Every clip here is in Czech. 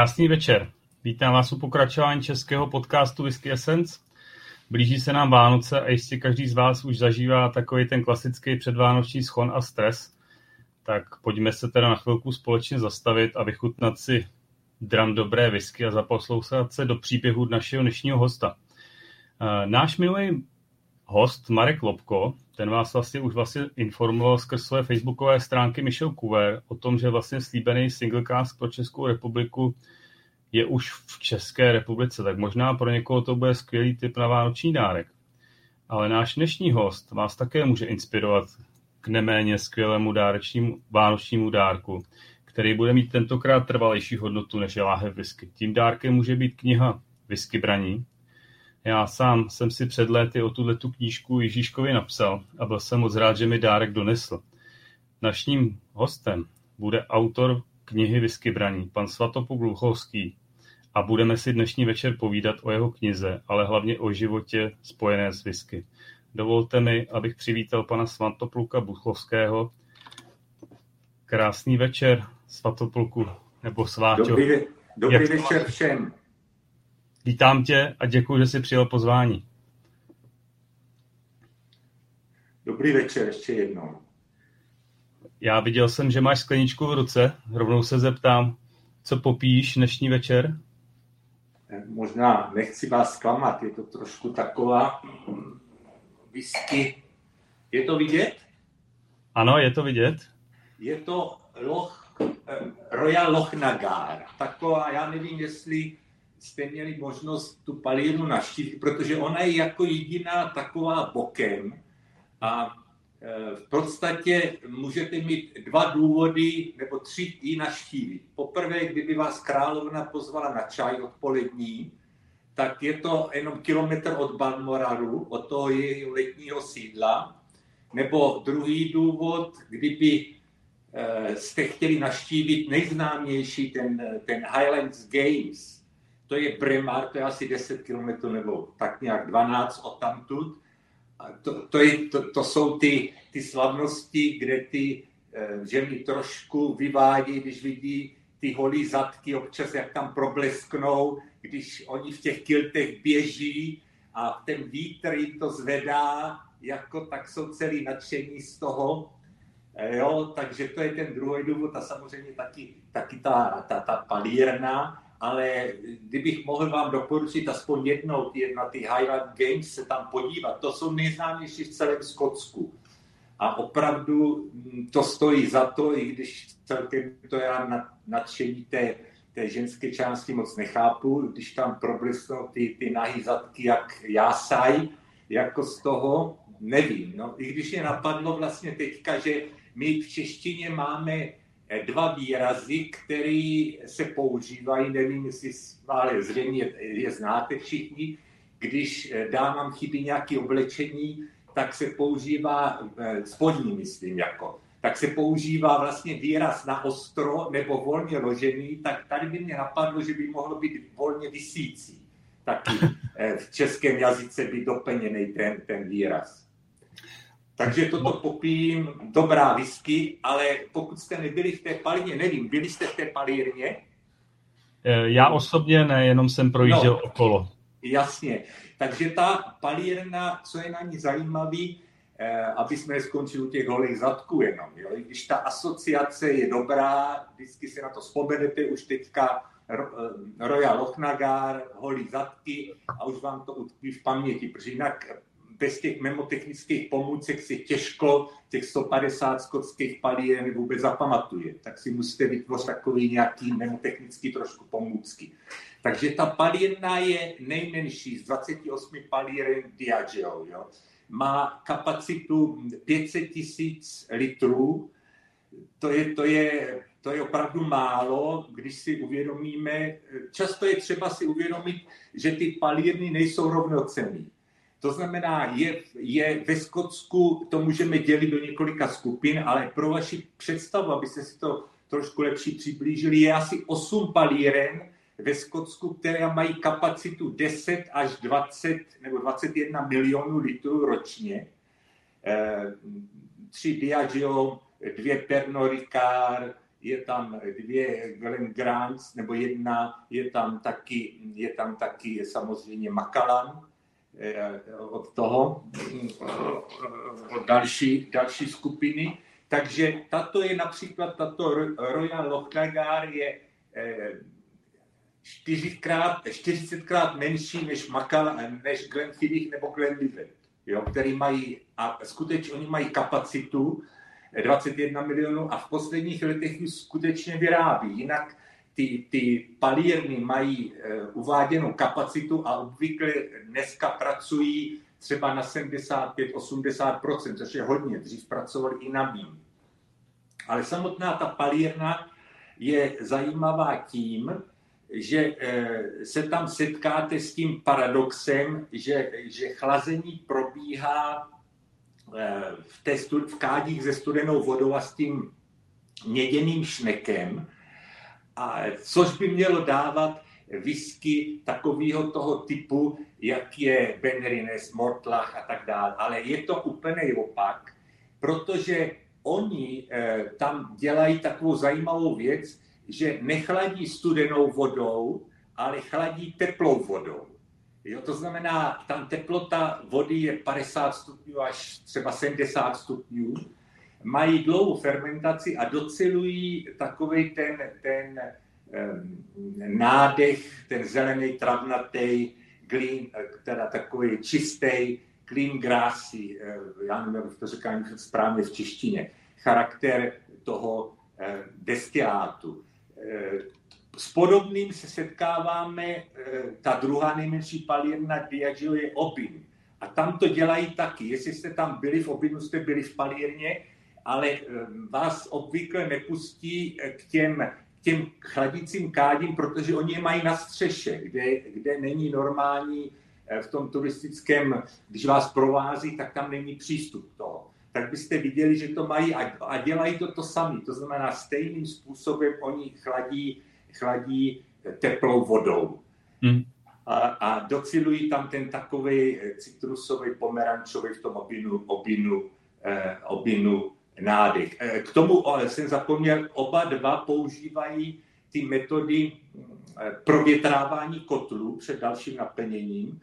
Krásný večer. Vítám vás u pokračování českého podcastu Whisky Essence. Blíží se nám Vánoce a jistě každý z vás už zažívá takový ten klasický předvánoční schon a stres. Tak pojďme se teda na chvilku společně zastavit a vychutnat si dram dobré whisky a zaposlouchat se do příběhu našeho dnešního hosta. Eh, náš milý host Marek Lobko, ten vás vlastně už vlastně informoval skrz své facebookové stránky Michel Couver o tom, že vlastně slíbený singlecast pro Českou republiku je už v České republice, tak možná pro někoho to bude skvělý typ na vánoční dárek. Ale náš dnešní host vás také může inspirovat k neméně skvělému dárečnímu vánočnímu dárku, který bude mít tentokrát trvalejší hodnotu než je láhev whisky. Tím dárkem může být kniha Whisky braní, já sám jsem si před léty o tuhle tu knížku Ježíškovi napsal a byl jsem moc rád, že mi dárek donesl. Naším hostem bude autor knihy Whisky braní, pan Svatopuk Gluchovský, a budeme si dnešní večer povídat o jeho knize, ale hlavně o životě spojené s whisky. Dovolte mi, abych přivítal pana Svatopluka Buchlovského. Krásný večer, Svatopluku, nebo Sváťo. Dobrý, dobrý večer všem. Vítám tě a děkuji, že jsi přijel pozvání. Dobrý večer ještě jednou. Já viděl jsem, že máš skleničku v ruce. Rovnou se zeptám, co popíš dnešní večer? Možná nechci vás zklamat, je to trošku taková whisky. Je to vidět? Ano, je to vidět. Je to Loch, eh, Royal Loch Nagar. Taková, já nevím, jestli jste měli možnost tu palírnu naštívit, protože ona je jako jediná taková bokem a e, v podstatě můžete mít dva důvody nebo tři ji naštívit. Poprvé, kdyby vás královna pozvala na čaj odpolední, tak je to jenom kilometr od Balmoralu, od toho jejího letního sídla. Nebo druhý důvod, kdyby e, jste chtěli naštívit nejznámější ten, ten Highlands Games, to je Bremar, to je asi 10 km nebo tak nějak 12 od tamtud. A to, to, je, to, to jsou ty, ty slavnosti, kde ty e, ženy trošku vyvádí, když vidí ty holí zadky občas, jak tam problesknou, když oni v těch kiltech běží a ten vítr jim to zvedá, jako tak jsou celý nadšení z toho. E, jo, takže to je ten druhý důvod a samozřejmě taky, taky ta, ta, ta palírna ale kdybych mohl vám doporučit aspoň jednou na ty Highland Games se tam podívat, to jsou nejznámější v celém Skotsku. A opravdu mm, to stojí za to, i když celkem to já nadšení té, té ženské části moc nechápu, když tam problesnou ty, ty nahý zadky, jak jásaj, jako z toho, nevím. No, I když je napadlo vlastně teďka, že my v češtině máme dva výrazy, které se používají, nevím, jestli ale zřejmě je znáte všichni, když dámám chybí nějaké oblečení, tak se používá, eh, spodní myslím jako, tak se používá vlastně výraz na ostro nebo volně ložený, tak tady by mě napadlo, že by mohlo být volně vysící. Taky eh, v českém jazyce by doplněný ten, ten výraz. Takže toto popijím, dobrá whisky, ale pokud jste nebyli v té palírně, nevím, byli jste v té palírně? Eh, já osobně ne, jenom jsem projížděl no, okolo. Jasně. Takže ta palírna, co je na ní zajímavý, eh, aby jsme skončili u těch holých zadků jenom. Jo? Když ta asociace je dobrá, vždycky si na to vzpomenete, už teďka eh, Royal Lochnagar, holí zadky a už vám to utkví v paměti, protože jinak bez těch memotechnických pomůcek si těžko těch 150 skotských palíren vůbec zapamatuje. Tak si musíte vytvořit takový nějaký memotechnický trošku pomůcky. Takže ta palírna je nejmenší z 28 palíren Diageo. Jo. Má kapacitu 500 tisíc litrů. To je, to, je, to je opravdu málo, když si uvědomíme, často je třeba si uvědomit, že ty palírny nejsou rovnocenné to znamená, je, je ve Skotsku, to můžeme dělit do několika skupin, ale pro vaši představu, abyste si to trošku lepší přiblížili, je asi 8 palíren ve Skotsku, které mají kapacitu 10 až 20 nebo 21 milionů litrů ročně. E, tři Diageo, dvě Pernod Ricard, je tam dvě Glen Grants, nebo jedna, je tam taky, je tam taky samozřejmě Makalan, eh, od toho, od další, další skupiny. Takže tato je například, tato Royal Lochnagar je eh, čtyřikrát, 40krát menší než, Makala, než Glenfiddich nebo Glenlivet, jo, který mají, a skutečně oni mají kapacitu 21 milionů a v posledních letech ji skutečně vyrábí. Jinak ty, ty palírny mají e, uváděnou kapacitu a obvykle dneska pracují třeba na 75-80%, což je hodně. Dřív pracovali i na mým. Ale samotná ta palírna je zajímavá tím, že eh, se tam setkáte s tím paradoxem, že, že chlazení probíhá eh, v, té v kádích se studenou vodou a s tím měděným šnekem, a což by mělo dávat whisky takového toho typu, jak je Benrines, Mortlach a tak dále. Ale je to úplný opak, protože oni eh, tam dělají takovou zajímavou věc, že nechladí studenou vodou, ale chladí teplou vodou. Jo, to znamená, tam teplota vody je 50 stupňů až třeba 70 stupňů. Mají dlouhou fermentaci a docelují takový ten, ten um, nádech, ten zelený travnatý, clean, teda takový čistý, clean grassy, eh, já nevím, jak to říkám správně v češtině, charakter toho eh, destilátu. S podobným se setkáváme, eh, ta druhá nejmenší palírna Diageo je Obin. A tam to dělají taky. Jestli jste tam byli v Obinu, jste byli v palírně, ale eh, vás obvykle nepustí eh, k těm, k těm chladícím kádím, protože oni je mají na střeše, kde, kde není normální v tom turistickém, když vás provází, tak tam není přístup toho tak byste viděli, že to mají a, a dělají to to sami. To znamená, stejným způsobem oni chladí, chladí teplou vodou. Hmm. A, a docilují tam ten takový citrusový, pomerančový v tom obinu, obinu, eh, obinu nádech. Eh, k tomu jsem zapomněl, oba dva používají ty metody eh, provětrávání kotlů před dalším naplněním.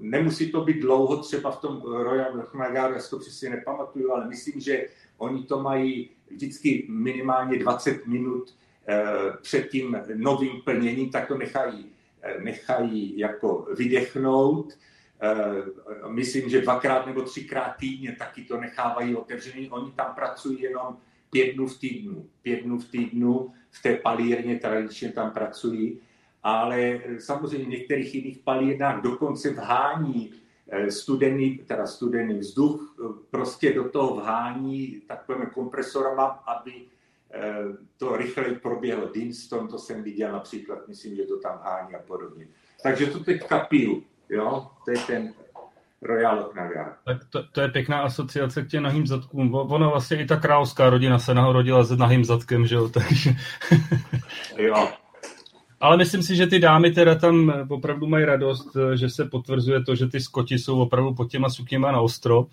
Nemusí to být dlouho, třeba v tom Royal Magaru, já si to přesně nepamatuju, ale myslím, že oni to mají vždycky minimálně 20 minut eh, před tím novým plněním, tak to nechají, eh, nechají jako vydechnout. Eh, myslím, že dvakrát nebo třikrát týdně taky to nechávají otevřený. Oni tam pracují jenom pět dnů v týdnu. Pět dnů v týdnu v té palírně tradičně tam pracují ale samozřejmě v některých jiných palírnách dokonce vhání eh, studený, teda studený vzduch eh, prostě do toho vhání takovými kompresorama, aby eh, to rychle proběhlo. Dinston, to jsem viděl například, myslím, že to tam hání a podobně. Takže to teďka piju, jo, to je ten Royal Nagar. Tak to, to, je pěkná asociace k těm nahým zadkům. Ono vlastně i ta královská rodina se nahodila s nahým zadkem, že jo, takže... jo, ale myslím si, že ty dámy teda tam opravdu mají radost, že se potvrzuje to, že ty skoti jsou opravdu pod těma sukněma na ostro.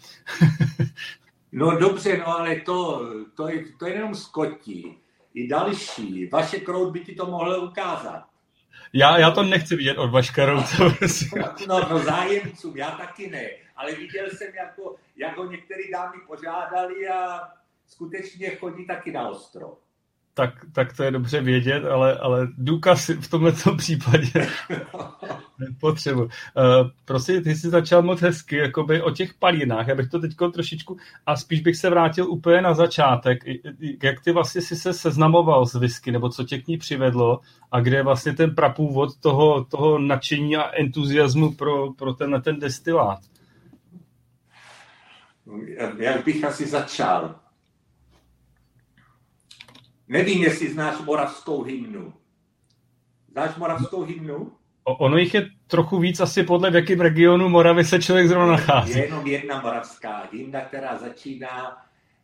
no dobře, no ale to, to, je, to je jenom skoti. I další. Vaše krout by ti to mohlo ukázat. Já, já to nechci vidět od Vaška Rouce. no, no zájemcům, já taky ne. Ale viděl jsem, jako, jako některé dámy požádali a skutečně chodí taky na ostro tak, tak to je dobře vědět, ale, ale důkaz v tomto případě nepotřebuji. Uh, prosím, ty jsi začal moc hezky jakoby o těch palínách, já bych to teď trošičku, a spíš bych se vrátil úplně na začátek, jak ty vlastně si se seznamoval s whisky, nebo co tě k ní přivedlo a kde je vlastně ten prapůvod toho, toho nadšení a entuziasmu pro, pro tenhle ten destilát? Jak bych asi začal? Nevím, jestli znáš moravskou hymnu. Znáš moravskou hymnu? O, ono jich je trochu víc asi podle v jakém regionu Moravy se člověk zrovna nachází. Je jenom jedna moravská hymna, která začíná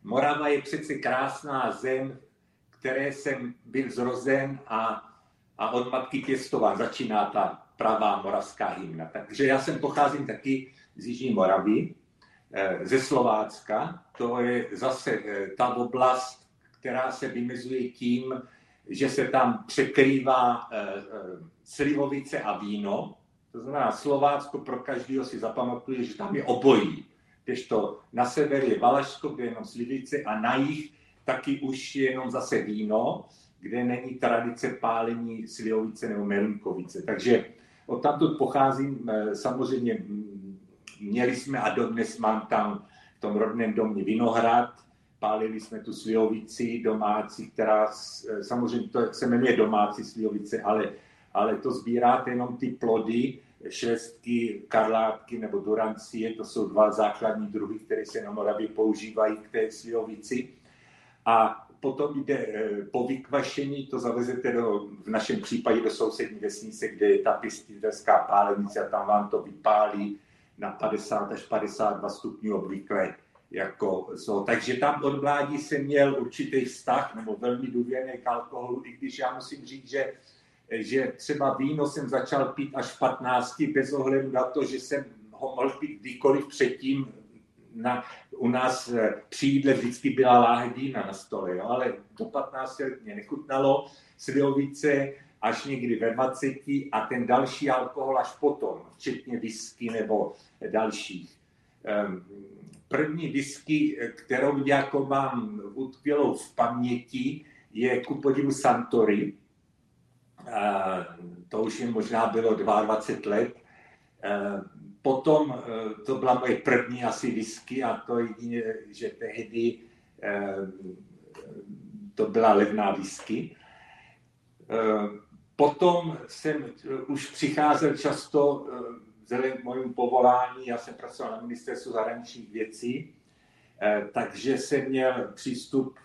Morava je přece krásná zem, které jsem byl zrozen a, a od matky pěstová začíná ta pravá moravská hymna. Takže já jsem pocházím taky z Jižní Moravy, eh, ze Slovácka. To je zase eh, ta oblast, která se vymezuje tím, že se tam překrývá slivovice a víno. To znamená, Slovácko pro každého si zapamatuje, že tam je obojí. to na sever je Valašsko, kde je jenom slivice a na jih taky už je jenom zase víno, kde není tradice pálení slivovice nebo melunkovice. Takže od tamtud pocházím, samozřejmě měli jsme a dodnes mám tam v tom rodném domě vinohrad, pálili jsme tu slivovici domácí, která samozřejmě to se jmenuje domácí slivovice, ale, ale to sbíráte jenom ty plody, švestky, karlátky nebo durancie, to jsou dva základní druhy, které se na Moravě používají k té slivovici. A potom jde eh, po vykvašení, to zavezete do, v našem případě do sousední vesnice, kde je ta pěstitelská pálenice a tam vám to vypálí na 50 až 52 stupňů obvykle. Jako, so. Takže tam od mládí jsem měl určitý vztah nebo velmi důvěrný k alkoholu, i když já musím říct, že, že třeba víno jsem začal pít až v 15 bez ohledu na to, že jsem ho mohl pít kdykoliv předtím. Na, u nás eh, při jídle vždycky byla láhev vína na stole, jo? ale do 15 let mě nechutnalo. Slivovice, až někdy ve 20 a ten další alkohol až potom, včetně whisky nebo dalších. Ehm, první whisky, kterou jako mám utkvělou v paměti, je ku podivu Santori. To už je možná bylo 22 let. Potom e, to byla moje první asi whisky a to jedině, že tehdy ehm, to byla levná whisky. Potom jsem už přicházel často vzhledem k mojemu povolání, já jsem pracoval na ministerstvu zahraničních věcí, eh, takže jsem měl přístup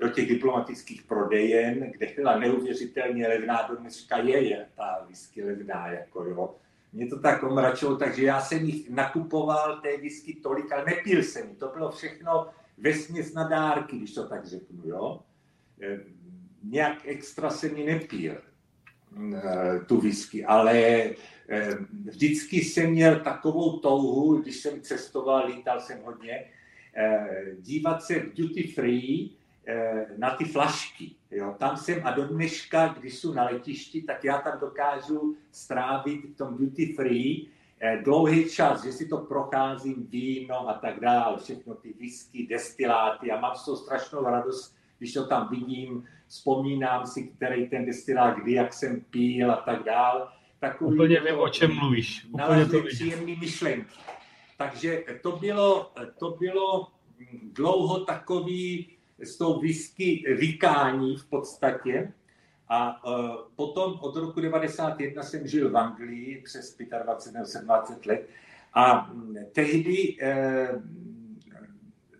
do těch diplomatických prodejen, kde byla neuvěřitelně levná, do dneška je, je ta whisky levná, jako jo. Mě to tak omračilo, takže já jsem jich nakupoval, té whisky tolik, ale nepil jsem To bylo všechno vesměs na dárky, když to tak řeknu, jo. Nějak extra se mi nepil. Eh, tu whisky, ale eh, vždycky jsem měl takovou touhu, když jsem cestoval, lítal jsem hodně, eh, dívat se v duty free na ty flašky. Jo. Tam jsem a do dneška, když jsou na letišti, tak já tam dokážu strávit v tom duty free dlouhý čas, že si to procházím, víno a tak dále, všechno ty whisky, destiláty a mám z toho strašnou radost, když to tam vidím, vzpomínám si, který ten destilát, kdy, jak jsem píl a tak dál. Takový Úplně vím, o čem mluvíš. Úplně to příjemný myšlenky. Takže to bylo, to bylo dlouho takový s tou whisky vykání v podstatě. A uh, potom od roku 91 jsem žil v Anglii přes 25 nebo 27 let. A tehdy uh,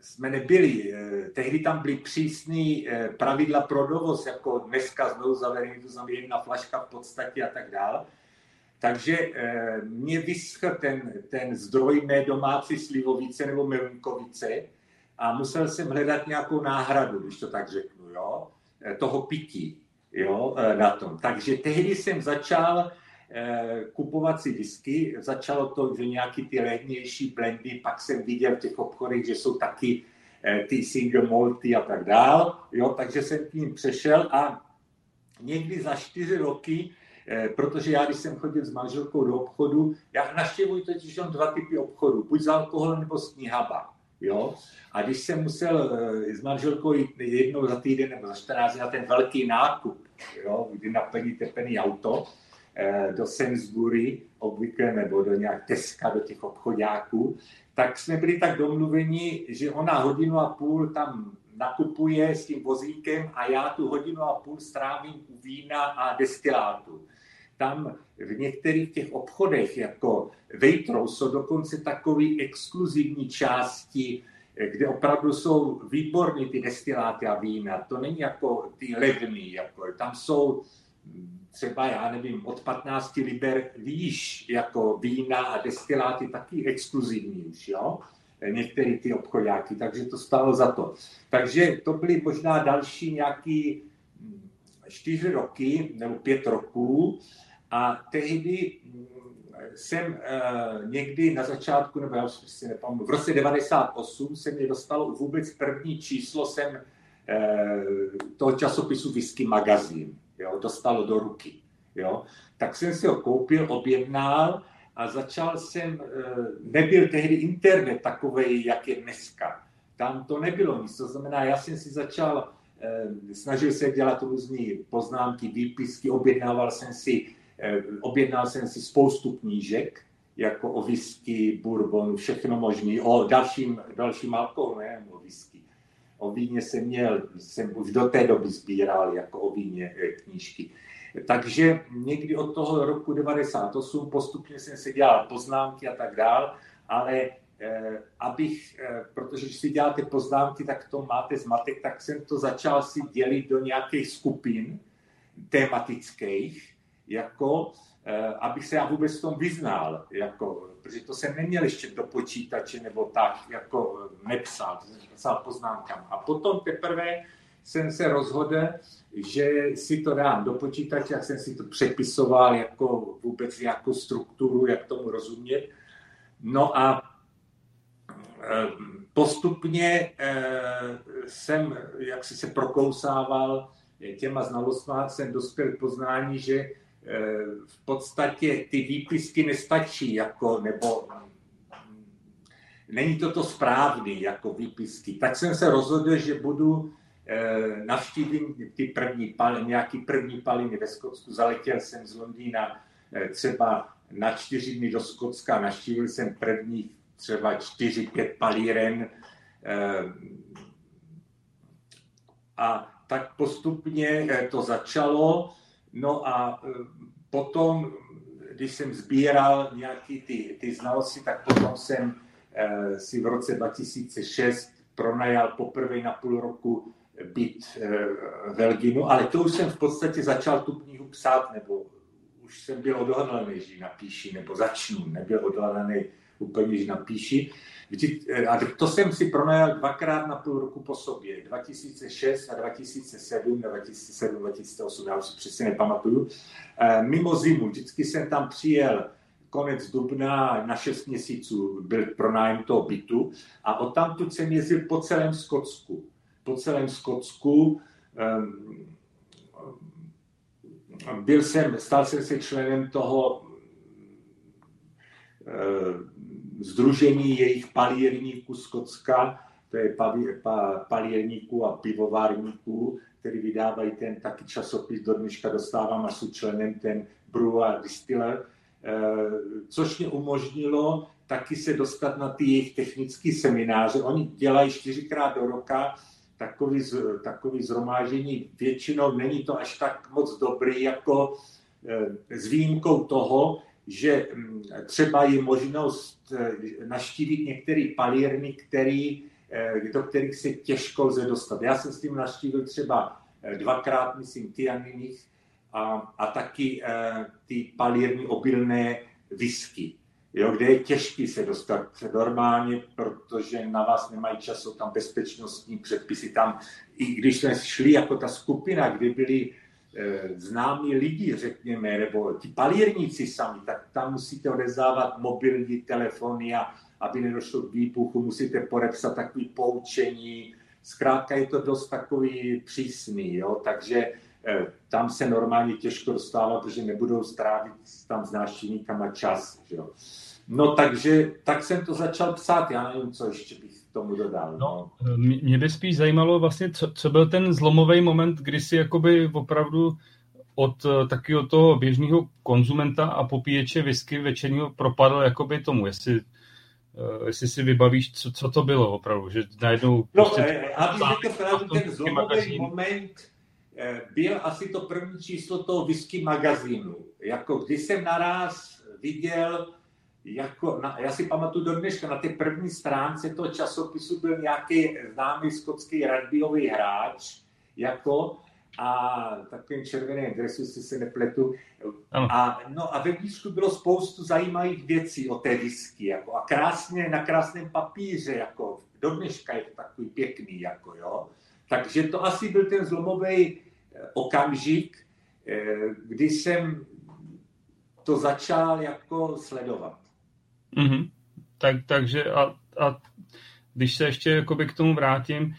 jsme nebyli. Eh, tehdy tam byly přísné eh, pravidla pro dovoz, jako dneska znovu zavedený, to znamená jedna flaška v podstatě a tak dále. Takže eh, mě vyschl ten, ten zdroj mé domácí slivovice nebo melunkovice a musel jsem hledat nějakou náhradu, když to tak řeknu, jo, toho pití jo, na tom. Takže tehdy jsem začal kupovat si whisky. Začalo to, že nějaký ty levnější blendy, pak jsem viděl v těch obchodech, že jsou taky eh, ty single malty a tak dál. Jo, takže jsem k ním přešel a někdy za čtyři roky, eh, protože já, když jsem chodil s manželkou do obchodu, já naštěvuji totiž jenom dva typy obchodů, buď za alkohol nebo s knihama. Jo? A když jsem musel eh, s manželkou jít jednou za týden nebo za 14 na ten velký nákup, jo? kdy naplníte plný auto, Eh, do Sainsbury obvykle nebo do nějak Teska, do těch obchodáků, tak jsme byli tak domluveni, že ona hodinu a půl tam nakupuje s tím vozíkem a já tu hodinu a půl strávím u vína a destilátu. Tam v některých těch obchodech, jako Waitrose, jsou dokonce takové exkluzivní části, kde opravdu jsou výborné ty destiláty a vína. To není jako ty levný, jako, tam jsou třeba, já nevím, od 15 liber výš jako vína a destiláty taky exkluzivní už, jo? Některé ty obchodáky, takže to stalo za to. Takže to byly možná další nějaký hm, čtyři roky nebo pět roků a tehdy hm, jsem uh, někdy na začátku, nebo já si nepamatuji, v roce 98 se mě dostalo vůbec první číslo, jsem toho časopisu Whisky magazín. Jo, dostalo do ruky. Jo. Tak jsem si ho koupil, objednal a začal jsem, nebyl tehdy internet takový, jak je dneska. Tam to nebylo nic. To znamená, já jsem si začal, snažil se dělat různé poznámky, výpisky, objednával jsem si, objednal jsem si spoustu knížek, jako o whisky, bourbon, všechno možné, o dalším, dalším alkoholu, ne o whisky. O víně jsem měl, jsem už do té doby sbíral jako o víně eh, knížky. Takže někdy od toho roku 98 postupně jsem si dělal poznámky a tak dál, ale eh, abych, eh, protože když si děláte poznámky, tak to máte zmatek, tak jsem to začal si dělit do nějakých skupin tematických, jako abych se já vůbec v tom vyznal, jako, protože to jsem neměl ještě do počítače nebo tak, jako eh, nepsal, to jsem psal poznámkám. A potom teprve jsem se rozhodl, že si to dám do počítače, jak jsem si to přepisoval jako vůbec nějakou strukturu, jak tomu rozumět. No a eh, postupně jsem, jak si se prokousával těma znalostmi, jsem dospěl k poznání, že Eh, v podstatě ty výpisky nestačí, jako, nebo není to to správný jako výpisky. Tak jsem se rozhodl, že budu eh, navštívím ty první paliny, nějaký první paliny ve Skotsku. Zaletěl jsem z Londýna eh, třeba na čtyři dny do Skotska, navštívil jsem první třeba čtyři, pět palíren a tak postupně to začalo No a e, potom, když jsem sbíral nějaké ty, ty znalosti, tak potom jsem e, si v roce 2006 pronajal poprvé na půl roku byt e, v Elginu, ale to už jsem v podstatě začal tu knihu psát, nebo už jsem byl odhodlaný, že napíši, nebo začnu, nebyl odhodlaný úplně, že napíši. Eh, a to jsem si pronajal dvakrát na půl roku po sobě. 2006 a 2007, 2007, 2008, já už si přesně nepamatuju. Eh, mimo zimu, vždycky jsem tam přijel konec dubna na 6 měsíců byl pronájem toho bytu a odtamtud jsem jezdil po celém Skotsku. Po celém Skotsku um, byl jsem, stal jsem se členem toho uh, Združení jejich palírníků z Kocka, to je palírníků a pivovárníků, který vydávají ten taky časopis, do dneška dostávám asi členem ten Brewer Distiller, eh, což mě umožnilo taky se dostat na ty jejich technické semináře. Oni dělají čtyřikrát do roka takový, takový zhromážení. Většinou není to až tak moc dobrý, jako eh, s výjimkou toho, že mm, třeba je možnost eh, naštívit některé palírny, který, eh, do kterých se těžko lze dostat. Já jsem s tím naštívil třeba eh, dvakrát, myslím, Tianiných a, a taky ty palírny obilné whisky, jo, kde je těžké se dostat normálně, protože na vás nemají čas, jsou tam bezpečnostní předpisy. Tam, i když jsme šli jako ta skupina, kdy byli známí lidi, řekněme, nebo ti palírníci sami, tak tam musíte odezdávat mobilní telefony a aby nedošlo k výpuchu, musíte podepsat takový poučení. Zkrátka je to dost takový přísný, jo? takže eh, tam se normálně těžko dostává, protože nebudou strávit tam s návštěvníkama čas. Jo? No takže tak jsem to začal psát, já nevím, co ještě bych tomu dodal. No. no mě by spíš zajímalo vlastně, co, co byl ten zlomový moment, kdy si jakoby opravdu od eh, takového toho běžného konzumenta a popíječe whisky večerního propadl jakoby tomu, jestli, uh, jestli si vybavíš, co, co to bylo opravdu, že najednou... No, prostě eh, abych řekl pravdu, ten zlomový moment byl asi to první číslo toho whisky magazínu. Jako když jsem naraz viděl jako, na, já si pamatuju do dneška, na té první stránce toho časopisu byl nějaký známý skotský rugbyový hráč, jako, a takovým červeným dresu, jestli se nepletu. A, no a ve blízku bylo spoustu zajímavých věcí o té whisky, jako, a krásně, na krásném papíře, jako, do dneška je to takový pěkný, jako, jo. Takže to asi byl ten zlomový eh, okamžik, eh, kdy jsem to začal jako sledovat. Mm-hmm. Tak, takže a, a když se ještě jakoby k tomu vrátím,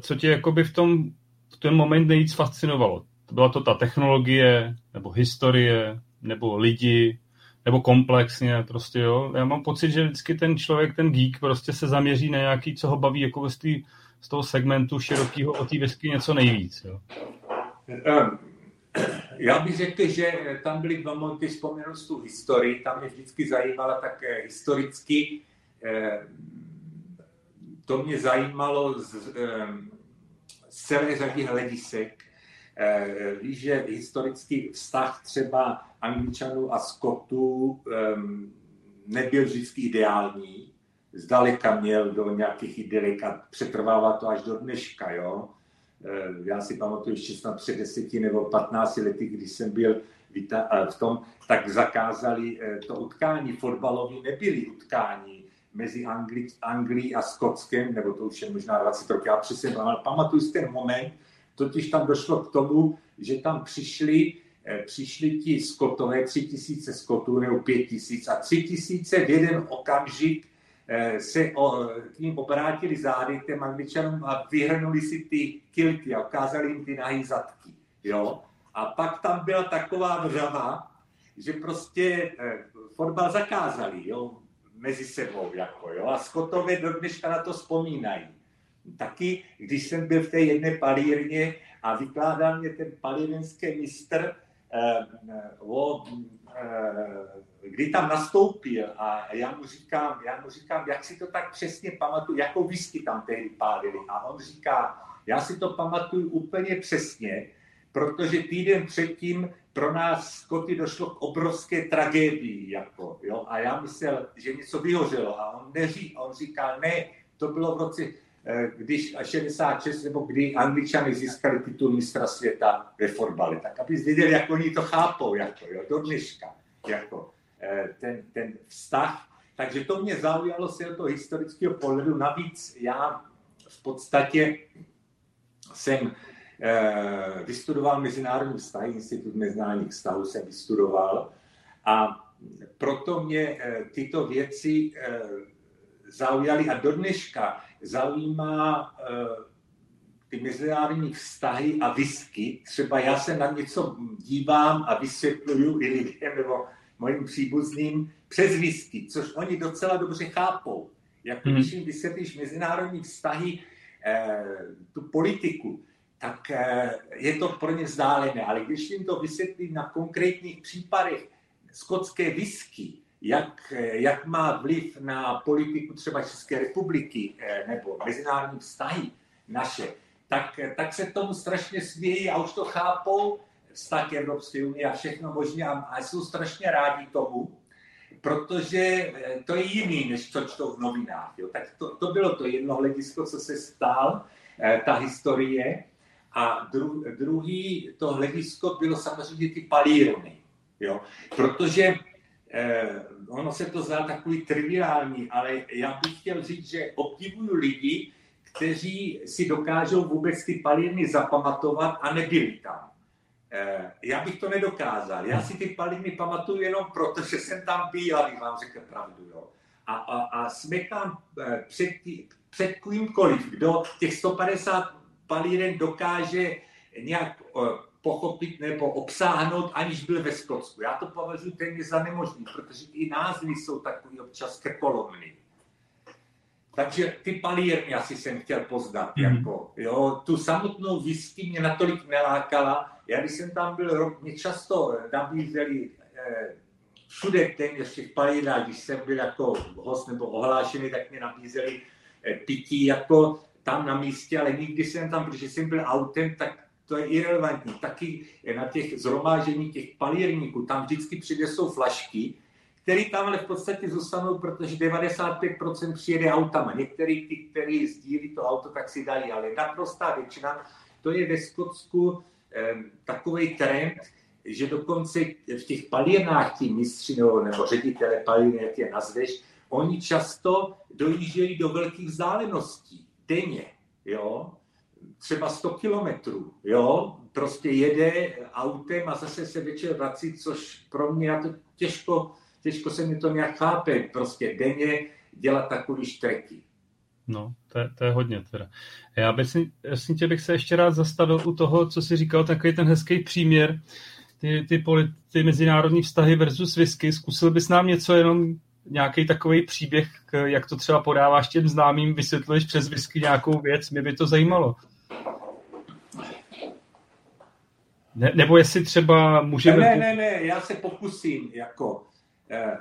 co tě jakoby v tom v ten moment nejvíc fascinovalo? Byla to ta technologie, nebo historie, nebo lidi, nebo komplexně prostě, jo. Já mám pocit, že vždycky ten člověk, ten geek prostě se zaměří na nějaký, co ho baví jako z, tý, z toho segmentu širokého o té whisky něco nejvíc, jo. Ehm, já bych řekl, že tam byly dva momenty, vzpomenu tu historii, tam mě vždycky zajímala tak eh, historicky, eh, to mě zajímalo z, z celé řady hledisek. Eh, víš, že historický vztah třeba Angličanů a Skotů nebyl vždycky ideální. Zdaleka měl do nějakých idylek a přetrvává to až do dneška. Jo? Eh, já si pamatuju ještě snad před deseti nebo 15 lety, když jsem byl eh, v tom, tak zakázali to utkání. Fotbalový nebyly utkání mezi Angli, Anglií a Skotskem, nebo to už je možná 20 roků, já přesně pamatuju si ten moment, totiž tam došlo k tomu, že tam přišli, eh, přišli ti skotové, tři tisíce skotů nebo pět tisíc a tři tisíce v jeden okamžik eh, se o, k ním obrátili zády těm angličanům a vyhrnuli si ty kilky a ukázali jim ty nahý zadky. Jo? A pak tam byla taková vřava, že prostě eh, fotbal zakázali jo? mezi sebou. Jako, jo? A Skotové do dneška na to vzpomínají. Taky, když jsem byl v té jedné palírně a vykládal mě ten palírenský mistr, eh, o, eh, kdy tam nastoupil a já mu, říkám, já mu říkám, jak si to tak přesně pamatuju, jakou whisky tam tehdy pálili. A on říká, já si to pamatuju úplně přesně, protože týden předtím pro nás Skoty došlo k obrovské tragédii. Jako, jo? A já myslel, že něco vyhořelo. A on, neří, on říká, ne, to bylo v roce Eh, když 66 nebo kdy Angličany získali titul mistra světa ve fotbale. Tak aby věděli, jak oni to chápou, jako, jo, do dneška, jako, eh, ten, ten vztah. Takže to mě zaujalo se toho historického pohledu. Navíc já v podstatě jsem eh, vystudoval mezinárodní vztahy, Institut mezinárodních vztahů jsem vystudoval a proto mě tyto věci zaujaly a do dneška zaujímá uh, ty mezinárodní vztahy a whisky. Třeba já se na něco dívám a vysvětluju i lidem nebo mojim příbuzným přes whisky, což oni docela dobře chápou. Jako hmm. když jim vysvětlíš mezinárodní vztahy, eh, tu politiku, tak eh, je to pro ně vzdálené. Ale když jim to vysvětlí na konkrétních případech skotské whisky, jak, jak má vliv na politiku třeba České republiky eh, nebo mezinárodní vztahy naše, tak, tak se tomu strašně smějí a už to chápou vztah Evropské unie a všechno možné a, a jsou strašně rádi tomu, protože eh, to je jiný, než co čtou v novinách. Jo. Tak to, to bylo to jedno hledisko, co se stál, eh, ta historie. A dru, druhý to hledisko bylo samozřejmě ty palírny. Jo. Protože eh, ono se to zdá takový triviální, ale já bych chtěl říct, že obdivuju lidi, kteří si dokážou vůbec ty palírny zapamatovat a nebyli tam. Eh, já bych to nedokázal. Já si ty palírny pamatuju jenom proto, že jsem tam byl, abych vám řekl pravdu. Jo. A, a, a smekám eh, před, před kýmkoliv, kdo těch 150 palíren dokáže nějak eh, pochopit nebo obsáhnout, aniž byl ve Skotsku. Já to považuji téměř za nemožný, protože i názvy jsou takový občas krkolomný. Takže ty palírny asi jsem chtěl poznat. Mm. Jako, jo, tu samotnou whisky mě natolik nelákala. Já když jsem tam byl rok, mě často nabízeli eh, všude téměř v těch palírnách, když jsem byl jako host nebo ohlášený, tak mě nabízeli eh, pití jako tam na místě, ale nikdy jsem tam, protože jsem byl autem, tak to je irrelevantní. Taky na těch zhromážení těch palírníků, tam vždycky přinesou flašky, které tam ale v podstatě zůstanou, protože 95% přijede autama. Některý ty, kteří sdílí to auto, tak si dají, ale naprostá většina, to je ve Skotsku eh, takový trend, že dokonce v těch palírnách ti mistři nebo, nebo ředitele palírny, jak je nazveš, oni často dojíždějí do velkých vzdáleností denně. Jo? Třeba 100 kilometrů, jo, prostě jede autem a zase se večer vrací, což pro mě já to těžko, těžko se mi to nějak chápe, prostě denně dělat takový štreky. No, to je, to je hodně teda. Já bych, jasně tě bych se ještě rád zastavil u toho, co jsi říkal, takový ten hezký příměr, ty, ty, polit, ty mezinárodní vztahy versus whisky. Zkusil bys nám něco jenom nějaký takový příběh, jak to třeba podáváš těm známým, vysvětluješ přes whisky nějakou věc, mě by to zajímalo. Ne, nebo jestli třeba můžeme... Ne, ne, ne, já se pokusím, jako... Eh,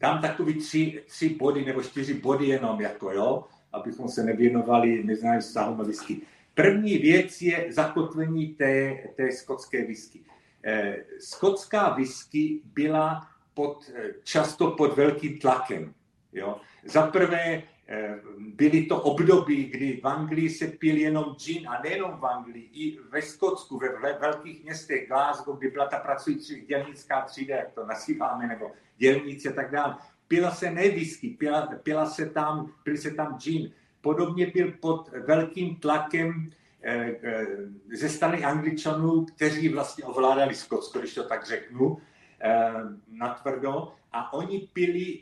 dám takový tři, tři body nebo čtyři body jenom, jako jo, abychom se nevěnovali neznám vztahům a whisky. První věc je zakotvení té, té skotské whisky. Eh, skotská whisky byla pod, eh, často pod velkým tlakem. Jo. Za prvé byly to období, kdy v Anglii se pil jenom gin a nejenom v Anglii, i ve Skotsku, ve velkých městech Glasgow, kdy byla ta pracující dělnická třída, jak to nazýváme, nebo dělníci a tak dále. Pila se ne whisky, pila, pila se tam, pil se tam gin. Podobně byl pod velkým tlakem eh, eh, ze strany Angličanů, kteří vlastně ovládali Skotsko, když to tak řeknu, natvrdo. A oni pili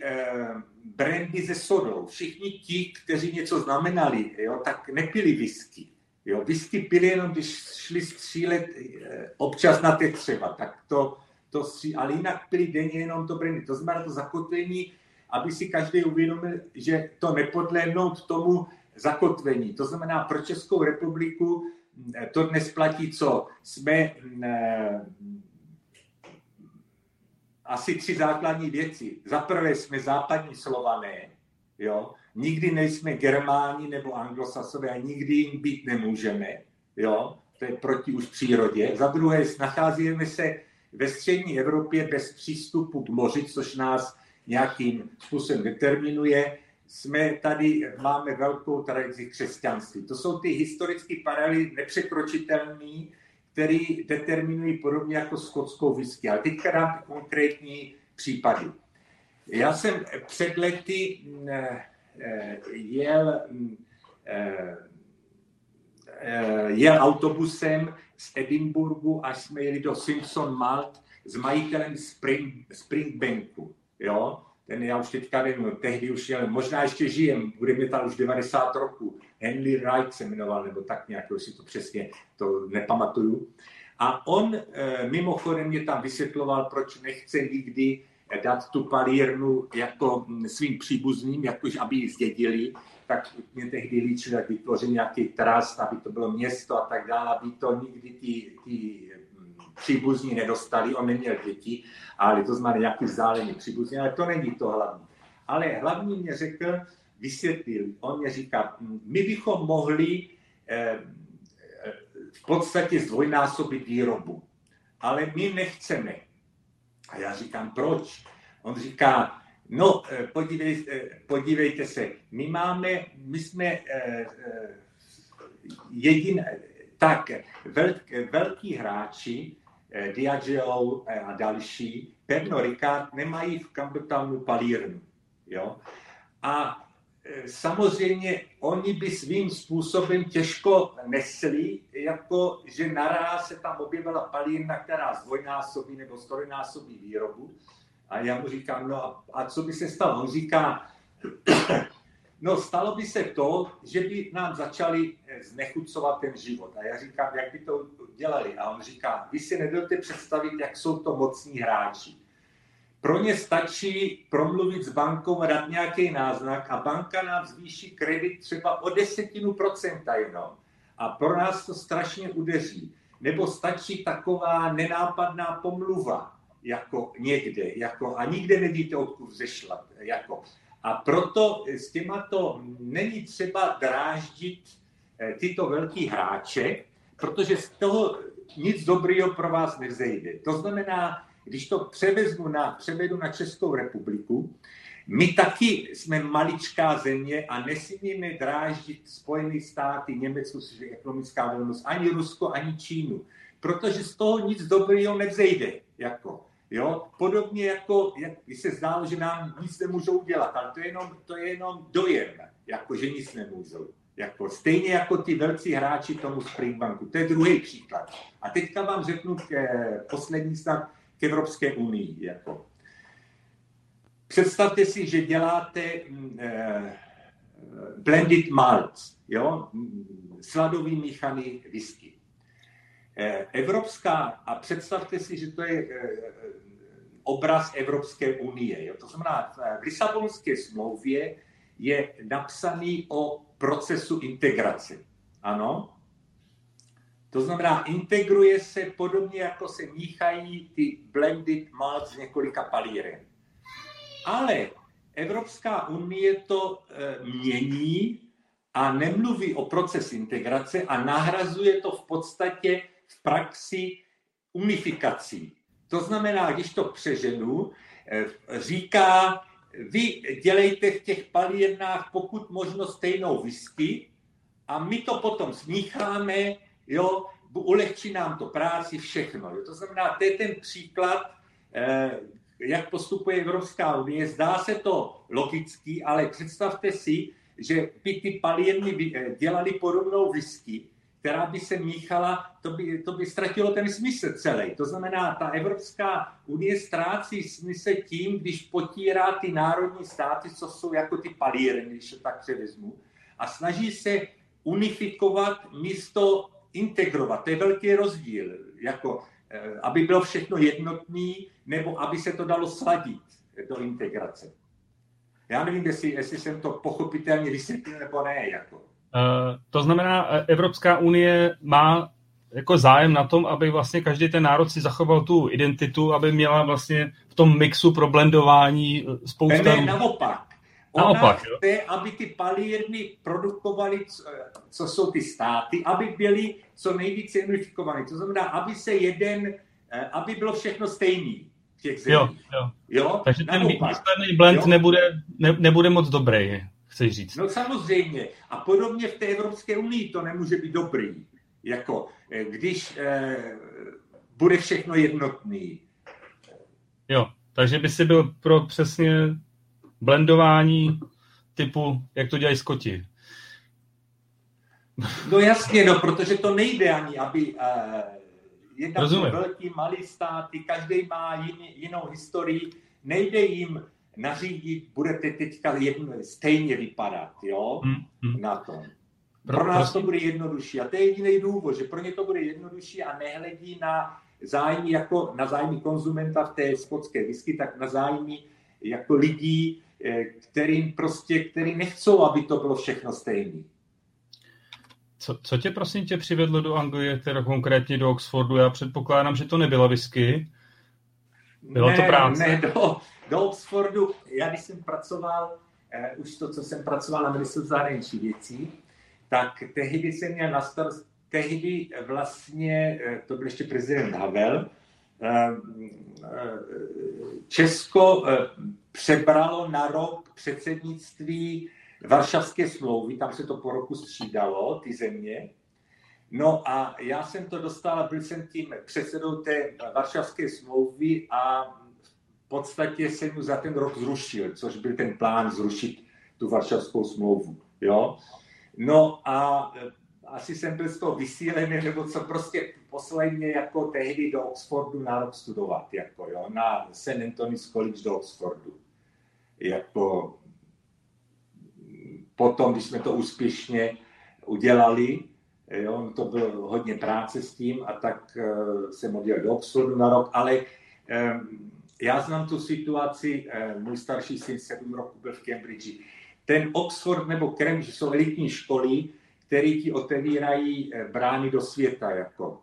brandy se sodou. Všichni ti, kteří něco znamenali, jo, tak nepili whisky. Jo, whisky pili jenom, když šli střílet eh, občas na těch třeba, tak to, to stří, ale jinak pili denně jenom to brandy. To znamená to zakotvení, aby si každý uvědomil, že to nepodlehnout tomu zakotvení. To znamená pro Českou republiku eh, to dnes platí, co jsme eh, asi tři základní věci. Za prvé jsme západní slované, jo? nikdy nejsme germáni nebo anglosasové a nikdy jim být nemůžeme. Jo? To je proti už přírodě. Za druhé, nacházíme se ve střední Evropě bez přístupu k moři, což nás nějakým způsobem determinuje. Jsme tady, máme velkou tradici křesťanství. To jsou ty historické paralely nepřekročitelné, který determinují podobně jako skotskou whisky. Ale teďka dám konkrétní případy. Já jsem před lety eh, eh, jel, eh, jel autobusem z Edinburgu, až jsme jeli do Simpson Malt s majitelem Spring, Springbanku. Jo? Ten já už teďka nevím, tehdy už jel, možná ještě žijem, bude mi tam už 90 roku. Henry Wright se jmenoval, nebo tak nějak, si to přesně to nepamatuju. A on e, mimochodem mě tam vysvětloval, proč nechce nikdy dát tu palírnu jako svým příbuzným, jakož aby ji zdědili, tak mě tehdy líčil, jak vytvořil nějaký trust, aby to bylo město a tak dále, aby to nikdy ti, ti příbuzní nedostali, on neměl děti, ale to znamená nějaký vzdálený příbuzní, ale to není to hlavní. Ale hlavní mě řekl, vysvětlil, on mě říká, my bychom mohli eh, v podstatě zdvojnásobit výrobu, ale my nechceme. A já říkám, proč? On říká, no eh, podívejte, podívejte se, my máme, my jsme jedin, tak velký hráči Eh, Diageo eh, a další, Pernod Ricard nemají v Campbelltownu palírnu. Jo? A eh, samozřejmě oni by svým způsobem těžko nesli, jako že naraz se tam objevila palírna, která zdvojnásobí nebo strojnásobí výrobu. A já mu říkám, no a, a co by se stalo? On říká, No, stalo by se to, že by nám začali eh, znechucovat ten život. A já říkám, jak by to dělali? A on říká, vy si nedovedete představit, jak jsou to mocní hráči. Pro ně stačí promluvit s bankou dát nějaký náznak a banka nám zvýší kredit třeba o desetinu procenta jenom. A pro nás to strašně udeří. Nebo stačí taková nenápadná pomluva, jako někde, jako, a nikde nevíte, odkud zešla. Jako. A proto s těma to není třeba dráždit eh, tyto velký hráče, protože z toho nic dobrého pro vás nevzejde. To znamená, když to převezmu na, převedu na Českou republiku, my taky jsme maličká země a nesmíme dráždit Spojené státy, Německo, což je ekonomická velmoc, ani Rusko, ani Čínu, protože z toho nic dobrého nevzejde. Jako. Jo? Podobně jako, jak se zdálo, že nám nic nemůžou dělat, ale to je jenom, to je jenom dojem, jako že nic nemůžou. Jako, stejně jako ty velcí hráči tomu Springbanku. To je druhý příklad. A teďka vám řeknu k, poslední snad k Evropské unii. Jako. představte si, že děláte mm, blended malt, jo? sladový míchaný whisky. Evropská, a představte si, že to je obraz Evropské unie. Jo? To znamená, v Lisabonské smlouvě je napsaný o procesu integrace. Ano? To znamená, integruje se podobně, jako se míchají ty blended malt z několika palíren. Ale Evropská unie to mění a nemluví o proces integrace a nahrazuje to v podstatě v praxi unifikací. To znamená, když to přeženu, eh, říká, vy dělejte v těch palírnách pokud možno stejnou whisky a my to potom smícháme, jo, ulehčí nám to práci, všechno. Jo. To znamená, to je ten příklad, eh, jak postupuje Evropská unie. Zdá se to logický, ale představte si, že by ty palírny eh, dělali podobnou whisky, která by se míchala, to by, to by ztratilo ten smysl celý. To znamená, ta Evropská unie ztrácí smysl tím, když potírá ty národní státy, co jsou jako ty palírny, když to tak převezmu, a snaží se unifikovat místo integrovat. To je velký rozdíl, jako, eh, aby bylo všechno jednotný, nebo aby se to dalo sladit do integrace. Já nevím, jestli, jestli jsem to pochopitelně vysvětlil nebo ne. Jako. Eh, to znamená, eh, Evropská unie má jako zájem na tom, aby vlastně každý ten národ si zachoval tu identitu, aby měla vlastně v tom mixu pro blendování eh, spousta... Ne, ne, naopak. Ona naopak, chce, jo? aby ty palírny produkovaly, co jsou ty státy, aby byly co nejvíce unifikované. To znamená, aby se jeden, aby bylo všechno stejný v těch zemích. Jo, jo. jo? Takže ten výsledný blend jo? Nebude, ne, nebude moc dobrý chceš říct. No samozřejmě. A podobně v té Evropské unii to nemůže být dobrý. Jako, eh, když eh, bude všechno jednotný. Jo, takže by si byl pro přesně blendování typu, jak to dělají Skoti. No jasně, no, protože to nejde ani, aby uh, jednak velký, malý státy, každý má jiný, jinou historii, nejde jim nařídit, budete teďka jedno, stejně vypadat, jo, hmm, hmm. na tom. Pro nás to bude jednodušší. A to je jediný důvod, že pro ně to bude jednodušší a nehledí na zájmy jako na zájmy konzumenta v té skotské whisky, tak na zájmy jako lidí, eh, kterým prostě, který nechcou, aby to bylo všechno stejné. Co, co tě prosím tě přivedlo do Anglie, teda konkrétně do Oxfordu? Já předpokládám, že to nebyla whisky. Bylo ne, to práce. Ne, do, do Oxfordu, já když jsem pracoval, eh, už to, co jsem pracoval na ministerstvu zahraničí věcí, tak tehdy jsem měl na starost, tehdy vlastně, eh, to byl ještě prezident Havel, eh, eh, Česko přebralo na rok předsednictví Varšavské smlouvy, tam se to po roku střídalo, ty země. No a já jsem to dostal, byl jsem tím předsedou té Varšavské smlouvy a podstatě jsem mu za ten rok zrušil, což byl ten plán zrušit tu Varšavskou smlouvu. Jo? No a e, asi jsem byl z toho vysílený, nebo co prostě poslali mě jako tehdy do Oxfordu na rok studovat, jako jo, na St. Anthony's College do Oxfordu. Jako potom, když jsme to úspěšně udělali, jo, to bylo hodně práce s tím a tak uh, jsem odjel do Oxfordu na rok, ale um, já znám tu situaci, eh, můj starší syn sedm roku byl v Cambridge. Ten Oxford nebo Cambridge jsou elitní školy, které ti otevírají eh, brány do světa. Jako.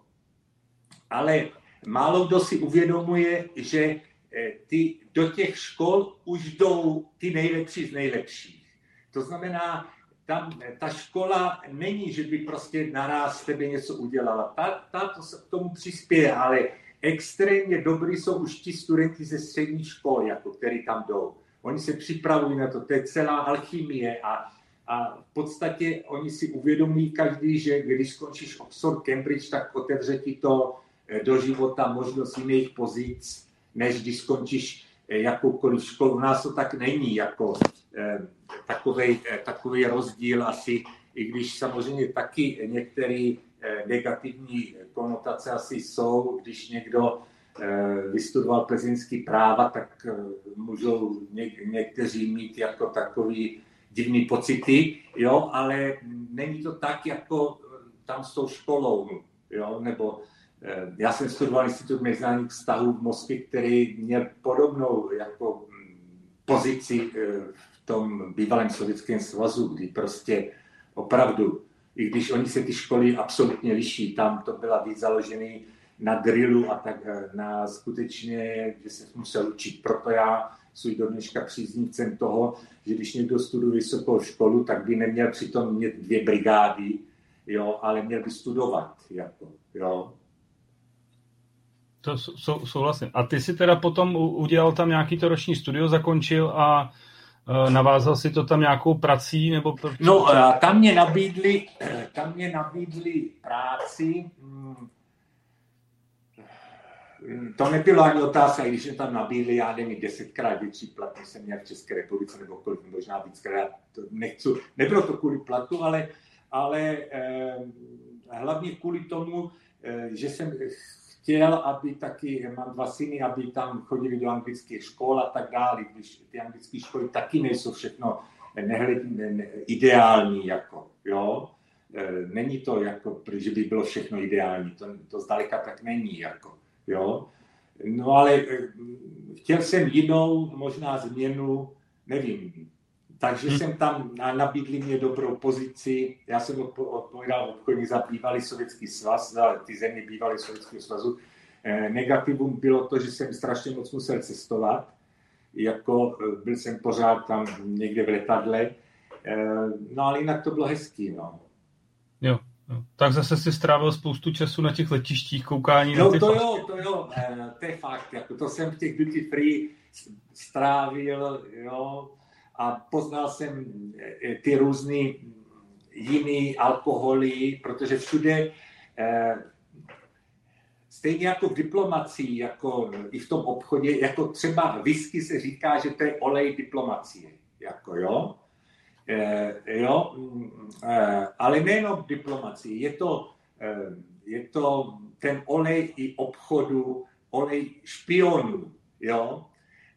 Ale málo kdo si uvědomuje, že eh, ty, do těch škol už jdou ty nejlepší z nejlepších. To znamená, tam ta škola není, že by prostě naraz tebe něco udělala. Ta, ta to se k tomu přispěje, ale extrémně dobrý jsou už ti studenti ze střední školy, jako který tam jdou. Oni se připravují na to, to je celá alchymie a, a v podstatě oni si uvědomí každý, že když skončíš Oxford, Cambridge, tak otevře ti to eh, do života možnost jiných pozic, než když skončíš eh, jakoukoliv školu. U nás to tak není, jako takový, eh, takový rozdíl asi, i když samozřejmě taky některý negativní konotace asi jsou, když někdo vystudoval plzeňský práva, tak můžou někteří mít jako takový divný pocity, jo, ale není to tak, jako tam s tou školou, jo, nebo já jsem studoval Institut mezinárodních vztahů v Moskvě, který měl podobnou jako pozici v tom bývalém sovětském svazu, kdy prostě opravdu, i když oni se ty školy absolutně liší, tam to byla víc založený na drillu a tak eh, na skutečně, že se musel učit. Proto já svůj do dneška příznivcem toho, že když někdo studuje vysokou školu, tak by neměl přitom mít dvě brigády, jo, ale měl by studovat. Jako, jo. To sou, souhlasím. A ty si teda potom udělal tam nějaký to roční studio, zakončil a navázal si to tam nějakou prací? Nebo... No, tam mě nabídli, tam mě nabídli práci, hmm, to nebylo ani otázka, když jsme tam nabídli, já nevím, desetkrát větší plat, než jsem měl v České republice, nebo kolik, možná víckrát, to nechci, nebylo to kvůli platu, ale, ale eh, hlavně kvůli tomu, eh, že jsem chtěl, aby taky, mám dva syny, aby tam chodili do anglických škol a tak dále, když ty anglické školy taky nejsou všechno nehled, ne, ne, ideální, jako, jo. E, není to jako, že by bylo všechno ideální, to, to zdaleka tak není, jako, jo. No ale e, chtěl jsem jinou, možná změnu, nevím, takže hmm. jsem tam nabídli mě dobrou pozici. Já jsem odpovídal obchodní za bývalý sovětský svaz, za ty země bývalý sovětského svazu. Eh, negativum bylo to, že jsem strašně moc musel cestovat. Jako eh, byl jsem pořád tam někde v letadle. Eh, no ale jinak to bylo hezký, no. Jo, jo. Tak zase si strávil spoustu času na těch letištích, koukání no, na ty to jo, to jo, to je fakt. Jako to jsem v těch duty free strávil, jo, a poznal jsem eh, ty různé jiný alkoholy, protože všude eh, stejně jako v diplomacii, jako i v tom obchodě, jako třeba whisky se říká, že to je olej diplomacie, jako jo. E, jo, mm, e, ale nejenom v diplomacii, je to, e, je to ten olej i obchodu, olej špionů, jo.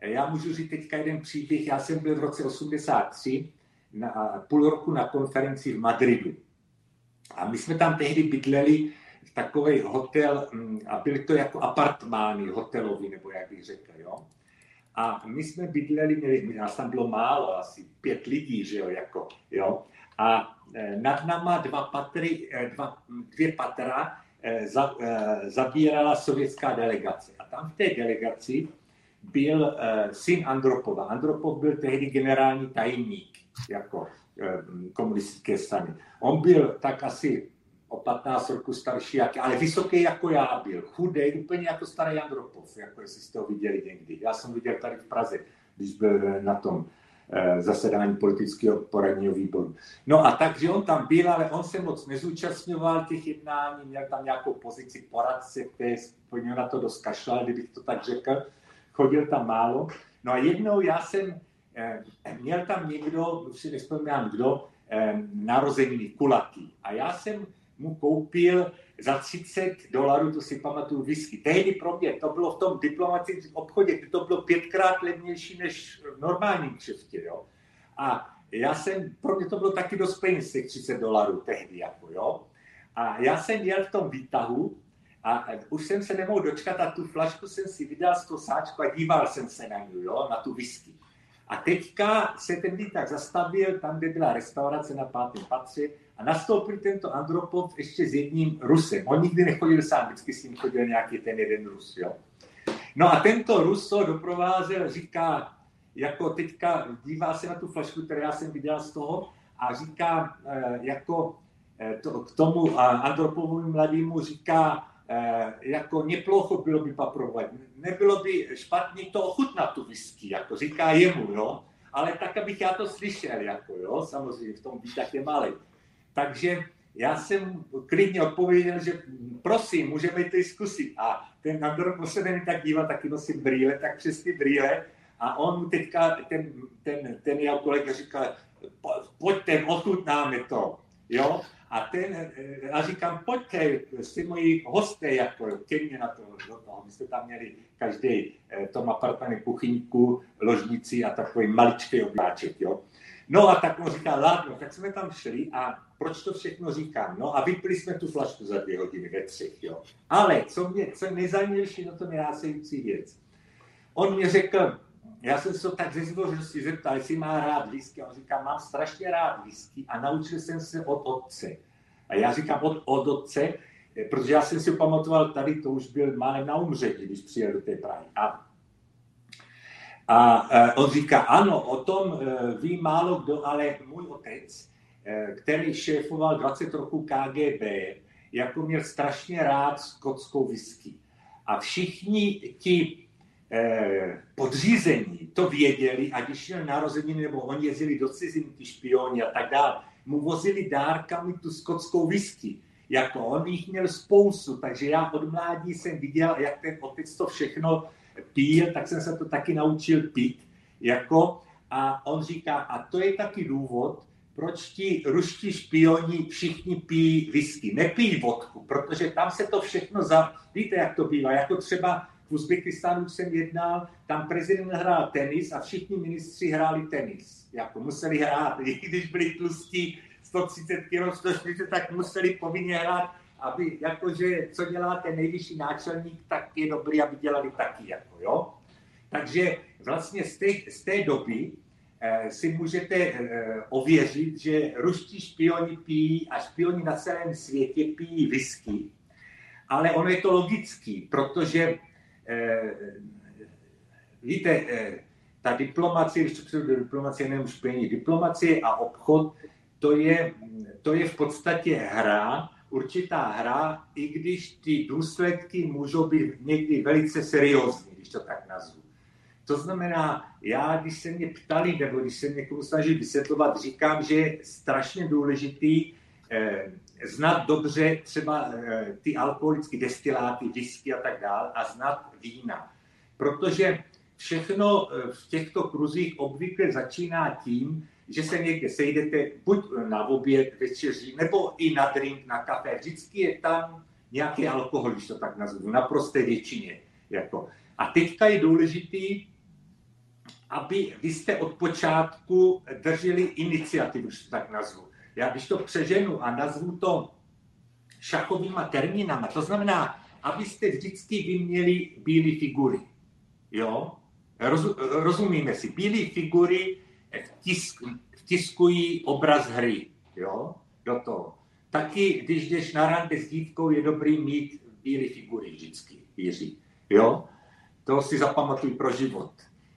Já můžu říct teďka jeden příběh. Já jsem byl v roce 83 na půl roku na konferenci v Madridu. A my jsme tam tehdy bydleli v takový hotel mm, a byly to jako apartmány hotelový, nebo jak bych řekl, jo. A my jsme bydleli, měli, nás tam bylo málo, asi pět lidí, že jo, jako, jo. A e, nad náma dva patry, e, dva, dvě patra za, zabírala sovětská delegace. A tam v té delegaci byl uh, syn Andropova. Andropov byl tehdy generální tajemník jako uh, komunistické strany. On byl tak asi o 15 roku starší, jak, ale vysoký jako já byl, chudý, úplně jako starý Andropov, jako jestli jste ho viděli někdy. Já jsem viděl tady v Praze, když byl na tom uh, zasedání politického poradního výboru. No a takže on tam byl, ale on se moc nezúčastňoval těch jednání, měl tam nějakou pozici poradce, který na to dost kašlal, kdybych to tak řekl chodil tam málo. No a jednou já jsem, eh, měl tam někdo, už si nespomínám kdo, eh, narozeniny kulatý. A já jsem mu koupil za 30 dolarů, to si pamatuju, whisky. Tehdy pro mě to bylo v tom diplomatickém obchodě, to bylo pětkrát levnější než v normálním křeftě, jo. A já jsem, pro mě to bylo taky dost peněz, 30 dolarů tehdy, jako jo. A já jsem jel v tom výtahu a už jsem se nemohl dočkat a tu flašku jsem si vydal z toho sáčku a díval jsem se na ní, jo, na tu whisky. A teďka se ten výtah zastavil tam, kde byla restaurace na pátém patře a nastoupil tento Andropov ještě s jedním Rusem. On nikdy nechodil sám, vždycky s ním chodil nějaký ten jeden Rus, jo. No a tento Ruso doprovázel, říká, jako teďka dívá se na tu flašku, kterou já jsem viděl z toho a říká, eh, jako eh, to, k tomu Andropovu mladému říká, jako neplocho bylo by paprovat. Nebylo by špatně to ochutnat tu whisky, jako říká jemu, jo. Ale tak, abych já to slyšel, jako jo, samozřejmě v tom výtah je malý. Takže já jsem klidně odpověděl, že prosím, můžeme to zkusit. A ten Andor se mi tak dívat, taky nosím brýle, tak přes ty brýle. A on mu teďka, ten, ten, ten jeho kolega říkal, pojďte, ochutnáme to. Jo? A ten, a říkám, pojďte, jste moji hosté, jako ke mně na to, do toho. My jsme tam měli každý v tom apartmaně kuchyňku, ložnici a takový maličký obláček, jo. No a tak on říká, ládno, tak jsme tam šli a proč to všechno říkám? No a vypili jsme tu flašku za dvě hodiny ve třech, jo. Ale co mě, co nejzajímavější na tom je věc. On mě řekl, já jsem se to tak ze zdvořilosti zeptal, jestli má rád whisky. On říká, mám strašně rád whisky a naučil jsem se od otce. A já říkám od, od otce, protože já jsem si pamatoval, tady to už byl málem na umření, když přijel do té Prahy. A, a e, on říká, ano, o tom e, ví málo kdo, ale můj otec, e, který šéfoval 20 roků KGB, jako měl strašně rád skotskou whisky. A všichni ti Eh, podřízení to věděli a když měl narozeniny nebo oni jezdili do ciziny, ty špioni a tak dále, mu vozili dárkami tu skotskou whisky. Jako on jich měl spoustu, takže já od mládí jsem viděl, jak ten otec to všechno pil, tak jsem se to taky naučil pít. Jako, a on říká, a to je taky důvod, proč ti ruští špioni všichni pijí whisky. Nepijí vodku, protože tam se to všechno za... Víte, jak to bývá, jako třeba v Uzbekistánu jsem jednal, tam prezident hrál tenis a všichni ministři hráli tenis. Jako museli hrát, i když byli tlustí 130 kg, 140, tak museli povinně hrát, aby jakože, co dělá ten nejvyšší náčelník, tak je dobrý, aby dělali taky. Jako, jo? Takže vlastně z té, z té doby eh, si můžete eh, ověřit, že ruští špioni pijí a špioni na celém světě pijí whisky, ale ono je to logický, protože víte, eh, ta diplomacie, když to do diplomacie, nemůžu špení, diplomacie a obchod, to je, to je v podstatě hra, určitá hra, i když ty důsledky můžou být někdy velice seriózní, když to tak nazvu. To znamená, já, když se mě ptali, nebo když se někomu snaží vysvětlovat, říkám, že je strašně důležitý eh, znát dobře třeba eh, ty alkoholické destiláty, whisky a tak dále a znát vína. Protože všechno eh, v těchto kruzích obvykle začíná tím, že se někde sejdete buď na oběd, večeří, nebo i na drink, na kafe. Vždycky je tam nějaký alkohol, když to tak nazvu, na prosté většině. Jako. A teďka je důležitý, aby vy jste od počátku drželi iniciativu, když to tak nazvu já když to přeženu a nazvu to šachovýma termínama, to znamená, abyste vždycky vyměli bílé figury. Jo? Roz, rozumíme si, bílé figury vtisk, vtiskují obraz hry. Jo? Do toho. Taky, když jdeš na rande s dívkou, je dobrý mít bílé figury vždycky, Jiří. Jo? To si zapamatuj pro život.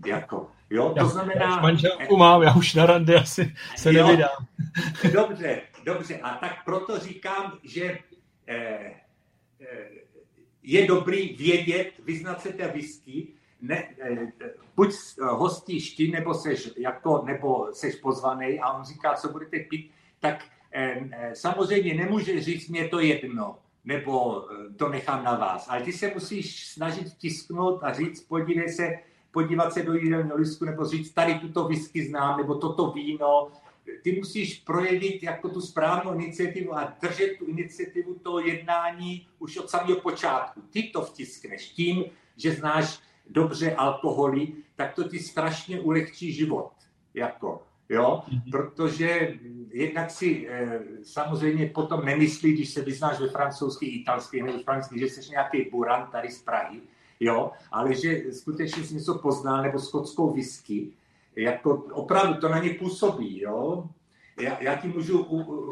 Jako. Jo, to znamená... Já manželku mám, já už na rande asi se jo, nevydám. Dobře, dobře. A tak proto říkám, že eh, eh, je dobrý vědět, vyznat se té whisky, ne, eh, buď hostíš nebo seš, jako, nebo seš pozvaný a on říká, co budete pít, tak samozřejmě nemůže říct, mě to jedno, nebo to nechám na vás. Ale ty se musíš snažit tisknout a říct, podívej se, podívat se do jídelního listku nebo říct, tady tuto whisky znám, nebo toto víno. Ty musíš projevit jako tu správnou iniciativu a držet tu iniciativu toho jednání už od samého počátku. Ty to vtiskneš tím, že znáš dobře alkoholy, tak to ti strašně ulehčí život. Jako, jo? Mm-hmm. Protože jednak si e, samozřejmě potom nemyslí, když se vyznáš ve francouzské, italské nebo francouzské, že jsi nějaký buran tady z Prahy, jo, ale že skutečně si něco pozná, nebo skotskou whisky, jako opravdu to na ně působí, jo. Já, já ti můžu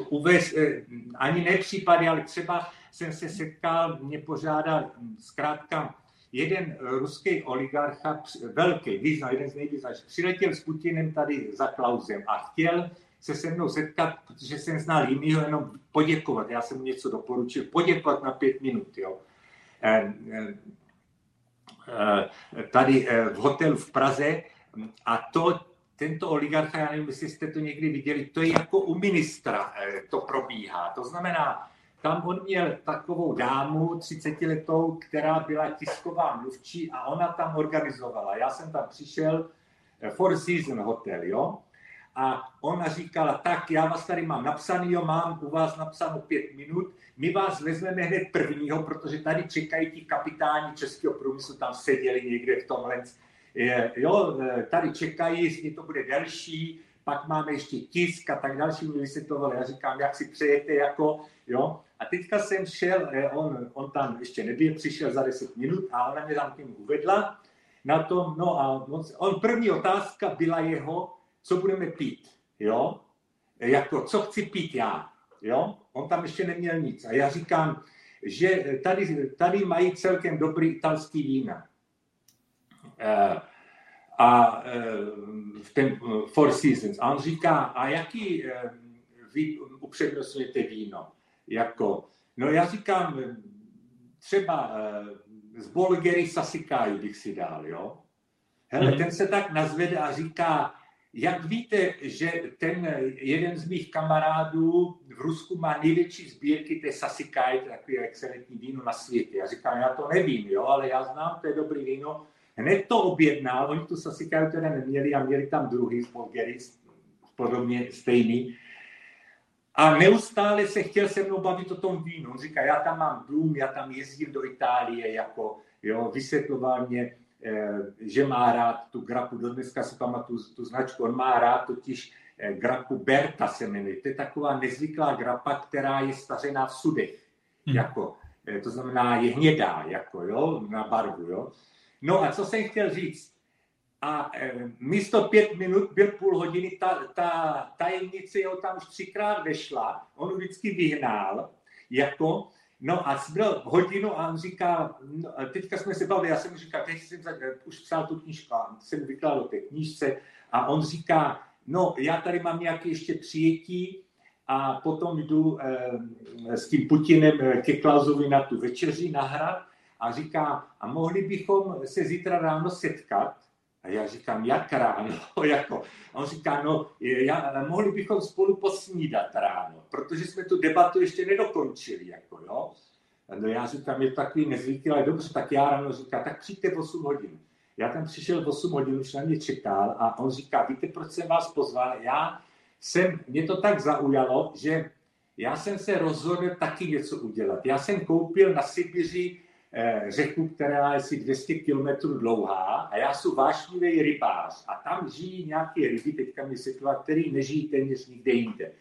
uvést eh, ani ne případy, ale třeba jsem se setkal, mě požádal zkrátka jeden ruský oligarcha, velký, význam, jeden z nejvýznamnějších, přiletěl s Putinem tady za Klausem a chtěl se se mnou setkat, protože jsem znal jinýho, jenom poděkovat. Já jsem mu něco doporučil, poděkovat na pět minut, jo. Eh, eh, tady v hotelu v Praze a to, tento oligarcha, já nevím, jestli jste to někdy viděli, to je jako u ministra eh, to probíhá. To znamená, tam on měl takovou dámu, 30 letou, která byla tisková mluvčí a ona tam organizovala. Já jsem tam přišel, Four Season Hotel, jo? a ona říkala, tak já vás tady mám napsaný, jo, mám u vás napsáno pět minut, my vás vezmeme hned prvního, protože tady čekají ti kapitáni českého průmyslu, tam seděli někde v tomhle, jo, tady čekají, jestli to bude delší, pak máme ještě tisk a tak další, mi vysvětlovali. Já říkám, jak si přejete, jako, jo. A teďka jsem šel, eh, on, on tam ještě nebyl, přišel za 10 minut a ona mě tam tím uvedla na tom, no a on, první otázka byla jeho, co budeme pít, jo. Jako, co chci pít já, jo. On tam ještě neměl nic. A já říkám, že tady, tady mají celkem dobrý italský vína. Uh, a eh, v ten eh, Four Seasons. A on říká, a jaký eh, vy upřednostňujete víno? Jako, no já říkám, třeba z Bolgery Sasikáju bych si dal, jo? Hele, mm-hmm. ten se tak nazvede a říká, jak víte, že ten jeden z mých kamarádů v Rusku má největší sbírky té Sasikai, takový excelentní víno na světě. Já říkám, já to nevím, jo, ale já znám, to je dobrý víno hned to objednal, oni tu Sasikaju teda neměli a měli tam druhý z Bulgary, podobně stejný. A neustále se chtěl se mnou bavit o tom vínu. On říká, já tam mám dům, já tam jezdím do Itálie, jako, jo, vysvětloval mě, eh, že má rád tu grapu, do dneska si pamatuju tu značku, on má rád totiž eh, grapu Berta se jmenuje. To je taková nezvyklá grapa, která je stařená v sudech. Hmm. Jako, eh, to znamená, je hnědá, jako, jo, na barvu. Jo. No a co jsem chtěl říct? A e, místo pět minut byl půl hodiny, ta, ta tajemnice ho tam už třikrát vešla, on vždycky vyhnal, jako, no a byl hodinu a on říká, no, teďka jsme se bavili, já jsem mu říkal, teď jsem za, už psal tu knížku, jsem vykládal té knížce. A on říká, no já tady mám nějaké ještě přijetí a potom jdu e, s tím Putinem e, ke Klausovi na tu večeři na hrad a říká, a mohli bychom se zítra ráno setkat? A já říkám, jak ráno? jako. A on říká, no, já, mohli bychom spolu posnídat ráno, protože jsme tu debatu ještě nedokončili, jako, jo. No já říkám, je to takový nezvyklý, ale dobře, tak já ráno říká, tak přijďte v 8 hodin. Já tam přišel v 8 hodin, už na mě čekal a on říká, víte, proč jsem vás pozval? Já jsem, mě to tak zaujalo, že já jsem se rozhodl taky něco udělat. Já jsem koupil na Sibiři řeku, která je asi 200 km dlouhá a já jsem vášnivý rybář a tam žijí nějaké ryby, teďka mi světla, který nežijí téměř nikde jinde.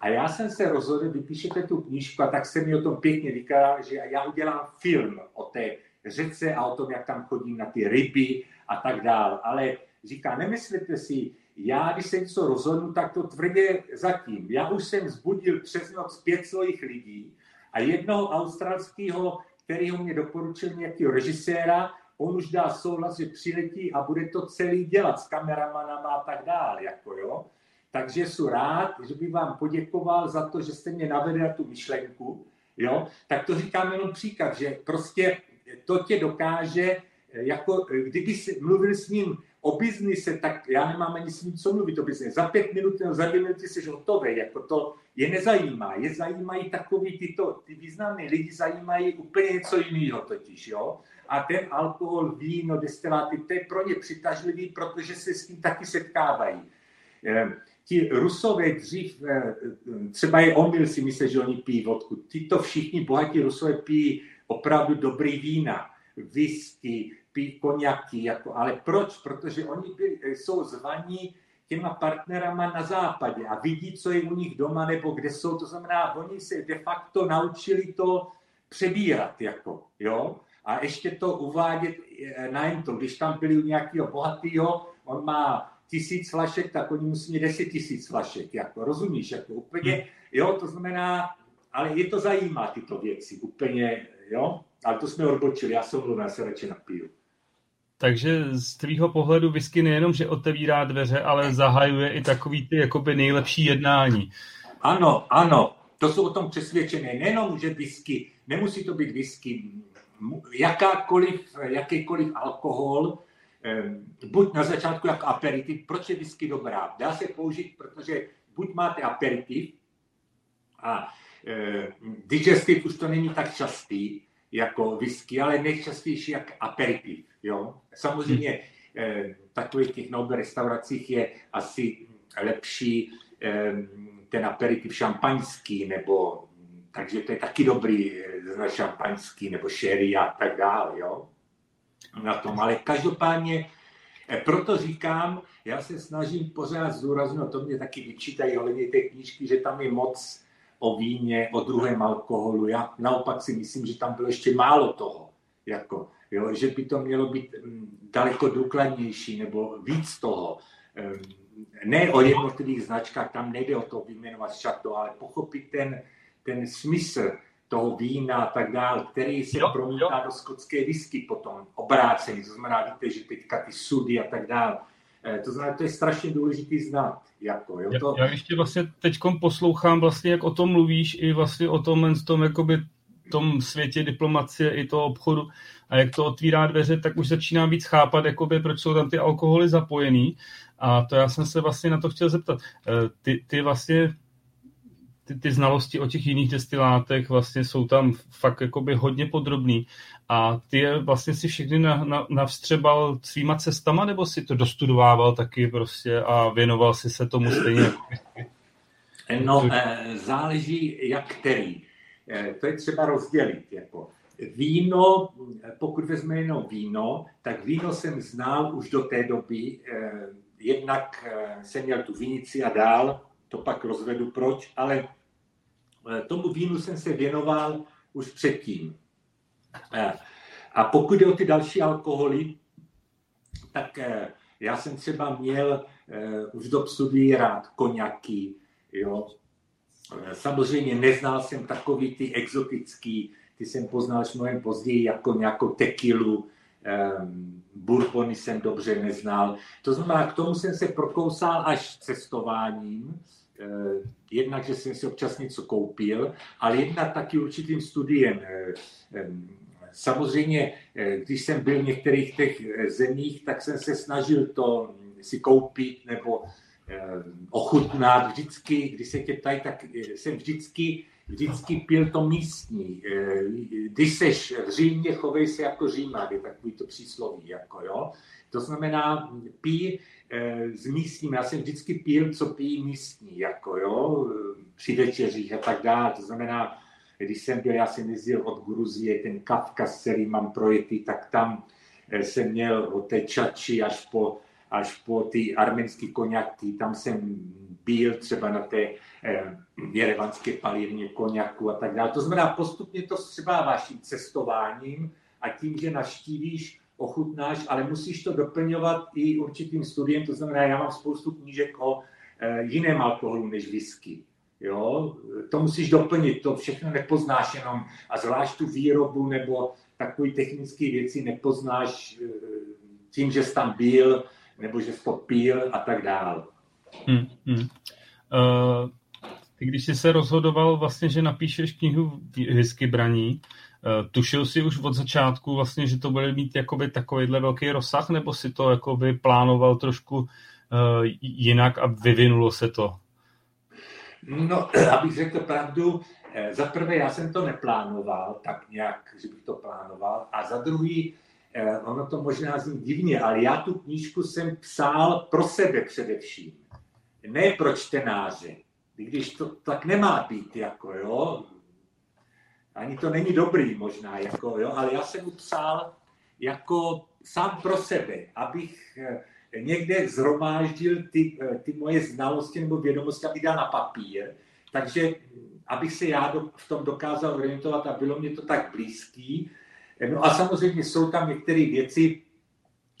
A já jsem se rozhodl, vypíšete tu knížku a tak se mi o tom pěkně vykládá, že já udělám film o té řece a o tom, jak tam chodím na ty ryby a tak dále. Ale říká, nemyslete si, já, když jsem něco rozhodnu, tak to tvrdě zatím. Já už jsem zbudil přes noc pět svých lidí a jednoho australského který ho mě doporučil nějaký režiséra, on už dá souhlas, že přiletí a bude to celý dělat s kameramanama a tak dále, jako jo. Takže jsem rád, že bych vám poděkoval za to, že jste mě navedli na tu myšlenku, jo. Tak to říkám jenom příklad, že prostě to tě dokáže, jako kdyby si mluvil s ním o biznise, tak já nemám ani s ním co mluvit o biznise. Za pět minut nebo za dvě minuty jsi hotový, jako to je nezajímá. Je zajímají takový tyto, ty významné lidi zajímají úplně něco jiného totiž, jo. A ten alkohol, víno, destiláty, to je pro ně přitažlivý, protože se s tím taky setkávají. Ehm, ti rusové dřív, eh, třeba je omyl si myslí, že oni pijí vodku. Tito všichni bohatí rusové pijí opravdu dobrý vína, whisky, pijí koněky, jako, ale proč? Protože oni by, jsou zvaní těma partnerama na západě a vidí, co je u nich doma nebo kde jsou. To znamená, oni se de facto naučili to přebírat, jako, jo? A ještě to uvádět eh, na to, když tam byli u nějakého bohatého, on má tisíc flašek, tak oni musí mít deset tisíc flašek, jako, rozumíš, jako úplně, hmm. jo, to znamená, ale je to zajímá tyto věci, úplně, jo, ale to jsme odbočili, já jsem mluvil, já se radši napiju. Takže z tvýho pohledu whisky nejenom, že otevírá dveře, ale zahajuje i takový ty jakoby nejlepší jednání. Ano, ano, to jsou o tom přesvědčené. Nejenom, že whisky, nemusí to být whisky, jakákoliv, jakýkoliv alkohol, buď na začátku jako aperitiv, proč je whisky dobrá? Dá se použít, protože buď máte aperitiv a e, digestiv už to není tak častý, jako whisky, ale nejčastější jak aperitiv. Jo? Samozřejmě eh, takových těch Nobel restauracích je asi lepší ten aperitiv šampaňský, nebo takže to je taky dobrý na šampaňský nebo sherry a tak dále, jo. Na tom, ale každopádně eh, proto říkám, já se snažím pořád zdůraznit, to mě taky vyčítají ohledně té knížky, že tam je moc o víně, o druhém alkoholu. Já naopak si myslím, že tam bylo ještě málo toho. Jako, jo, že by to mělo být mm, daleko důkladnější nebo víc toho. Ehm, ne o jednotlivých značkách, tam nejde o to vyjmenovat šato, ale pochopit ten, ten smysl toho vína a tak dále, který se jo, promítá jo. do skotské whisky potom, obráceně, to znamená, víte, že teďka ty sudy a tak dále. Eh, to znamená, to je strašně důležitý znát. Jako, jo, to... já, já ještě vlastně teď poslouchám vlastně, jak o tom mluvíš, i vlastně o tom, tom jakoby tom světě diplomacie i toho obchodu a jak to otvírá dveře, tak už začíná víc chápat, jakoby, proč jsou tam ty alkoholy zapojený. A to já jsem se vlastně na to chtěl zeptat. Eh, ty, ty vlastně ty, ty znalosti o těch jiných destilátech vlastně jsou tam fakt jakoby hodně podrobný a ty je vlastně si všechny na, na, navstřebal svýma cestama, nebo si to dostudovával taky prostě a věnoval si se tomu stejně? No, eh, záleží jak který. Eh, to je třeba rozdělit. Jako. Víno, pokud vezme jenom víno, tak víno jsem znal už do té doby. Eh, jednak jsem měl tu vinici a dál, to pak rozvedu proč, ale tomu vínu jsem se věnoval už předtím. A pokud jde o ty další alkoholy, tak já jsem třeba měl už do studií rád koněky, jo. Samozřejmě neznal jsem takový ty exotický, ty jsem poznal až mnohem později jako nějakou tekilu, bourbony jsem dobře neznal. To znamená, k tomu jsem se prokousal až cestováním, Eh, jednak, že jsem si občas něco koupil, ale jednak taky určitým studiem. Eh, samozřejmě, eh, když jsem byl v některých těch zemích, tak jsem se snažil to si koupit nebo ochutnat vždycky, když se tě ptají, tak jsem vždycky, vždycky pil to místní. Když seš v Římě, chovej se jako Říman, je takový to přísloví, jako jo. To znamená, pí Eh, s místním, já jsem vždycky pil, co pijí místní, jako jo, při večeřích a tak dále. To znamená, když jsem byl, já jsem jezdil od Gruzie, ten Kavkaz, který mám projetý, tak tam eh, jsem měl od té Čači až po, až po ty arménské koněky, tam jsem byl třeba na té eh, jerevanské palírně koněku a tak dále. To znamená, postupně to třeba vaším cestováním a tím, že naštívíš ochutnáš, ale musíš to doplňovat i určitým studiem, to znamená, já mám spoustu knížek o e, jiném alkoholu než whisky. Jo? To musíš doplnit, to všechno nepoznáš jenom, a zvlášť tu výrobu nebo takové technické věci nepoznáš e, tím, že jsi tam byl, nebo že jsi to pil a tak dále. Hmm, hmm. Uh, ty když jsi se rozhodoval vlastně, že napíšeš knihu whisky braní, Eh, tušil si už od začátku vlastně, že to bude mít jakoby takovýhle velký rozsah, nebo si to jakoby plánoval trošku uh, jinak a vyvinulo se to? No, abych řekl pravdu, eh, za prvé já jsem to neplánoval tak nějak, že bych to plánoval, a za druhý, ono to možná zní divně, ale já tu knížku jsem psal pro sebe především, ne pro čtenáře, když to tak nemá být, jako jo, ani to není dobrý možná, jako, jo, ale já jsem mu psal jako sám pro sebe, abych eh, někde zhromáždil ty, eh, ty moje znalosti nebo vědomosti, abych dal na papír, takže abych se já do, v tom dokázal orientovat a bylo mě to tak blízký. No a samozřejmě jsou tam některé věci,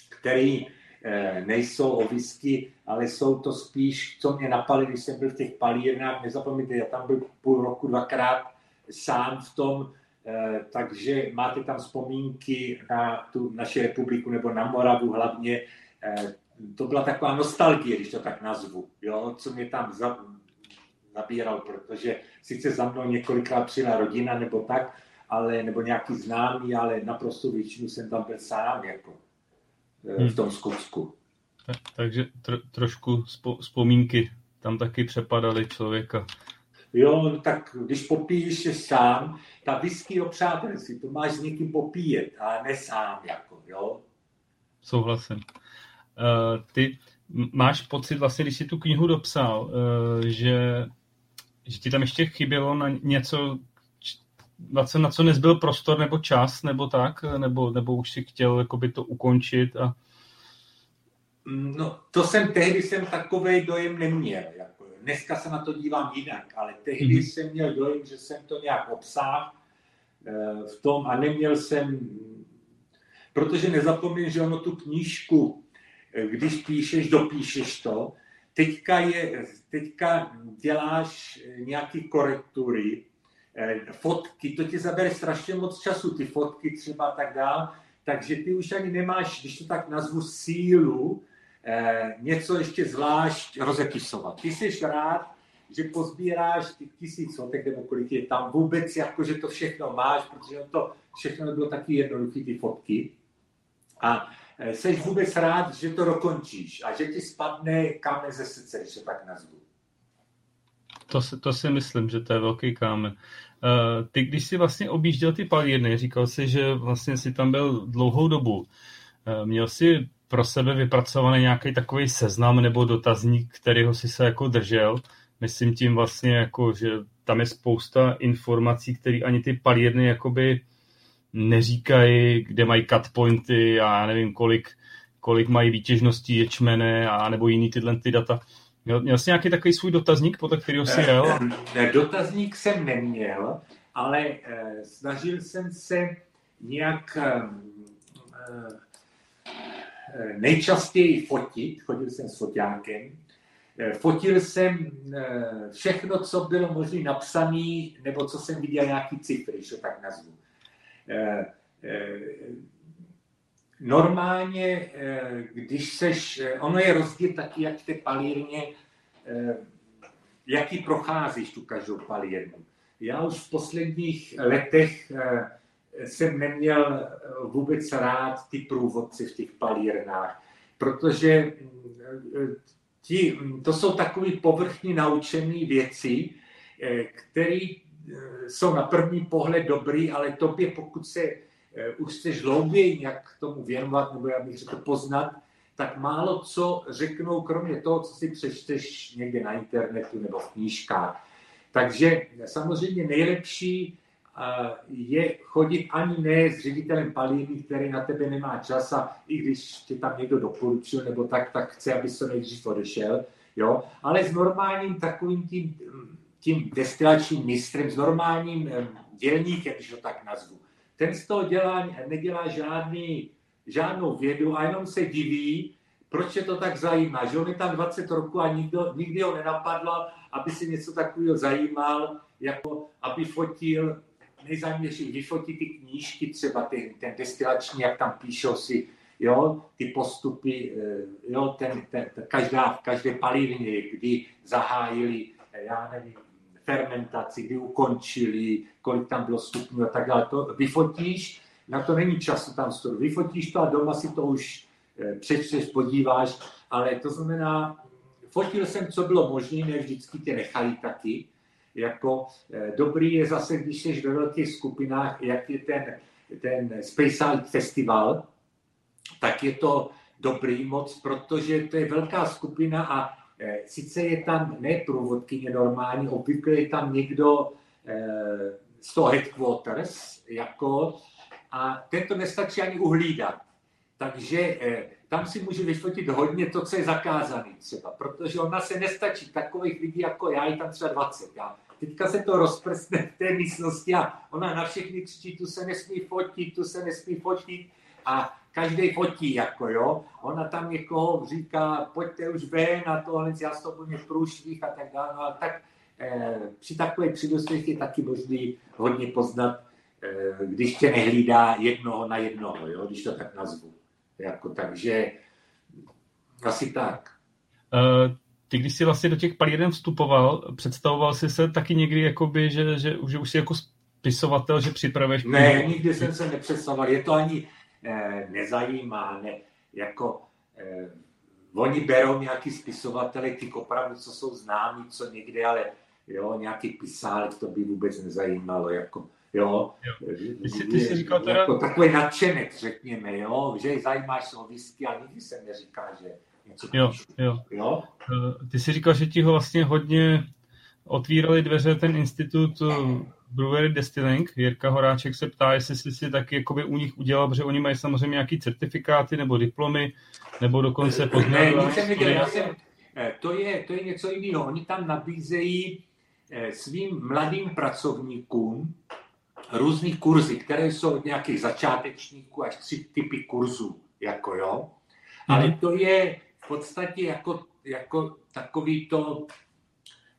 které eh, nejsou o whisky, ale jsou to spíš, co mě napadlo, když jsem byl v těch palírnách, nezapomeňte, já tam byl půl roku dvakrát sám v tom, eh, takže máte tam vzpomínky na tu naši republiku nebo na Moravu hlavně. Eh, to byla taková nostalgie, když to tak nazvu, jo, co mě tam zabíral, protože sice za mnou několikrát přijela rodina nebo tak, ale, nebo nějaký známý, ale naprosto většinu jsem tam byl sám, jako eh, v tom Skotsku. Tak, takže tro, trošku vzpomínky tam taky přepadaly člověka. Jo, tak když popíješ sám, ta whisky o přátelství, to máš s někým popíjet, ale ne sám, jako, jo. Souhlasím. Uh, ty, máš pocit vlastně, když jsi tu knihu dopsal, eh, že, že ti tam ještě chybělo na něco, na co, na co nezbyl prostor nebo čas, nebo tak, nebo, nebo už si chtěl jakoby to ukončit a... No, to jsem tehdy jsem takový dojem neměl. Jako, dneska se na to dívám jinak, ale tehdy mm-hmm. jsem měl dojem, že jsem to nějak obsáhl eh, v tom a neměl jsem, protože nezapomín, že ono tu knížku, eh, když píšeš, dopíšeš to, teďka, je, teďka děláš nějaký korektury, Eh, fotky, to ti zabere strašně moc času, ty fotky třeba tak dál, takže ty už ani nemáš, když to tak nazvu, sílu eh, něco ještě zvlášť rozepisovat. Ty jsi rád, že pozbíráš ty tisíc fotek, nebo kolik je tam vůbec, jako že to všechno máš, protože to všechno nebylo taky jednoduché, ty fotky. A eh, jsi vůbec rád, že to dokončíš a že ti spadne kámen ze srdce, když to tak nazvu. To to si myslím, že to je velký kámen. Uh, ty, když jsi vlastně objížděl ty palírny, říkal jsi, že vlastně si tam byl dlouhou dobu. Měl jsi pro sebe vypracovaný nějaký takový seznam nebo dotazník, kterýho si se jako držel. Myslím tím vlastně jako, že tam je spousta informací, které ani ty palírny jakoby neříkají, kde mají cut pointy a já nevím kolik, kolik mají výtěžností ječmene a nebo jiný tyhle ty data. Měl, měl jsi nějaký takový svůj dotazník, podle kterého jsi jel? Dotazník jsem neměl, ale eh, snažil jsem se nějak eh, eh, nejčastěji fotit, chodil jsem s foťákem, fotil jsem všechno, co bylo možné napsané, nebo co jsem viděl nějaký cifry, že tak nazvu. Normálně, když seš, ono je rozdíl taky, jak té palírně, jaký procházíš tu každou palírnu. Já už v posledních letech jsem neměl vůbec rád ty průvodci v těch palírnách, protože ti, to jsou takové povrchní naučené věci, které jsou na první pohled dobrý, ale tobě, pokud se už chceš hlouběji nějak tomu věnovat, nebo já bych řekl poznat, tak málo co řeknou, kromě toho, co si přečteš někde na internetu nebo v knížkách. Takže samozřejmě nejlepší je chodit ani ne s ředitelem palírny, který na tebe nemá čas a i když tě tam někdo doporučil nebo tak, tak chce, aby se nejdřív odešel, jo, ale s normálním takovým tím, tím destilačním mistrem, s normálním dělníkem, když to tak nazvu. Ten z toho dělá, nedělá žádný, žádnou vědu a jenom se diví, proč je to tak zajímá, že on je tam 20 roků a nikdo, nikdy ho nenapadlo, aby si něco takového zajímal, jako aby fotil, nejzajímavější, vyfotit ty knížky, třeba ty, ten destilační, jak tam píšou si, jo, ty postupy, eh, jo, ten, ten, každá, v každé palivně, kdy zahájili, eh, já nevím, fermentaci, kdy ukončili, kolik tam bylo stupňů a tak dále. To vyfotíš, na to není času tam studovat. Vyfotíš to a doma si to už eh, přečteš, podíváš, ale to znamená, fotil jsem, co bylo možné, ne vždycky tě nechali taky. Jako eh, dobrý je zase, když jsi ve velkých skupinách, jak je ten, ten Space Festival, tak je to dobrý moc, protože to je velká skupina a e, sice je tam ne průvodkyně normální, obvykle je tam někdo e, z toho headquarters, jako, a ten to nestačí ani uhlídat. Takže tam si může vyfotit hodně to, co je zakázané třeba, protože ona se nestačí takových lidí jako já, je tam třeba 20. Já. Teďka se to rozprstne v té místnosti a ona na všechny křičí, tu se nesmí fotit, tu se nesmí fotit a každý fotí, jako jo. Ona tam někoho říká, pojďte už ven a tohle, já s to budu průšvih a tak dále. No, ale tak eh, při takové příležitosti je taky možný hodně poznat, eh, když tě nehlídá jednoho na jednoho, jo, když to tak nazvu. Jako, takže asi tak. Uh, ty, když jsi vlastně do těch palíren vstupoval, představoval jsi se taky někdy, jakoby, že, že, že už jsi jako spisovatel, že připravuješ... Ne, nikdy jsem se nepředstavoval. Je to ani eh, nezajímá, ne, jako eh, oni berou nějaký spisovatele, ty opravdu, co jsou známí, co někde, ale jo, nějaký pisálek, to by vůbec nezajímalo, jako Jo. jo. Ty, jsi, ty jsi říkal teda... Jako takový nadšenek, řekněme, jo, že zajímáš se o whisky, a nikdy se neříká, že něco jo, jo. jo. Ty jsi říkal, že ti ho vlastně hodně otvírali dveře ten institut Brewery Distilling. Jirka Horáček se ptá, jestli jsi si taky jakoby u nich udělal, protože oni mají samozřejmě nějaký certifikáty nebo diplomy, nebo dokonce poznali. Ne, jsem já jsem, eh, to, je, to je něco jiného. Oni tam nabízejí eh, svým mladým pracovníkům různých kurzy, které jsou od nějakých začátečníků až tři typy kurzů, jako jo. Ale mhm. to je podstatě jako, jako takový to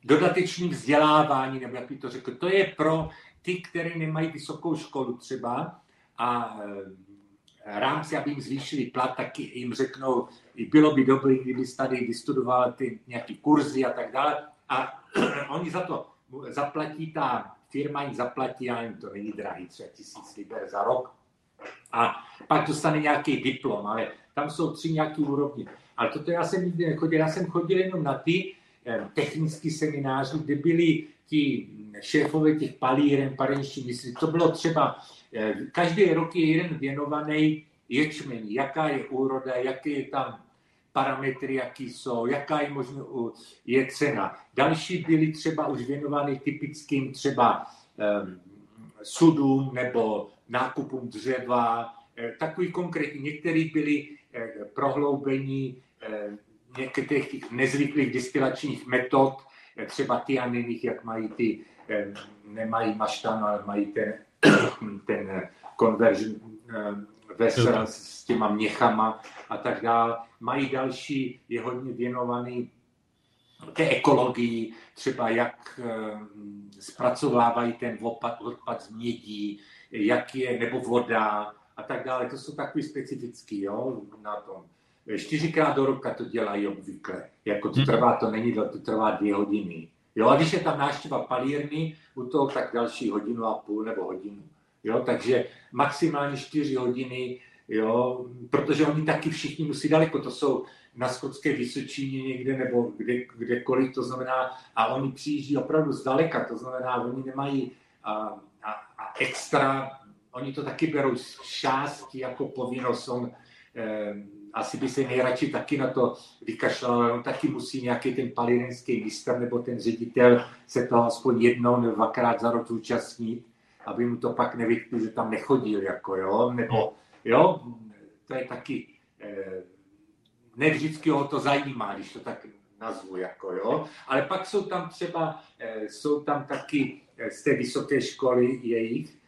dodatečný vzdělávání, nebo jak by to řekl, to je pro ty, kteří nemají vysokou školu třeba a eh, rámci, aby jim zvýšili plat, tak jim řeknou, bylo by dobré, kdyby tady vystudoval ty nějaký kurzy a tak dále. A oni za to zaplatí, ta firma jim zaplatí, a jim to není drahý, třeba tisíc liber za rok. A pak dostane nějaký diplom, ale tam jsou tři nějaké úrovně. Ale toto já jsem nikdy nechodil, já jsem chodil jenom na ty, Eh, technický seminář, kde byli ti šéfové těch palíren, parenští mysli. To bylo třeba, eh, každý rok je jeden věnovaný ječmení, jaká je úroda, jaké je tam parametry, jaký jsou, jaká je možno je cena. Další byli třeba už věnovány typickým třeba um, sudům nebo nákupům dřeva, takový konkrétní. Některý byli eh, prohloubení některých těch nezvyklých distilačních metod, třeba tianiných, jak mají ty, eh, nemají maštan, ale mají ten, ten conversion eh, vessel s těma měchama a tak dále. Mají další, je hodně věnovaný té ekologii, třeba jak eh, zpracovávají ten odpad, odpad z mědí, jak je, nebo voda a tak dále. To jsou takový specifický jo, na tom čtyřikrát do roka to dělají obvykle. Jako to mhm. trvá, to není, to trvá dvě hodiny. Jo, a když je tam návštěva palírny, u toho tak další hodinu a půl nebo hodinu. Jo, takže maximálně čtyři hodiny, jo, protože oni taky všichni musí daleko, to jsou na Skotské Vysočině někde nebo kde, kdekoliv, to znamená, a oni přijíždí opravdu zdaleka, to znamená, oni nemají a, a, a extra, oni to taky berou z části jako povinnost, on, asi by se nejradši taky na to vykašlal, ale on taky musí nějaký ten palírenský mistr nebo ten ředitel se toho aspoň jednou nebo dvakrát za rok zúčastnit, aby mu to pak nevytkl, že tam nechodil, jako jo, nebo jo, to je taky, eh, ne vždycky ho to zajímá, když to tak nazvu, jako jo, ale pak jsou tam třeba, eh, jsou tam taky eh, z té vysoké školy jejich,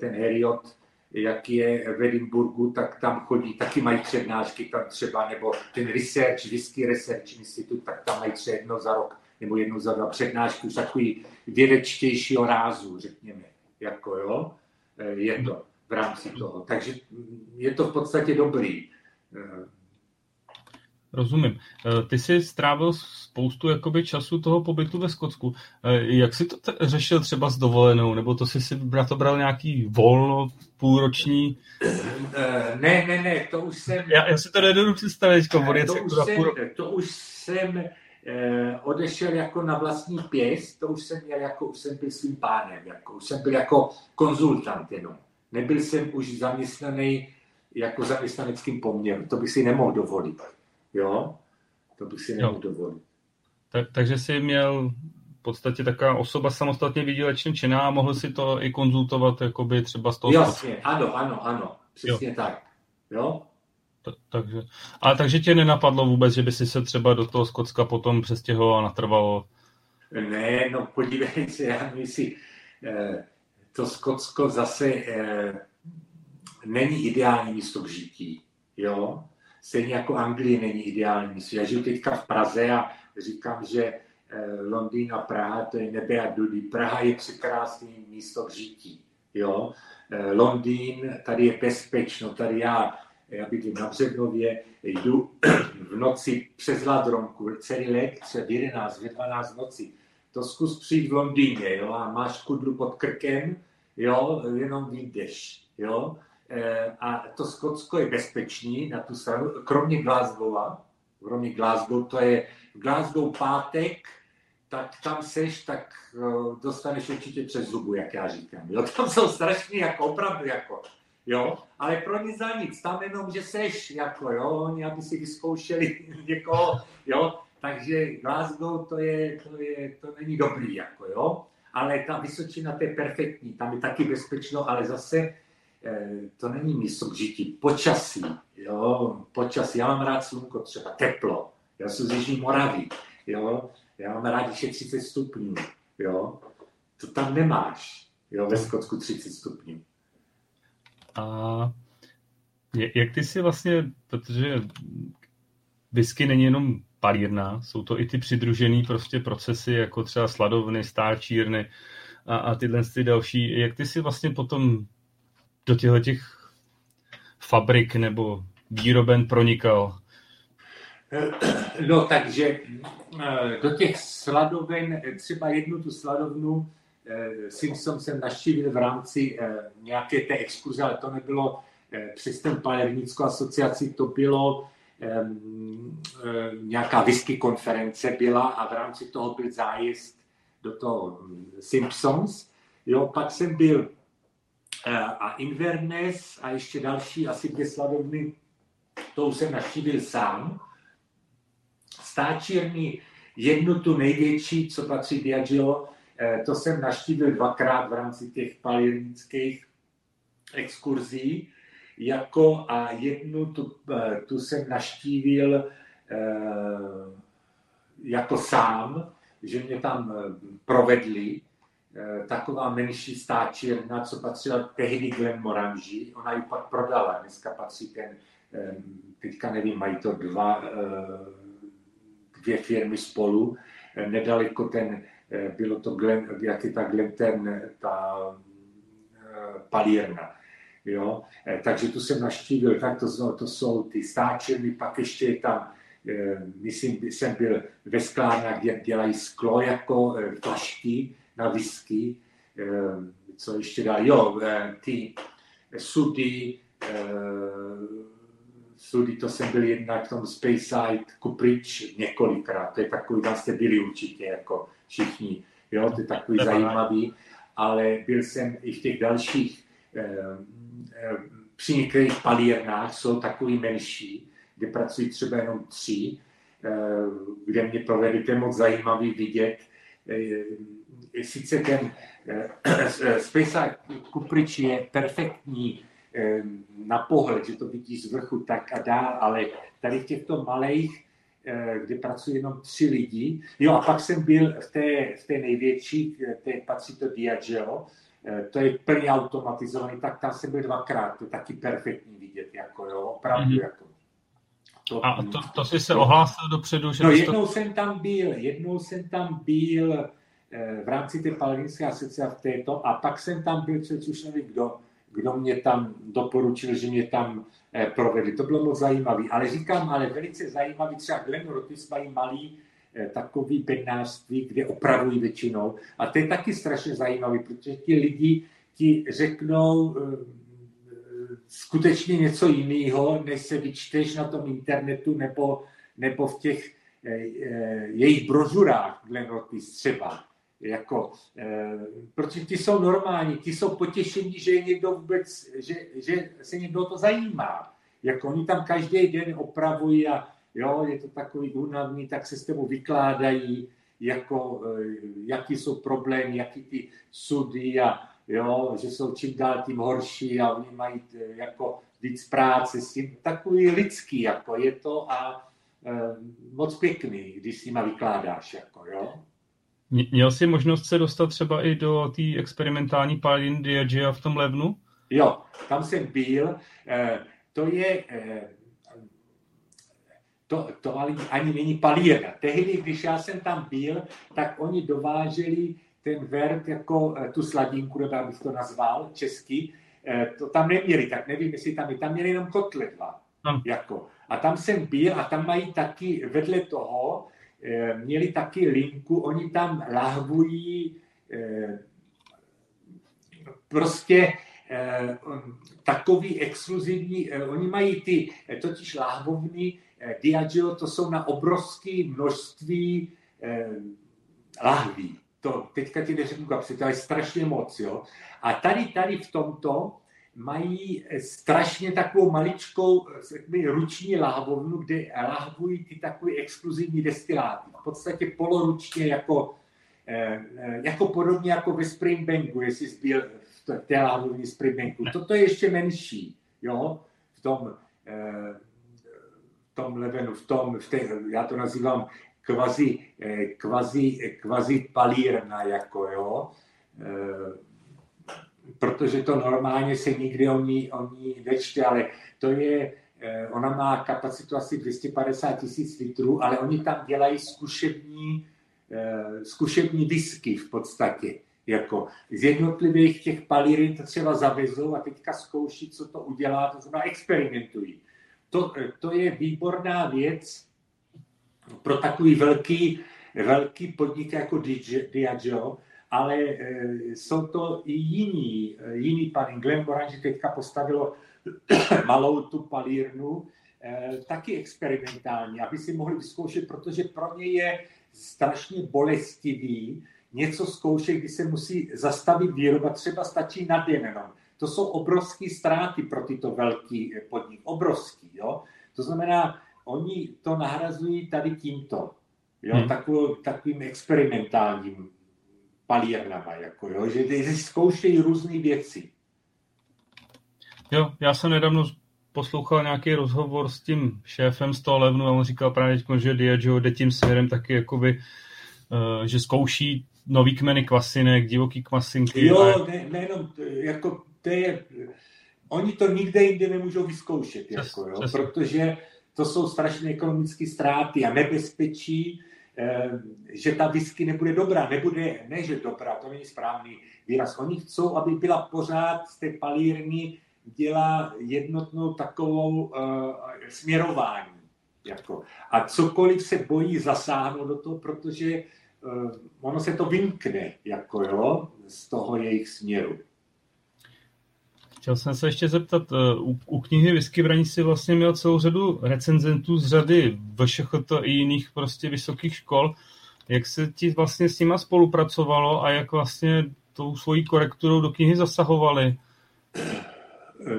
ten Heriot, jak je v Edinburgu, tak tam chodí, taky mají přednášky tam třeba, nebo ten Research, Whisky Research Institute, tak tam mají třeba jedno za rok, nebo jednu za dva přednášky, už takový vědečtějšího rázu, řekněme, jako jo, eh, je to v rámci toho. Takže je to v podstatě dobrý. Rozumím. Eh, ty jsi strávil spoustu jakoby, času toho pobytu ve Skotsku. Eh, jak jsi to t- řešil třeba s dovolenou? Nebo to jsi si to bral nějaký volno půlroční? Eh, ne, ne, ne, to už jsem... Já, já si to nedodu představit, to, už jsem, půl... to už jsem eh, odešel jako na vlastní pěst, to už jsem měl jako, už jsem byl svým pánem, jako, už jsem byl jako konzultant jenom. Nebyl jsem už zaměstnaný jako zaměstnaneckým poměrem, to bych si nemohl dovolit. Jo, to bych si nemohl dovolit. Tak, takže jsi měl v podstatě taková osoba samostatně výdělečně činná a mohl si to i konzultovat jakoby třeba z toho... Jasně, ano, ano, ano, přesně jo. tak. Jo? Ta, takže, a takže tě nenapadlo vůbec, že by si se třeba do toho Skotska potom přestěhoval a natrvalo? Ne, no podívej se, já myslím, eh, to Skotsko zase eh, není ideální místo k žití. Jo? Stejně jako Anglie není ideální. Já žiju teďka v Praze a říkám, že eh, Londýn a Praha to je nebe a dudy. Praha je překrásné místo k žití. Jo? Eh, Londýn, tady je bezpečno, tady já, já bydlím na Břevnově, jdu v noci přes Ladronku, celý třeba v 11, ve 12 noci. To zkus přijít v Londýně, jo, a máš kudru pod krkem, jo, jenom vyjdeš, jo. Eh, a to Skotsko je bezpečný na tu stranu, kromě Glasgowa, kromě Glasgow, to je Glasgow pátek, tak tam seš, tak uh, dostaneš určitě přes zubu, jak já říkám. Jo? Tam jsou strašně jako opravdu jako, jo, ale pro ně za nic, tam jenom, že seš, jako jo, oni aby si vyzkoušeli někoho, jo, takže Glasgow to je, to je, to není dobrý, jako jo, ale ta Vysočina to je perfektní, tam je taky bezpečno, ale zase eh, to není místo k žití, počasí, jo, počasí, já mám rád slunko třeba, teplo, já jsem z Jižní Moravy, jo, já mám rád, když je 30 stupňů, jo, to tam nemáš, jo, ve Skotsku 30 stupňů. A jak ty si vlastně, protože whisky není jenom palírna, jsou to i ty přidružené prostě procesy, jako třeba sladovny, stáčírny a, a tyhle ty další. Jak ty si vlastně potom do těchto těch fabrik nebo výroben pronikal? No, takže eh, do těch sladoven, třeba jednu tu sladovnu eh, Simpson jsem naštívil v rámci eh, nějaké té exkurze, ale to nebylo přes ten Palernickou asociaci, to bylo nějaká whisky konference byla a v rámci toho byl zájezd do toho hm, Simpsons. Jo, pak jsem byl a Inverness a ještě další, asi dvě sladovny, to jsem naštívil sám. Stáčírny, jednu tu největší, co patří Diageo, eh, to jsem naštívil dvakrát v rámci těch palirnických exkurzí jako a jednu tu, eh, tu jsem naštívil eh, jako sám, že mě tam provedli, taková menší stáčírna, co patřila tehdy Glenmorangi, ona ji pak prodala, dneska patří ten, teďka nevím, mají to dva, dvě firmy spolu, nedaleko ten, bylo to Glen, jak je ta Glen, ten, ta palírna. Jo? Eh, takže tu jsem naštívil, tak to, to jsou ty stáčeny, pak ještě je tam, eh, myslím, jsem byl ve sklárnách, kde dělají sklo jako eh, flašky na whisky, co ještě dál, jo, ty sudy, sudy, to jsem byl jednak v tom Speyside, Kuprič několikrát, to je takový, tam jste byli určitě jako všichni, jo, to je takový zajímavý, ale byl jsem i v těch dalších při některých palírnách jsou takový menší, kde pracují třeba jenom tři, eh, kde mě provedli, to je moc zajímavý vidět. Eh, sice ten eh, Space Kuprič je perfektní na pohled, že to vidí z vrchu tak a dál, ale tady v těchto malých, kde pracují jenom tři lidi. Jo, a pak jsem byl v té, v té největší, té patří to Diageo, Eh, to je plně automatizovaný, tak tam jsem byl dvakrát, to je taky perfektní vidět, jako jo, opravdu mm-hmm. jako. To, a to, to jsi se ohlásil dopředu? Že no jednou to... jsem tam byl, jednou jsem tam byl eh, v rámci té palestinské asociace v této a pak jsem tam byl, nevím kdo, kdo mě tam doporučil, že mě tam eh, provedli. To bylo moc zajímavé. Ale říkám, ale velice zajímavý, třeba Glen Rotis mají malý Eh, takový bednářství, kde opravují většinou. A to je taky strašně zajímavé, protože ti lidi ti řeknou eh, skutečně něco jiného, než se vyčteš na tom internetu nebo, nebo v těch eh, jejich brožurách Glenrotis třeba. Jako, protože ti jsou normální, ti jsou potěšení, že je někdo vůbec, že, že se někdo to zajímá. Jako oni tam každý den opravují a jo, je to takový únavný, tak se s tebou vykládají, jako, eh, jaký jsou problémy, jaký ty sudy a jo, že jsou čím dál tím horší a oni mají eh, jako víc práce s tím, takový lidský, jako je to a moc pěkný, když s nima vykládáš, jako jo. Měl jsi možnost se dostat třeba i do té experimentální palin Diageo v tom levnu? Jo, tam jsem byl. E, to je, e, to, to ani není palírna. Tehdy, když já jsem tam byl, tak oni dováželi ten vert jako eh, tu sladinku, nebo bych to nazval česky, eh, to tam neměli, tak nevím, jestli tam je, tam měli jenom kotle dva. Jako. A tam jsem byl a tam mají taky vedle toho, eh, měli taky linku, oni tam lahvují prostě takový exkluzivní, oni mají ty totiž lahvovny, Eh, Diageo to jsou na obrovské množství eh, lahví. To teďka ti neřeknu kapsy, to je strašně moc. Jo? A tady, tady v tomto mají strašně takovou maličkou ruční lahvovnu, kde lahvují ty takové exkluzivní destiláty. V podstatě poloručně jako, eh, jako podobně jako ve Springbanku, jestli jsi byl v té lahvovní Springbanku. Toto je ještě menší, jo, v tom, eh, v tom levenu, v tom, v té, já to nazývám kvazi, kvazi, kvazi palírna, jako jo, protože to normálně se nikdy o ní, o ní nečte, ale to je, eh, ona má kapacitu asi 250 tisíc litrů, ale oni tam dělají zkušební, eh, zkušební disky v podstatě. Jako z jednotlivých těch palírin to třeba zavezou a teďka zkouší, co to udělá, to znamená experimentují. To, eh, to je výborná věc pro takový velký, velký podnik jako Diageo, ale e, jsou to i jiní, e, jiný pan Glenmorangie teďka postavilo malou tu palírnu, e, taky experimentální, aby si mohli vyzkoušet, protože pro ně je strašně bolestivý něco zkoušet, kdy se musí zastavit výroba, třeba stačí na den jenom. To jsou obrovské ztráty pro tyto velký podnik, obrovský, jo. To znamená, oni to nahrazují tady tímto, jo, hmm. takovou, takovým experimentálním palírnama, jako jo, že, zkoušejí různé věci. Jo, já jsem nedávno poslouchal nějaký rozhovor s tím šéfem z toho levnu a on říkal právě, že Diageo jde tím směrem taky jakoby, uh, že zkouší nový kmeny kvasinek, divoký kvasinky. Jo, a... ne, nejenom, jako to je, oni to nikde jinde nemůžou vyzkoušet, Přes, jako, jo, protože to jsou strašné ekonomické ztráty a nebezpečí, Eh, že ta whisky nebude dobrá. Nebude, ne, že dobrá, to není správný výraz. Oni chcou, aby byla pořád z té palírny dělá jednotnou takovou uh, směrování. Jako. A cokoliv se bojí zasáhnout do toho, protože uh, ono se to vymkne jako, jo, z toho jejich směru. Chtěl jsem se ještě zeptat, u, u knihy Whisky Braní si vlastně měl celou řadu recenzentů z řady VŠHT i jiných prostě vysokých škol. Jak se ti vlastně s nima spolupracovalo a jak vlastně tou svojí korekturou do knihy zasahovali?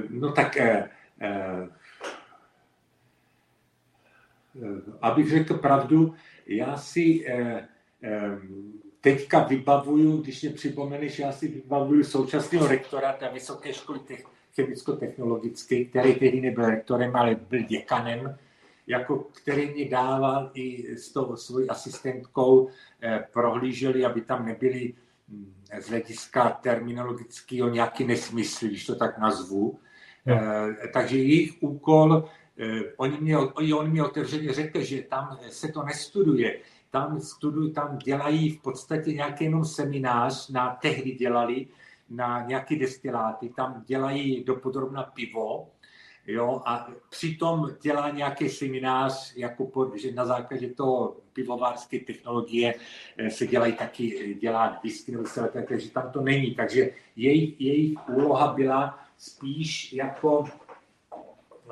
No tak, eh, eh, abych řekl pravdu, já si eh, eh, teďka vybavuju, když mě připomeneš, já si vybavuju současného rektora té vysoké školy chemicko-technologické, který tehdy nebyl rektorem, ale byl děkanem, jako který mi dával i s tou svojí asistentkou eh, prohlíželi, aby tam nebyly hm, z hlediska terminologického nějaký nesmysl, když to tak nazvu. Eh, takže jejich úkol, eh, oni mě, oni mě otevřeně řekli, že tam se to nestuduje, tam studují, tam dělají v podstatě nějaký jenom seminář, na tehdy dělali, na nějaké destiláty, tam dělají dopodrobna pivo, jo, a přitom dělá nějaký seminář, jako po, že na základě toho pivovářské technologie eh, se dělají taky, dělá whisky nebo se takže tam to není. Takže jejich, jejich úloha byla spíš jako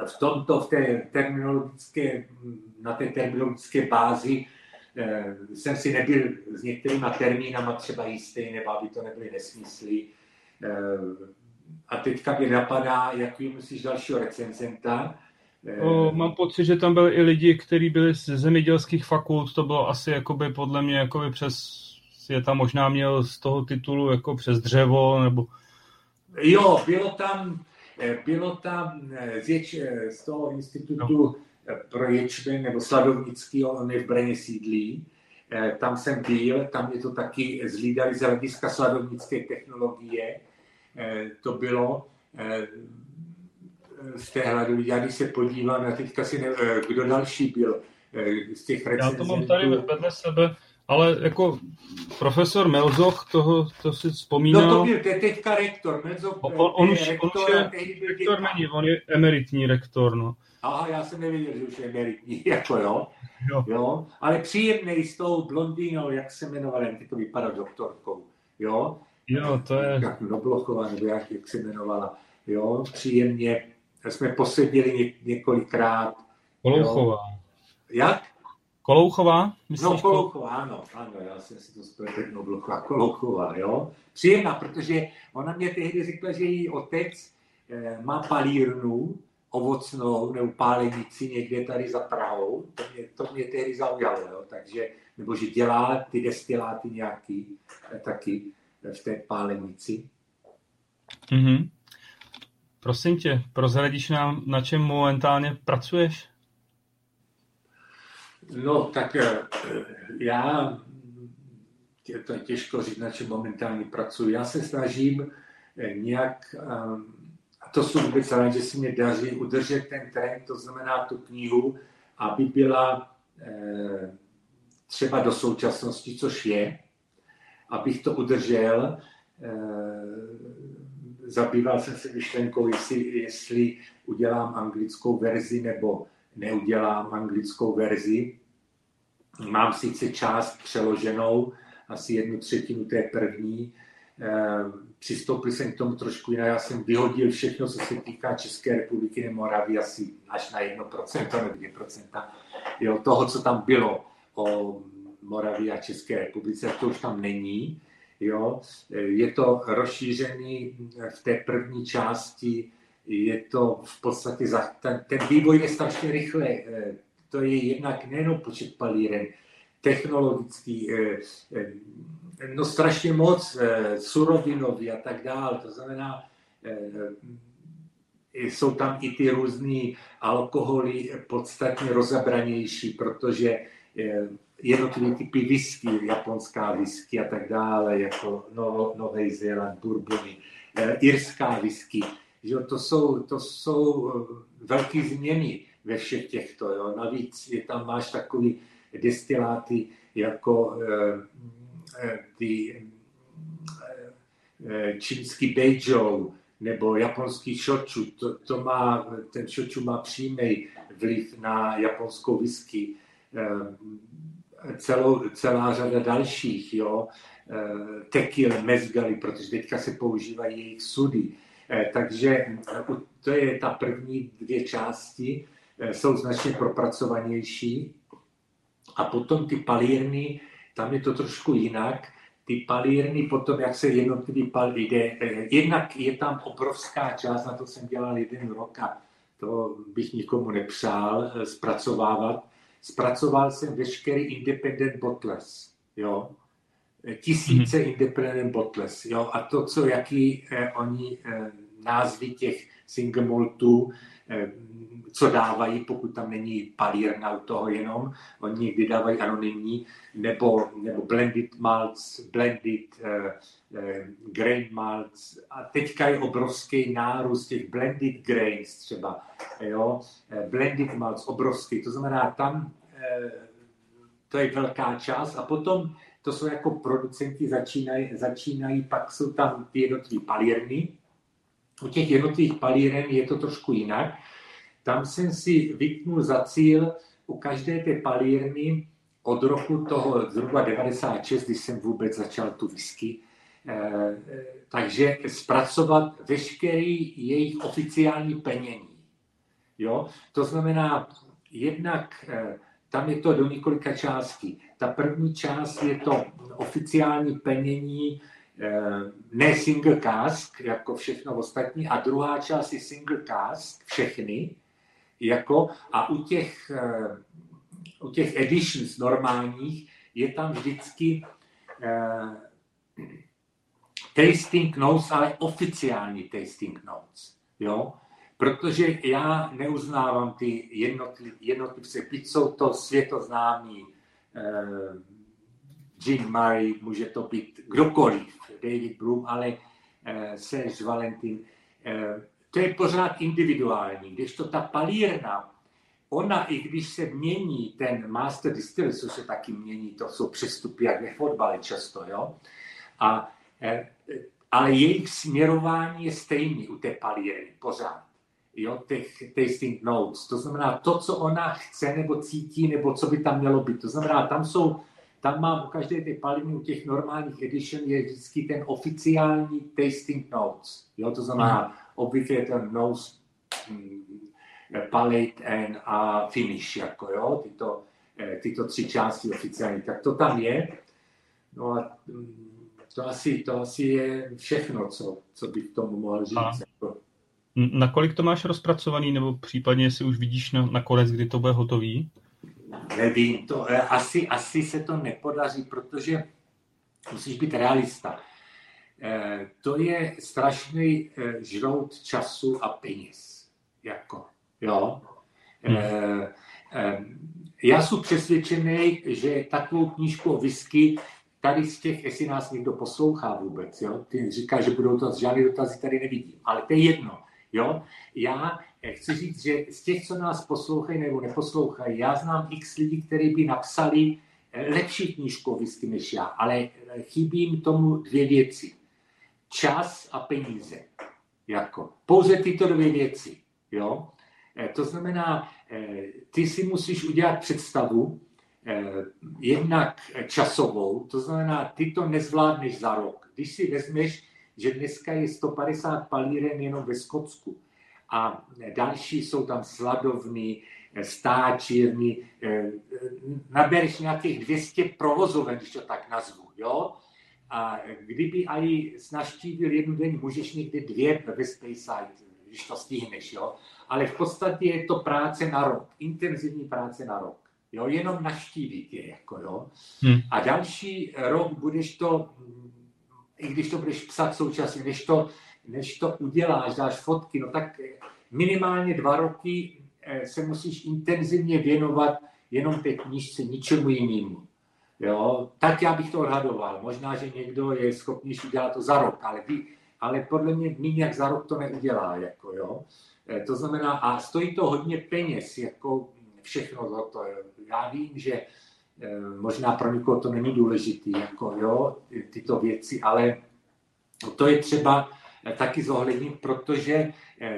v tomto, v té terminologické, na té terminologické bázi jsem si nebyl s některýma termínama třeba jistý, nebo aby to nebyly nesmysly. Eh, a teďka mě napadá, jaký musíš dalšího recenzenta. Eh, o, mám pocit, že tam byli i lidi, kteří byli z zemědělských fakult, to bylo asi jakoby podle mě jakoby přes, je tam možná měl z toho titulu jako přes dřevo, nebo... Jo, bylo tam, bylo tam z, z toho institutu no pro ječmen nebo sladovnický, on je v Breně sídlí. Eh, tam jsem byl, tam je to taky zlídali z hlediska sladovnické technologie. Eh, to bylo eh, z té hladu. Já když se podívám, já teďka si ne, kdo další byl z těch recenzentů. Já to mám tady vedle sebe, ale jako profesor Melzoch, toho, to si vzpomínal. No to byl, to je teďka rektor. Melzoch, on, on, už, rektor, on už je rektor není, on je emeritní rektor, no. Aha, já jsem nevěděl, že už je emeritní, jako jo. jo. jo. Ale příjemný s tou blondýnou, jak se jmenoval, jak to vypadá doktorkou, jo. Jo, to je... Jak Noblochová, nebo jak, jak se jmenovala, jo, příjemně. Jsme posedili ně, několikrát. Kolouchová. Jo. Jak? Kolouchová? Myslíš no, Kolouchová, ano, ano, já jsem si to spletl, Noblochová, Kolouchová, jo. Příjemná, protože ona mě tehdy řekla, že její otec eh, má palírnu ovocnou nebo pálenici někde tady za Prahou. To mě, to mě tehdy zaujalo, jo? takže, nebo že dělá ty destiláty nějaký eh, taky v té pálenici. Mm-hmm. Prosím tě, prozradíš nám, na čem momentálně pracuješ? No, tak já je to těžko říct, na čem momentálně pracuji. Já se snažím eh, nějak, a to jsou vůbec rád, že si mě daří udržet ten trend, to znamená tu knihu, aby byla eh, třeba do současnosti, což je, abych to udržel. Eh, zabýval jsem se myšlenkou, jestli, jestli udělám anglickou verzi nebo neudělám anglickou verzi. Mám sice část přeloženou, asi jednu třetinu té první. Ehm, přistoupil jsem k tomu trošku jinak. Já jsem vyhodil všechno, co se týká České republiky nebo Moravy, asi až na 1% nebo 2%. Jo, toho, co tam bylo o Moravě a České republice, to už tam není. Jo. Je to rozšířený v té první části, je to v podstatě, za, ten, ten vývoj je strašně rychle. Eh, to je jednak nejenom počet palíren, technologický, eh, eh, no strašně moc eh, surovinový a tak dále. To znamená, jsou tam i ty různé alkoholy podstatně rozebranější, protože jednotlivé typy whisky, japonská whisky a tak dále, jako no, Nový Zéland, bourbony, irská whisky, že to jsou, to jsou velké změny ve všech těchto. Jo. Navíc je tam máš takový destiláty jako eh, eh, ty eh, čínský Beijou nebo japonský shochu, to, to má, ten shochu má přímý vliv na japonskou whisky. Celou, celá řada dalších, jo, tekil, mezgali, protože teďka se používají jejich sudy. Takže to je ta první dvě části, jsou značně propracovanější a potom ty palírny, tam je to trošku jinak. Ty palírny potom, jak se jednotlivý pal jde, eh, jednak je tam obrovská část, na to jsem dělal jeden rok a to bych nikomu nepřál eh, zpracovávat. Zpracoval jsem veškerý independent bottlers, jo. Tisíce mm-hmm. independent bottlers, jo. A to, co, jaký eh, oni eh, názvy těch single maltů, eh, co dávají, pokud tam není palírna u toho jenom, oni někdy dávají anonymní, nebo, nebo blended malts, blended uh, uh, grain malts. A teďka je obrovský nárůst těch blended grains třeba, jo, blended malts, obrovský. To znamená, tam uh, to je velká část a potom to jsou jako producenti, začínají, začínají pak jsou tam ty jednotlivé palírny. U těch jednotlivých palíren je to trošku jinak tam jsem si vytknul za cíl u každé té palírny od roku toho zhruba 96, když jsem vůbec začal tu whisky, eh, takže zpracovat veškerý jejich oficiální penění. Jo? To znamená, jednak eh, tam je to do několika částí. Ta první část je to oficiální penění, eh, ne single cask, jako všechno ostatní, a druhá část je single cask, všechny, jako, a u těch, eh, u těch editions normálních je tam vždycky uh, tasting notes, ale oficiální tasting notes. Jo? Protože já neuznávám ty jednotliv, jednotlivce, byť jsou to světoznámí uh, Jim Murray, může to být kdokoliv, David Bloom, ale uh, Serge Valentin, uh, to je pořád individuální, když to ta palírna, ona, i když se mění ten master distiller, co se taky mění, to jsou přestupy, jak ve fotbale často, jo, a, eh, ale jejich směrování je stejný u té palírny, pořád. Jo, těch tasting notes. To znamená to, co ona chce nebo cítí, nebo co by tam mělo být. To znamená, tam jsou tam mám u každé té paliny, u těch normálních edition je vždycky ten oficiální tasting notes. Jo, to znamená, obvykle ten nose, mm, palate and a finish, jako jo, tyto, eh, tyto tři části oficiální, tak to tam je. No a mm, to asi, to asi je všechno, co, co bych tomu mohl říct. Jako. Nakolik to máš rozpracovaný, nebo případně jestli už vidíš na, na konec, kdy to bude hotový? Nevím, to, eh, asi, asi se to nepodaří, protože musíš být realista. Eh, to je strašný eh, žrout času a peněz. Jako, jo. Hmm. Já jsem přesvědčený, že takovou knížku o whisky tady z těch, jestli nás někdo poslouchá vůbec, jo, ty říká, že budou to žádný dotazy tady nevidím, ale to je jedno, jo. Já chci říct, že z těch, co nás poslouchají nebo neposlouchají, já znám x lidí, kteří by napsali lepší knížku o whisky než já, ale chybí jim tomu dvě věci. Čas a peníze. Jako. Pouze tyto dvě věci. Jo? Eh, to znamená, ty si musíš udělat představu, jednak časovou, to znamená, ty to nezvládneš za rok. Když si vezmeš, že dneska je 150 palíren jenom ve Skotsku, a další jsou tam sladovny, stáčírny, eh, nabereš nějakých 200 provozoven, když to tak nazvu, jo? A kdyby i naštívil jednu den, můžeš někdy dvě ve Speyside, když to stihneš, jo? Ale v podstatě je to práce na rok, intenzivní práce na rok. Jo, jenom naštívit je, jako jo. Hmm. A další rok budeš to, i když to budeš psat současně, než to než to uděláš, dáš fotky, no tak minimálně dva roky eh, se musíš intenzivně věnovat jenom té knížce, ničemu jinému. Jo? Tak já bych to odhadoval. Možná, že někdo je schopný udělat to za rok, ale, ty, ale podle mě méně jak za rok to neudělá. Jako, jo? Eh, to znamená, a stojí to hodně peněz, jako všechno za to. Já vím, že eh, možná pro někoho to není důležitý, jako, jo, tyto věci, ale to je třeba taky zohlednit, protože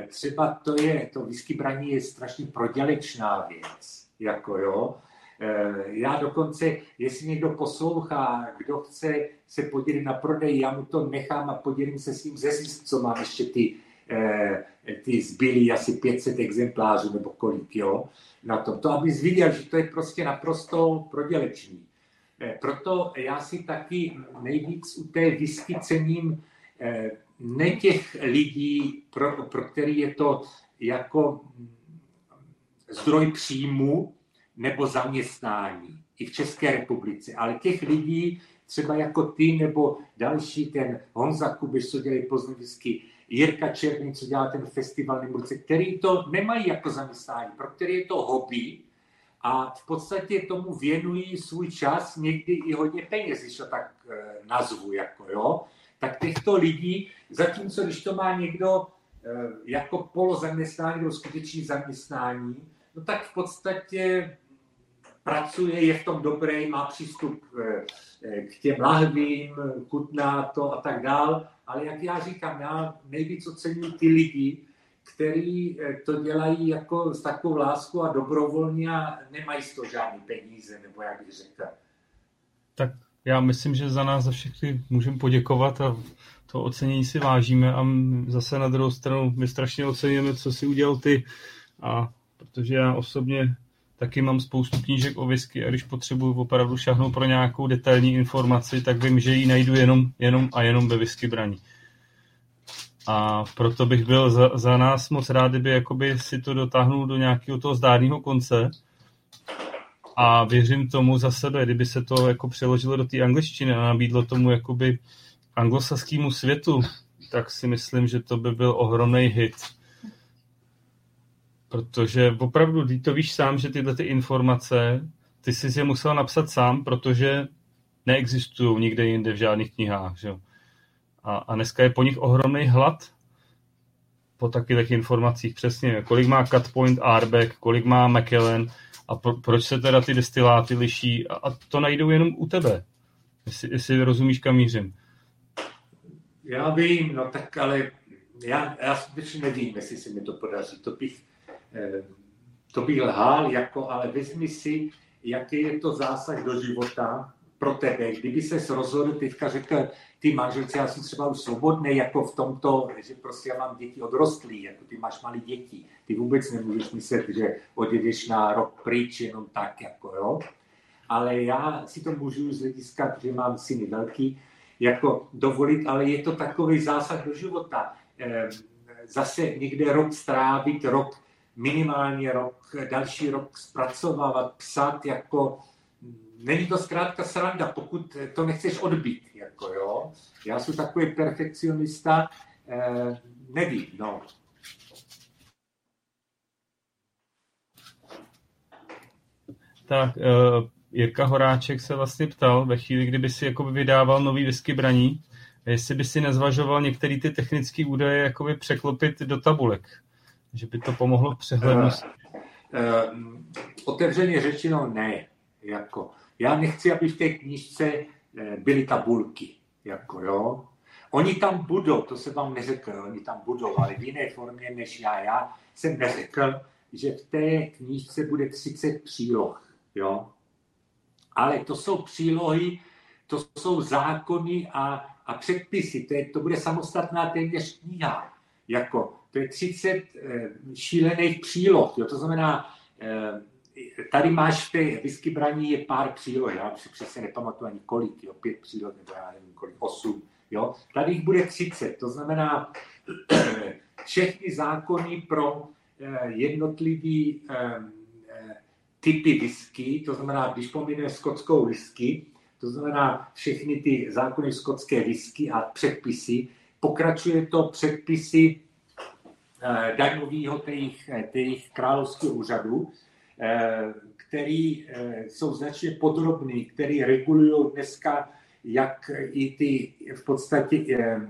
třeba to je, to whisky braní je strašně prodělečná věc, jako jo. Eh, já dokonce, jestli někdo poslouchá, kdo chce se podělit na prodej, já mu to nechám a podělím se s ním ze zisk, co mám ještě ty, eh, ty zbylý asi 500 exemplářů nebo kolik, jo, na to. To, abys viděl, že to je prostě naprosto prodělečný. Proto já si taky nejvíc u té whisky cením ne těch lidí, pro, pro který je to jako zdroj příjmu nebo zaměstnání i v České republice, ale těch lidí, třeba jako ty nebo další, ten Honza Kubiš, co dělají poznovisky, Jirka Černý, co dělá ten festival Nemurce, který to nemají jako zaměstnání, pro který je to hobby a v podstatě tomu věnují svůj čas, někdy i hodně peněz, když to tak e, nazvu, jako jo. Tak těchto lidí, zatímco když to má někdo eh, jako polozaměstnání nebo skutečný zaměstnání, no tak v podstatě pracuje, je v tom dobrý, má přístup eh, eh, k těm lahvím, kutná to a tak dál, ale jak já říkám, já nejvíc ocením ty lidi, který to dělají jako s takovou láskou a dobrovolně a nemají z toho žádný peníze, nebo jak bych řekl. Tak já myslím, že za nás za všechny můžeme poděkovat a to ocenění si vážíme a zase na druhou stranu my strašně oceníme, co si udělal ty a protože já osobně taky mám spoustu knížek o whisky a když potřebuji opravdu šahnout pro nějakou detailní informaci, tak vím, že ji najdu jenom, jenom a jenom ve whisky braní. A proto bych byl za, za nás moc rád, kdyby jakoby si to dotáhnul do nějakého toho zdárného konce, a věřím tomu za sebe, kdyby se to jako přeložilo do té angličtiny a nabídlo tomu jakoby anglosaskému světu, tak si myslím, že to by byl ohromný hit. Protože opravdu, ty to víš sám, že tyhle ty informace, ty jsi je musel napsat sám, protože neexistují nikde jinde v žádných knihách. Že? A, a dneska je po nich ohromný hlad po takových informacích. Přesně, kolik má Cutpoint Arbeck, kolik má McKellen, a pro, proč se teda ty destiláty liší a, a to najdou jenom u tebe, jestli, jestli rozumíš, kam mířím. Já vím, no tak ale já, já skutečně nevím, jestli se mi to podaří. To bych, to bych lhal, jako, ale vezmi si, jaký je to zásah do života pro tebe. Kdyby se rozhodl teďka řekl, ty manželce, já jsem třeba už svobodný, jako v tomto, že prostě já mám děti odrostlý, jako ty máš malé děti. Ty vůbec nemůžeš myslet, že odjedeš na rok pryč jenom tak, jako jo. Ale já si to můžu z hlediska, že mám syny velký, jako dovolit, ale je to takový zásah do života. Ehm, zase někde rok strávit, rok, minimálně rok, další rok zpracovávat, psát, jako není to zkrátka sranda, pokud to nechceš odbít, jako jo. Já jsem takový perfekcionista, eh, nevím, no. Tak, uh, Jirka Horáček se vlastně ptal ve chvíli, kdyby si jakoby vydával nový whisky braní, jestli by si nezvažoval některé ty technické údaje jakoby překlopit do tabulek, že by to pomohlo v přehlednosti. Uh, uh, otevřeně řečeno ne. Jako, já nechci, aby v té knížce byly tabulky. Jako, jo. Oni tam budou, to se vám neřekl, oni tam budou, ale v jiné formě než já. Já jsem neřekl, že v té knížce bude 30 příloh. Jo? Ale to jsou přílohy, to jsou zákony a, a předpisy. To, je, to bude samostatná téměř kniha. Jako, to je 30 e, eh, šílených příloh. Jo? To znamená, e, tady máš v té whisky braní je pár příloh, já si přesně nepamatuju ani kolik, jo? pět příloh, nebo já nevím kolik, osm. Jo? Tady jich bude 30, to znamená všechny zákony pro eh, jednotlivý typy whisky, to znamená, když pomineme skotskou whisky, to znamená všechny ty zákony skotské whisky a předpisy, pokračuje to předpisy eh, daňového těch, těch královských úřadů, eh, který eh, jsou značně podrobný, který regulují dneska jak i ty v podstatě eh,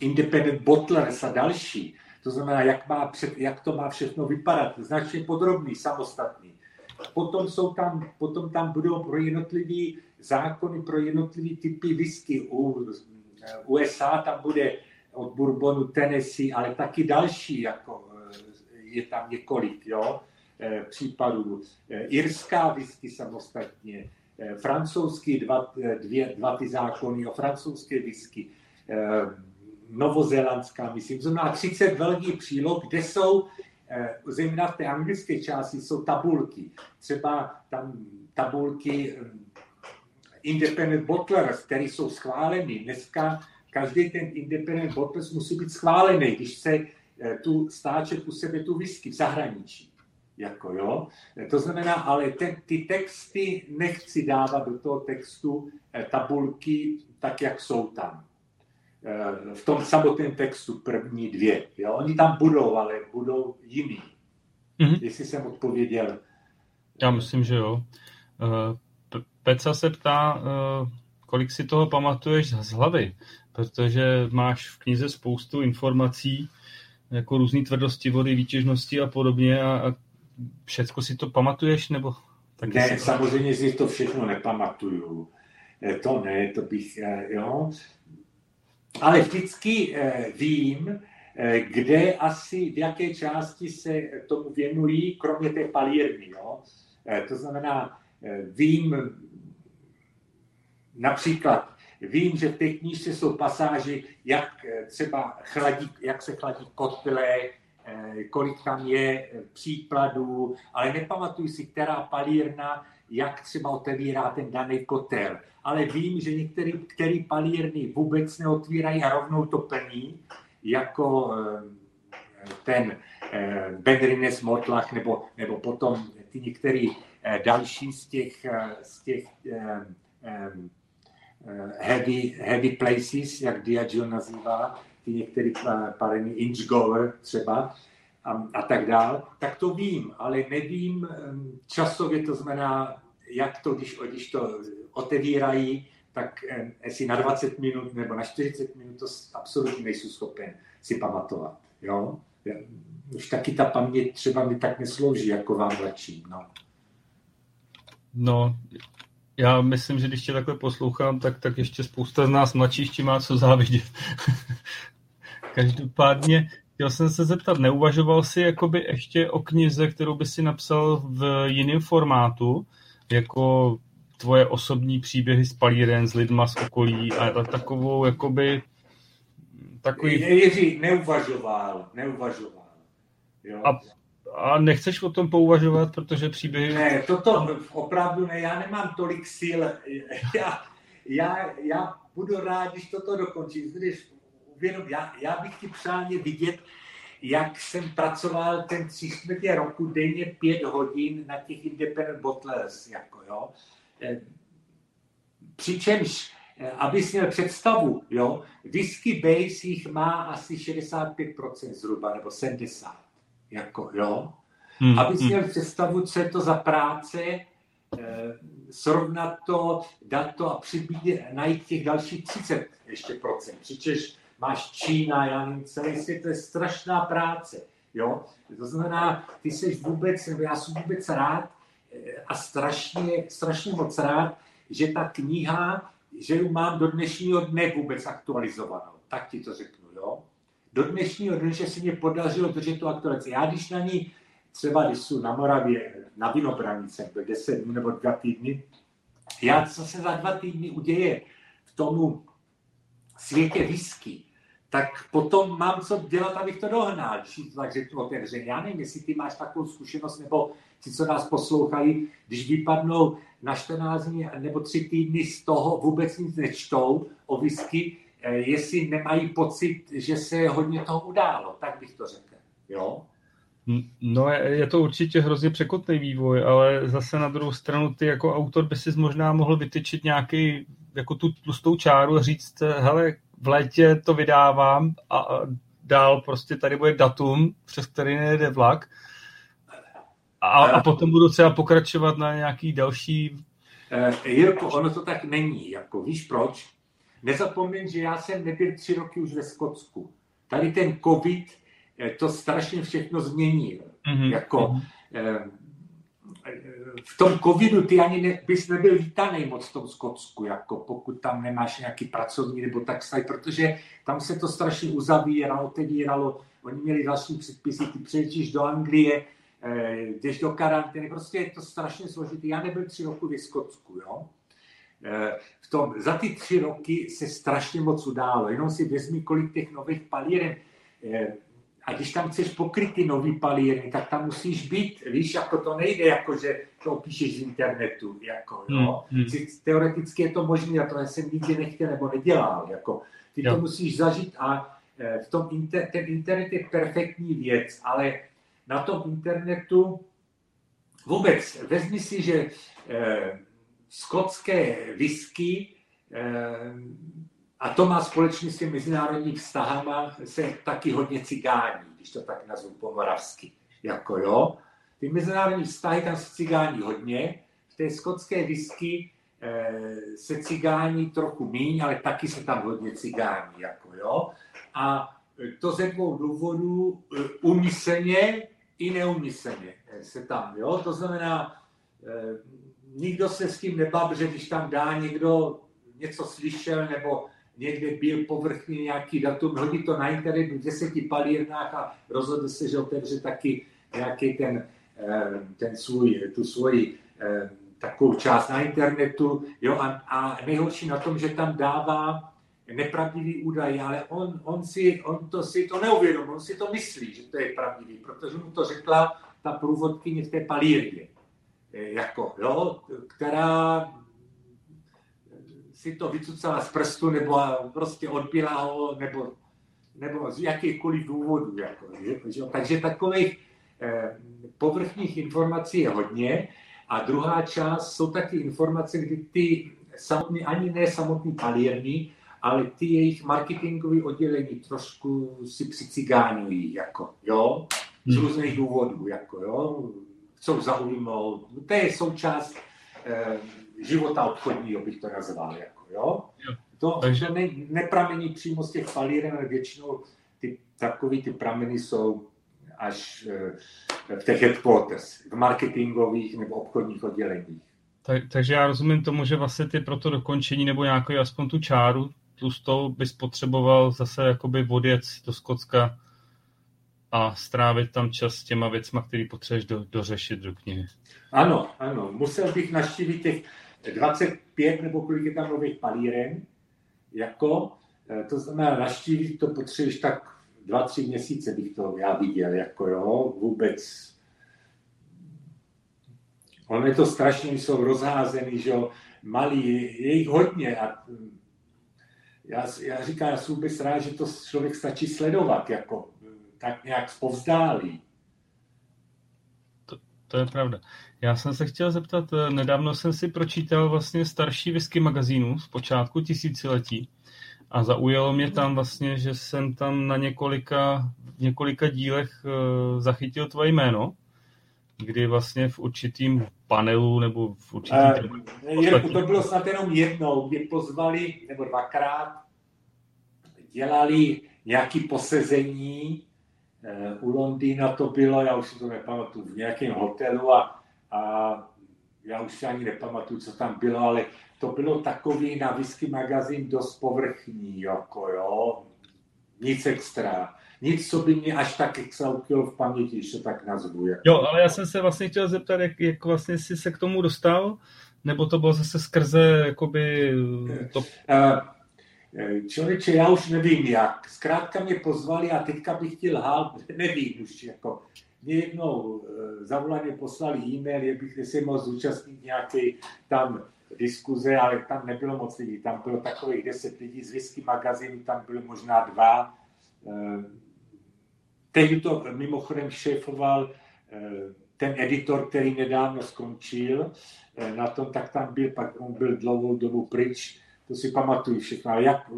independent bottlers a další. To znamená, jak, má před, jak to má všechno vypadat. Značně podrobný, samostatný. Potom, jsou tam, potom tam budou pro jednotlivý zákony, pro jednotlivý typy whisky. U USA tam bude od Bourbonu, Tennessee, ale taky další, jako je tam několik jo, případů. Irská whisky samostatně, francouzský dva, dvě, dva ty zákony o francouzské whisky, novozélandská, myslím, znamená 30 velkých příloh, kde jsou Eh, zejména v té anglické části jsou tabulky. Třeba tam tabulky eh, independent bottlers, které jsou schváleny. Dneska každý ten independent bottlers musí být schválený, když se eh, tu stáče u sebe tu whisky v zahraničí. Jako, jo? To znamená, ale ten, ty texty nechci dávat do toho textu tabulky tak, jak jsou tam. Eh, v tom samotném textu první dvě. Jo? Oni tam budou, ale budou jiný. Mm-hmm. Jestli jsem odpověděl. Já myslím, že jo. Eh, Peca se ptá, eh, kolik si toho pamatuješ z hlavy, protože máš v knize spoustu informací, jako různé tvrdosti vody, výtěžnosti a podobně a, a všecko si to pamatuješ, nebo taky Ne, si... samozřejmě si to všechno nepamatuju. To ne, to bych, jo, ale vždycky eh, vím, kde asi, v jaké části se tomu věnují, kromě té palírny. Jo? To znamená, vím například, vím, že v té knížce jsou pasáži, jak třeba chladí, jak se chladí kotle, kolik tam je příkladů, ale nepamatuju si, která palírna, jak třeba otevírá ten daný kotel. Ale vím, že některý, který palírny vůbec neotvírají a rovnou to plní, jako eh, ten eh, Bedrines Motlach, nebo, nebo potom ty některé eh, další z těch, z těch heavy, heavy places, jak Diageo nazývá, ty některé palírny Inchgower třeba, a, a tak dál, tak to vím, ale nevím časově, to znamená, jak to, když, když to otevírají, tak eh, jestli na 20 minut nebo na 40 minut to absolutně nejsou schopen si pamatovat. Jo? Už taky ta paměť třeba mi tak neslouží, jako vám mladším. No. no, já myslím, že když tě takhle poslouchám, tak, tak ještě spousta z nás mladších ti má co závidět. Každopádně chtěl jsem se zeptat, neuvažoval jsi jakoby ještě o knize, kterou by si napsal v jiném formátu, jako tvoje osobní příběhy s palíren, s lidma z okolí a, a takovou jakoby takový... Jiří neuvažoval, neuvažoval. Jo. A, a nechceš o tom pouvažovat, protože příběhy... Ne, toto opravdu ne, já nemám tolik sil. Já, já, já budu rád, když toto dokončím. Když uvědom, já, já bych ti přál vidět, jak jsem pracoval ten tři čtvrtě roku denně pět hodin na těch independent bottlers, jako jo. Eh, přičemž, eh, abys měl představu, jo, whisky base jich má asi 65% zhruba, nebo 70%, jako jo. Hmm. Abys hmm. měl představu, co je to za práce, eh, srovnat to, dát to a přibít, najít těch dalších 30 ještě procent. Přičemž máš Čína, já nevím, celý svět, to je strašná práce. Jo? To znamená, ty jsi vůbec, nebo já jsem vůbec rád eh, a strašně, strašně moc rád, že ta kniha, že ji mám do dnešního dne vůbec aktualizovanou. Tak ti to řeknu. Do dnešního dne, že se mě podařilo držet tu aktualizaci. Já když na ní, třeba když jsou na Moravě, na Vinobranice, byl 10 dnů nebo dva týdny, já, co se za dva týdny uděje v tomu světě whisky, tak potom mám co dělat, abych to dohnal, když tak řeknu otevřeně. Já nevím, jestli ty máš takovou zkušenost, nebo ti, co nás poslouchají, když vypadnou na 14 dní nebo 3 týdny z toho vůbec nic nečtou o whisky, jestli nemají pocit, že se hodně toho událo, tak bych to řekl. Jo? No je to určitě hrozně překotný vývoj, ale zase na druhou stranu ty jako autor by si možná mohl vytyčit nějaký jako tu tlustou čáru a říct, hele, v létě to vydávám a dál prostě tady bude datum, přes který nejde vlak a, a potom budu třeba pokračovat na nějaký další... Uh, Jirko, ono to tak není, jako víš proč? Nezapomeň, že já jsem nebyl tři roky už ve Skotsku. Tady ten covid eh, to strašně všechno změnil. Mm-hmm. Jako, mm-hmm v tom covidu ty ani ne, bys nebyl vítaný moc v tom Skotsku, jako pokud tam nemáš nějaký pracovní nebo tak protože tam se to strašně uzavíralo, otevíralo, oni měli další předpisy, ty přijeďíš do Anglie, eh, jdeš do karantény, prostě je to strašně složitý. Já nebyl tři roky ve Skotsku, jo. Eh, v tom, za ty tři roky se strašně moc událo, jenom si vezmi, kolik těch nových palíren eh, a když tam chceš pokryt ty nový palírny, tak tam musíš být, víš, jako to nejde, jako že to opíšeš z internetu, jako, jo. Hmm, hmm. Teoreticky je to možné, a to jsem nikdy nechtěl nebo nedělal, jako. Ty jo. to musíš zažít a e, v tom inter, ten internet je perfektní věc, ale na tom internetu vůbec, vezmi si, že eh, skotské whisky eh, a to má společně s těmi mezinárodními vztahama se taky hodně cigání, když to tak nazvu pomoravsky. Jako jo. Ty mezinárodní vztahy tam se cigání hodně. V té skotské whisky eh, se cigání trochu míň, ale taky se tam hodně cigání. Jako jo. A to ze dvou důvodů, eh, umyslně i neumyslně se tam. Jo. To znamená, eh, nikdo se s tím nebabře, když tam dá někdo něco slyšel nebo někde byl povrchně nějaký datum, hodí to na internet v deseti palírnách a rozhodne se, že otevře taky nějaký ten, eh, ten svůj, tu svoji eh, takovou část na internetu. Jo, a, a nejhorší na tom, že tam dává nepravdivý údaj, ale on, on, si, on to si to neuvědomí, on si to myslí, že to je pravdivý, protože mu to řekla ta průvodkyně v té palírně, jako, jo, která si to vycucala z prstu nebo prostě odbila ho, nebo, nebo z jakýchkoliv důvodů. Jako, že, že? Takže takových eh, povrchních informací je hodně. A druhá část jsou taky informace, kdy ty samotný, ani ne samotný palírní, ale ty jejich marketingové oddělení trošku si přicigánují, jako, jo, z hmm. různých důvodů, jako, jo, chcou zaujmout. To je součást eh, života obchodního, bych to nazval. Jako, jo? To, Takže... ne, nepramení přímo z těch palíren, ale většinou ty, takový ty prameny jsou až eh, v těch headquarters, v marketingových nebo obchodních odděleních. Tak, takže já rozumím tomu, že vlastně ty pro to dokončení nebo nějakou aspoň tu čáru tlustou bys potřeboval zase jakoby odjet do Skotska a strávit tam čas s těma věcma, který potřebuješ do, dořešit do knihy. Ano, ano. Musel bych naštívit těch 25 nebo kolik je tam nových palíren, jako, eh, to znamená naštívit to potřebuješ tak dva, tři měsíce bych to já viděl, jako jo, vůbec. Ono je to strašně, jsou rozházený, že jo, malý, je jich hodně a já, já říkám, já jsem vůbec rád, že to člověk stačí sledovat, jako tak nějak zpovzdálí. To, to je pravda. Já jsem se chtěl zeptat, eh, nedávno jsem si pročítal vlastně starší whisky magazínu z počátku tisíciletí a zaujalo mě tam vlastně, že jsem tam na několika, několika dílech uh, zachytil tvoje jméno, kdy vlastně v určitým panelu nebo v určitým... Uh, to bylo snad jenom jednou, kdy pozvali, nebo dvakrát, dělali nějaké posezení, u Londýna to bylo, já už si to nepamatuju, v nějakém hotelu a, a já už si ani nepamatuju, co tam bylo, ale to bylo takový na whisky magazín dost povrchní, jako jo, nic extra. Nic, co by mě až tak exaltilo v paměti, že tak nazvu. Jako. Jo, ale já jsem se vlastně chtěl zeptat, jak, jak vlastně jsi se k tomu dostal, nebo to bylo zase skrze, jakoby, to... Uh, Člověče, já už nevím jak. Zkrátka mě pozvali a teďka bych chtěl lhát, nevím už, jako mě jednou zavolaně poslali e-mail, jak bych se mohl zúčastnit nějaký tam diskuze, ale tam nebylo moc lidí. Tam bylo takových deset lidí z whisky magazínu, tam byly možná dva. Eh, tehdy to mimochodem šéfoval eh, ten editor, který nedávno skončil eh, na tom, tak tam byl, pak on byl dlouhou dobu pryč, to si pamatuju všechno, ale jak,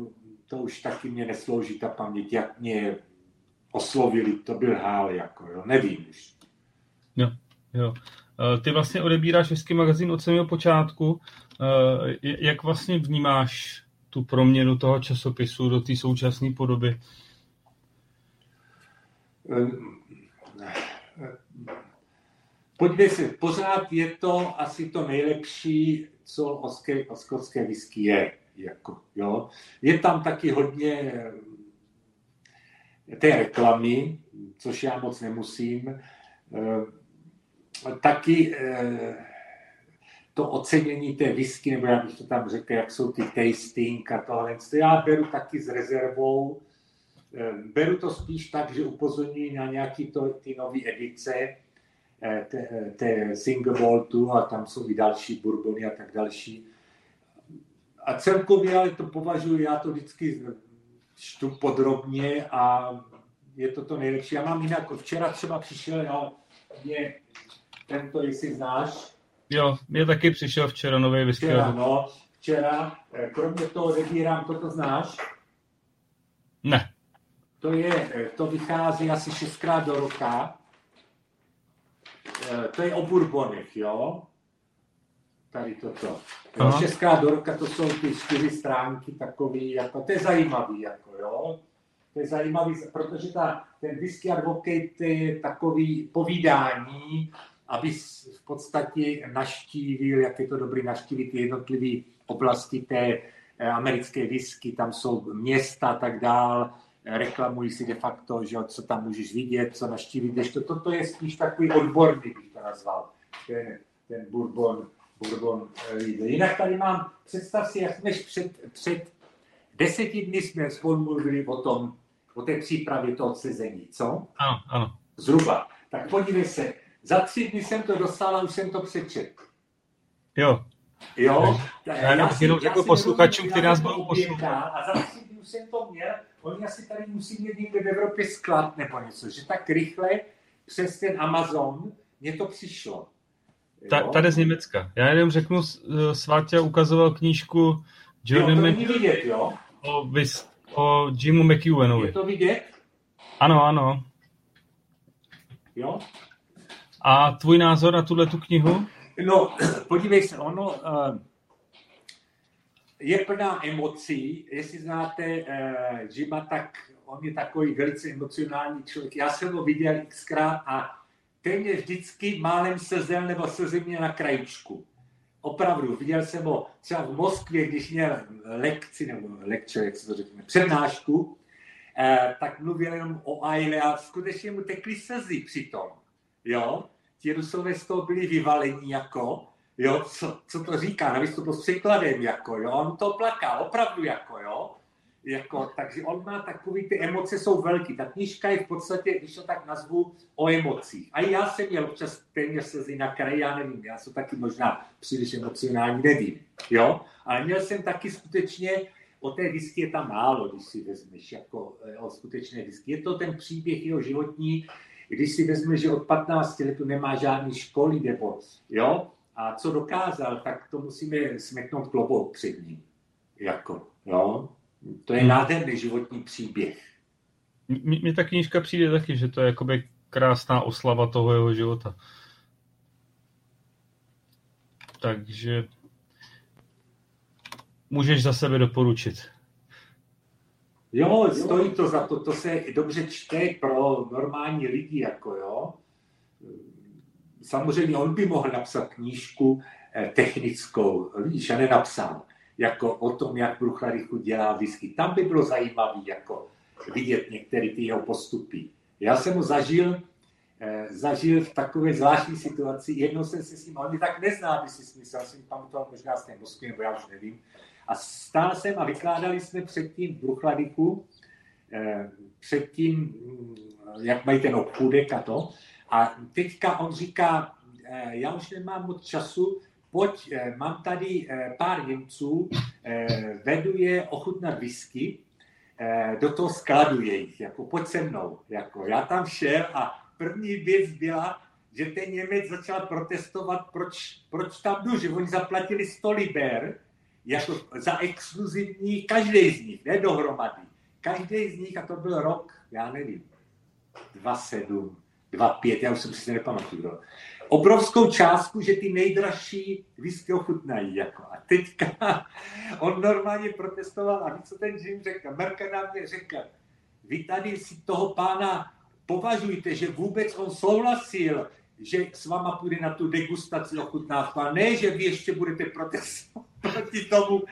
to už taky mě neslouží ta paměť, jak mě oslovili, to byl hál, jako, jo, nevím už. Jo, jo. Ty vlastně odebíráš whisky magazín od samého počátku. Jak vlastně vnímáš tu proměnu toho časopisu do té současné podoby? Podívej se, pořád je to asi to nejlepší, co o skotské whisky je. Jako, jo. Je tam taky hodně té reklamy, což já moc nemusím taky eh, to ocenění té whisky, nebo já bych to tam řekl, jak jsou ty tasting a tohle, to já beru taky s rezervou. Eh, beru to spíš tak, že upozorňuji na nějaký to, ty nové edice, eh, té single voltu a tam jsou i další bourbony a tak další. A celkově ale to považuji, já to vždycky čtu podrobně a je to to nejlepší. Já mám jinak, včera třeba přišel, já, je tento, jestli znáš. Jo, mě taky přišel včera nový whisky. Včera, no, včera. Eh, kromě toho odebírám, toto znáš? Ne. To je, eh, to vychází asi šestkrát do roka. Eh, to je o bourbonech, jo? Tady toto. Jo, šestkrát do roka to jsou ty čtyři stránky takový, jako, to je zajímavý, jako, jo? To je zajímavý, protože ta, ten whisky advocate je takový povídání aby v podstatě naštívil, jak je to dobrý naštívit ty jednotlivé oblasti té eh, americké whisky, tam jsou města a tak dál, reklamují si de facto, že co tam můžeš vidět, co naštívit, to, toto je spíš takový odborný, bych to nazval, ten, ten bourbon, bourbon eh, Jinak tady mám, představ si, jak jsme před, před deseti dny jsme spolu mluvili o tom, o té přípravě toho sezení, co? Ano, ano. Zhruba. Tak podívej se, za tři dny jsem to dostal a už jsem to přečet. Jo. Jo. Já, já, já jenom řekl posluchačům, kteří nás budou poslouchat. A za tři dny už jsem to měl. Oni asi tady musí mít někde v Evropě sklad nebo něco, že tak rychle přes ten Amazon mě to přišlo. Ta, tady z Německa. Já jenom řeknu, Svátě ukazoval knížku Jordan jo, to vidět, jo? O, o Jimu McEwenovi. Je to vidět? Ano, ano. Jo? A tvůj názor na tuhle tu knihu? No, podívej se, ono uh, je plná emocí. Jestli znáte uh, Jima, tak on je takový velice emocionální člověk. Já jsem ho viděl xkrát a téměř vždycky málem slzel nebo slzy mě na krajičku. Opravdu, viděl jsem ho třeba v Moskvě, když měl lekci, nebo lekce, jak se to řekne, přednášku, eh, tak mluvil jenom o Aile a skutečně mu tekly slzy přitom. Jo? ti Rusové z toho byli vyvalení jako, jo, co, co to říká, navíc to s překladem, jako, jo, on to plaká, opravdu, jako, jo, jako, takže on má takový, ty emoce jsou velký. Ta knižka je v podstatě, když to tak nazvu, o emocích. A já jsem měl občas téměř slzy na kraji, já nevím, já jsem taky možná příliš emocionální, nevím, jo, ale měl jsem taky skutečně o té whisky je tam málo, když si vezmeš jako eh, o skutečné whisky. Je to ten příběh jeho životní, když si vezmeš, že od 15 let nemá žádný školy, nebo jo, a co dokázal, tak to musíme smeknout klobouk před ním. Jako, jo. To je nádherný životní příběh. Mně ta knížka přijde taky, že to je jakoby krásná oslava toho jeho života. Takže můžeš za sebe doporučit. Jo, stojí to za to, to se dobře čte pro normální lidi, jako jo. Samozřejmě on by mohl napsat knížku eh, technickou, víš, a nenapsal, jako o tom, jak Brucharichu dělá whisky. Tam by bylo zajímavé, jako vidět některé ty jeho postupy. Já jsem ho zažil, eh, zažil v takové zvláštní situaci. Jednou jsem se s ním, on tak nezná, aby si smyslel, jsem pamatoval možná z té Moskvy, nebo já už nevím. A stál jsem a vykládali jsme předtím v Bruchladiku, eh, předtím, mm, jak mají ten obchůdek a to. A teďka on říká, eh, já už nemám moc času, pojď, mám tady pár Němců, vedu je ochutnat whisky, Eh, do toho skladu jejich, jako pojď se mnou. Jako, já tam šel a první věc byla, že ten Němec začal protestovat, proč, proč tam jdu, že oni zaplatili 100 liber jako za exkluzivní, každý z nich, ne dohromady. Každý z nich, a to byl rok, já nevím, 2,7, 2,5, já už jsem si nepamatuju obrovskou částku, že ty nejdražší whisky ochutnají. Jako. A teďka on normálně protestoval a víc, co ten Jim řekl? Merka nám mě řekl, vy tady si toho pána považujte, že vůbec on souhlasil, že s váma půjde na tu degustaci ochutnávku a ne, že vy ještě budete protestovat proti tomu.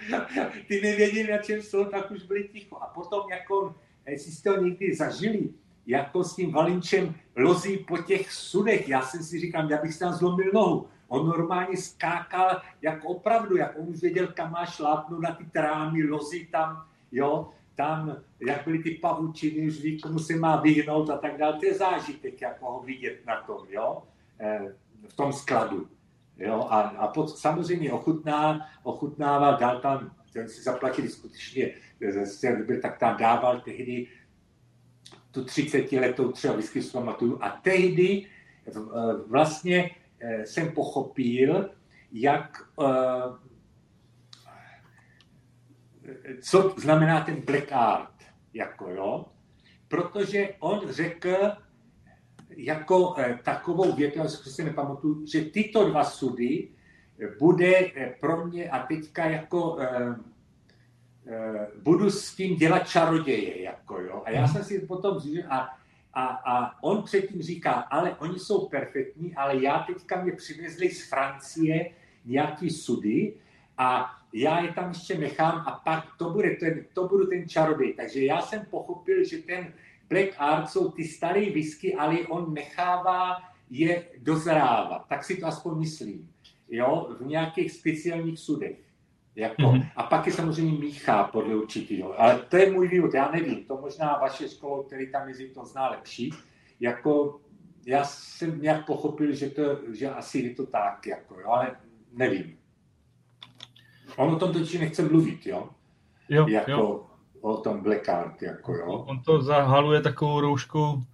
Ty nevěděli, na čem jsou, tak už byli ticho. A potom, jak on, jestli jste ho někdy zažili, jako s tím Valinčem lozí po těch sudech. Já jsem si říkám, já bych si tam zlomil nohu. On normálně skákal jako opravdu, jak on už věděl, kam má šlápnout na ty trámy, lozí tam, jo, tam, jak byly ty pavučiny, už ví, komu se má vyhnout a tak dále. To je zážitek, jako ho vidět na tom, jo, eh, v tom skladu. Jo, a, a pod, samozřejmě ochutná, ochutnával, dal tam, ten si zaplatili skutečně, eh, tak tam dával tehdy tu 30 letou třeba whisky pamatuju. A tehdy eh, vlastně eh, jsem pochopil, jak eh, co znamená ten black art, jako jo, protože on řekl jako takovou větu, já si nepamatuju, že tyto dva sudy bude pro mě a teďka jako budu s tím dělat čaroděje, jako jo. A já jsem si potom říkal, a, a, a on předtím říká, ale oni jsou perfektní, ale já teďka mě přivezli z Francie nějaký sudy a já je tam ještě nechám a pak to, bude ten, to budu ten čarodej. Takže já jsem pochopil, že ten Black Art jsou ty staré whisky, ale on nechává je dozrávat. Tak si to aspoň myslím. Jo, v nějakých speciálních sudech. Jako, mm-hmm. A pak je samozřejmě míchá podle určitého. Ale to je můj vývod, já nevím. To možná vaše škola, který tam jezdí, to zná lepší. Jako, já jsem nějak pochopil, že, to, že asi je to tak, jako, jo, ale nevím. On o tom totiž nechce mluvit, jo? Jo, jako jo. o tom Black Art, jako jo. On to zahaluje takovou roušku.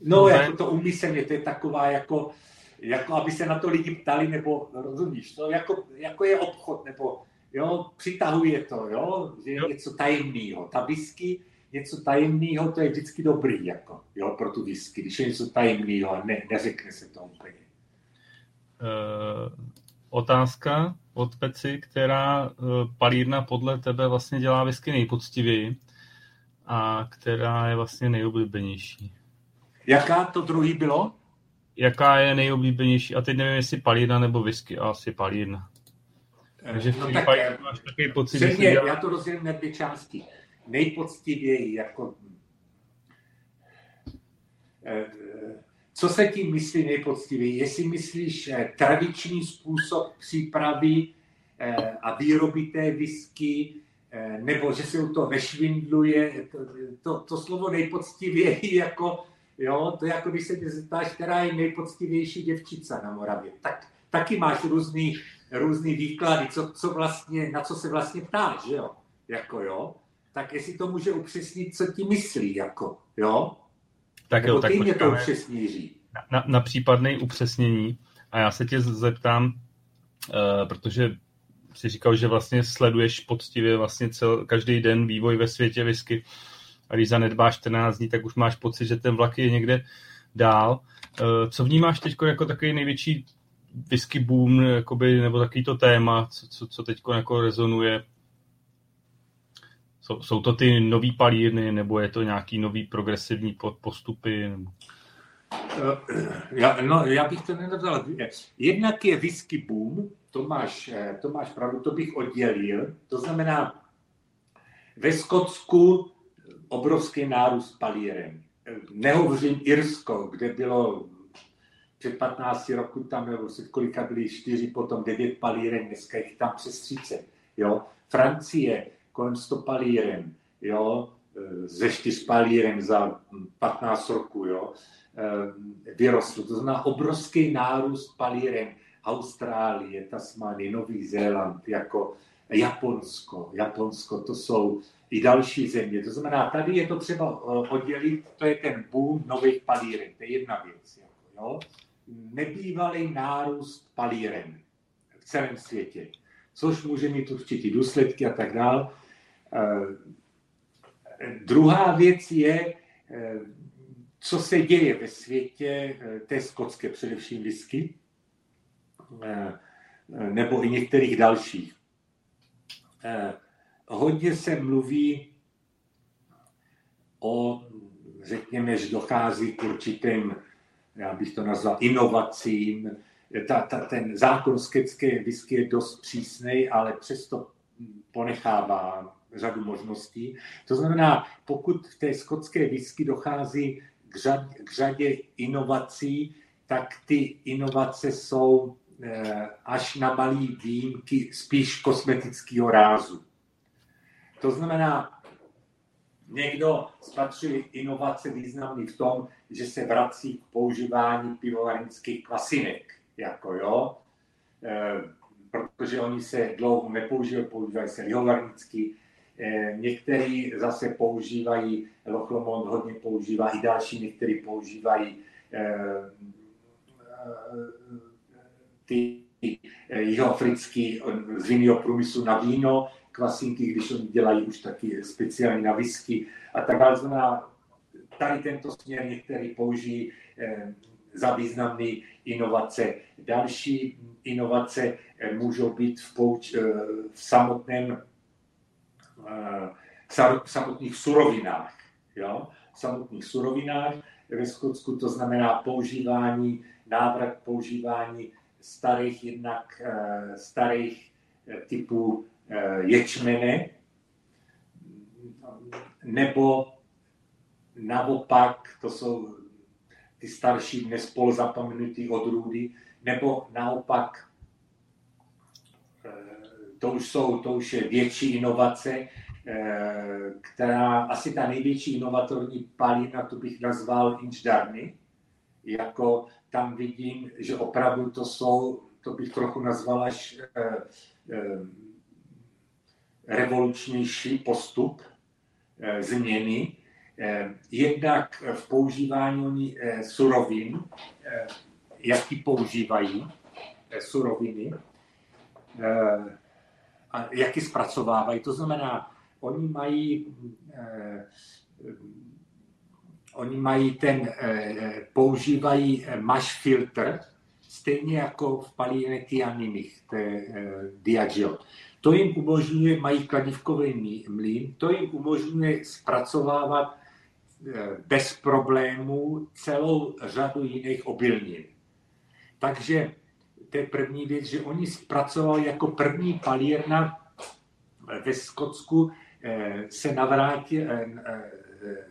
No, jako to umyslně, to je taková jako, jako aby se na to lidi ptali, nebo rozumíš, to jako, jako je obchod, nebo jo, přitahuje to, jo, že je jo. něco tajemného. Ta whisky, něco tajemného, to je vždycky dobrý, jako, jo, pro tu whisky, když je něco tajemného a ne, neřekne se to úplně. Uh, otázka od Peci, která uh, palírna podle tebe vlastně dělá whisky nejpoctivěji a která je vlastně nejoblíbenější. Jaká to druhý bylo? Jaká je nejoblíbenější? A teď nevím, jestli palírna nebo whisky, a asi palírna. Takže v no tak, máš takový pocit, že dělá... já to rozdělím na dvě části. Nejpoctivěji, jako eh, co se tím myslí nejpoctivěji? Jestli myslíš eh, tradiční způsob přípravy eh, a výroby té whisky, nebo že se u toho nešvindluje, to, to, to slovo nejpoctivěji jako, jo, to je jako když se mě zeptáš, která je nejpoctivější děvčica na Moravě. Tak taky máš různý různý výklady, co, co vlastně, na co se vlastně ptáš, že jo? Jako jo. tak jestli to může upřesnit, co ti myslí, jako, jo? Tak Nebo jo, tak ty mě to upřesní, na, na, na případné upřesnění. A já se tě zeptám, uh, protože si říkal, že vlastně sleduješ poctivě vlastně cel, každý den vývoj ve světě whisky a když zanedbáš 14 dní, tak už máš pocit, že ten vlak je někde dál. Uh, co vnímáš teď jako takový největší whisky boom, jakoby, nebo takový to téma, co, co, teď jako rezonuje jsou, jsou to ty nový palírny, nebo je to nějaký nový progresivní postupy? Nebo... Eh, já, no, já bych to nenazval. Jednak je whisky boom, to máš, eh, to máš pravdu, to bych oddělil. To znamená, ve Skotsku obrovský nárůst palíren. Nehovořím Irsko, kde bylo před 15 roku tam, nebo před kolika byly 4, potom 9 palíren, dneska jich tam přes 30. Jo? Francie, kolem 100 palíren, jo, e, ze 4 palíren za 15 roku, jo, e, vyrostl. To znamená obrovský nárůst palíren. Austrálie, Tasmánie, Nový Zéland, jako Japonsko. Japonsko, to jsou i další země. To znamená, tady je to třeba e, oddělit, to je ten boom nových palíren, to je jedna věc. Jako, jo. Nebývalý nárůst palíren v celém světě, což může mít určitě důsledky a tak dále. Eh, druhá věc je, eh, co se děje ve světě eh, té skotské především whisky, nebo i některých dalších. Hodně se mluví o, řekněme, že dochází k určitým, já bych to nazval, inovacím. Ta, ta, ten zákon skotské whisky je dost přísný, ale přesto ponechává řadu možností. To znamená, pokud v té skotské whisky dochází k, řad, k řadě inovací, tak ty inovace jsou eh, až na malý výjimky spíš kosmetického rázu. To znamená, někdo spatřuje inovace významný v tom, že se vrací k používání pivovarnických kvasinek, jako jo, e, protože oni se dlouho nepoužívají, používají se lihovarnicky, Eh, některý zase používají, Lochlomont hodně používá, i další některý používají eh, ty jihoafrický z vinného průmyslu na víno, kvasinky, když oni dělají už taky speciální na whisky a tak dále. Znamená, tady tento směr některý použijí eh, za významné inovace. Další inovace můžou být v, pouč, v samotném v samotných surovinách. Jo? V samotných surovinách ve Skotsku to znamená používání, návrat používání starých jednak eh, starých eh, typů eh, ječmene, nebo naopak, to jsou ty starší dnes polozapomenutý odrůdy, nebo naopak to už, jsou, to už je větší inovace, eh, která asi ta největší inovatorní palina, tu bych nazval Inčdarny, jako tam vidím, že opravdu to jsou, to bych trochu nazval až eh, eh, revolučnější postup změny, jednak v používání surovin, jaký používají suroviny, a jak ji zpracovávají. To znamená, oni mají, eh, oni mají ten, eh, používají eh, mash filter, stejně jako v palíně Tianimich, to je eh, Diageo. To jim umožňuje, mají kladivkový mlín, to jim umožňuje zpracovávat eh, bez problémů celou řadu jiných obilnin. Takže to je první věc, že oni zpracovali jako první palírna ve Skotsku eh, se navrátil, eh, eh,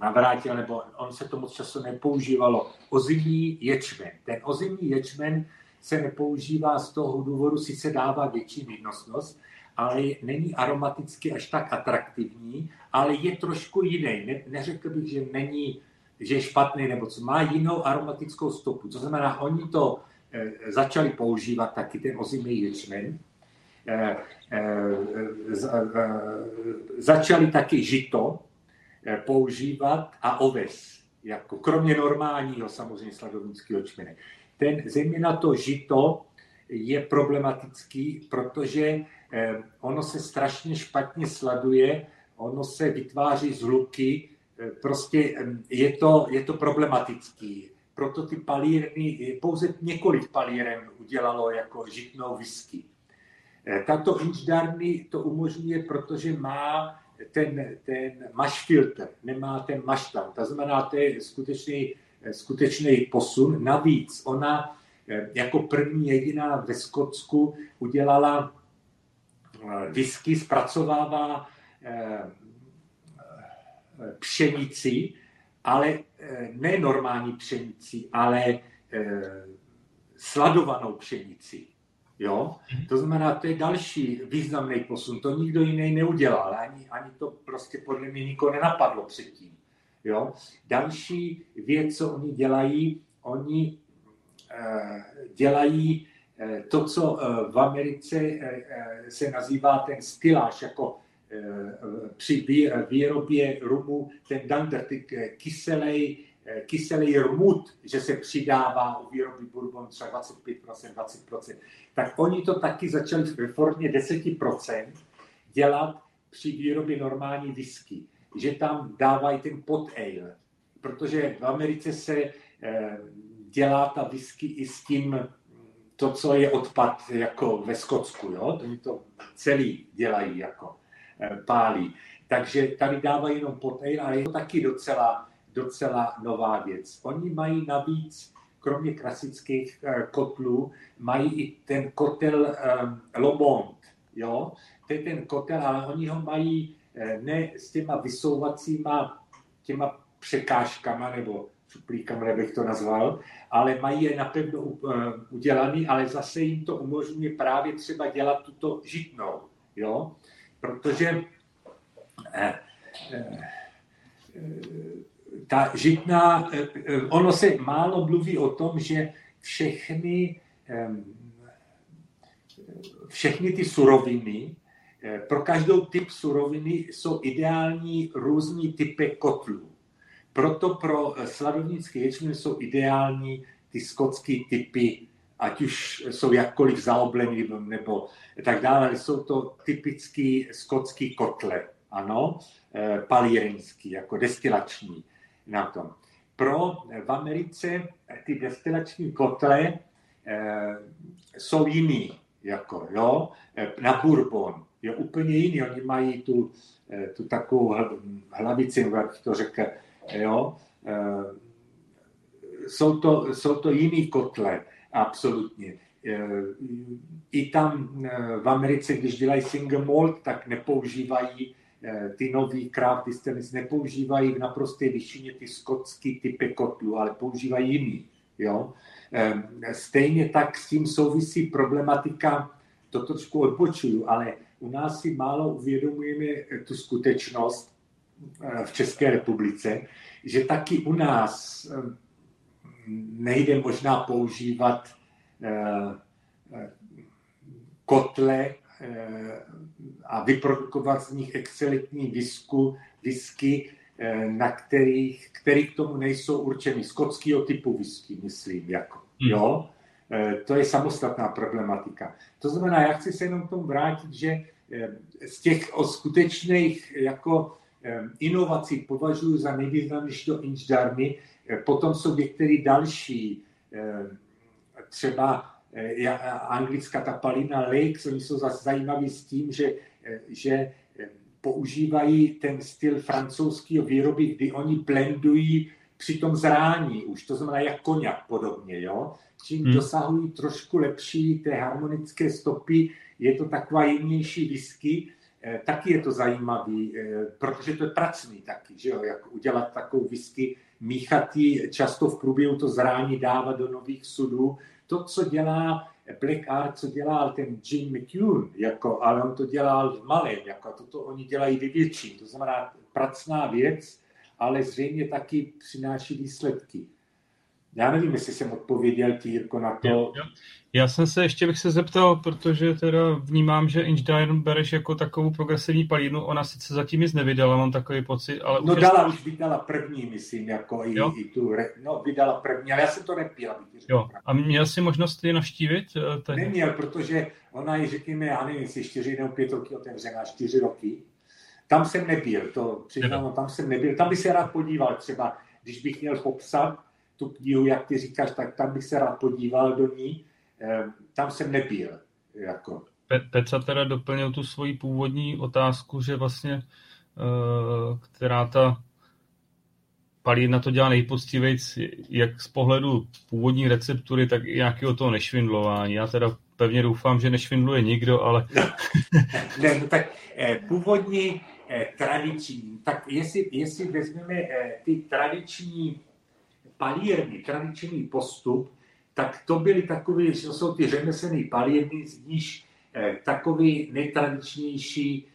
navrátil, nebo on se to moc času nepoužívalo, ozimý ječmen. Ten ozimý ječmen se nepoužívá z toho důvodu, sice dává větší výnosnost, ale není aromaticky až tak atraktivní, ale je trošku jiný. Ne, neřekl bych, že není, že je špatný, nebo co má jinou aromatickou stopu. To znamená, oni to Eh, začali používat taky ten ozimý ječmen. eh, začali taky žito používat a oves, jako kromě normálního samozřejmě sladovnického čmene. Ten, zejména to žito je problematický, protože ono se strašně špatně sladuje, ono se vytváří z hluky, prostě je to, je to problematický proto ty palírny, pouze několik palíren udělalo jako žitnou whisky. Eh, tato inčdarny to umožňuje, protože má ten, ten mash filter, nemá ten maštan. To znamená, to je skutečný, eh, skutečný posun. Navíc ona eh, jako první jediná ve Skotsku udělala whisky, zpracovává pšenici, ale eh, ne normální pšenici, ale eh, sladovanou pšenici. Jo? To znamená, to je další významný posun. To nikdo jiný neudělal, ani, ani to prostě podle mě nikoho nenapadlo předtím. Jo? Další věc, co oni dělají, oni eh, dělají eh, to, co eh, v Americe se nazývá ten styláž, jako při výrobě rumu ten dander, ty kyselej, kyselý rmut, že se přidává u výroby bourbon třeba 25%, 20%, tak oni to taky začali ve formě 10% dělat při výrobě normální whisky, že tam dávají ten pot ale, protože v Americe se eh, dělá ta whisky i s tím, to, co je odpad jako ve Skotsku, jo? Oni to celý dělají jako. Eh, pálí. Takže tady dávají jenom ale a je to taky docela, docela nová věc. Oni mají navíc, kromě klasických eh, kotlů, mají i ten kotel um, Lomont, jo? To je ten kotel, ale oni ho mají ne s těma vysouvacíma těma překážkama nebo šuplíkama, bych to nazval, ale mají je napevno udělaný, ale zase jim to umožňuje právě třeba dělat tuto žitnou. Jo? protože eh, eh, ta žitná, eh, ono se málo mluví o tom, že všechny, všechny ty suroviny, pro každou typ suroviny jsou ideální různý typy kotlů. Proto pro sladovnické ječmen jsou ideální ty skotské typy ať už jsou jakkoliv zaoblení nebo tak dále, jsou to typický skotský kotle, ano, eh, palírenský, jako destilační na tom. Pro eh, v Americe ty destilační kotle eh, jsou jiný, jako, jo, na bourbon, je úplně jiný, oni mají tu, tu takovou hlavici, jak to řekl, jo, jsou to, jsou to jiný kotle Absolutně. I tam v Americe, když dělají single malt, tak nepoužívají ty nový craft distilleries, nepoužívají v naprosté většině ty skotský typy kotlů, ale používají jiný. Jo? Stejně tak s tím souvisí problematika, to trošku odbočuju, ale u nás si málo uvědomujeme tu skutečnost v České republice, že taky u nás nejde možná používat eh, eh, kotle eh, a vyprodukovat z nich excelentní visku, visky, na kterých, který k tomu nejsou určeny. Skotského typu whisky, myslím, jako. Hmm. Jo? To je samostatná problematika. To znamená, já chci se jenom k tomu vrátit, že z těch skutečných jako inovací považuji za nejvýznamnější to inčdarny, Potom jsou některé další, eh, třeba eh, anglická ta Palina Lakes, oni jsou zase zajímaví s tím, že, eh, že používají ten styl francouzského výroby, kdy oni blendují při tom zrání už, to znamená jak koněk podobně, jo? Čím hmm. dosahují trošku lepší té harmonické stopy, je to taková jemnější whisky, taky je to zajímavý, protože to je pracný taky, že jo, jak udělat takovou whisky, míchat ji často v průběhu to zrání dávat do nových sudů. To, co dělá Black Art, co dělal ten Jim McCune, jako, ale on to dělal v malém, jako, toto oni dělají ve větším. To znamená pracná věc, ale zřejmě taky přináší výsledky. Já nevím, jestli jsem odpověděl ti, Jirko, na to. Jo, jo. Já jsem se ještě bych se zeptal, protože teda vnímám, že Inch Iron bereš jako takovou progresivní palírnu, ona sice zatím nic nevydala, mám takový pocit, ale... No už dala, je... už vydala první, myslím, jako i, i tu, no vydala první, ale já jsem to nepil, Jo, a měl jsi možnost je navštívit? Eh, Teď? Neměl, protože ona je, řekněme, já nevím, jestli čtyři nebo pět roky otevřená, čtyři roky. Tam jsem nebyl, to přiznám, tam jsem nebyl. Tam bych se rád podíval třeba, když bych měl popsat tu knihu, jak ty říkáš, tak tam bych se rád podíval do ní. Ehm, tam jsem nebyl. Jako. Petra teda doplnil tu svoji původní otázku, že vlastně, eh, která ta palírna to dělá nejpoctivějc, jak z pohledu původní receptury, tak i nějakého toho nešvindlování. Já teda pevně doufám, že nešvindluje nikdo, ale... ne, no tak eh, původní tradiční, tak jestli, jestli vezmeme ty tradiční palírny, tradiční postup, tak to byly takové, to jsou ty řemeslné palírny, z níž eh, takový nejtradičnější,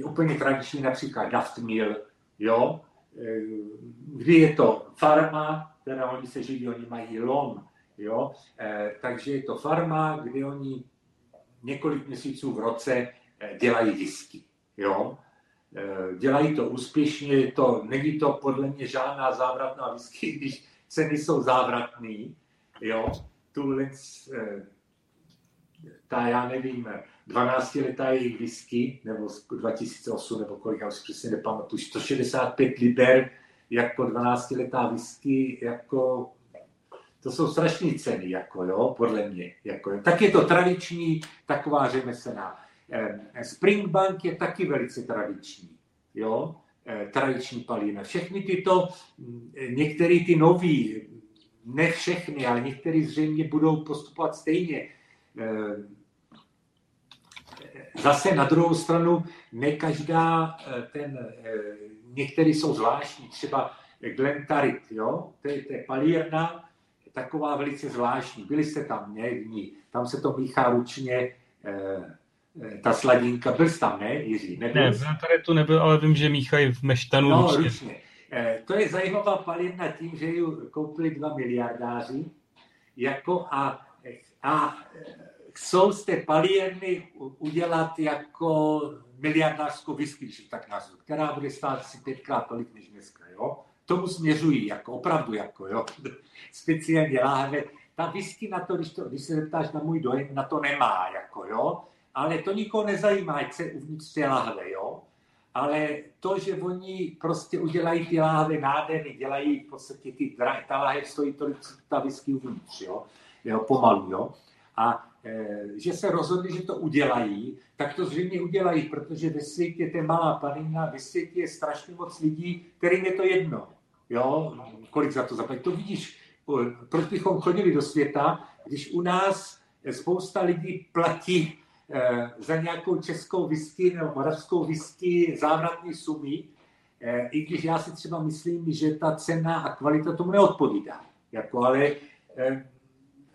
eh, úplně tradiční například Daft Mill, jo, eh, kdy je to farma, teda oni se živí, oni mají lom, jo, eh, takže je to farma, kdy oni několik měsíců v roce eh, dělají whisky, jo, Eh, dělají to úspěšně, to, není to podle mě žádná závratná whisky, když ceny jsou závratné, jo, tu eh, ta, já nevím, 12 letá jejich whisky, nebo 2008, nebo kolik, já už přesně nepamatuju, 165 liber jako 12 letá whisky, jako to jsou strašné ceny, jako jo, podle mě. Jako, tak je to tradiční, taková řemeslná. Springbank je taky velice tradiční. Jo? Eh, tradiční palína. Všechny tyto, mm, některé ty nový, ne všechny, ale některé zřejmě budou postupovat stejně. Eh, zase na druhou stranu, ne každá eh, ten, některý jsou zvláštní, třeba Glentarit, jo? To, je, to je palírna, taková velice zvláštní. Byli jste tam, ní. Tam se to míchá ručně, Eh, ta sladinka, byl jsi tam, ne, Jiří? Nebyl ne, tady tu nebyl, ale vím, že míchají v meštanu no, ručně. ručně. Eh, to je zajímavá palivna tím, že ji koupili dva miliardáři jako a, a chcou z té palírny udělat jako miliardářskou whisky, tak nazvu, která bude stát si pětkrát tolik než dneska, jo? Tomu směřují, jako opravdu, jako, jo? Speciálně láhve. Ta whisky na to, když, to, když se zeptáš na můj dojem, na to nemá, jako, jo? Ale to nikoho nezajímá, ať se uvnitř té lahve, jo. Ale to, že oni prostě udělají ty láhve nádherny, dělají v podstatě ty, ta láhev stojí tolik, ta whisky uvnitř, jo, jo pomalu, jo. A e, že se rozhodli, že to udělají, tak to zřejmě udělají, protože ve světě je malá panina, ve světě je strašně moc lidí, kterým je to jedno. Jo, kolik za to zaplatí. To vidíš, proč bychom chodili do světa, když u nás spousta lidí platí za nějakou českou whisky nebo moravskou whisky závratné sumy, eh, i když já si třeba myslím, že ta cena a kvalita tomu neodpovídá. Jako, ale eh,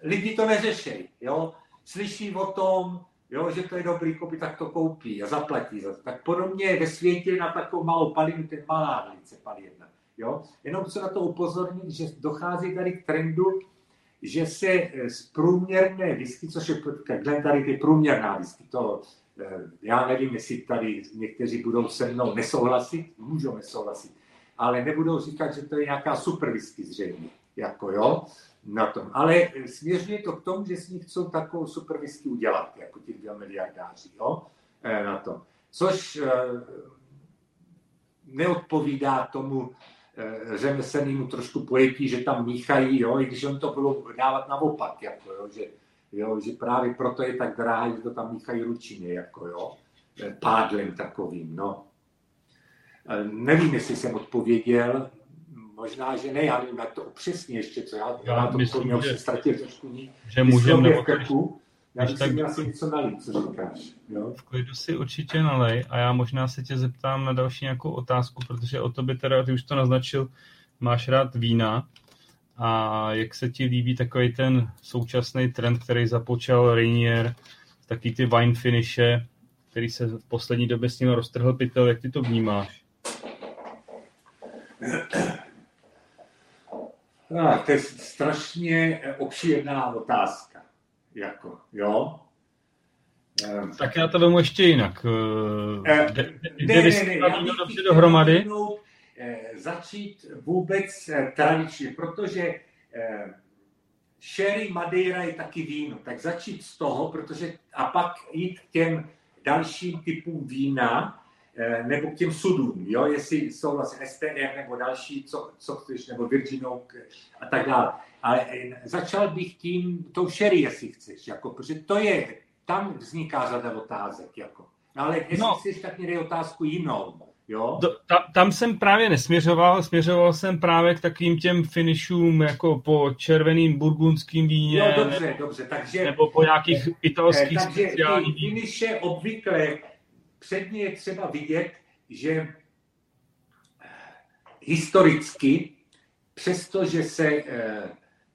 lidi to neřešejí. Jo? Slyší o tom, jo, že to je dobrý koupit, tak to koupí a zaplatí za to. Tak podobně ve světě na takovou malou palinu, ten malá velice palina. Jo? Jenom chci na to upozornit, že dochází tady k trendu, že se eh, z průměrné whisky, což je tady ty průměrná whisky, to eh, já nevím, jestli tady někteří budou se mnou nesouhlasit, můžou nesouhlasit, ale nebudou říkat, že to je nějaká super whisky zřejmě, jako jo, na tom. Ale eh, směřuje to k tomu, že s ní chcou takovou super whisky udělat, jako ti dvě miliardáři, jo, na tom. Což neodpovídá tomu, řemeslnému trošku pojetí, že tam míchají, jo, i když on to bylo dávat naopak, jako, jo, že, jo, že právě proto je tak drahé, že to tam míchají ručině, jako, jo, eh, pádlem takovým, no. Eh, nevím, jestli jsem odpověděl, možná, že ne, já nevím, jak to přesně ještě, co já, já, já to myslím, že, ztratil trošku ní, že můžeme, nebo já bych tak... si něco nalít, co říkáš. Jo? V klidu si určitě nalej a já možná se tě zeptám na další nějakou otázku, protože o tobě teda, ty už to naznačil, máš rád vína a jak se ti líbí takový ten současný trend, který započal Rainier, taky ty wine finishe, který se v poslední době s ním roztrhl pytel, jak ty to vnímáš? A, to je strašně obšírná otázka. Jako, jo? Ehm. Tak já to vemu ještě jinak. Eh, ne, ne, já bych dohromady? Eh, začít vůbec eh, tradičně, protože sherry Madeira je taky víno, tak začít z toho, protože a pak jít k těm dalším typům vína, nebo k těm sudům, jo, jestli jsou vlastně STR nebo další, co, co chceš, nebo Virginou a tak dále. Ale začal bych tím, tou sherry, jestli chceš, jako, protože to je tam vzniká řada otázek. Jako. Ale jestli no, chceš, tak mi otázku jinou. Jo? Do, ta, tam jsem právě nesměřoval, směřoval jsem právě k takovým těm finishům jako po červeným burgundským víně. Jo, dobře, nebo, dobře, takže... Nebo po nějakých eh, italských eh, takže speciálních ty finiše obvykle předně je třeba vidět, že eh, historicky, přestože se eh,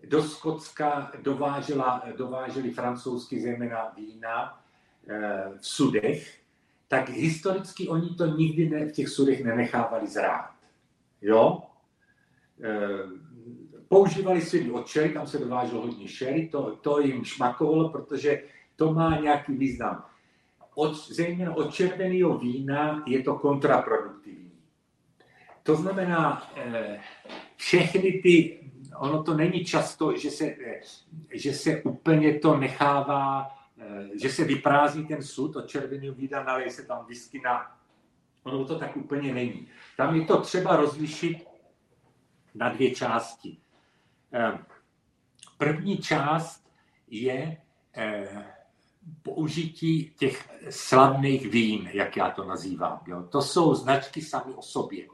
do Skotska dovážela, dováželi francouzsky zejména vína eh, v sudech, tak historicky oni to nikdy ne, v těch sudech nenechávali zrát. Jo? Používali si od tam se dováželo hodně sherry, to, to jim šmakovalo, protože to má nějaký význam. Od, zejména od červeného vína je to kontraproduktivní. To znamená, eh, všechny ty ono to není často, že se, že se úplně to nechává, eh, že se vyprázdní ten sud od červeného vína, naleje se tam whisky na... Ono to tak úplně není. Tam je to třeba rozlišit na dvě části. Eh, první část je eh, použití těch slavných vín, jak já to nazývám. Jo. To jsou značky sami o sobě.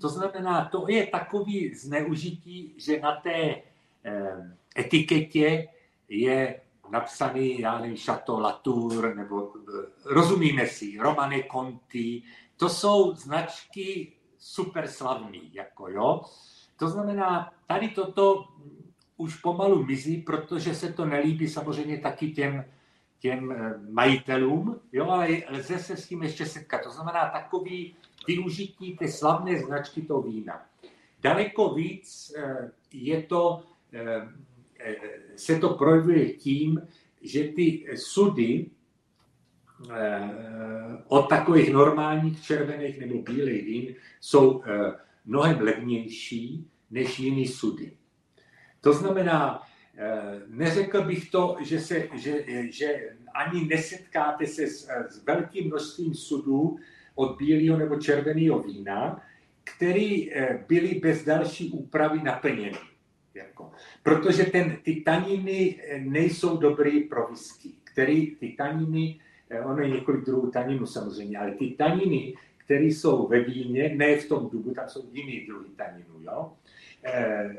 To znamená, to je takový zneužití, že na té eh, etiketě je napsaný, já nevím, Chateau Latour, nebo eh, rozumíme si, Romane Conti, to jsou značky super slavný, jako jo. To znamená, tady toto už pomalu mizí, protože se to nelíbí samozřejmě taky těm, těm eh, majitelům, jo, ale lze se s tím ještě setkat. To znamená takový využití té slavné značky toho vína. Daleko víc eh, je to, eh, se to projevuje tím, že ty sudy od takových normálních červených nebo bílých vín jsou mnohem levnější než jiný sudy. To znamená, neřekl bych to, že, se, že, že ani nesetkáte se s, s velkým množstvím sudů, od bílého nebo červeného vína, který eh, byly bez další úpravy naplněny. Jako. Protože ten, ty taniny eh, nejsou dobrý pro whisky, který ty taniny, eh, ono je několik druhů taninu samozřejmě, ale ty taniny, které jsou ve víně, ne v tom dubu, tam jsou jiný druhy taninu, jo, e,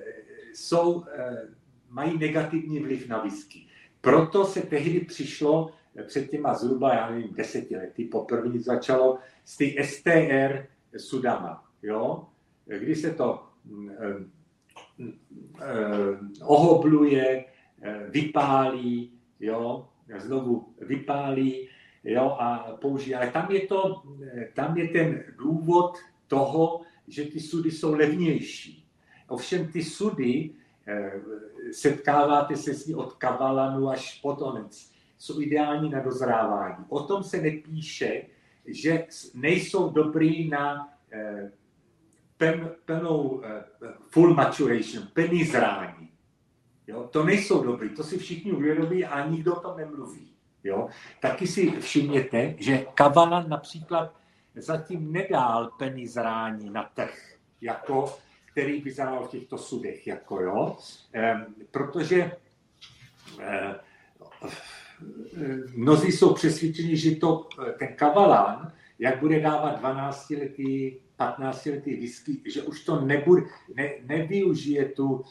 jsou, e, mají negativní vliv na whisky. Proto se tehdy přišlo před těma zhruba, já nevím, deseti lety poprvé začalo z těch STR sudama, jo? kdy se to mm, mm, mm, ohobluje, eh, vypálí, jo? znovu vypálí jo? a použije. Ale tam je, to, tam je ten důvod toho, že ty sudy jsou levnější. Ovšem ty sudy, eh, setkáváte se s ní od kavalanu až po tonec, jsou ideální na dozrávání. O tom se nepíše, že nejsou dobrý na eh, plnou eh, full maturation, plný zrání. Jo? To nejsou dobrý, to si všichni uvědomí a nikdo o tom nemluví. Jo? Taky si všimněte, že Kavalan například zatím nedál plný zrání na trh, jako který by zadal v těchto sudech, jako jo, e, protože e, mnozí jsou přesvědčeni, že to, ten kavalán, jak bude dávat 12 letý, 15 letý whisky, že už to nebude, ne, nevyužije tu,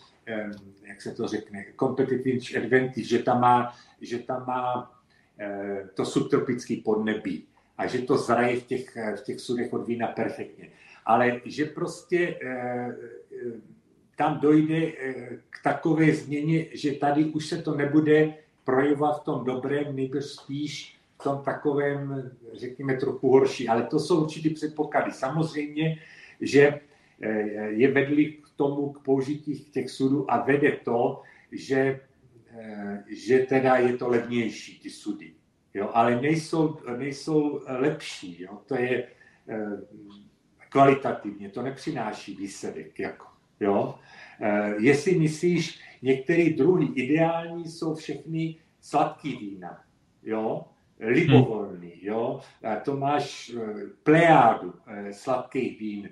jak se to řekne, competitive advantage, že tam má, že tam má eh, to subtropický podnebí a že to zraje v těch, v těch sudech od vína perfektně. Ale že prostě eh, tam dojde eh, k takové změně, že tady už se to nebude projevovat v tom dobrém, nejbrž spíš v tom takovém, řekněme, trochu horší. Ale to jsou určitý předpoklady. Samozřejmě, že je vedli k tomu, k použití těch sudů a vede to, že, že teda je to levnější, ty sudy. Jo, ale nejsou, nejsou lepší. Jo. To je kvalitativně, to nepřináší výsledek. Jako, jo. Jestli myslíš, některé druhy ideální jsou všechny sladký vína. Jo, libovolný, jo. To máš eh, plejádu eh, sladkých vín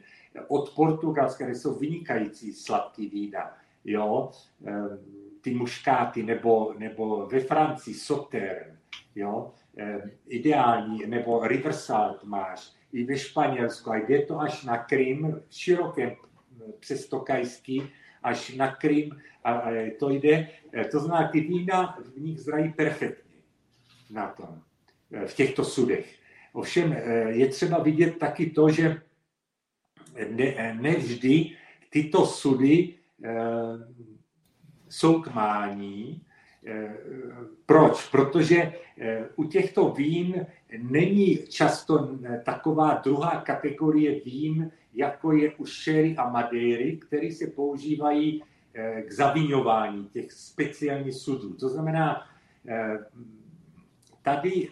od Portugalska, kde jsou vynikající sladký vína, jo. Ehm, ty muškáty, nebo, nebo ve Francii Sauternes, jo. Ehm, ideální, nebo Riversalt máš, i ve Španělsku, a jde to až na Krym, širokém eh, přes Tokajský, až na Krym, a to jde, to znamená, ty vína v nich zrají perfektně na tom. Eh, v těchto sudech. Ovšem eh, je třeba vidět taky to, že ne, ne vždy tyto sudy eh, jsou k mání. Proč? Protože u těchto vín není často taková druhá kategorie vín, jako je u sherry a madeiry, které se používají k zaviňování těch speciálních sudů. To znamená, tady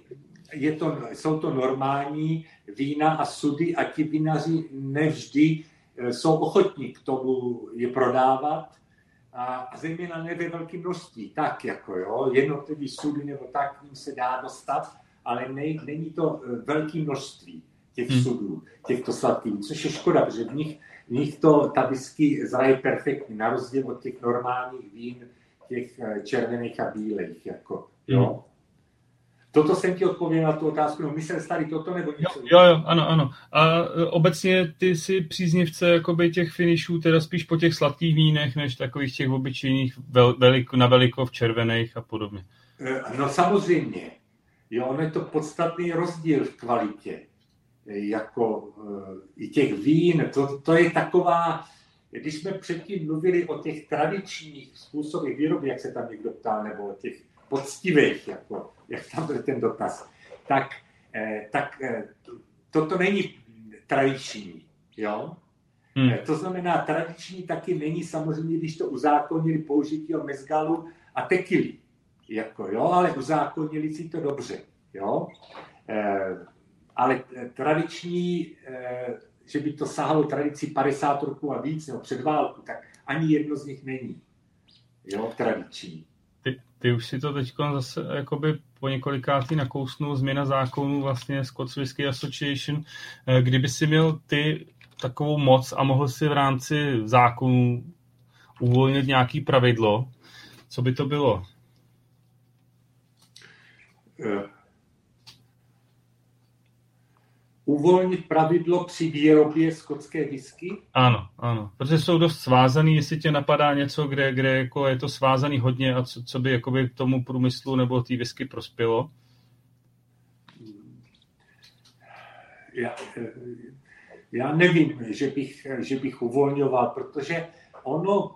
je to, jsou to normální vína a sudy a ti vinaři nevždy eh, jsou ochotní k tomu je prodávat a, zejména ne ve velkém množství, tak jako jo, jednotlivý sudy nebo tak k ním se dá dostat, ale ne, není to eh, velké množství těch hmm. sudů, těchto sladkých, což je škoda, protože v nich, v nich to, ta whisky zraje perfektně, na rozdíl od těch normálních vín, těch eh, červených a bílých, jako, jo. Toto jsem ti odpověděl na tu otázku, no myslel starý toto nebo něco? Jo, jo, ano, ano. A e, obecně ty si příznivce jakoby těch finishů, teda spíš po těch sladkých vínech, než takových těch obyčejných vel, veliko, na veliko v červených a podobně. E, no samozřejmě. Jo, ono je to podstatný rozdíl v kvalitě. E, jako i těch vín, to, to je taková, když jsme předtím mluvili o těch tradičních způsobech výroby, jak se tam někdo ptal, nebo o těch poctivých, jako, jak tam byl ten dotaz, tak, eh, tak eh, toto není tradiční. Jo? Hmm. Eh, to znamená, tradiční taky není samozřejmě, když to uzákonili použití o mezgalu a tekily. Jako, jo? Ale uzákonili si to dobře. Jo? Eh, ale tradiční, eh, že by to sahalo tradici 50 roků a víc, nebo před válku, tak ani jedno z nich není. Jo, tradiční ty už si to teď zase jakoby po několikátý nakousnul změna zákonů vlastně Scots Whisky Association. Eh, kdyby si měl ty takovou moc a mohl si v rámci zákonů uvolnit nějaký pravidlo, co by to bylo? Uh uvolnit pravidlo při výrobě skotské whisky? Ano, ano, protože jsou dost svázaný, jestli tě napadá něco, kde, kde jako je to svázaný hodně a co, co by jakoby tomu průmyslu nebo té whisky prospělo? Já, já nevím, že bych, že bych uvolňoval, protože ono,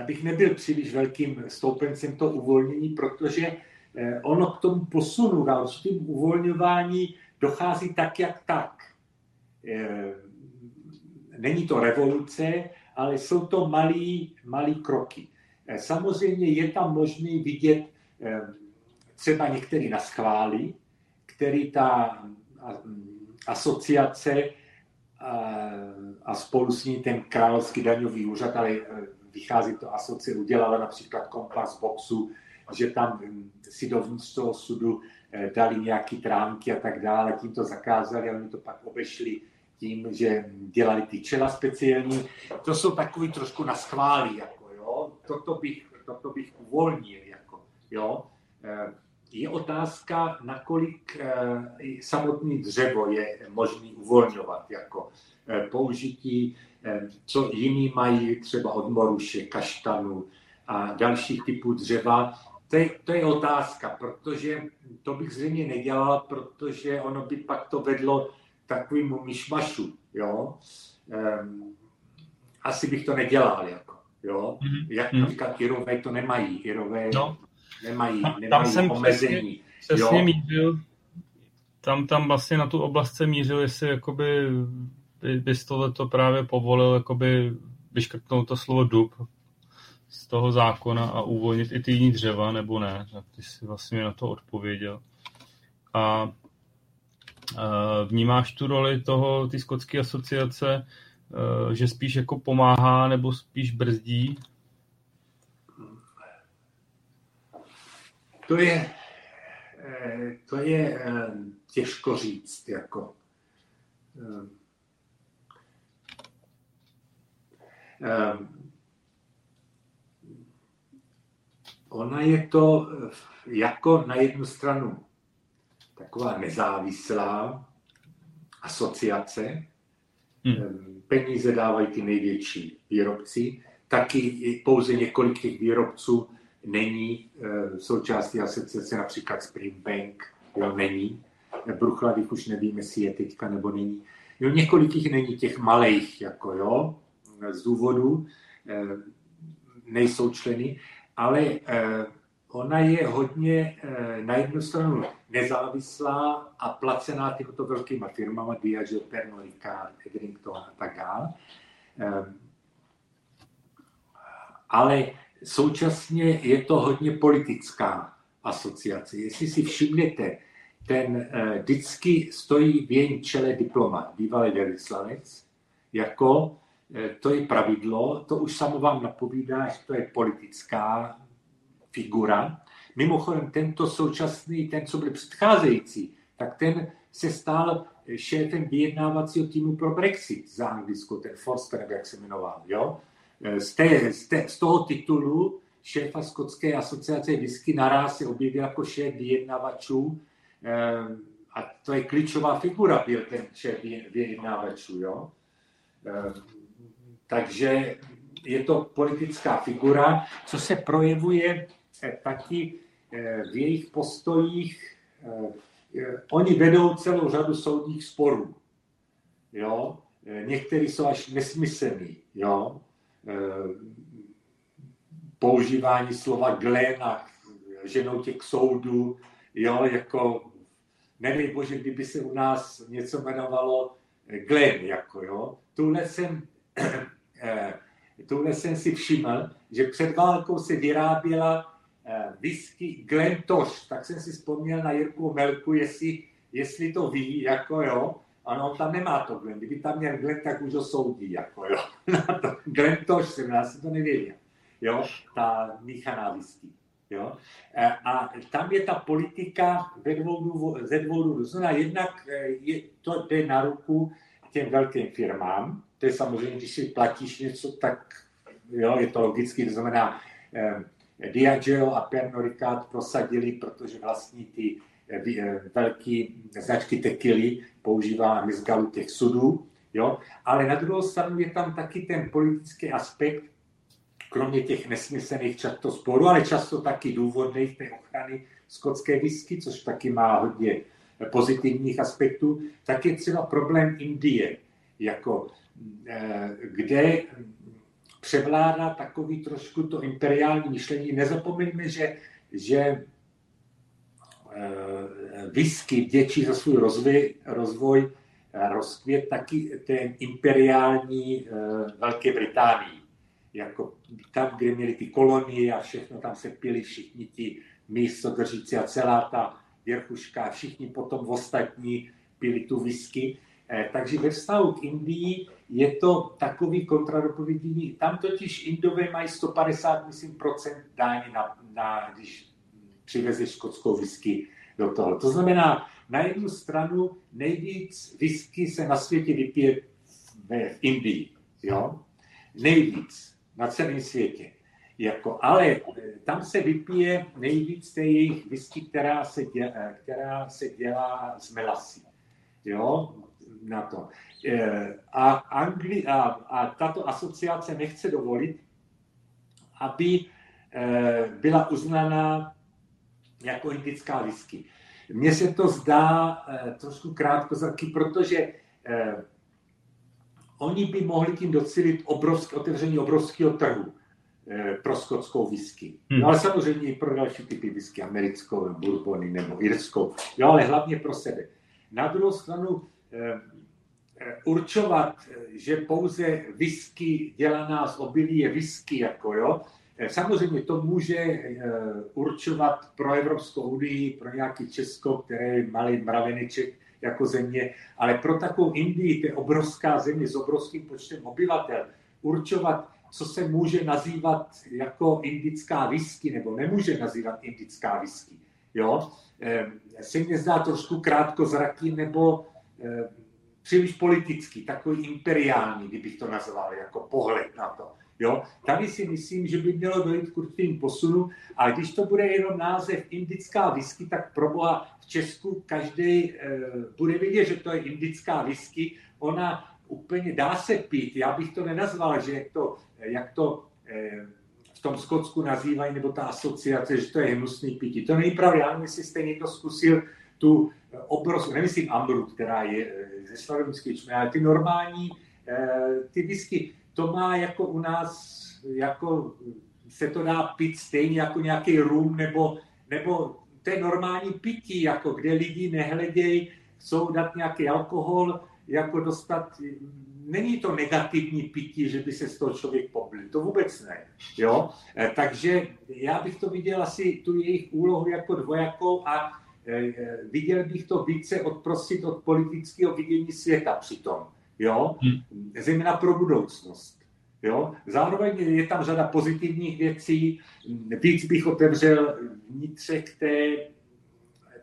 abych nebyl příliš velkým stoupencem to uvolnění, protože eh, ono k tomu posunu na určitým uvolňování dochází tak, jak tak. Eh, není to revoluce, ale jsou to malý, malý kroky. Eh, samozřejmě je tam možný vidět eh, třeba některý na schvály, který ta asociace a spolu s ní ten královský daňový úřad, ale vychází to asociace, udělala například kompas boxu, že tam hm, si dovnitř toho sudu dali nějaký tránky a tak dále, tím to zakázali a oni to pak obešli tím, že dělali ty čela speciální. To jsou takový trošku na schválí, jako jo. Toto bych, toto bych uvolnil, jako jo. Eh, je otázka, nakolik eh, samotný dřevo je možný uvolňovat, jako použití, co jiní mají třeba od moruše, kaštanu a dalších typů dřeva, to je, to je otázka, protože to bych zřejmě nedělal, protože ono by pak to vedlo takovému myšmašu, jo. Um, asi bych to nedělal, jako, jo. Mm-hmm. Jak mm-hmm. například Irové to nemají, Irové no. nemají, nemají tam jsem omezení. Přesně, přesně mířil, tam, tam vlastně na tu oblast se mířil, jestli jakoby by, bys tohleto právě povolil jakoby vyškrtnout to slovo dub z toho zákona a uvolnit i ty jiný dřeva, nebo ne? Tak ty jsi vlastně na to odpověděl. A vnímáš tu roli toho, ty skotské asociace, že spíš jako pomáhá nebo spíš brzdí? To je, eh, to je eh, těžko říct. Jako. Eh, ona je to jako na jednu stranu taková nezávislá asociace. Hmm. Peníze dávají ty největší výrobci, taky pouze několik těch výrobců není e, součástí asociace, například Springbank, jo, není. Bruchlavých už nevím, jestli je teďka nebo není. Jo, několik jich není těch malých, jako jo, z důvodu, nejsou členy, ale e, ona je hodně na jednu stranu nezávislá a placená těmito velkýma firmama, Diageo, Pernod Ricard, Edrington a tak dále. Ale současně je to hodně politická asociace. Jestli si všimnete, ten vždycky stojí v jejím čele diplomat, bývalý velvyslanec, jako to je pravidlo, to už samo vám napovídá, že to je politická figura. Mimochodem, tento současný, ten, co byl předcházející, tak ten se stal šéfem vyjednávacího týmu pro Brexit za Anglicko, ten Forster, jak se jmenoval, jo? Eh, z, té, z, té, z toho titulu šéfa skotské asociace whisky naraz se objevil jako šéf vyjednavačů eh, a to je klíčová figura, byl ten šéf vyjednavačů. Jo? Eh, takže je to politická figura, co se projevuje taky v jejich postojích. Oni vedou celou řadu soudních sporů. Jo? Některý jsou až nesmyslný. Jo? Eh, používání slova Glen a ženou tě k soudu, jo, jako nedej bože, kdyby se u nás něco jmenovalo Glen, jako jo. Tuhle jsem, eh, tuhle jsem si všiml, že před válkou se vyráběla eh, whisky Glen Tosh, tak jsem si vzpomněl na Jirku Melku, jestli, jestli to ví, jako jo, ano, on tam nemá to Glenn. Kdyby tam měl Glenn, tak už ho soudí. Jako, jo. Glenn tož jsem, já jsem to nevěděl. Jo, ta míchaná whisky. Jo? E, a tam je ta politika ve dvou ze dvou důvodů. Jednak je, to jde na ruku těm velkým firmám. To je samozřejmě, když si platíš něco, tak jo, je to logicky. To znamená, eh, Diageo a Pernod Ricard prosadili, protože vlastní ty Eh, velký značky tekily, používá mezgalu těch sudů, jo? ale na druhou stranu je tam taky ten politický aspekt, kromě těch nesmyslných často sporů, ale často taky důvodných té ochrany skotské whisky, což taky má hodně pozitivních aspektů, tak je třeba problém Indie, jako, eh, kde převládá takový trošku to imperiální myšlení. Nezapomeňme, že, že Eh, whisky vděčí za svůj rozvoj, rozvoj rozkvět taky ten imperiální eh, Velké Británii. Jako tam, kde měli ty kolonie a všechno, tam se pili všichni ti místodržíci a celá ta věrchuška, všichni potom ostatní pili tu whisky. Eh, takže ve vztahu k Indii je to takový kontradopovědný. Tam totiž Indové mají 150, myslím, procent dáně na, na když přivezeš škotskou whisky do toho. To znamená, na jednu stranu nejvíc whisky se na světě vypije v Indii. Jo? Nejvíc na celém světě. Jako, ale eh, tam se vypije nejvíc té jejich whisky, která se, dělá, která se dělá z melasy. Jo? Na to. Eh, a, Angli, a, a tato asociace nechce dovolit, aby byla uznaná jako indická whisky. Mně se to zdá eh, trošku krátkozraký, protože eh, oni by mohli tím docílit obrovsk, otevření obrovského trhu eh, pro skotskou whisky. Hmm. No ale samozřejmě i pro další typy whisky, americkou, bourbony nebo irskou, jo, ale hlavně pro sebe. Na druhou stranu, eh, určovat, že pouze whisky dělaná z obilí je whisky, jako jo, Samozřejmě to může určovat pro Evropskou unii, pro nějaký Česko, které je malý mraveneček jako země, ale pro takovou Indii, to je obrovská země s obrovským počtem obyvatel, určovat, co se může nazývat jako indická whisky, nebo nemůže nazývat indická whisky. Jo? Se mně zdá trošku krátkozraký nebo příliš politický, takový imperiální, kdybych to nazval, jako pohled na to. Jo? Tady si myslím, že by mělo dojít k určitým posunu a když to bude jenom název indická whisky, tak proboha v Česku každý e, bude vidět, že to je indická whisky. Ona úplně dá se pít. Já bych to nenazval, že jak to, jak to e, v tom Skotsku nazývají, nebo ta asociace, že to je hnusný pití. To není pravda. Já nevím, jestli jste někdo zkusil tu obrovskou, nemyslím Ambrut, která je ze slavonské ale ty normální, ty whisky, to má jako u nás, jako se to dá pít stejně jako nějaký rum, nebo, nebo to je normální pití, jako kde lidi nehledějí, chcou dát nějaký alkohol, jako dostat, není to negativní pití, že by se z toho člověk poblil, to vůbec ne, jo, e, takže já bych to viděl asi tu jejich úlohu jako dvojakou a viděl bych to více odprostit od politického vidění světa přitom jo, hmm. zejména pro budoucnost. Jo. Zároveň je tam řada pozitivních věcí, víc bych otevřel vnitřek té,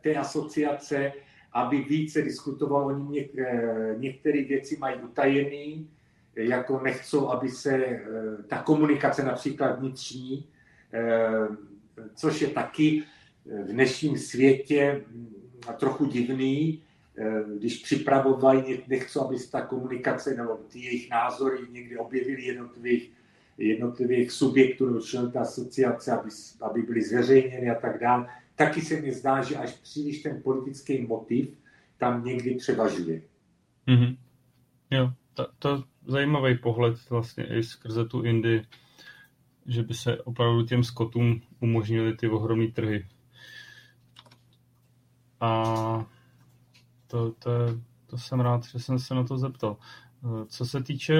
té asociace, aby více diskutoval, oni něk, eh, některé věci mají utajený, jako nechcou, aby se eh, ta komunikace například vnitřní, eh, což je taky v dnešním světě hm, trochu divný, Eh, když připravovali, nechci, aby se ta komunikace nebo ty jejich názory někdy objevily jednotlivých, jednotlivých subjektů nebo členů té asociace, aby, aby byly zveřejněny a tak dále. Taky se mi zdá, že až příliš ten politický motiv tam někdy převažuje. Mm-hmm. Jo, to, to zajímavý pohled vlastně i skrze tu Indii, že by se opravdu těm skotům umožnili ty ohromné trhy. A to, to, to jsem rád, že jsem se na to zeptal. Eh, co se týče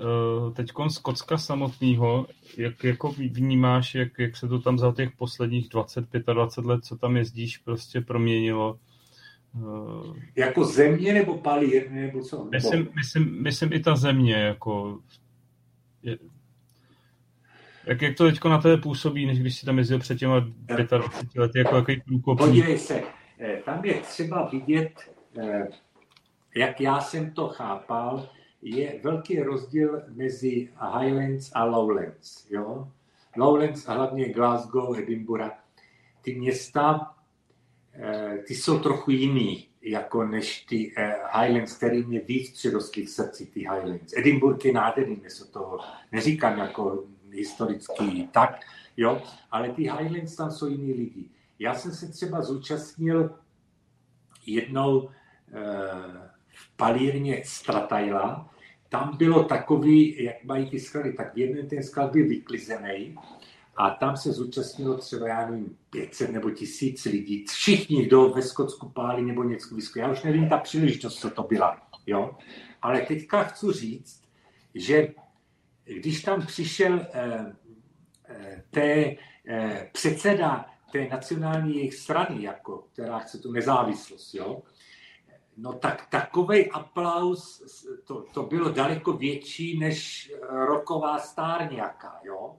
eh, teď Skocka samotného, jak jako vnímáš, jak, jak se to tam za těch posledních 25 a 20 let, co tam jezdíš, prostě proměnilo? Eh, jako země nebo palír, nebo co? Myslím, myslím, myslím i ta země, jako... Je, jak, jak to teď na tebe působí, než když jsi tam jezdil před těma 25 lety, jako jaký průkopník? Podívej se, Eh, tam je třeba vidět, eh, jak já jsem to chápal, je velký rozdíl mezi Highlands a Lowlands. Jo? Lowlands a hlavně Glasgow, Edinburgh, ty města, eh, ty jsou trochu jiný, jako než ty Highlands, který mě víc přirostly v srdci, ty Highlands. Edinburgh je nádherný, se to neříkám jako historický tak, jo, ale ty Highlands tam jsou jiný lidi. Já jsem se třeba zúčastnil jednou eh, v palírně Stratajla. Tam bylo takový, jak mají ty sklady, tak jeden ten sklad byl vyklizený a tam se zúčastnilo třeba, já nevím, 500 nebo tisíc lidí. Všichni, kdo ve Skotsku pálí nebo něco vysku. Já už nevím ta příležitost, co to byla. Jo? Ale teďka chci říct, že když tam přišel eh, eh, té eh, předseda té nacionální strany, jako, která chce tu nezávislost, jo, no tak takový aplaus, to, to bylo daleko větší než roková stárňaka, jo.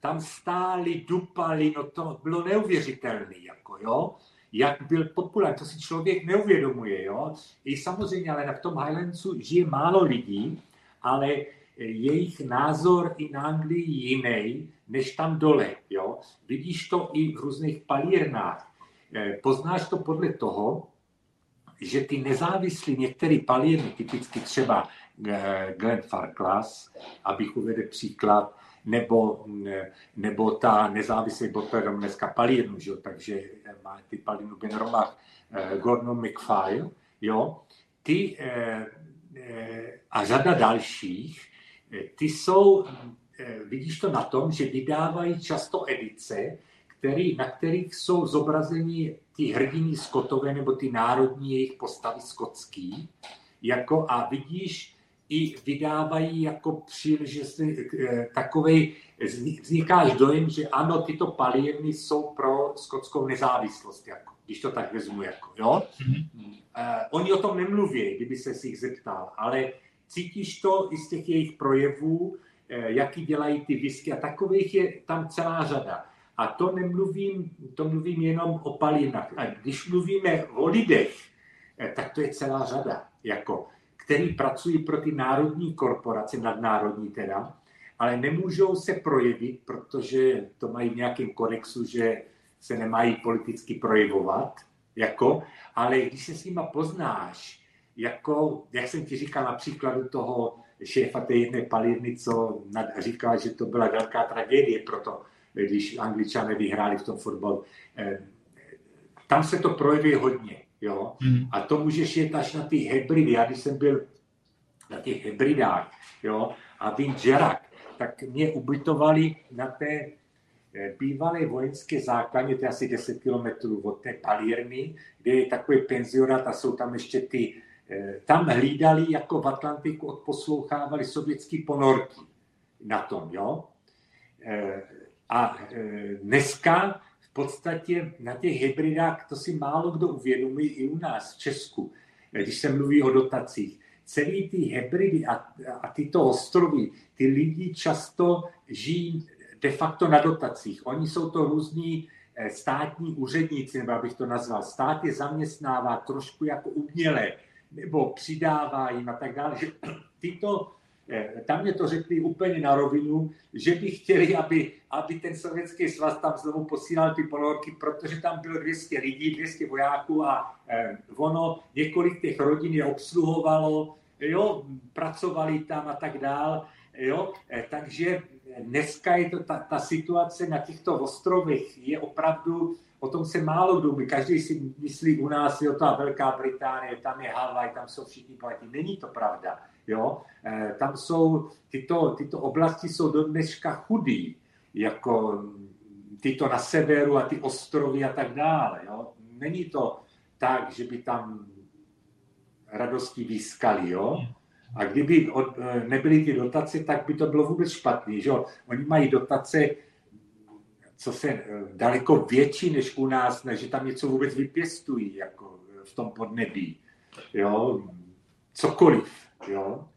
Tam stáli, dupali, no to bylo neuvěřitelné, jako, jo. Jak byl populární, to si člověk neuvědomuje, jo. I samozřejmě, ale v tom Highlandsu žije málo lidí, ale jejich názor i na Anglii jiný, než tam dole. Jo? Vidíš to i v různých palírnách. Eh, poznáš to podle toho, že ty nezávislí některé palírny, typicky třeba eh, Glenn Farclas, abych uvedl příklad, nebo, eh, nebo ta nezávislý Bottom dneska palírnu, že? takže má ty palírnu Ben Romach, Gordon McFile, jo? ty a řada dalších, ty jsou Eh, vidíš to na tom, že vydávají často edice, který, na kterých jsou zobrazeni ty hrdiní skotové nebo ty národní jejich postavy skotský. jako a vidíš, i vydávají jako příležitost eh, takový, vznikáš dojem, že ano, tyto palírny jsou pro skotskou nezávislost, jako, když to tak vezmu. Jako, jo? Mm-hmm. Uh, oni o tom nemluví, kdyby se jich zeptal, ale cítíš to i z těch jejich projevů, uh, jaký dělají ty whisky a takových je tam celá řada. A to nemluvím, to mluvím jenom o palírnách. A když mluvíme o lidech, tak to je celá řada. Jako, který pracují pro ty národní korporace, nadnárodní teda, ale nemůžou se projevit, protože to mají v nějakém kodexu, že se nemají politicky projevovat, jako, ale když se s nima poznáš, jako, jak jsem ti říkal na příkladu toho šéfa té jedné palírny, co říkal, že to byla velká tragédie proto, když angličané vyhráli v tom fotbalu. Eh, tam se to projeví hodně. Jo? Mm. A to můžeš jet až na ty hybridy. Já když jsem byl na těch hybridách jo? a vím Jarak, tak mě ubytovali na té eh, bývalé vojenské základně, to je asi 10 kilometrů od té palírny, kde je takový penzionát a jsou tam ještě ty, tam hlídali jako v Atlantiku, odposlouchávali sovětský ponorky na tom, jo. Eh, a dneska v podstatě na těch hybridách, to si málo kdo uvědomí i u nás v Česku, když se mluví o dotacích. Celý ty hybridy a, a tyto ostrovy, ty lidi často žijí de facto na dotacích. Oni jsou to různí eh, státní úředníci, nebo abych to nazval. Stát je zaměstnává trošku jako uměle, nebo přidává jim a tak dále. Že tyto Eh, tam mě to řekli úplně na rovinu, že by chtěli, aby, aby ten sovětský svaz tam znovu posílal ty ponorky, protože tam bylo 200 lidí, 200 vojáků a eh, ono, několik těch rodin je obsluhovalo, jo, pracovali tam a tak dál, jo, eh, takže dneska je to ta, ta situace na těchto ostrovech je opravdu, o tom se málo kdo každý si myslí u nás, jo, ta Velká Británie, tam je Havaj, tam jsou všichni platí. Není to pravda. Jo? Eh, tam jsou, tyto, tyto oblasti jsou do dneška chudý, jako tyto na severu a ty ostrovy a tak dále. Jo? Není to tak, že by tam radosti výskali, jo? A kdyby od, eh, nebyly ty dotace, tak by to bylo vůbec špatný, že Oni mají dotace, co se eh, daleko větší než u nás, než že tam něco vůbec vypěstují, jako v tom podnebí, jo? Cokoliv. Jo?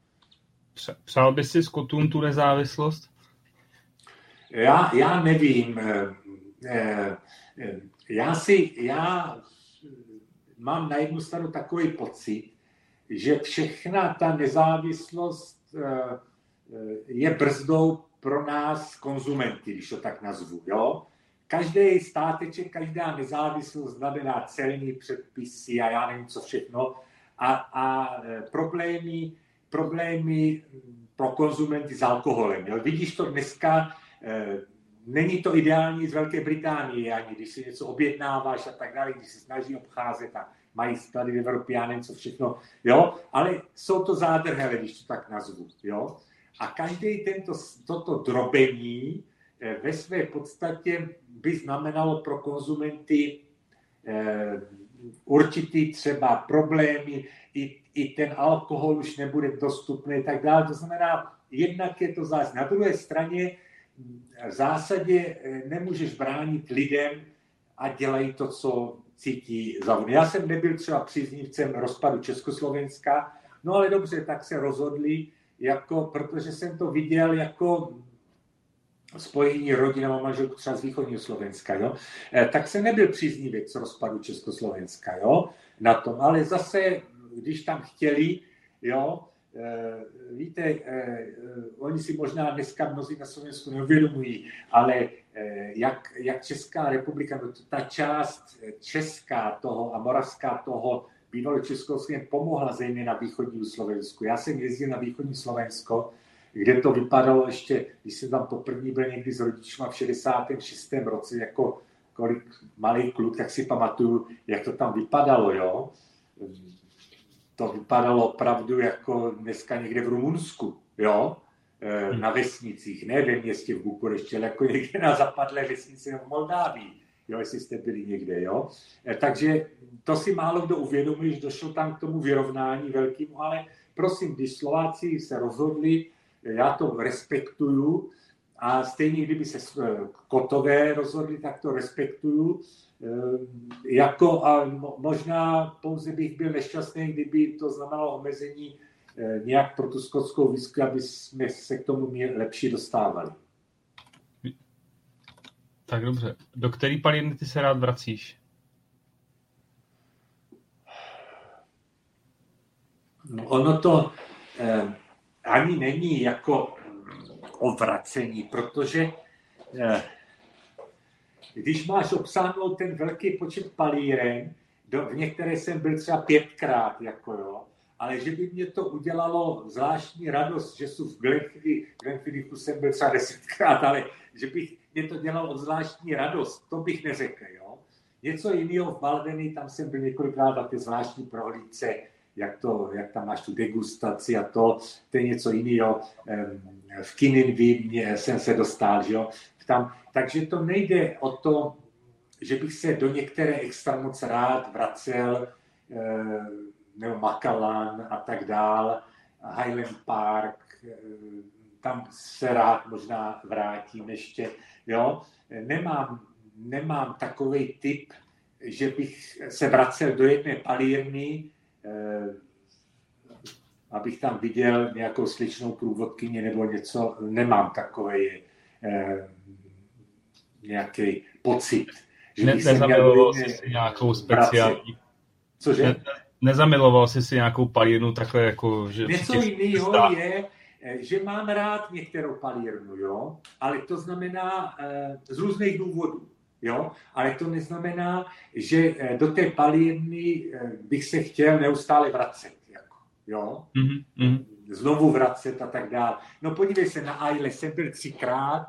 Přál by si Skotům tu nezávislost? Já, já nevím. Eh, eh, já si, já mám na jednu stranu takový pocit, že všechna ta nezávislost eh, je brzdou pro nás konzumenty, když to tak nazvu. Jo? Každý státeček, každá nezávislost znamená celní předpisy a já nevím co všechno a, a e, problémy, problémy pro konzumenty s alkoholem. Jo. Vidíš to dneska, e, není to ideální z Velké Británie, ani když si něco objednáváš a tak dále, když se snaží obcházet a mají sklady v Evropě, já nevím co všechno, jo, ale jsou to zádrhele, když to tak nazvu, jo. A každý tento, toto drobení e, ve své podstatě by znamenalo pro konzumenty určitý třeba problémy, i, i ten alkohol už nebude dostupný tak dále. To znamená, jednak je to zase. Na druhé straně v zásadě eh, nemůžeš bránit lidem a dělají to, co cítí za Já jsem nebyl třeba příznivcem rozpadu Československa, no ale dobře, tak se rozhodli, jako, protože jsem to viděl jako spojení rodina a manželku třeba z východního Slovenska, jo? Eh, tak se nebyl příznivec rozpadu Československa, jo? na tom, ale zase, když tam chtěli, jo, eh, víte, eh, oni si možná dneska mnozí na Slovensku neuvědomují, ale jak, jak Česká republika, no ta část česká toho a moravská toho bývalo Československé pomohla zejména východnímu Slovensku. Já jsem jezdil na východní Slovensko, kde to vypadalo ještě, když jsem tam poprvé byl někdy s rodičima v 66. roce, jako kolik malý kluk, tak si pamatuju, jak to tam vypadalo, jo. To vypadalo opravdu jako dneska někde v Rumunsku, jo, e, na vesnicích, ne ve městě v Bukurešti, ale jako někde na zapadlé vesnici v Moldávii, jo, jestli jste byli někde, jo. Takže to si málo kdo uvědomí, že došlo tam k tomu vyrovnání velkému, ale prosím, když Slováci se rozhodli, já to respektuju, a stejně, kdyby se kotové rozhodli, tak to respektuju. Jako a možná pouze bych byl nešťastný, kdyby to znamenalo omezení nějak pro tu skotskou whisky, aby jsme se k tomu lepší dostávali. Tak dobře. Do který palírny ty se rád vracíš? No, ono to eh, ani není jako o vracení, protože eh, když máš obsáhnout ten velký počet palíren, do, v některé jsem byl třeba pětkrát, jako jo, ale že by mě to udělalo zvláštní radost, že jsou v Glenfiddichu jsem byl třeba desetkrát, ale že bych mě to dělalo zvláštní radost, to bych neřekl. Jo? Něco jiného v Baldeny, tam jsem byl několikrát na ty zvláštní prohlídce, jak, to, jak tam máš tu degustaci a to, to je něco jiného. V Kininvi jsem se dostal, že jo? Tam, takže to nejde o to, že bych se do některé extra moc rád vracel, nebo Macallan a tak dál, Highland Park, eh, tam se rád možná vrátím ještě, jo. Nemám, nemám takový typ, že bych se vracel do jedné palírny, eh, abych tam viděl nějakou sličnou průvodkyni nebo něco, nemám takový eh, nějaký pocit. Že ne, nezamiloval jsi nějakou speciální... Cože? Ne, nezamiloval jsi si nějakou palírnu takhle jako... Že Něco jiného je, že mám rád některou palírnu, jo, ale to znamená e, z různých důvodů, jo, ale to neznamená, že e, do té palírny bych se chtěl neustále vracet, jako, jo, mm-hmm. znovu vracet a tak dále. No podívej se, na Aile jsem byl třikrát,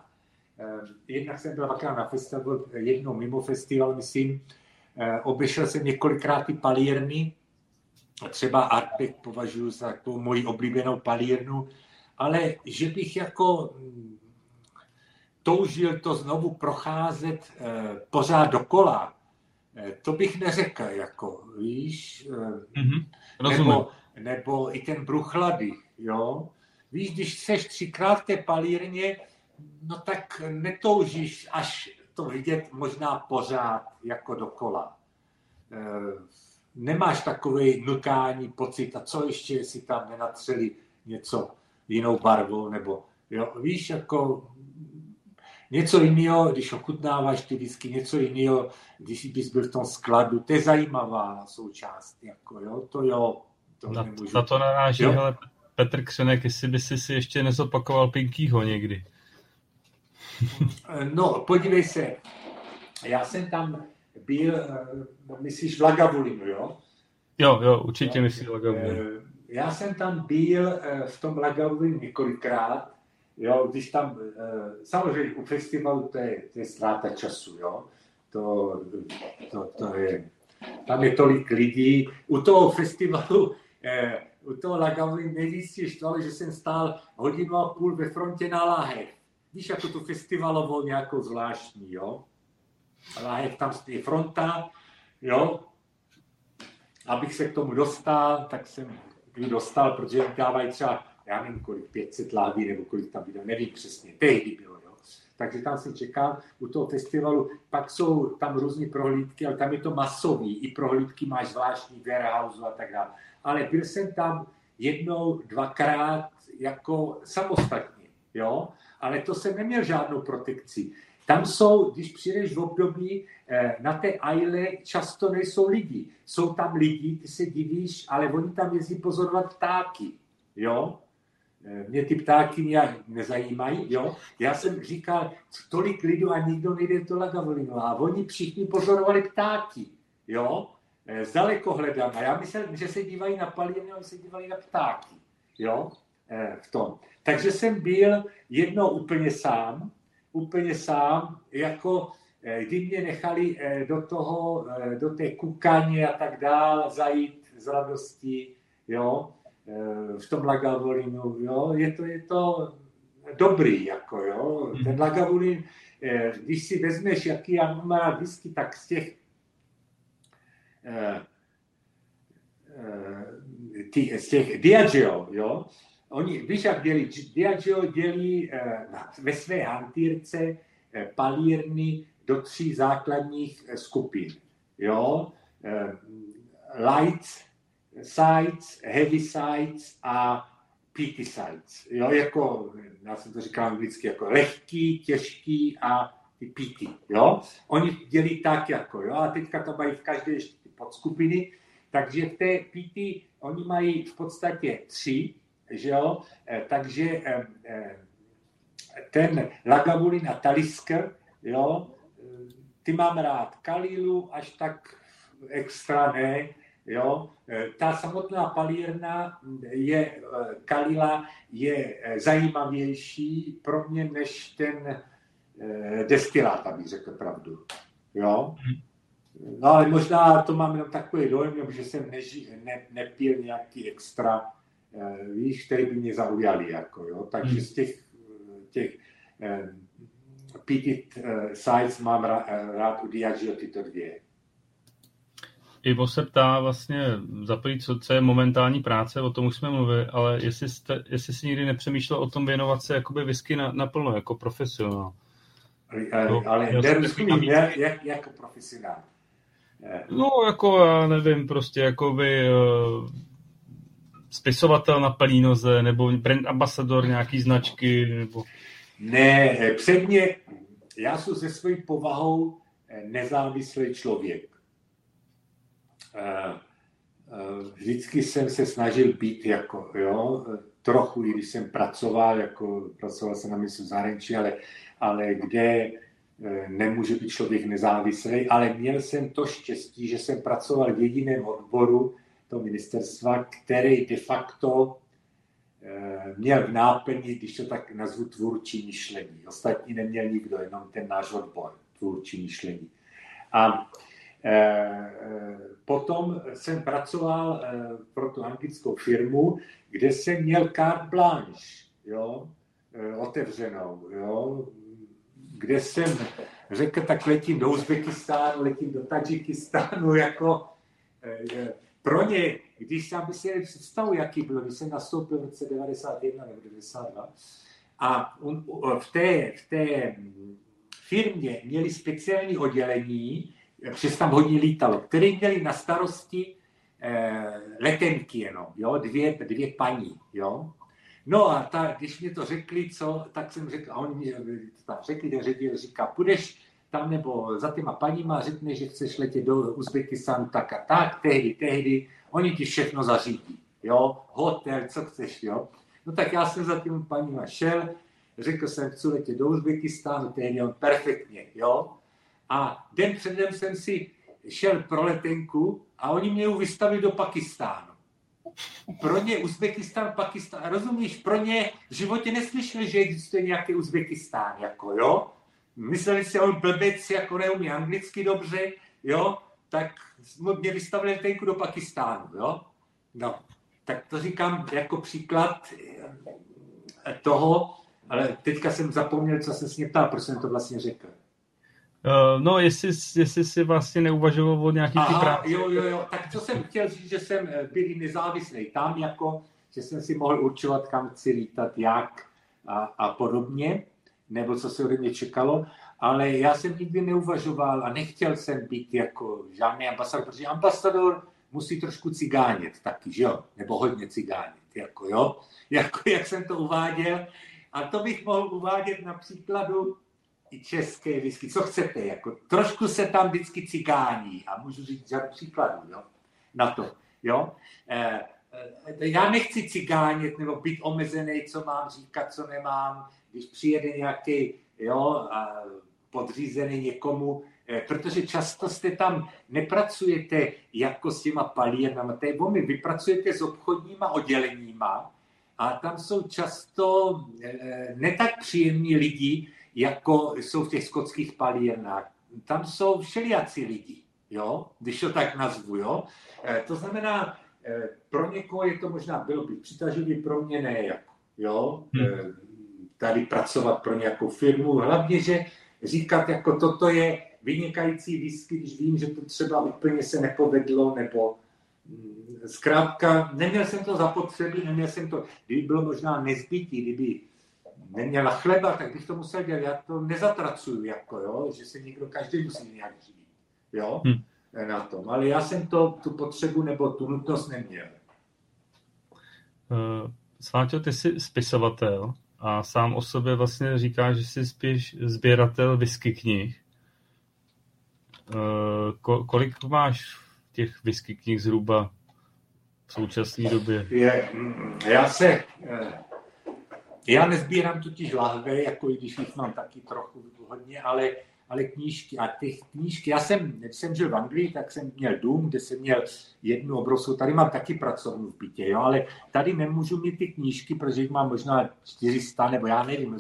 jednak jsem byl dvakrát na festivalu, jednou mimo festival, myslím, obešel jsem několikrát ty palírny, třeba Artback považuji za takovou moji oblíbenou palírnu, ale že bych jako mm, toužil to znovu procházet eh, pořád dokola, eh, to bych neřekl, jako, víš, mm-hmm, nebo, nebo i ten bruchlady, jo. Víš, když seš třikrát v té palírně, no tak netoužíš až to vidět možná pořád jako dokola nemáš takový nukání pocit, a co ještě, jestli tam nenatřeli něco jinou barvou, nebo jo, víš, jako něco jiného, když ochutnáváš ty whisky, něco jiného, když bys byl v tom skladu, to je zajímavá součást, jako jo, to jo, to na, nemůžu. Na to naráží, ale Petr Křenek, jestli by si si ještě nezopakoval Pinkýho někdy. No, podívej se, já jsem tam byl, eh, myslíš v Lagavulinu, jo? Jo, jo, určitě jo, myslíš Lagavulinu. Eh, já jsem tam byl eh, v tom Lagavulinu několikrát, jo, když tam, samozřejmě u festivalu to je, to je ztráta času, jo, to, to, to je, tam je tolik lidí, u toho festivalu, u toho Lagavulinu nejvíc je to, že jsem stál hodinu a půl ve frontě na láhev. Víš, jako tu festivalovou nějakou zvláštní, jo? láhev tam je fronta, jo. Abych se k tomu dostal, tak jsem dostal, protože dávají třeba, já nevím kolik, 500 láhví nebo kolik tam bylo, nevím přesně, tehdy bylo, jo. Takže tam jsem čekal u toho festivalu, pak jsou tam různé prohlídky, ale tam je to masový, i prohlídky máš zvláštní warehouse a tak dále. Ale byl jsem tam jednou, dvakrát jako samostatně, jo, ale to jsem neměl žádnou protekci. Tam jsou, když přijdeš v období, eh, na té Aile často nejsou lidi. Jsou tam lidi, ty se divíš, ale oni tam jezdí pozorovat ptáky. Jo? Eh, mě ty ptáky nějak nezajímají, jo. Já jsem říkal, tolik lidí a nikdo nejde do Lagavolinu. A oni všichni pozorovali ptáky, jo. Eh, zdaleko hledám. A já myslel, že se dívají na palírny, oni se dívají na ptáky, jo. V tom. Takže jsem byl jednou úplně sám, úplně sám, jako eh, kdy mě nechali eh, do toho, eh, do té kukaně a tak dál zajít z radostí, jo, v tom Lagavolinu, jo, je to, je to dobrý, jako jo, ten Lagavulin, když si vezmeš, jaký já mám rád whisky, tak z těch ty, z těch Diageo, jo, oni, víš, jak dělí, Diageo dělí ve své hantýrce palírny do tří základních skupin, jo, lights, sides, heavy sides a peaky sides. Jo, jako, já jsem to říkal anglicky, jako lehký, těžký a ty peaky, jo. Oni dělí tak jako, jo, a teďka to mají v každé ještě ty podskupiny, takže v té oni mají v podstatě tři, že jo, eh, takže eh, eh, ten Lagavulin a Talisker, jo, ty mám rád. Kalilu až tak extra ne, Jo? Ta samotná palírna je, Kalila je zajímavější pro mě než ten destilát, abych řekl pravdu. Jo? No ale možná to mám jenom takový dojem, že jsem neži, ne, nepil nějaký extra, víš, který by mě zaujali. Jako, jo? Takže z těch, těch Petit size mám rád, u Diageo tyto dvě. Ivo se ptá vlastně za prvý, co, co je momentální práce, o tom už jsme mluvili, ale jestli, jste, jestli si nikdy nepřemýšlel o tom věnovat se jakoby whisky na, naplno, jako profesionál. Ale, no, ale nerozumím, jak, jak, jako profesionál. No, jako já nevím, prostě jakoby spisovatel na pelínoze, nebo brand ambasador nějaký značky, nebo... Ne, předně, já jsem se svojí povahou eh, nezávislý člověk. Eh, eh, vždycky jsem se snažil být jako, jo, trochu, i když jsem pracoval, jako pracoval jsem na místě zahraničí, ale, ale kde eh, nemůže být člověk nezávislý, ale měl jsem to štěstí, že jsem pracoval v jediném odboru toho ministerstva, který de facto měl v náplni, když to tak nazvu, tvůrčí myšlení. Ostatní neměl nikdo, jenom ten náš odbor, tvůrčí myšlení. A Eh, eh, potom jsem pracoval eh, pro tu anglickou firmu, kde jsem měl carte blanche, jo, otevřenou, jo, kde jsem řekl, tak letím do Uzbekistánu, letím do Tadžikistánu, jako pro ně, když jsem si představu, jaký byl, když jsem nastoupil v roce 91 nebo 92, a v té, v té firmě měli speciální oddělení, se tam hodně lítalo, který měli na starosti eh, letenky jenom, jo, dvě, dvě paní, jo. No a ta, když mi to řekli, co, tak jsem řekl, a oni mi tam řekli, ten ředitel říká, půjdeš tam nebo za těma paníma řekne, že chceš letět do Uzbekistánu tak a tak, tehdy, tehdy, oni ti všechno zařídí, jo, hotel, co chceš, jo. No tak já jsem za těma paníma šel, řekl jsem, chci letět do Uzbekistánu, tehdy on perfektně, jo. A den předem jsem si šel pro letenku a oni mě vystavili do Pakistánu. Pro ně Uzbekistán, Pakistán, rozumíš, pro ně v životě neslyšeli, že existuje nějaký Uzbekistán, jako jo. Mysleli si, on blbec, jako neumí anglicky dobře, jo, tak mě vystavili letenku do Pakistánu, jo. No, tak to říkám jako příklad eh, toho, ale teďka jsem zapomněl, co jsem s ním ptal, proč jsem to vlastně řekl. Uh, no, jestli, jestli si vlastně neuvažoval o nějaký ty práci. Jo, jo, jo, tak co jsem chtěl říct, že jsem eh, byl nezávislý tam, jako, že jsem si mohl určovat, kam chci lítat, jak a, a podobně, nebo co se ode mě čekalo, ale já jsem nikdy neuvažoval a nechtěl jsem být jako žádný ambasador, protože ambasador musí trošku cigánět taky, že jo, nebo hodně cigánět, jako jo, jako, jak jsem to uváděl. A to bych mohl uvádět na příkladu i české whisky, co chcete, jako? Trošku se tam vždycky cigání a můžu říct řadu příkladů, jo, na to, jo. E, já nechci cigánět nebo být omezený, co mám říkat, co nemám, když přijede nějaký, jo, a podřízený někomu, e, protože často jste tam, nepracujete jako s těma palírnama, to je vy pracujete s obchodníma odděleníma a tam jsou často ne tak příjemní lidi, jako jsou v těch skotských palírnách. Tam jsou všelijací lidi, jo? když to tak nazvu. Jo? E, to znamená, pro někoho je to možná bylo by přitažlivý, pro mě ne. Jako, jo? Hmm. Tady pracovat pro nějakou firmu. Hlavně, že říkat, jako toto je vynikající whisky, když vím, že to třeba úplně se nepovedlo, nebo mm, zkrátka neměl jsem to zapotřebí, neměl jsem to, kdyby bylo možná nezbytí, kdyby neměla chleba, tak bych to musel dělat. Já to nezatracuju, jako, jo, že se někdo každý musí nějak žít, jo, hmm. na tom. Ale já jsem to, tu potřebu nebo tu nutnost neměl. Uh, Sváťo, ty jsi spisovatel a sám o sobě vlastně říká, že jsi spíš sběratel whisky knih. Uh, kolik máš těch whisky knih zhruba v současné době? Je, já se já nezbírám totiž lahve, jako i když jich mám taky trochu hodně, ale, ale knížky. A těch knížky, já jsem, když jsem žil v Anglii, tak jsem měl dům, kde jsem měl jednu obrovskou, tady mám taky pracovnu v bytě, jo, ale tady nemůžu mít ty knížky, protože jich mám možná 400, nebo já nevím,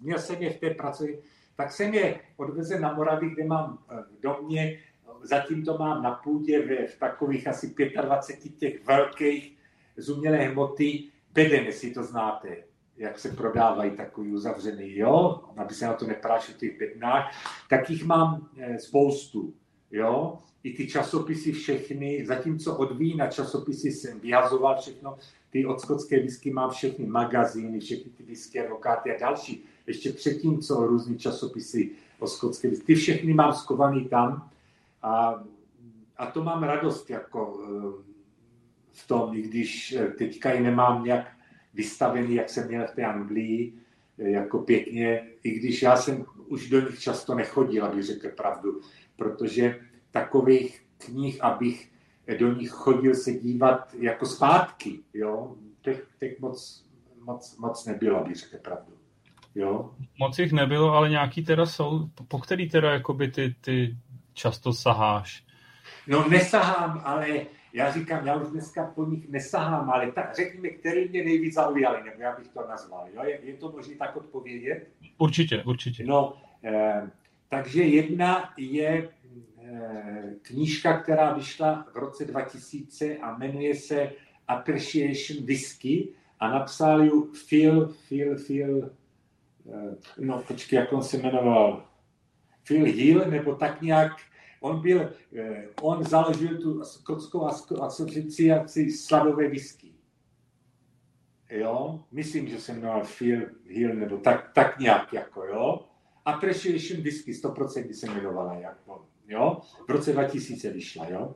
měl jsem je v té pracovně, tak jsem je odvezen na Moravě, kde mám eh, v domě, zatím to mám na půdě v, v takových asi 25 těch velkých z umělé hmoty, bedem, jestli to znáte jak se prodávají takový uzavřený, jo, aby se na to neprášil těch bednách, tak jich mám eh, spoustu, jo, i ty časopisy všechny, zatímco od vína časopisy jsem vyhazoval všechno, ty od skotské whisky mám všechny magazíny, všechny ty whisky, advokáty a další, ještě předtím, co různý časopisy o skotské whisky, ty všechny mám skovaný tam a, a to mám radost jako eh, v tom, i když eh, teďka ji nemám nějak vystavený, jak jsem měl v té Anglii, eh, jako pěkně, i když já jsem už do nich často nechodil, abych řekl pravdu, protože takových knih, abych do nich chodil se dívat jako zpátky, jo, těch, těch moc, moc, moc nebylo, abych řekl pravdu. Jo? Moc jich nebylo, ale nějaký teda jsou, po který teda jakoby ty, ty často saháš? No nesahám, ale já říkám, já už dneska po nich nesahám, ale tak řekněme, který mě nejvíc zaujaly, nebo já bych to nazval. Jo? Je, je to možné tak odpovědět? Určitě, určitě. No, eh, takže jedna je eh, knížka, která vyšla v roce 2000 a jmenuje se Appreciation Whisky a napsal ji Phil, Phil, Phil, eh, no počkej, jak on se jmenoval, Phil Hill, nebo tak nějak, On byl, eh, on založil tu skotskou asociaci sladové whisky. Jo, myslím, že se jmenoval Phil Hill, nebo tak, tak nějak, jako jo. Appreciation Whisky, 100% se jmenovala, jako, jo. V roce 2000 vyšla, jo.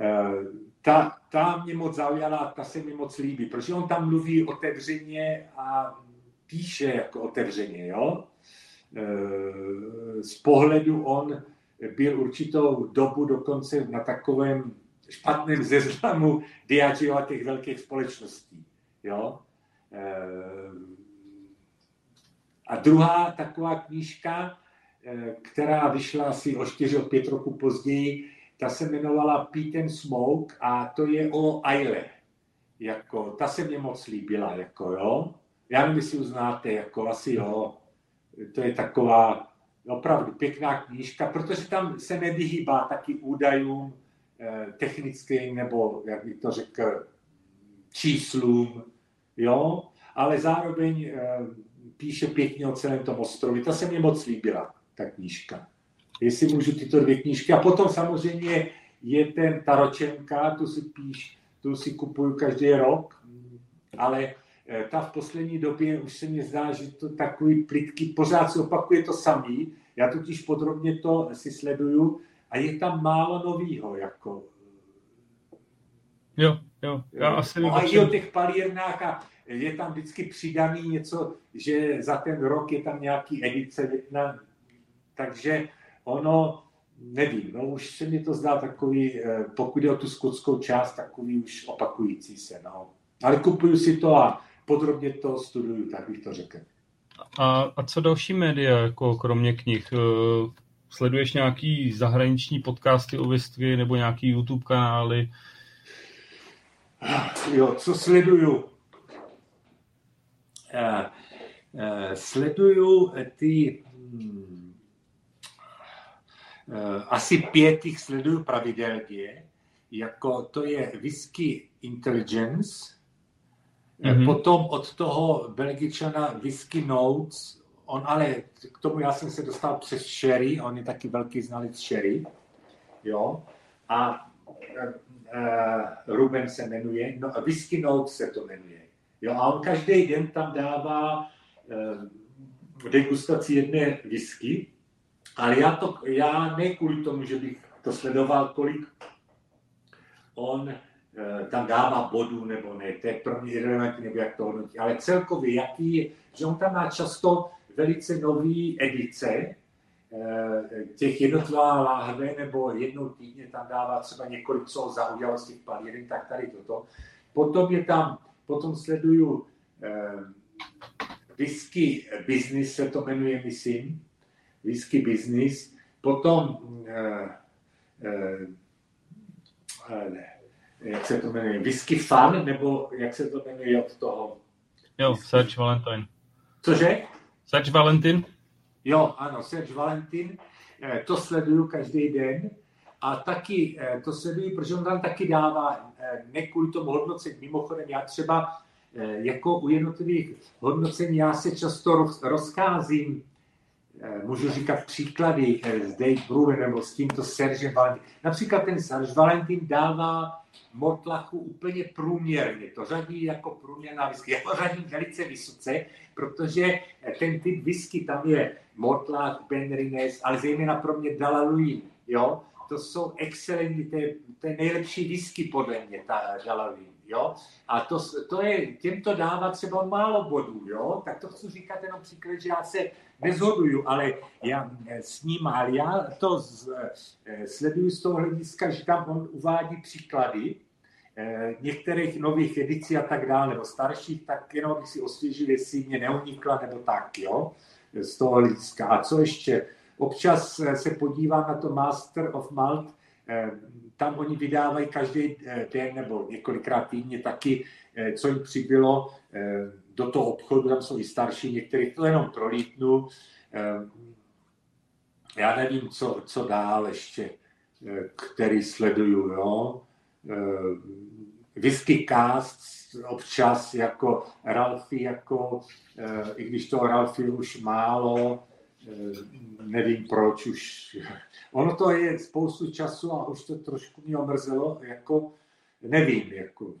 E, ta, ta mě moc zaujala, ta se mi moc líbí, protože on tam mluví otevřeně a píše jako otevřeně, jo. E, z pohledu on byl určitou dobu dokonce na takovém špatném zeznamu Diageo a těch velkých společností. Jo? Eh, a druhá taková knížka, eh, která vyšla asi o 4 o 5 roku později, ta se jmenovala Pete and Smoke a to je o Aile. Jako, ta se mě moc líbila, jako jo. Já nevím, jestli uznáte, jako asi jo. To je taková opravdu pěkná knížka, protože tam se nevyhýbá taky údajům eh, technickým nebo, jak bych to řekl, číslům, jo, ale zároveň eh, píše pěkně o celém tom ostrově. Ta se mi moc líbila, ta knížka. Jestli můžu tyto dvě knížky. A potom samozřejmě je ten Taročenka, tu si píš, tu si kupuju každý rok, ale ta v poslední době už se mi zdá, že to takový plitký, pořád se opakuje to samý, já totiž podrobně to si sleduju a je tam málo novýho, jako. Jo, jo, já eh, asi no, A i o těch palírnách a je tam vždycky přidaný něco, že za ten rok je tam nějaký edice, jedna, takže ono, nevím, no už se mi to zdá takový, eh, pokud je o tu skotskou část, takový už opakující se, no. Ale kupuju si to a podrobně to studuju, tak bych to řekl. A, a co další média, jako kromě knih? Eh, sleduješ nějaký zahraniční podcasty o whisky nebo nějaký YouTube kanály? Jo, co sleduju? Uh, uh, sleduju ty hmm, uh, asi pět jich sleduju pravidelně, jako to je Whisky Intelligence, Mm-hmm. Potom od toho Belgičana Whisky Notes, on ale, k tomu já jsem se dostal přes Sherry, on je taky velký znalec Sherry, jo, a uh, Ruben se jmenuje, no, Whisky Notes se to jmenuje, jo, a on každý den tam dává uh, degustaci jedné whisky, ale já, to, já ne kvůli tomu, že bych to sledoval, kolik on tam dává bodů nebo ne, to je pro mě nebo jak to hodnotí, ale celkově, jaký je, že on tam má často velice nový edice, eh, těch jednotlivá láhve, nebo jednou týdně tam dává třeba několik, co za udělal z těch palíren, tak tady toto. Potom je tam, potom sleduju eh, whisky business, se to jmenuje, myslím, whisky business, potom eh, eh, eh, jak se to jmenuje, Whisky Fun, nebo jak se to jmenuje od toho? Jo, Serge Valentin. Cože? Serge Valentin? Jo, ano, Serge Valentin. Eh, to sleduju každý den. A taky eh, to sleduju, protože on tam taky dává, eh, ne kvůli tomu hodnocení. Mimochodem, já třeba jako u jednotlivých hodnocení, já se často rozkázím Eh, můžu říkat příklady eh, s Dave Brewer nebo s tímto Sergem Valentin. Například ten Serge Valentin dává Mortlachu úplně průměrně. To řadí jako průměrná whisky. Já to řadím velice vysoce, protože eh, ten typ whisky tam je Mortlach, Ben Rines, ale zejména pro mě Dalaluin. Jo? To jsou excelentní, to to je nejlepší whisky podle mě, ta Dalaluin. Jo? A to, to je, těm to dává třeba málo bodů, jo? tak to chci říkat jenom příklad, že já se nezhoduju, ale já eh, s ním, ale já to z, eh, sleduju z toho hlediska, že tam on uvádí příklady eh, některých nových edicí a tak dále, nebo starších, tak jenom bych si osvěžil, jestli mě neunikla, nebo tak, jo, z toho hlediska. A co ještě? Občas se podívám na to Master of Malt, tam oni vydávají každý den nebo několikrát týdně taky, co jim přibylo do toho obchodu, tam jsou i starší, některých to jenom prolítnu. Já nevím, co, co dál ještě, eh, který sleduju, jo. Whisky Cast občas jako Ralfy, jako, eh, i když to Ralfy už málo, eh, nevím proč už. Ono to je spoustu času a už to trošku mě omrzelo, jako nevím, jako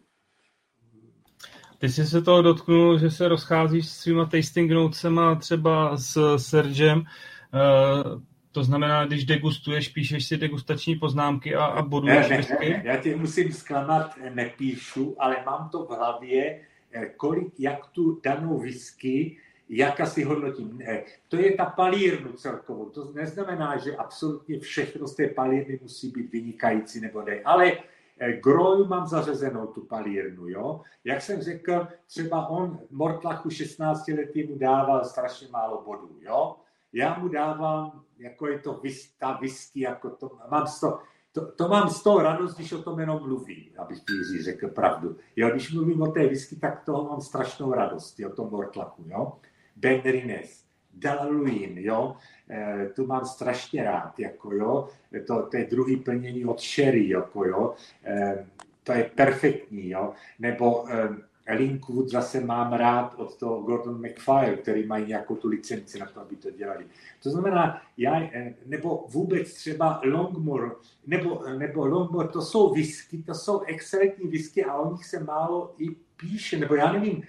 ty jsi se toho dotknul, že se rozcházíš s svýma tasting notesema třeba s Sergem. Uh, to znamená, když degustuješ, píšeš si degustační poznámky a, a boduješ ne, ne, ne, Já tě musím zklamat, nepíšu, ale mám to v hlavě, eh, kolik, jak tu danou whisky, jak asi hodnotím. To je ta palírnu celkovou. To neznamená, že absolutně všechno z té palírny musí být vynikající nebo ne, ale Eh, Groju mám zařazenou tu palírnu, jo. Jak jsem řekl, třeba on Mortlachu 16 letý mu dával strašně málo bodů, jo. Já mu dávám, jako je to ta whisky, jako to, mám to, to, to mám z toho radost, když o tom jenom mluvím, abych ti řekl pravdu. Jo, když mluvím o té whisky, tak toho mám strašnou radost, o tom Mortlachu, jo. Ben Rines, Dalaluin, jo, e, tu mám strašně rád, jako jo, to, to je druhý plnění od Sherry, jako jo, e, to je perfektní, jo, nebo e, Linkwood zase mám rád od toho Gordon McFire, který mají nějakou tu licenci na to, aby to dělali. To znamená, já, nebo vůbec třeba Longmore, nebo, nebo Longmore, to jsou whisky, to jsou excelentní whisky a o nich se málo i píše, nebo já nevím,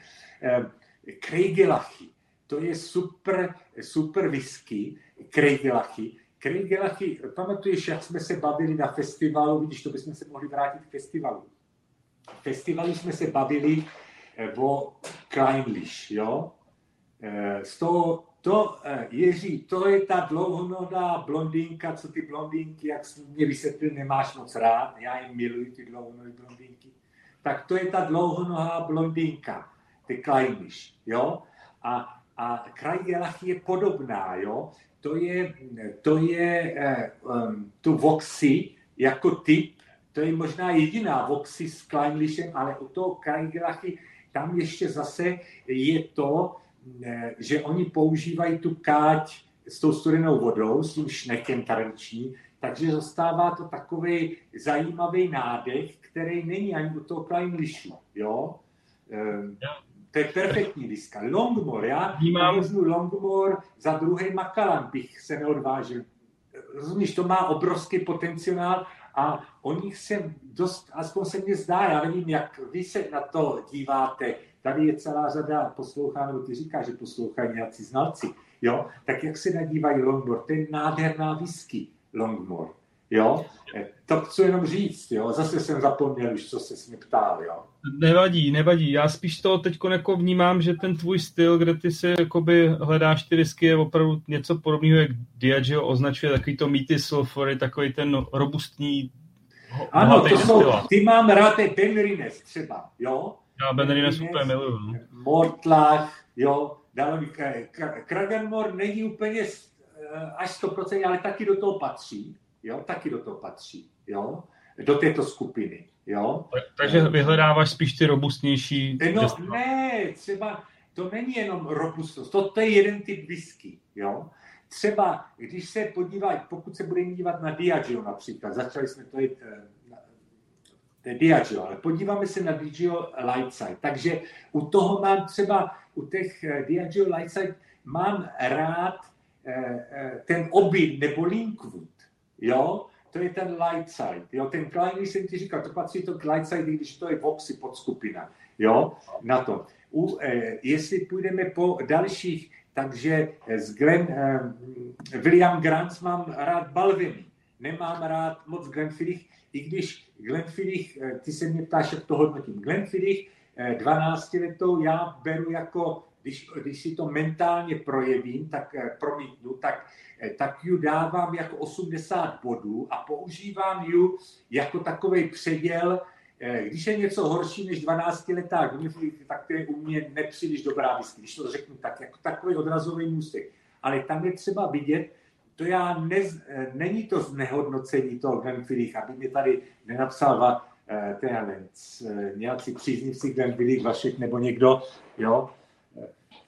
Lachy, to je super, super whisky, Krejgelachy. Krejgelachy, pamatuješ, jak jsme se bavili na festivalu, vidíš, to bychom se mohli vrátit k festivalu. V festivalu jsme se bavili eh, o Kleinlish, jo? Eh, z toho, to, eh, Jiří, to je ta dlouhonohá blondýnka, co ty blondýnky, jak jsi mě vysvětlil, nemáš moc rád, já jim miluji ty dlouhonohé blondýnky, tak to je ta dlouhonohá blondýnka, ty Kleinlish, jo? A a kraj Gelach je podobná, jo? To je, to je um, tu Voxy jako typ, to je možná jediná Voxy s Kleinlichem, ale u toho Krajgelachy tam ještě zase je to, eh, že oni používají tu káť s tou studenou vodou, s tím šnekem tarenční, takže zastává to takový zajímavý nádech, který není ani u toho Kleinlichu, jo? To je perfektní whisky. Longmore, já Vnímám. Longmore, za druhý Macallan bych se neodvážil. Rozumíš, to má obrovský potenciál a o nich se dost, aspoň se mně zdá, já nevím, jak vy se na to díváte, tady je celá řada poslouchá, nebo ty říkáš, že poslouchají nějací znalci, jo, tak jak se nadívají Longmore, to je nádherná whisky Longmore, jo, to chci jenom říct, jo, zase jsem zapomněl už, co se mě ptal, jo. Nevadí, nevadí. Já spíš to teď jako vnímám, že ten tvůj styl, kde ty si jakoby hledáš ty risky, je opravdu něco podobného, jak Diageo označuje takový to mýty sulfury, takový ten robustní Ano, to jsou, ty mám rád ten Benrines třeba, jo? Já Benrines úplně miluju. No. Mortlach, jo, Kraganmore není úplně eh, až 100%, ale taky do toho patří, jo, taky do toho patří, jo, do této skupiny. Jo? Takže vyhledáváš spíš ty robustnější... No ne, třeba to není jenom robustnost, to, to je jeden typ whisky. Jo? Třeba, když se podívají, pokud se budeme dívat na Diageo například, začali jsme to jít, eh, to je Diageo, ale podíváme se na Diageo Lightside. Takže u toho mám třeba, u těch eh, Diageo Lightside mám rád eh, ten obil nebo Linkwood, jo? to je ten light side. Jo? Ten Klein, jsem ti říkal, to patří to k light side, když to je Voxy podskupina. Jo? Na to. U, eh, jestli půjdeme po dalších, takže z Glen, eh, William Grant mám rád Balviny. Nemám rád moc Glenfiddich, i když Glenfiddich, eh, ty se mě ptáš, jak to hodnotím. Glenfiddich eh, 12 letou já beru jako, když, když si to mentálně projevím, tak eh, promítnu, tak Eh, tak ji dávám jako 80 bodů a používám ji jako takový předěl, eh, když je něco horší než 12-letá gniflík, tak to je u mě nepříliš dobrá whisky, když to řeknu tak, jako takový odrazový můstek. Ale tam je třeba vidět, to já ne, není to znehodnocení toho Glenfiddich, aby mě tady nenapsal ten, nějací příznivci Glenfiddich, Vašek nebo někdo, jo,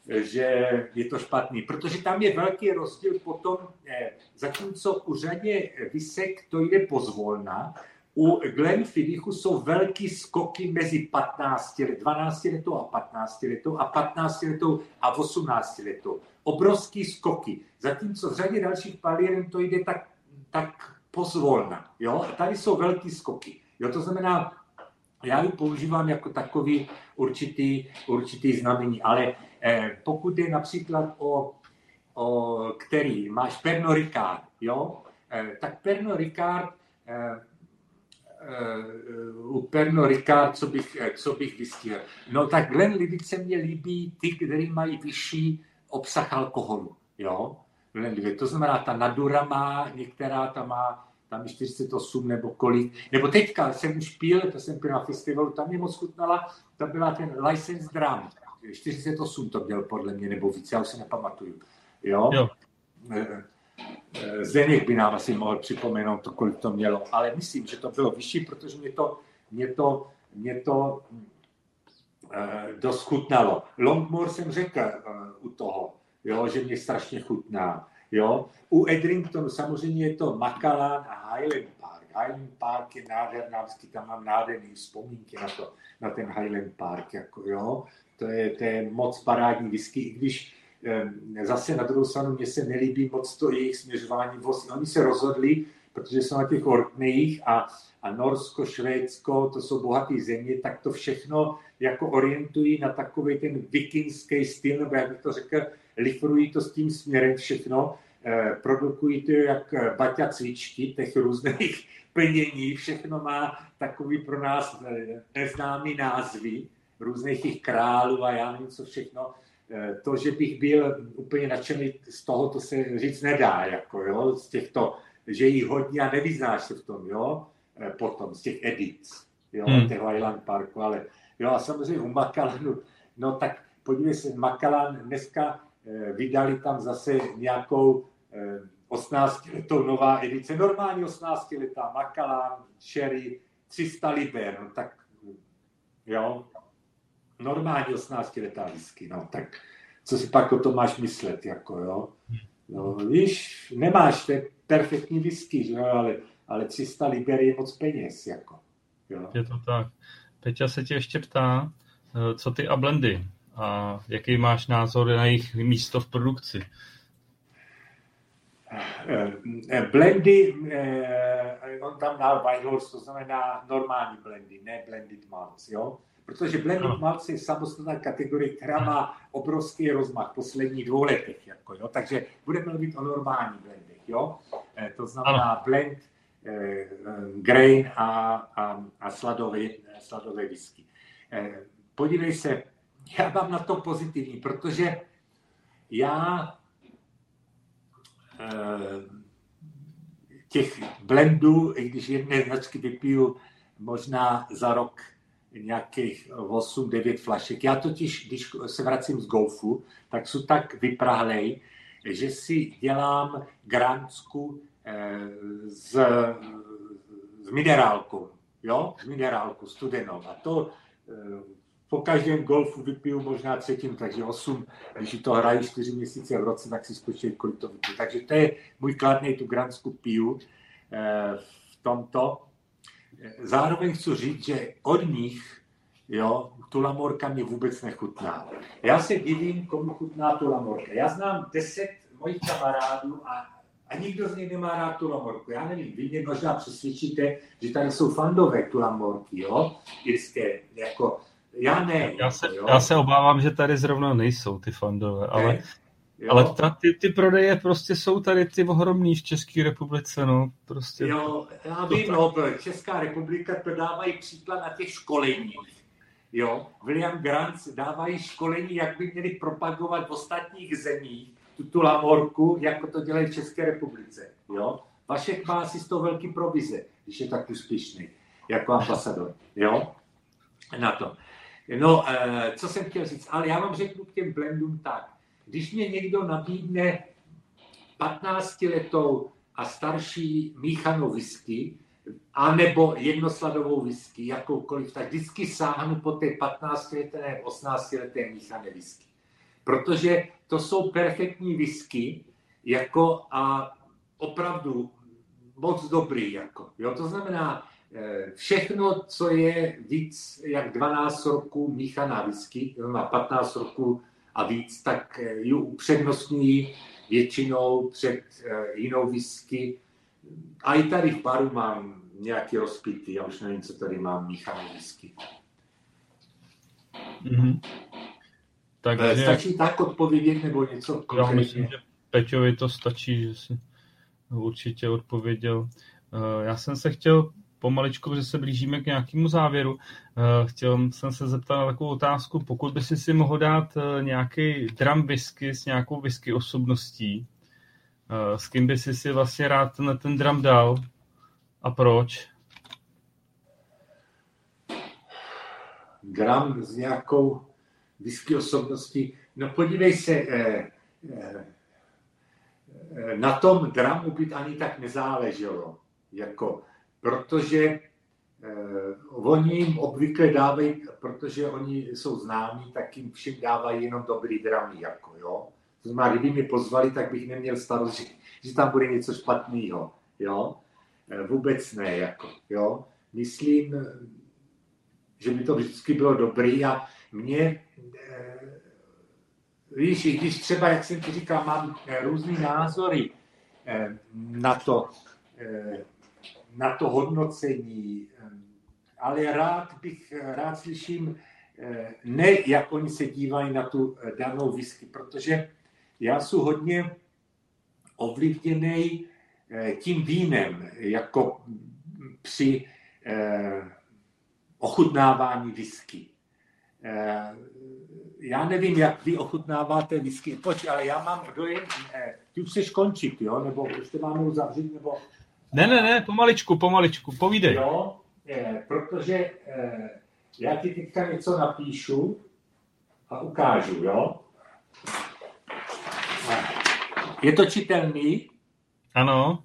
že je to špatný, protože tam je velký rozdíl potom, eh, zatímco u řadě vysek to jde pozvolna, u Glenfiddichu jsou velký skoky mezi 15 let, 12 letou a 15 letou a 15 letou a 18 letou. Obrovský skoky. Zatímco v řadě dalších palíren to jde tak, tak pozvolna. Jo? Tady jsou velký skoky. Jo? To znamená, já ji používám jako takový určitý, určitý znamení, ale Eh, pokud je například o, o který máš Pernod Ricard, jo, eh, tak Pernod Ricard eh, u Pernod Ricard, co bych, co bych vystihl. No tak Glenlivet se mně líbí ty, který mají vyšší obsah alkoholu. Jo? To znamená, ta Nadura má, některá ta má tam 48 nebo kolik. Nebo teďka jsem už pil, to jsem pil na festivalu, tam mě moc chutnala, to byla ten License Drum. 48 to měl podle mě, nebo víc, já už si nepamatuju. Jo? jo. Eh, eh, Zdeněk by nám asi mohl připomenout to, kolik to mělo, ale myslím, že to bylo vyšší, protože mě to, mě to, mě to uh, dost chutnalo. Longmore jsem řekl uh, u toho, jo, že mě strašně chutná. Jo. U Edringtonu samozřejmě je to Macallan a Highland Park. Highland Park je nádherná, vždycky tam mám nádherný vzpomínky na, to, na ten Highland Park. Jako, jo to je, to je moc parádní whisky, i když zase na druhou stranu mně se nelíbí moc to jejich směřování. Oni se rozhodli, protože jsou na těch Orkneyích a, a Norsko, Švédsko, to jsou bohaté země, tak to všechno jako orientují na takový ten vikingský styl, nebo jak bych to řekl, lifrují to s tím směrem všechno, eh, produkují to jak baťa cvičky, těch různých plnění, všechno má takový pro nás eh, neznámý názvy, různých těch králů a já nevím, co všechno. Eh, to, že bych byl úplně nadšený z toho, to se říct nedá, jako, jo, z těchto, že jich hodně a nevyznáš se v tom, jo, eh, potom, z těch edic, jo, hmm. toho Island Parku, ale jo, a samozřejmě u Makalanu, no tak podívej se, Makalan dneska eh, vydali tam zase nějakou 18 letou nová edice, normální 18 letá Makalan, Sherry, 300 liber, no tak jo, normální 18 letá whisky, no, tak co si pak o tom máš myslet, jako jo. No, víš, nemáš, to je perfektní whisky, že ale, ale 300 liber je moc peněz, jako. Jo. Je to tak. Peťa se tě ještě ptá, eh, co ty a blendy? A jaký máš názor na jejich místo v produkci? Eh, blendy, eh, on tam dal Whitehorse, to znamená normální blendy, ne blended malts, jo? Protože blended no. malts je samostatná kategorie, která má obrovský rozmach v posledních dvou letech, jako, jo? takže budeme mluvit o normální blendech, jo? Eh, to znamená ano. blend grain a, a, a sladové, sladové whisky. Podívej se, já mám na to pozitivní, protože já Eh, těch blendů, i když jedné značky vypiju možná za rok nějakých 8-9 flašek. Já totiž, když se vracím z golfu, tak jsou tak vyprahlej, že si dělám grantsku eh, s, s minerálkou, jo, s minerálkou studenou. A to eh, po každém golfu vypiju možná třetinu, takže 8, když to hrají 4 měsíce v roce, tak si spočítej, kolik to vypiju. Takže to je můj kladný, tu gransku piju eh, v tomto. Zároveň chci říct, že od nich jo, tu lamorka mi vůbec nechutná. Já se divím, komu chutná tu lamorka. Já znám 10 mojich kamarádů a, a nikdo z nich nemá rád tu lamorku. Já nevím, vy mě možná přesvědčíte, že tady jsou fandové tu lamorky, jo, irské, jako já ne. Já se, jo. já se obávám, že tady zrovna nejsou ty fandové, ale, ale ta, ty, ty prodeje prostě jsou tady ty ohromný v České republice, no. Prostě jo, já vím, no, Česká republika to dávají příklad na těch školeních. Jo, William Grant dávají školení, jak by měli propagovat v ostatních zemích tu lamorku, jako to dělají v České republice. Jo? Vašek má asi z toho velký provize, když je tak úspěšný, jako ambasador. Jo? Na to. No, eh, co jsem chtěl říct, ale já vám řeknu k těm blendům tak. Když mě někdo nabídne 15-letou a starší míchanou whisky, anebo jednosladovou whisky, jakoukoliv, tak vždycky sáhnu po té 15-leté nebo 18-leté míchané whisky. Protože to jsou perfektní whisky, jako a opravdu moc dobrý. Jako, jo? To znamená, všechno, co je víc jak 12 roků míchaná whisky, má 15 roků a víc, tak eh, ji upřednostňují většinou před eh, jinou whisky. A i tady v baru mám nějaký rozpitý, já už nevím, co tady mám, míchanou whisky. Mm-hmm. Takže... Stačí tak odpovědět nebo něco Já myslím, že Peťovi to stačí, že si určitě odpověděl. Já jsem se chtěl pomaličku, že se blížíme k nějakému závěru. Eh, chtěl jsem se zeptat na takovou otázku, pokud by si si mohl dát eh, nějaký drum whisky s nějakou whisky osobností, eh, s kým by si si vlastně rád ten, ten drum dal a proč? Drum s nějakou whisky osobností. No podívej se, eh, eh, na tom dramu by ani tak nezáleželo. Jako protože eh, oni jim obvykle dávají, protože oni jsou známí, tak jim všem dávají jenom dobrý dramy, jako jo. To znamená, kdyby mě pozvali, tak bych neměl starost, že, že tam bude něco špatného, jo. Eh, vůbec ne, jako, jo. Myslím, že by to vždycky bylo dobrý a mě, eh, víš, i když třeba, jak jsem ti říkal, mám eh, různé názory eh, na to, eh, na to hodnocení, ale rád bych, rád slyším, eh, ne jak oni se dívají na tu eh, danou whisky, protože já jsem hodně ovlivněný eh, tím vínem, jako při ochutnávání whisky. Já nevím, jak vy ochutnáváte whisky, ale já mám dojem, ty už chceš končit, jo? nebo už to máme uzavřít, nebo ne, ne, ne, pomaličku, pomaličku, povídej. Jo, je, protože eh, já ti teďka něco napíšu a ukážu, jo. Je to čitelný? Ano.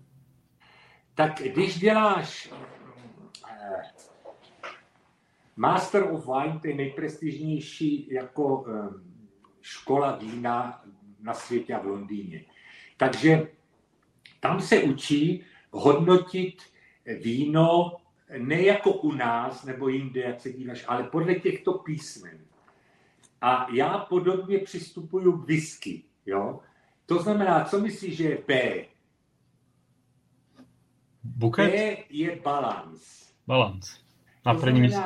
Tak když děláš eh, Master of Wine, to je nejprestižnější jako eh, škola vína na světě a v Londýně. Takže tam se učí, hodnotit víno ne jako u nás nebo jinde, jak se díváš, ale podle těchto písmen. A já podobně přistupuju k whisky. Jo? To znamená, co myslíš, že je B? Buket? B je balans. Balans. Na první místě.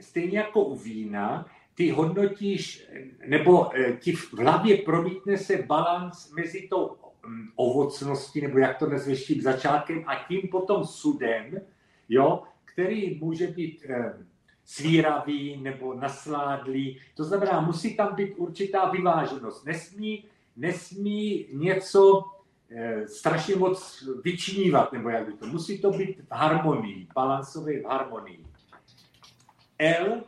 Stejně jako u vína, ty hodnotíš, nebo eh, ti v hlavě promítne se balans mezi tou mm, ovocností, nebo jak to nazveš tím začátkem, a tím potom sudem, jo, který může být eh, svíravý nebo nasládlý. To znamená, musí tam být určitá vyváženost. Nesmí, nesmí něco eh, strašně moc vyčnívat, nebo jak by to. Musí to být v harmonii, balansově v harmonii. L,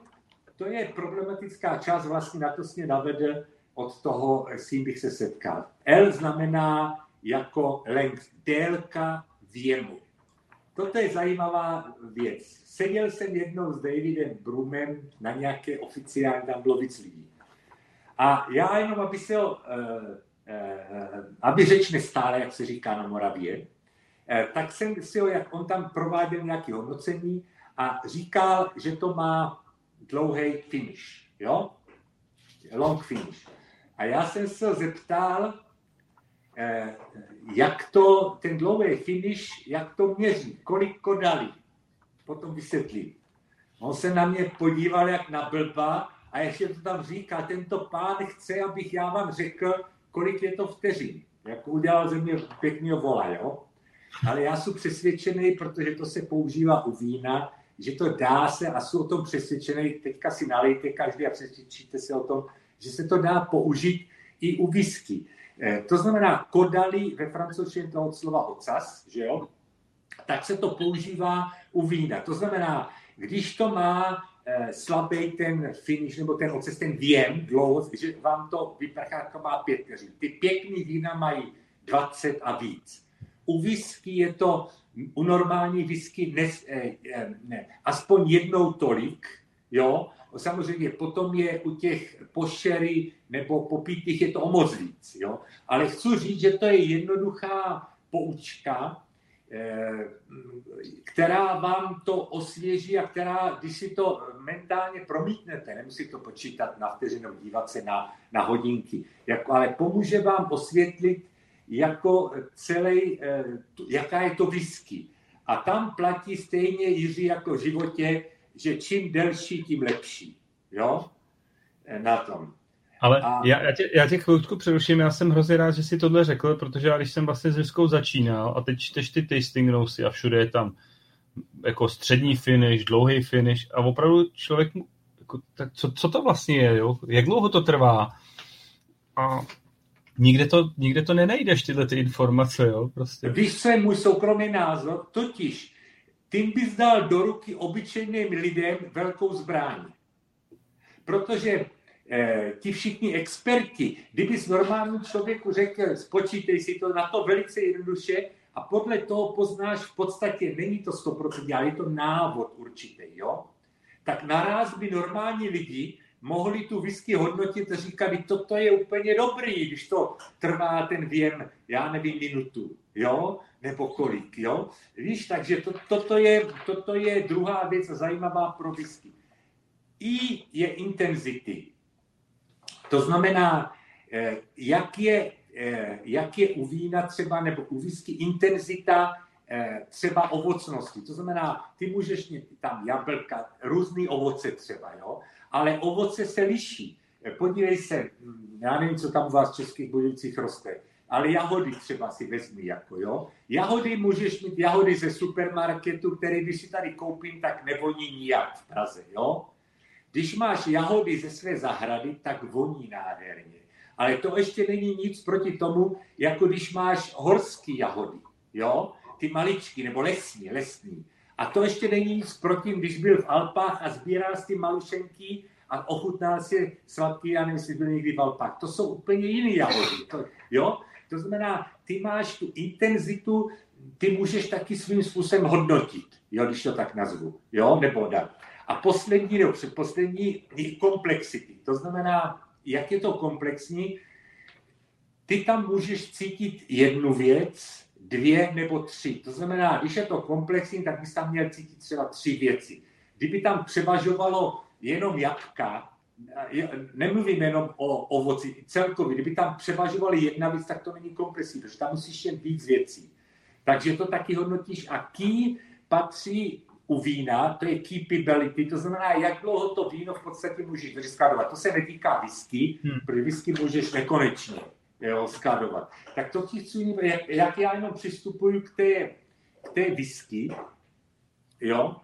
to je problematická část, vlastně na to mě navede od toho, s tím bych se setkal. L znamená jako length, délka věmu. Toto je zajímavá věc. Seděl jsem jednou s Davidem Brumem na nějaké oficiální, tam bylo víc lidí. A já jenom, aby se ho, uh, uh, aby řeč nestále, jak se říká na Moravě, uh, tak jsem si ho, jak on tam prováděl nějaké hodnocení a říkal, že to má dlouhý finish, jo? Long finish. A já jsem se zeptal, Eh, jak to, ten dlouhý finish, jak to měří, kolik kodali. Potom vysvětlím. On se na mě podíval jak na blba a ještě to tam říká, tento pán chce, abych já vám řekl, kolik je to vteřin. Jak udělal ze mě pěkného vola, jo? Ale já jsem přesvědčený, protože to se používá u vína, že to dá se a jsou o tom přesvědčený, teďka si nalejte každý a přesvědčíte se o tom, že se to dá použít i u whisky. Eh, to znamená, kodali ve francouzštině to od slova ocas, že jo? Tak se to používá u vína. To znamená, když to má eh, slabý ten finish, nebo ten ocas, ten věm dlouho, že vám to vyprchá, to má pět keří. Ty pěkný vína mají 20 a víc. U whisky je to, u normální whisky ne, eh, ne, aspoň jednou tolik, jo, Samozřejmě potom je u těch pošery nebo popítých je to o moc víc. Jo? Ale chci říct, že to je jednoduchá poučka, eh, která vám to osvěží a která, když si to mentálně promítnete, nemusí to počítat na vteřinu, dívat se na, na hodinky, jako, ale pomůže vám osvětlit jako celý, eh, jaká je to whisky. A tam platí stejně Jiří jako v životě, že čím delší, tím lepší. Jo? Eh, na tom. Ale a... já, já, tě, já tě chvilku přeruším, já jsem hrozně rád, že si tohle řekl, protože já když jsem vlastně s Vyskou začínal a teď čteš ty tasting nosy a všude je tam jako střední finish, dlouhý finish a opravdu člověk, jako, tak co, co to vlastně je, jo? jak dlouho to trvá a nikde to, nikde to nenajdeš, tyhle ty informace, jo, prostě. Víš, co je můj soukromý názor? Totiž, tím bys dal do ruky obyčejným lidem velkou zbraň. Protože eh, ti všichni experti, kdyby s normálním člověku řekl, spočítej si to na to velice jednoduše a podle toho poznáš v podstatě, není to 100%, ale je to návod určitý, jo? Tak naraz by normální lidi mohli tu whisky hodnotit a říkali, toto je úplně dobrý, když to trvá ten věm, já nevím, minutu, jo, nebo kolik, jo. Víš, takže to, toto, je, toto je druhá věc zajímavá pro whisky. I je intenzity. To znamená, eh, jak je, eh, jak je u vína třeba, nebo u whisky intenzita eh, třeba ovocnosti. To znamená, ty můžeš mít tam jablka, různé ovoce třeba, jo? Ale ovoce se liší. Podívej se, já nevím, co tam u vás v Českých Budějcích roste, ale jahody třeba si vezmi jako, jo. Jahody můžeš mít jahody ze supermarketu, který když si tady koupím, tak nevoní nijak v Praze, jo. Když máš jahody ze své zahrady, tak voní nádherně. Ale to ještě není nic proti tomu, jako když máš horský jahody, jo? Ty maličky, nebo lesní, lesní. A to ještě není nic proti, když byl v Alpách a sbíral si malušenky a ochutnal si sladký, já nevím, jestli byl někdy v Alpách. To jsou úplně jiné jahody, to, jo? To znamená, ty máš tu intenzitu, ty můžeš taky svým způsobem hodnotit, jo, když to tak nazvu, jo, nebo dát. A poslední, nebo předposlední, je komplexity. To znamená, jak je to komplexní, ty tam můžeš cítit jednu věc, dvě nebo tři. To znamená, když je to komplexní, tak bys tam měl cítit třeba tři věci. Kdyby tam převažovalo jenom jabka, nemluvím jenom o ovoci, celkově, kdyby tam převažovali jedna věc, tak to není kompresí, protože tam musíš jen víc věcí. Takže to taky hodnotíš a key patří u vína, to je keepability, to znamená, jak dlouho to víno v podstatě můžeš vyskladovat. To se netýká whisky, hmm. protože whisky můžeš nekonečně jo, skladovat. Tak to ti chci, jak, jak já jenom přistupuju k té, k té whisky, jo,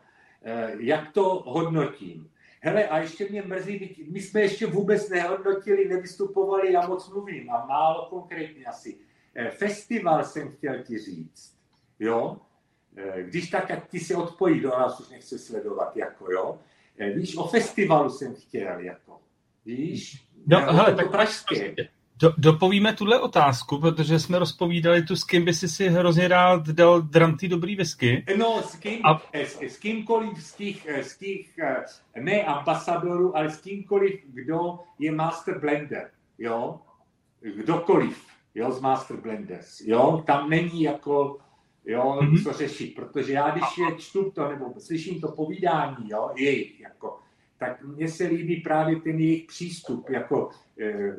eh, jak to hodnotím. Hele, a ještě mě mrzí, my jsme ještě vůbec nehodnotili, nevystupovali, já moc mluvím a málo konkrétně asi. Eh, festival jsem chtěl ti říct, jo, eh, když tak, jak ti se odpojí, do nás už nechce sledovat, jako jo. Víš, o festivalu jsem chtěl, jako, víš, no, hele, tak pražské. Do, dopovíme tuhle otázku, protože jsme rozpovídali tu, s kým by si si hrozně rád dal dranty dobrý whisky. No, s, kým, a... s, s kýmkoliv z těch, z těch, ne ambasadorů, ale s kýmkoliv, kdo je master blender, jo, kdokoliv, jo, z master blenders, jo, tam není jako, jo, mm-hmm. co řešit, protože já, když je čtu to, nebo slyším to povídání, jo, jejich, jako, tak mně se líbí právě ten jejich přístup, jako, eh,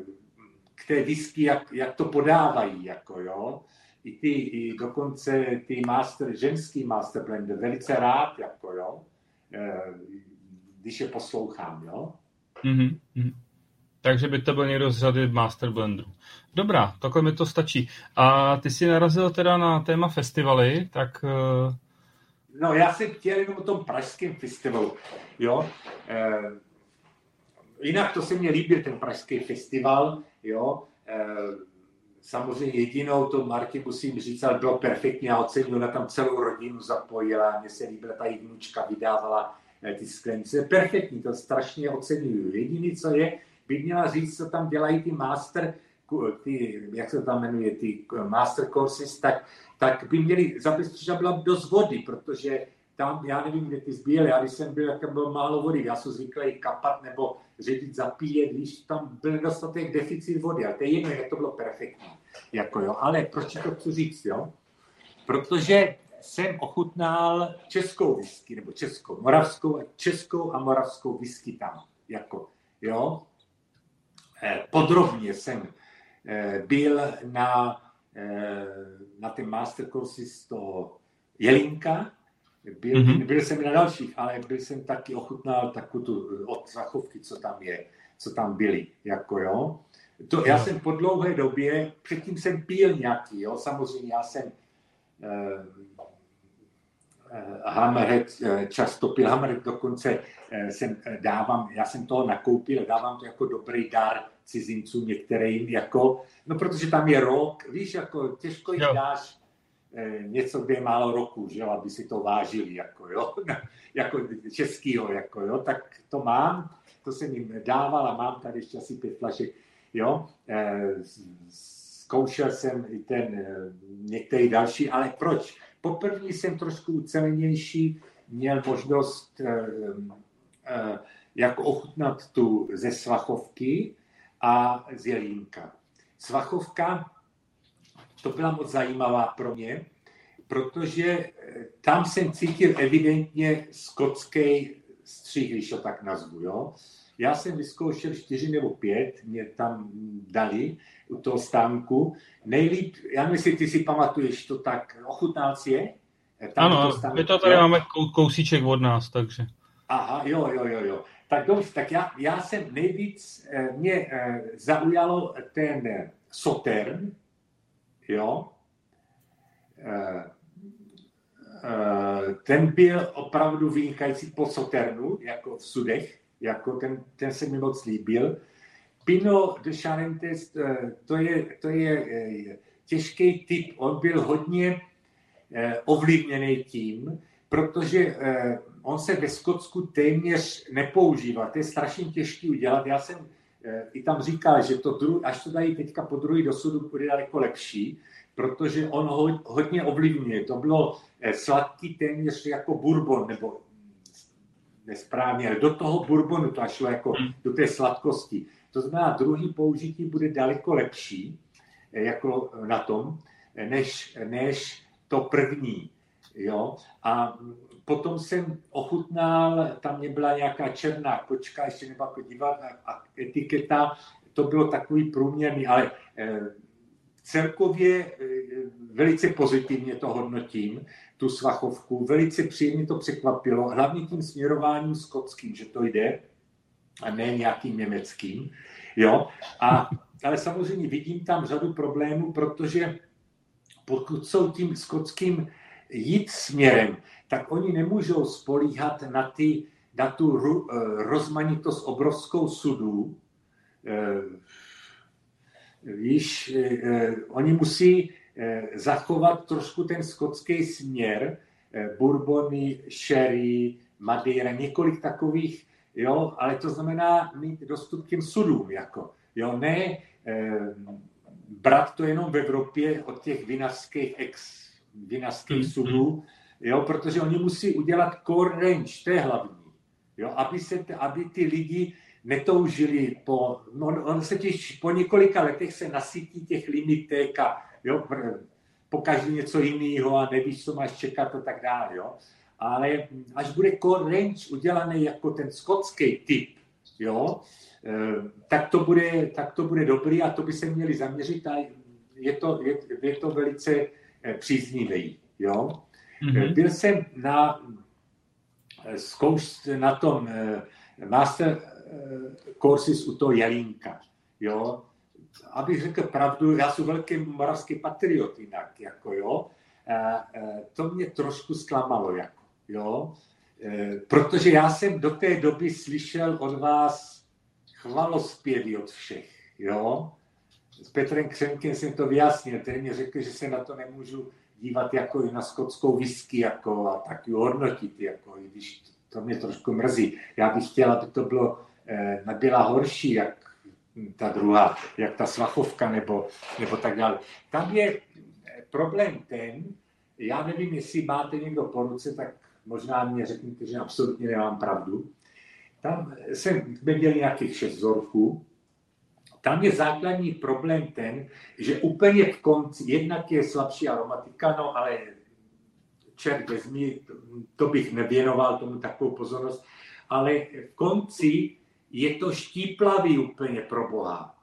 k té whisky, jak, jak to podávají, jako jo. I ty, i dokonce ty master, ženský master blender, velice rád, jako jo, eh, když je poslouchám, jo. Mm-hmm. Takže by to byl někdo z řady master blenderů. Dobrá, takhle mi to stačí. A ty jsi narazil teda na téma festivaly, tak... Uh... No, já jsem chtěl jenom o tom pražském festivalu, jo. E, jinak to se mně líbil, ten pražský festival, Jo? E, samozřejmě jedinou to Marti musím říct, ale bylo perfektně, já oceňuji, ona tam celou rodinu zapojila, mně se líbila, ta vnučka vydávala e, ty sklenice. Perfektní, to strašně oceňuju. Jediný, co je, by měla říct, co tam dělají ty master, ty, jak se tam jmenuje, ty master courses, tak, tak by měli zabezpečit, aby byla dost vody, protože tam, já nevím, kde ty zbíjeli, já když jsem byl, jak bylo málo vody, já jsem zvyklý kapat nebo ředit zapíjet, když tam byl dostatek deficit vody, ale to je jedno, jak to bylo perfektní. Jako jo. Ale proč to chci říct, jo? Protože jsem ochutnal českou whisky, nebo českou, moravskou, českou a moravskou whisky tam. Jako, jo? Eh, podrobně jsem eh, byl na, eh, na ten masterclassi z toho Jelinka, byl, mm-hmm. byl jsem na dalších, ale byl jsem taky ochutnal takovou tu od zachovky, co tam je, co tam byly, jako jo. To, já jsem po dlouhé době, předtím jsem pil nějaký, jo, samozřejmě já jsem uh, uh, Hammerhead, uh, často pil Hammerhead, dokonce jsem dávám, já jsem toho nakoupil, dávám to jako dobrý dar cizincům některým, jako, no protože tam je rok, víš, jako těžko jim dáš Eh, něco, kde je málo roku, že aby si to vážili, jako jo, jako českýho, jako jo, tak to mám, to jsem jim dával a mám tady ještě asi pět flašek, jo, eh, zkoušel jsem i ten eh, některý další, ale proč? Poprvé jsem trošku ucelenější, měl možnost jako ochutnat tu ze Svachovky a z Jelínka. Svachovka to byla moc zajímavá pro mě, protože eh, tam jsem cítil evidentně skotský střih, když to tak nazvu. Jo? Já jsem vyzkoušel čtyři nebo pět, mě tam dali u toho stánku. Nejlíp, já myslím, ty si pamatuješ to tak, ochutnal si je? Eh, tam ano, stánku, my to tady jo? máme kousíček od nás, takže. Aha, jo, jo, jo, jo. Tak dobře, tak já, já jsem nejvíc, eh, mě zaujalo ten Sotern, jo, eh, eh, ten byl opravdu vynikající po Soternu, jako v Sudech, jako ten, ten se mi moc líbil. Pino de Charentes, eh, to je, to je těžký typ, on byl hodně ovlivněný tím, protože on se ve Skotsku téměř nepoužívá. To je strašně těžký udělat. Já jsem i tam říká, že to dru, až to dají teďka po druhý do sudu, bude daleko lepší, protože on ho hodně ovlivňuje. To bylo eh, sladký téměř jako bourbon, nebo nesprávně, ale do toho bourbonu to šlo jako hmm. do té sladkosti. To znamená, druhý použití bude daleko lepší eh, jako na tom, než, než to první. Jo? A potom jsem ochutnal, tam mě byla nějaká černá kočka, ještě nebo jako divat a etiketa, to bylo takový průměrný, ale eh, celkově eh, velice pozitivně to hodnotím, tu svachovku, velice příjemně to překvapilo, hlavně tím směrováním skotským, že to jde, a ne nějakým německým. Jo? A, ale samozřejmě vidím tam řadu problémů, protože pokud jsou tím skotským jít směrem, tak oni nemůžou spolíhat na, ty, na tu eh, rozmanitost obrovskou sudů. Eh, víš, eh, oni musí zachovat trošku ten skotský směr, bourbony, sherry, madeira, několik takových, jo, ale to znamená mít dostup k těm sudům, jako, jo, ne brat to jenom v Evropě od těch vinařských ex vinařských hmm. sudů, jo, protože oni musí udělat core range, to je hlavní, jo, aby, se, aby ty lidi netoužili po, no, on se těž po několika letech se nasytí těch limitek a jo, po něco jiného a nevíš, co máš čekat a tak dále, jo. Ale až bude core range udělaný jako ten skotský typ, jo, eh, tak to bude, tak to bude dobrý a to by se měli zaměřit a je to, je, je to velice eh, příznivý, jo. Mm-hmm. Byl jsem na eh, zkouš na tom master courses u toho Jelínka, jo. Abych řekl pravdu, já jsem velký moravský patriot jinak, jako jo. To mě trošku zklamalo, jako, jo. Protože já jsem do té doby slyšel od vás chvalospěvy od všech, jo. S Petrem Křemkem jsem to vyjasnil, ten mi řekl, že se na to nemůžu dívat jako i na skotskou whisky jako, a tak ji hodnotit, jako, i když to mě trošku mrzí. Já bych chtěl, aby to bylo, eh, nebyla horší, jak ta druhá, jak ta svachovka nebo, nebo tak dále. Tam je problém ten, já nevím, jestli máte někdo po ruce, tak možná mě řekněte, že absolutně nemám pravdu, tam jsem, jsme měli nějakých šest vzorků. Tam je základní problém ten, že úplně v konci, jednak je slabší aromatika, no ale čert vezmi, to bych nevěnoval tomu takovou pozornost, ale v konci je to štíplavý úplně pro Boha.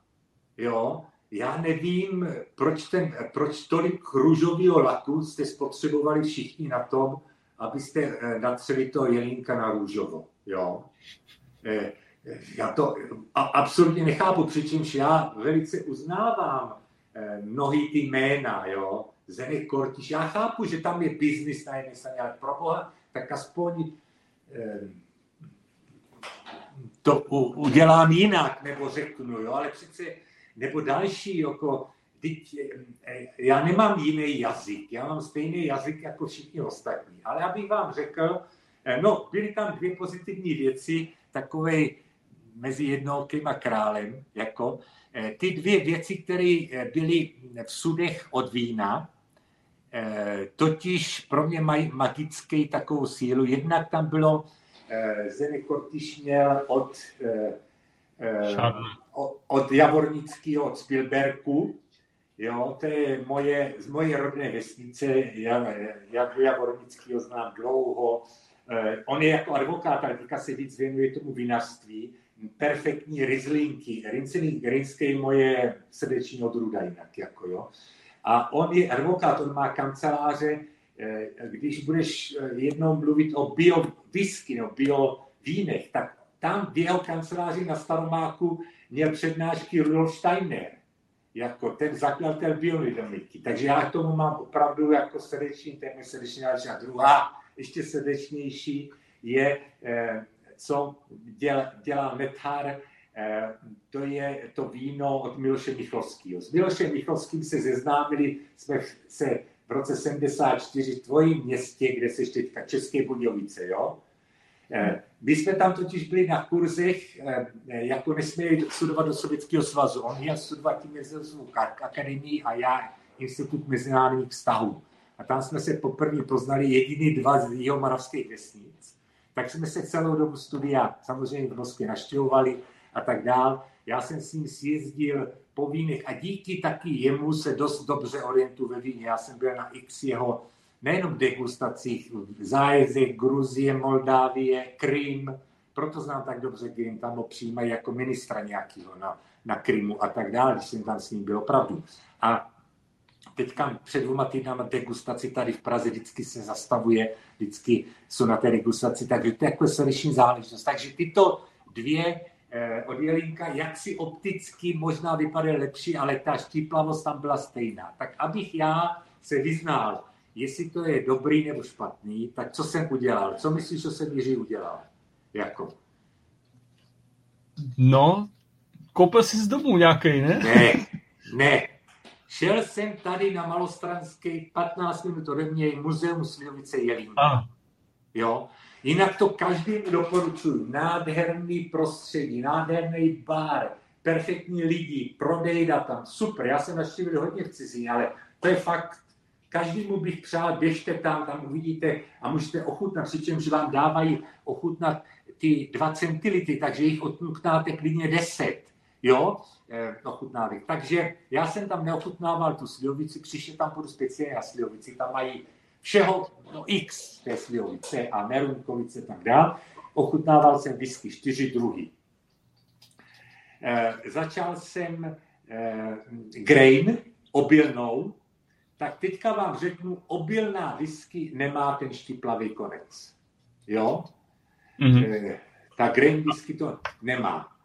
Jo? Já nevím, proč, ten, proč tolik růžového laku jste spotřebovali všichni na tom, abyste eh, natřeli toho jelínka na růžovo. Jo? Eh, já to absolutně nechápu, přičemž já velice uznávám eh, mnohý ty jména, jo, Zeny Kortiš. Já chápu, že tam je biznis na jedné straně, ale pro boha, tak aspoň eh, to udělám jinak, nebo řeknu, jo, ale přece, nebo další, jako, teď, já nemám jiný jazyk, já mám stejný jazyk jako všichni ostatní, ale abych vám řekl, no, byly tam dvě pozitivní věci, takový mezi jednokým a králem, jako eh, ty dvě věci, které eh, byly v sudech od vína, eh, totiž pro mě mají magický takovou sílu. Jednak tam bylo, Zene Kortiš měl od, od Javornického, od Spielbergu, Jo, to je moje, z moje rodné vesnice, já, já Javornického znám dlouho, on je jako advokát, ale teďka se víc věnuje tomu vinařství. Perfektní rizlinky. Rincený Grinský moje srdeční odrůda jinak. Jako, jo. A on je advokát, on má kanceláře, eh, když budeš eh, jednou mluvit o bio whisky, nebo bio vínech, tak tam v jeho kanceláři na Staromáku měl přednášky Rudolf Steiner, jako ten zakladatel biodynamiky. Takže já k tomu mám opravdu jako srdeční, téměř srdeční a druhá ještě srdečnější je, eh, co dělá, dělá Methar, eh, to je to víno od Miloše Michlovského. S Milošem Michlovským se zeznámili jsme se v roce 74 v tvojím městě, kde se ještě teďka České Budějovice, jo? Eh, my jsme tam totiž byli na kurzech, jako nesměli studovat do Sovětského svazu. On měl studovat tím Mezinárodní akademii a já Institut mezinárodních vztahů a tam jsme se poprvé poznali jediný dva z jeho moravských vesnic. Tak jsme se celou dobu studia samozřejmě v Moskvě naštěvovali a tak dál. Já jsem s ním sjezdil po vínech a díky taky jemu se dost dobře orientuju ve víně. Já jsem byl na x jeho nejenom degustacích, zájezdech Gruzie, Moldávie, Krym, proto znám tak dobře Krym, tam ho přijímají jako ministra nějakého na, na Krymu a tak dále, když jsem tam s ním byl opravdu. A teďka před dvěma týdnama degustaci tady v Praze vždycky se zastavuje, vždycky jsou na té degustaci, takže to je jako srdeční záležitost. Takže tyto dvě eh, od Jelinka, jak si opticky možná vypadaly lepší, ale ta štíplavost tam byla stejná. Tak abych já se vyznal, jestli to je dobrý nebo špatný, tak co jsem udělal? Co myslíš, že jsem Jiří udělal? Jako? No, koupil jsi z domu nějaký, ne? Ne, ne. Šel jsem tady na Malostranský 15 minut ode mě muzeum Slivovice Jelín. Jo, Jinak to každým doporučuji. Nádherný prostředí, nádherný bar, perfektní lidi, prodejda tam, super. Já jsem naštívil hodně v cizině, ale to je fakt, každému bych přál, běžte tam, tam uvidíte a můžete ochutnat, přičemž vám dávají ochutnat ty dva centility, takže jich ochutnáte klidně deset, jo, eh, ochutnávek. Takže já jsem tam neochutnával tu slivovici, přišel tam budu speciálně na slivovici, tam mají všeho no, x té slivovice a nerunkovice tak dále. Ochutnával jsem whisky, čtyři druhy. E, začal jsem e, grain, obilnou, tak teďka vám řeknu, obilná whisky nemá ten štiplavý konec. Jo? Mm-hmm. E, ta grain whisky to nemá.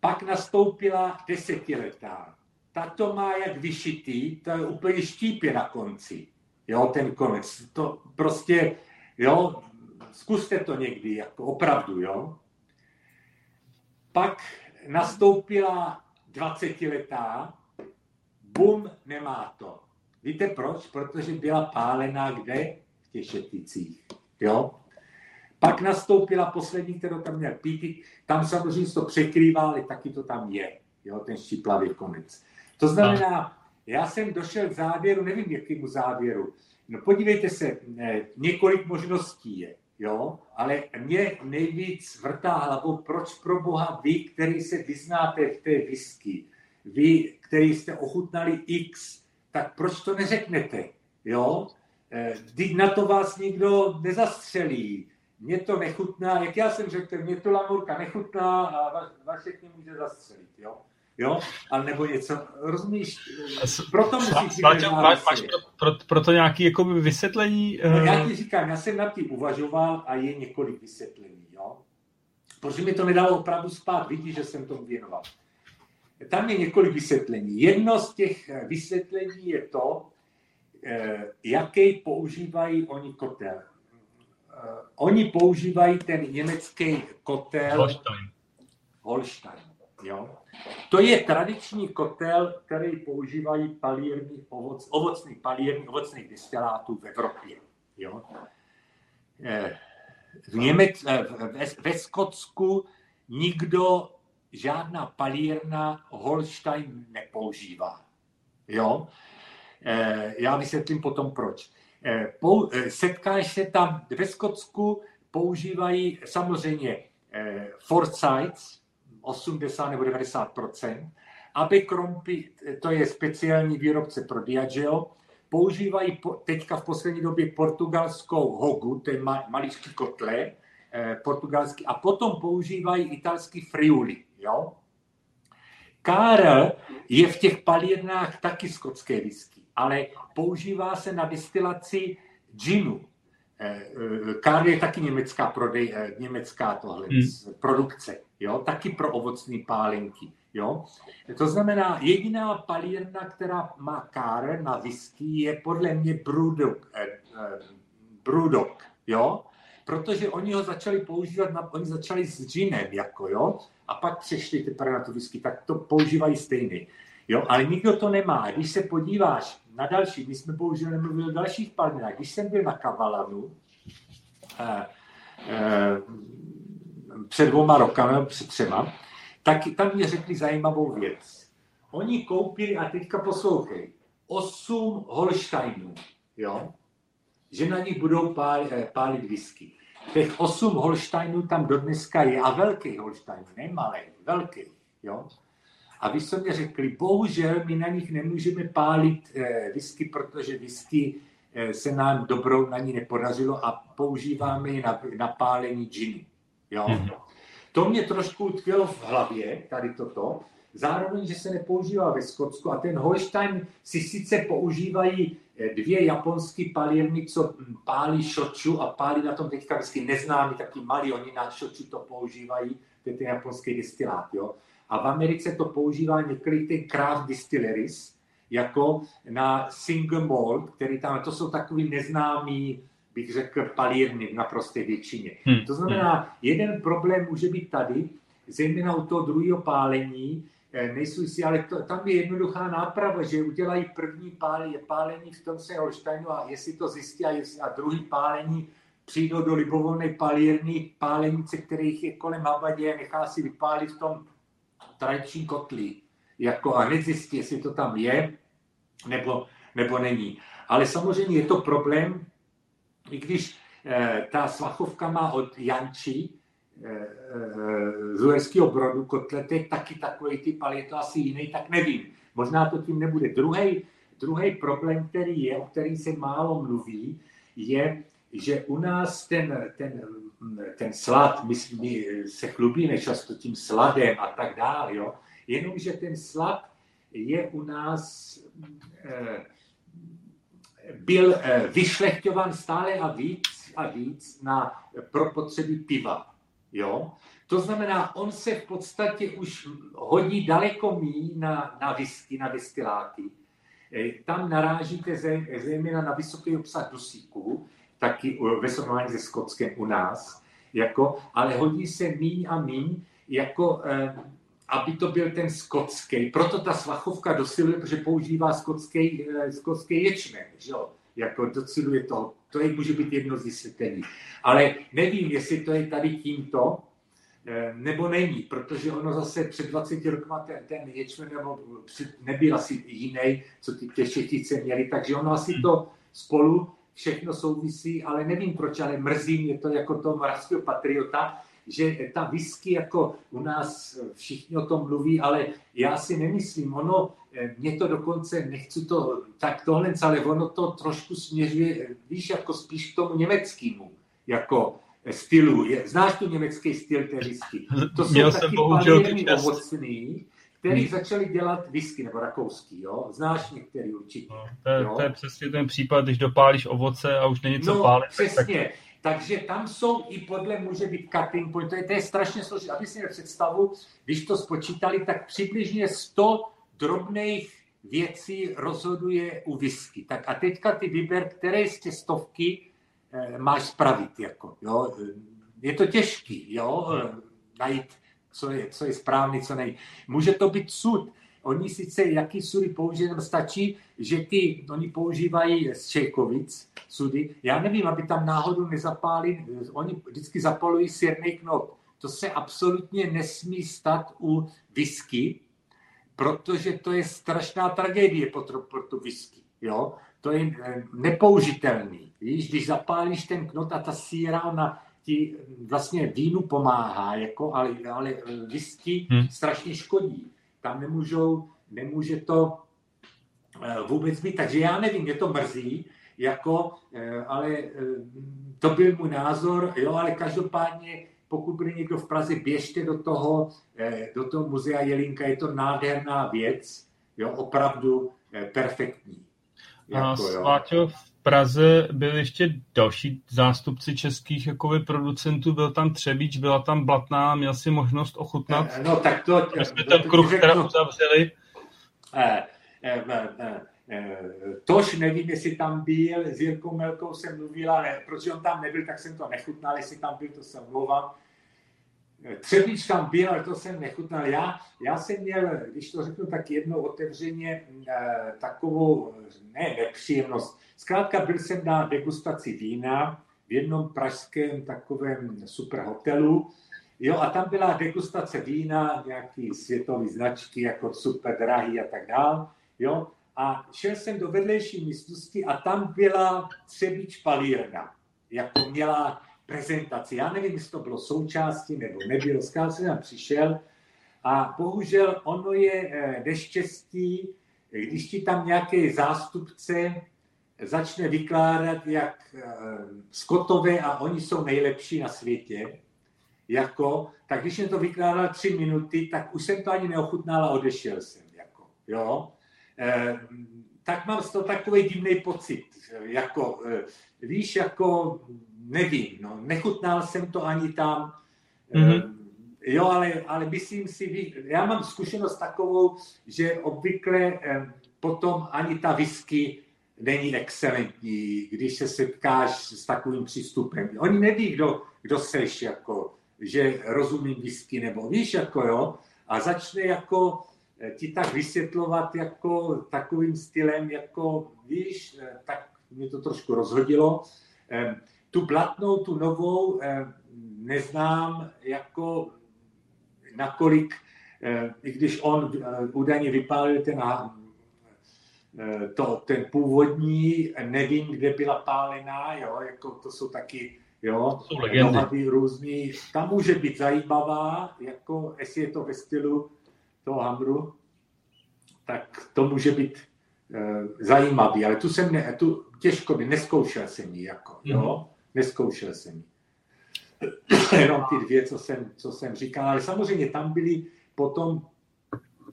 Pak nastoupila desetiletá. Ta to má jak vyšitý, to je úplně štípě na konci jo, ten konec. To prostě, jo, zkuste to někdy, jako opravdu, jo. Pak nastoupila 20-letá, bum, nemá to. Víte proč? Protože byla pálená kde? V těch jo. Pak nastoupila poslední, kterou tam měl pítit, tam samozřejmě to překrývá, ale taky to tam je, jo, ten štíplavý konec. To znamená, já jsem došel k závěru, nevím jakému závěru. No podívejte se, několik možností je, jo, ale mě nejvíc vrtá hlavou, proč pro boha vy, který se vyznáte v té whisky, vy, který jste ochutnali X, tak proč to neřeknete, jo? Teď na to vás nikdo nezastřelí. Mně to nechutná, jak já jsem řekl, mě to lamurka nechutná a vaše k ní může zastřelit, jo? jo, ale nebo něco, rozumíš, proto musíš si máš, pro, pro, pro, to nějaké jako vysvětlení? No, já ti říkám, já jsem nad tím uvažoval a je několik vysvětlení, jo. Protože mi to nedalo opravdu spát, vidíš, že jsem tomu věnoval. Tam je několik vysvětlení. Jedno z těch eh, vysvětlení je to, eh, jaký používají oni kotel. Eh, oni používají ten německý kotel Holstein. Holstein jo. To je tradiční kotel, který používají palírní ovoc, ovocný palírní ovocných destilátů v Evropě. Jo. Eh, v Němec, eh, ve, ve Skotsku nikdo žádná palírna Holstein nepoužívá. Jo? Já vysvětlím potom proč. Setkáš se tam, ve Skotsku používají samozřejmě Forsyths, 80 nebo 90% Abercrombie, to je speciální výrobce pro Diageo, používají teďka v poslední době portugalskou hogu, to je malířský kotle, eh, portugalský, a potom používají italský friuli. Jo? Karel je v těch palírnách taky skotské whisky, ale používá se na destilaci ginu. Karl je taky německá, prodej, eh, německá tohle, hmm. produkce jo, taky pro ovocné pálenky. Jo? To znamená, jediná palírna, která má káre na whisky, je podle mě eh, eh, Brewdog jo? protože oni ho začali používat, na, oni začali s ginem, jako, jo? a pak přešli teprve na to whisky, tak to používají stejný. Jo? Ale nikdo to nemá. Když se podíváš na další, my jsme bohužel nemluvili o dalších palmách, když jsem byl na Kavalanu, eh, eh, před dvoma rokami, před třema, tak tam mě řekli zajímavou věc. Oni koupili, a teďka poslouchej, osm Holsteinů, jo? že na nich budou pálit, eh, pálit whisky. Těch osm Holsteinů tam do dneska je, a velký Holstein, ne malý, velký. Jo? A vy jste mě řekli, bohužel my na nich nemůžeme pálit eh, whisky, protože whisky eh, se nám dobrou na ní nepodařilo a používáme ji na, na pálení džiny. Jo? Mm-hmm. To mě trošku utkvělo v hlavě, tady toto, zároveň, že se nepoužívá ve Skotsku a ten Holstein si sice používají eh, dvě japonské palírny, co pálí šoču a pálí na tom teďka vždycky neznámý, taky malý, oni na šoču to používají, to je ten japonský destilát, jo. A v Americe to používá několik těch craft distilleries, jako na single malt, který tam, to jsou takový neznámý, bych řekl, palírny v naprosté většině. Hmm. To znamená, jeden problém může být tady, zejména u toho druhého pálení, eh, nejsou si, ale to, tam je jednoduchá náprava, že udělají první pálení, pálení v tom se Holsteinu a jestli to zjistí a, jestli, a druhý pálení přijdou do libovolné palírny pálenice, kterých je kolem Habadě a nechá si vypálit v tom tradiční kotli. Jako a nezjistí, jestli to tam je, nebo, nebo není. Ale samozřejmě je to problém, i když eh, ta svachovka má od Janči, eh, eh, z Uherského brodu kotletek taky takový typ, ale je to asi jiný, tak nevím. Možná to tím nebude. Druhý problém, který je, o který se málo mluví, je, že u nás ten, ten, ten slad, my, my se chlubíme často tím sladem a tak dále, jo? jenomže ten slad je u nás eh, byl eh, vyšlechťován stále a víc a víc na, pro potřeby piva. Jo? To znamená, on se v podstatě už hodí daleko mí na, na whisky, na destiláty. Eh, tam narážíte zejména na vysoký obsah dusíku, taky ve srovnání se Skotskem u nás, jako, ale hodí se míň a míň, jako, eh, aby to byl ten skotský. Proto ta svachovka dosiluje, protože používá skotský, eh, skotský ječmen, že jo? jako dociluje to. To je, může být jedno z vysvětlení. Ale nevím, jestli to je tady tímto, eh, nebo není, protože ono zase před 20 rokama ten, ten ječmen nebo nebyl asi jiný, co ty těšetice měly, takže ono asi to spolu všechno souvisí, ale nevím proč, ale mrzí mě to jako toho moravského patriota, že ta whisky jako u nás všichni o tom mluví, ale já si nemyslím, ono, eh, mě to dokonce, nechci to tak tohle, ale ono to trošku směřuje, víš, jako spíš k tomu německému, jako stylu. Znáš tu německý styl té whisky? To jsou Měl taky palírny ovocný, který hmm. začali dělat whisky nebo rakouský, jo? Znáš některý určitě. No, to, je, to je přesně ten případ, když dopálíš ovoce a už není co no, pálit. přesně. Tak... Takže tam jsou i podle může být cutting point. To je, to je strašně složité. Aby si měl představu, když to spočítali, tak přibližně 100 drobných věcí rozhoduje u whisky. Tak a teďka ty vyber, které z těch stovky eh, máš spravit. Jako, jo? Je to těžký, jo? Hmm. najít co je, co je správný, co nej. Může to být sud. Oni sice jaký sudy použijí, stačí, že ty, oni používají z Čejkovic sudy. Já nevím, aby tam náhodou nezapálili, oni vždycky zapalují sírný knot. To se absolutně nesmí stát u whisky, protože to je strašná tragédie pro, pro tu whisky. Jo? To je eh, nepoužitelný. Víš, když zapálíš ten knot a ta síra, ona ti vlastně vínu pomáhá, jako, ale, ale whisky hmm. strašně škodí. Tam nemůžou, nemůže to eh, vůbec být. Takže já nevím, mě to mrzí, jako, eh, ale eh, to byl můj názor, jo, ale každopádně pokud bude někdo v Praze, běžte do toho, do toho muzea Jelinka, je to nádherná věc, jo, opravdu perfektní. Jako, Sváťo, v Praze byl ještě další zástupci českých jakoby, producentů, byl tam Třebíč, byla tam Blatná, měl si možnost ochutnat. Eh, no tak to... My jsme ten kruh teda uzavřeli. Eh, eh, eh, eh, tož nevím, jestli tam byl, s Jirkou Melkou jsem mluvila, ale protože on tam nebyl, tak jsem to nechutnal, jestli tam byl, to se mluvám. Třebíč tam byl, ale to jsem nechutnal. Já, já jsem měl, když to řeknu tak jednou otevřeně, eh, takovou, ne nepříjemnost. Zkrátka byl jsem na degustaci vína v jednom pražském takovém super hotelu. Jo, a tam byla degustace vína, nějaký světové značky, jako super drahý a tak dále. Jo, a šel jsem do vedlejší místnosti a tam byla Třebíč palírna. Jako měla prezentaci. Já nevím, jestli to bylo součástí nebo nebylo. Zkrátka jsem tam přišel a bohužel ono je eh, neštěstí, když ti tam nějaký zástupce začne vykládat jak eh, Skotové a oni jsou nejlepší na světě, jako, tak když jsem to vykládal tři minuty, tak už jsem to ani neochutnal a odešel jsem. Jako, jo? E, tak mám z toho takový divný pocit. Jako, e, víš, jako nevím, no, nechutnal jsem to ani tam. Mm-hmm. E, jo, ale, ale myslím si, já mám zkušenost takovou, že obvykle e, potom ani ta whisky není excelentní, když se setkáš s takovým přístupem. Oni neví, kdo, kdo seš, jako, že rozumím whisky, nebo víš, jako jo, a začne jako eh, ti tak vysvětlovat jako takovým stylem, jako víš, eh, tak mě to trošku rozhodilo. Eh, tu blatnou, tu novou neznám jako nakolik, i když on údajně vypálil ten Eh, to, ten původní, nevím, kde byla pálená, jo, jako to jsou taky, jo, jsou legendy. různý, tam může být zajímavá, jako jestli je to ve stylu toho hamru, tak to může být e, zajímavý, ale tu jsem ne, tu těžko by, neskoušel jsem ji, jako, jo, mhm. neskoušel jsem ji. Jenom ty dvě, co jsem, co jsem říkal, ale samozřejmě tam byly potom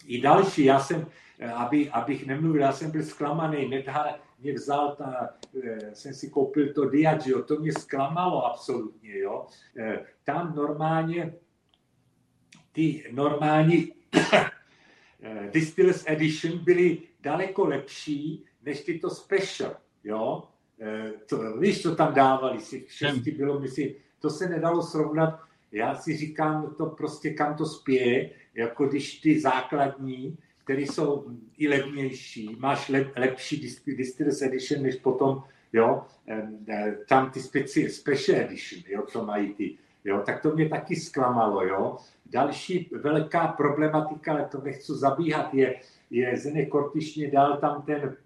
i další, já jsem, Eh, aby, abych nemluvil, já jsem byl zklamaný, nedha, mě vzal, ta, eh, jsem si koupil to Diageo, to mě zklamalo absolutně, jo. Eh, tam normálně ty normální Distillers Edition byly daleko lepší než tyto special, jo. To, víš, co tam dávali, si šesti bylo, myslím, to se nedalo srovnat, já si říkám, to prostě kam to spěje, jako když ty základní které jsou i levnější, máš lep, lepší Distillers Edition, než potom, jo, e, tam ty speci, Special Edition, jo, co mají ty, jo, tak to mě taky zklamalo, jo. Další velká problematika, ale to nechci zabíhat, je, je Zene Kortišně dal tam ten,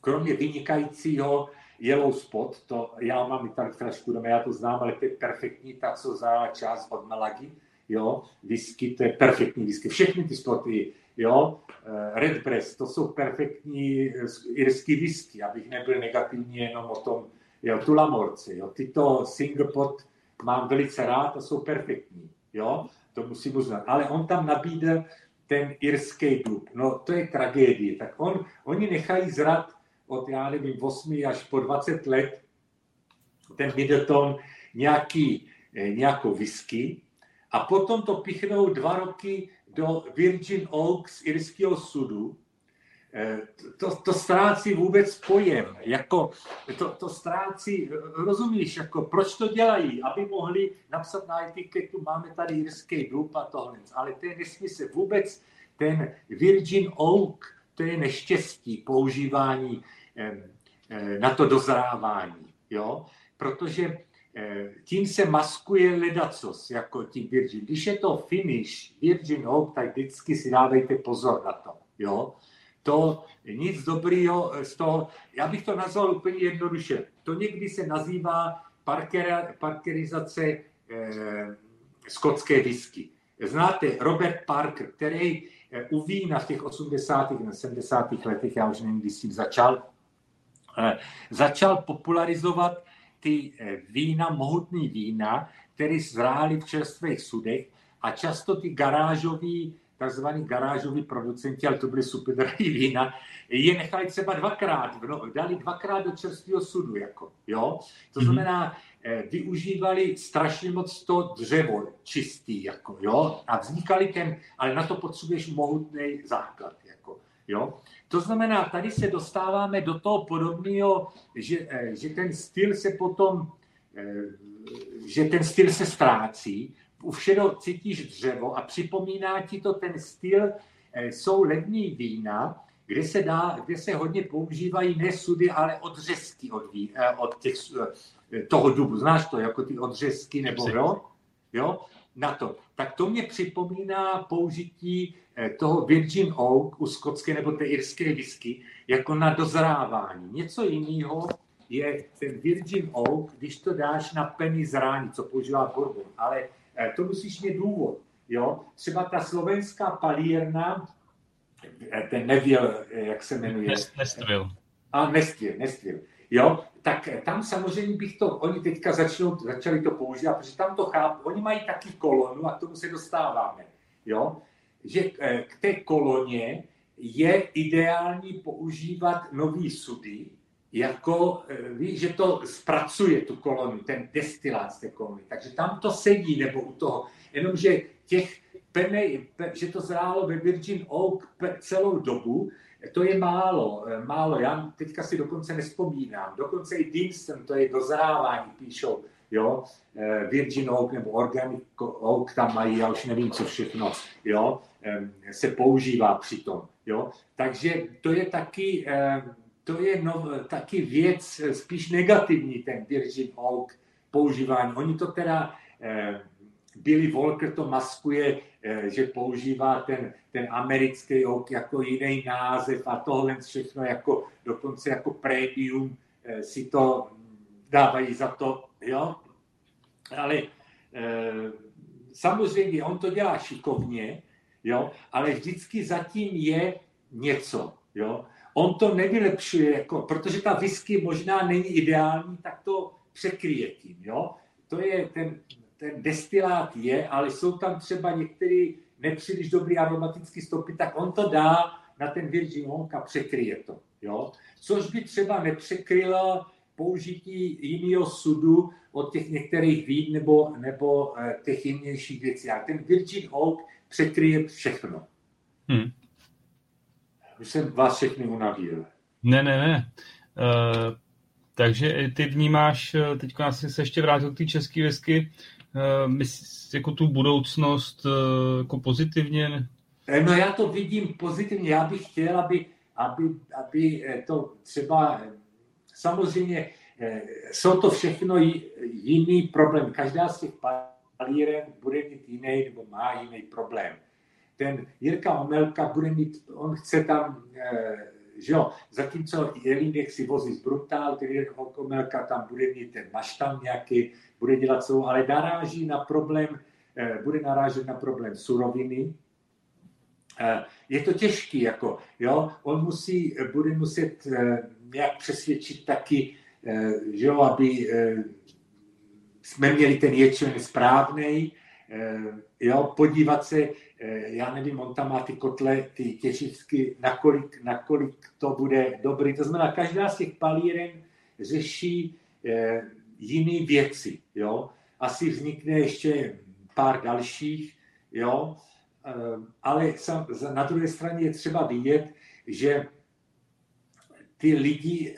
kromě vynikajícího Yellow Spot, to já mám i tak trošku doma, já to znám, ale to je perfektní, ta, co čas od Malagy, jo, whisky, to je perfektní whisky, všechny ty spoty, jo, eh, Redbreast, to jsou perfektní eh, irský whisky, abych nebyl negativní jenom o tom, jo, Tulamorci, jo, tyto single pot mám velice rád a jsou perfektní, jo, to musím uznat, ale on tam nabídl ten irský dub, no to je tragédie, tak on, oni nechají zrat od, já nevím, 8 až po 20 let ten Middleton nějaký, eh, nějakou whisky a potom to pichnou dva roky do Virgin Oaks irského sudu, eh, to, to ztrácí vůbec pojem, jako to, to ztrácí, rozumíš, jako proč to dělají, aby mohli napsat na etiketu, máme tady irský dub a tohle, ale to je nesmysl, vůbec ten Virgin Oak, to je neštěstí používání eh, na to dozrávání, jo, protože tím se maskuje ledacos, jako tím Virgin. Když je to finish, Virgin Oak, tak vždycky si dávejte pozor na to. Jo? To nic dobrýho z toho, já bych to nazval úplně jednoduše. To někdy se nazývá parker, parkerizace eh, skotské whisky. Znáte Robert Parker, který eh, u vína v těch 80. a 70. letech, já už nevím, když s začal, eh, začal popularizovat ty eh, vína, mohutný vína, které zrály v čerstvých sudech a často ty garážoví, takzvaný garážoví producenti, ale to byly super drahý vína, je nechali třeba dvakrát, no, dali dvakrát do čerstvého sudu, jako, jo. To mhm. znamená, mm-hmm. využívali strašně moc to dřevo čistý, jako, jo, a vznikali ten, ale na to potřebuješ mohutný základ, jako, jo. To znamená, tady se dostáváme do toho podobného, že, eh, že ten styl se potom, eh, že ten styl se ztrácí, u všeho cítíš dřevo a připomíná ti to ten styl, eh, jsou lední vína, kde se, dá, kde se hodně používají ne sudy, ale odřezky od, ví, od těch, toho dubu. Znáš to, jako ty odřezky nebo jo? jo? Na to. Tak to mě připomíná použití toho Virgin Oak u skotské nebo té irské whisky jako na dozrávání. Něco jiného je ten Virgin Oak, když to dáš na penny zrání, co používá bourbon. Ale eh, to musíš mít důvod. Jo? Třeba ta slovenská palírna, eh, ten nevěl, jak se jmenuje. Nestvil. A nestvil, nestvil. Jo, tak tam samozřejmě bych to, oni teďka začnou, začali to používat, protože tam to chápu, oni mají taky kolonu a k tomu se dostáváme, jo, že eh, k té koloně je ideální používat nový sudy, jako eh, ví, že to zpracuje tu kolonu, ten destilát z té kolony. Takže tam to sedí, nebo u toho. Jenomže těch penej, že to zrálo ve Virgin Oak celou dobu, to je málo, eh, málo. Já teďka si dokonce nespomínám. Dokonce i Dinston, to je dozrávání, píšou, jo, eh, Virgin Oak nebo Organic Oak tam mají, já už nevím, co všechno, jo, se používá přitom, jo. Takže to je taky, to je no, taky věc spíš negativní, ten Virgin Oak používání. Oni to teda, Billy Walker to maskuje, že používá ten, ten americký oak jako jiný název a tohle všechno jako, dokonce jako prémium si to dávají za to, jo. Ale samozřejmě on to dělá šikovně, jo, ale vždycky zatím je něco, jo. On to nevylepšuje, jako, protože ta whisky možná není ideální, tak to překryje tím, jo. To je ten, ten destilát je, ale jsou tam třeba některé nepříliš dobrý aromatické stopy, tak on to dá na ten Virgin Oak a překryje to, jo. Což by třeba nepřekrylo použití jiného sudu od těch některých vín nebo, nebo eh, těch jinějších věcí. A ten Virgin Oak překryje všechno. Hmm. Už jsem vás všechny unavil. Ne, ne, ne. Uh, takže ty vnímáš, eh, teď asi se ještě vrátil k té české whisky, uh, jako tu budoucnost uh, jako pozitivně? No já to vidím pozitivně. Já bych chtěl, aby, aby, aby to třeba, samozřejmě jsou to všechno jiný problém. Každá z těch palíren bude mít jiný nebo má jiný problém. Ten Jirka Omelka bude mít, on chce tam, eh, že jo, zatímco Jelínek si vozí z Brutal, ten Jirka Omelka tam bude mít ten maštan nějaký, bude dělat celou, ale naráží na problém, eh, bude narážet na problém suroviny, eh, je to těžký, jako, jo, on musí, bude muset nějak přesvědčit taky, že jo, aby jsme měli ten ječmen správný, eh, jo, podívat se, eh, já nevím, on tam má ty kotle, ty těžisky, nakolik, nakolik to bude dobrý. To znamená, každá z těch palíren řeší eh, jiné věci, jo. Asi vznikne ještě pár dalších, jo, ale na druhé straně je třeba vidět, že ty lidi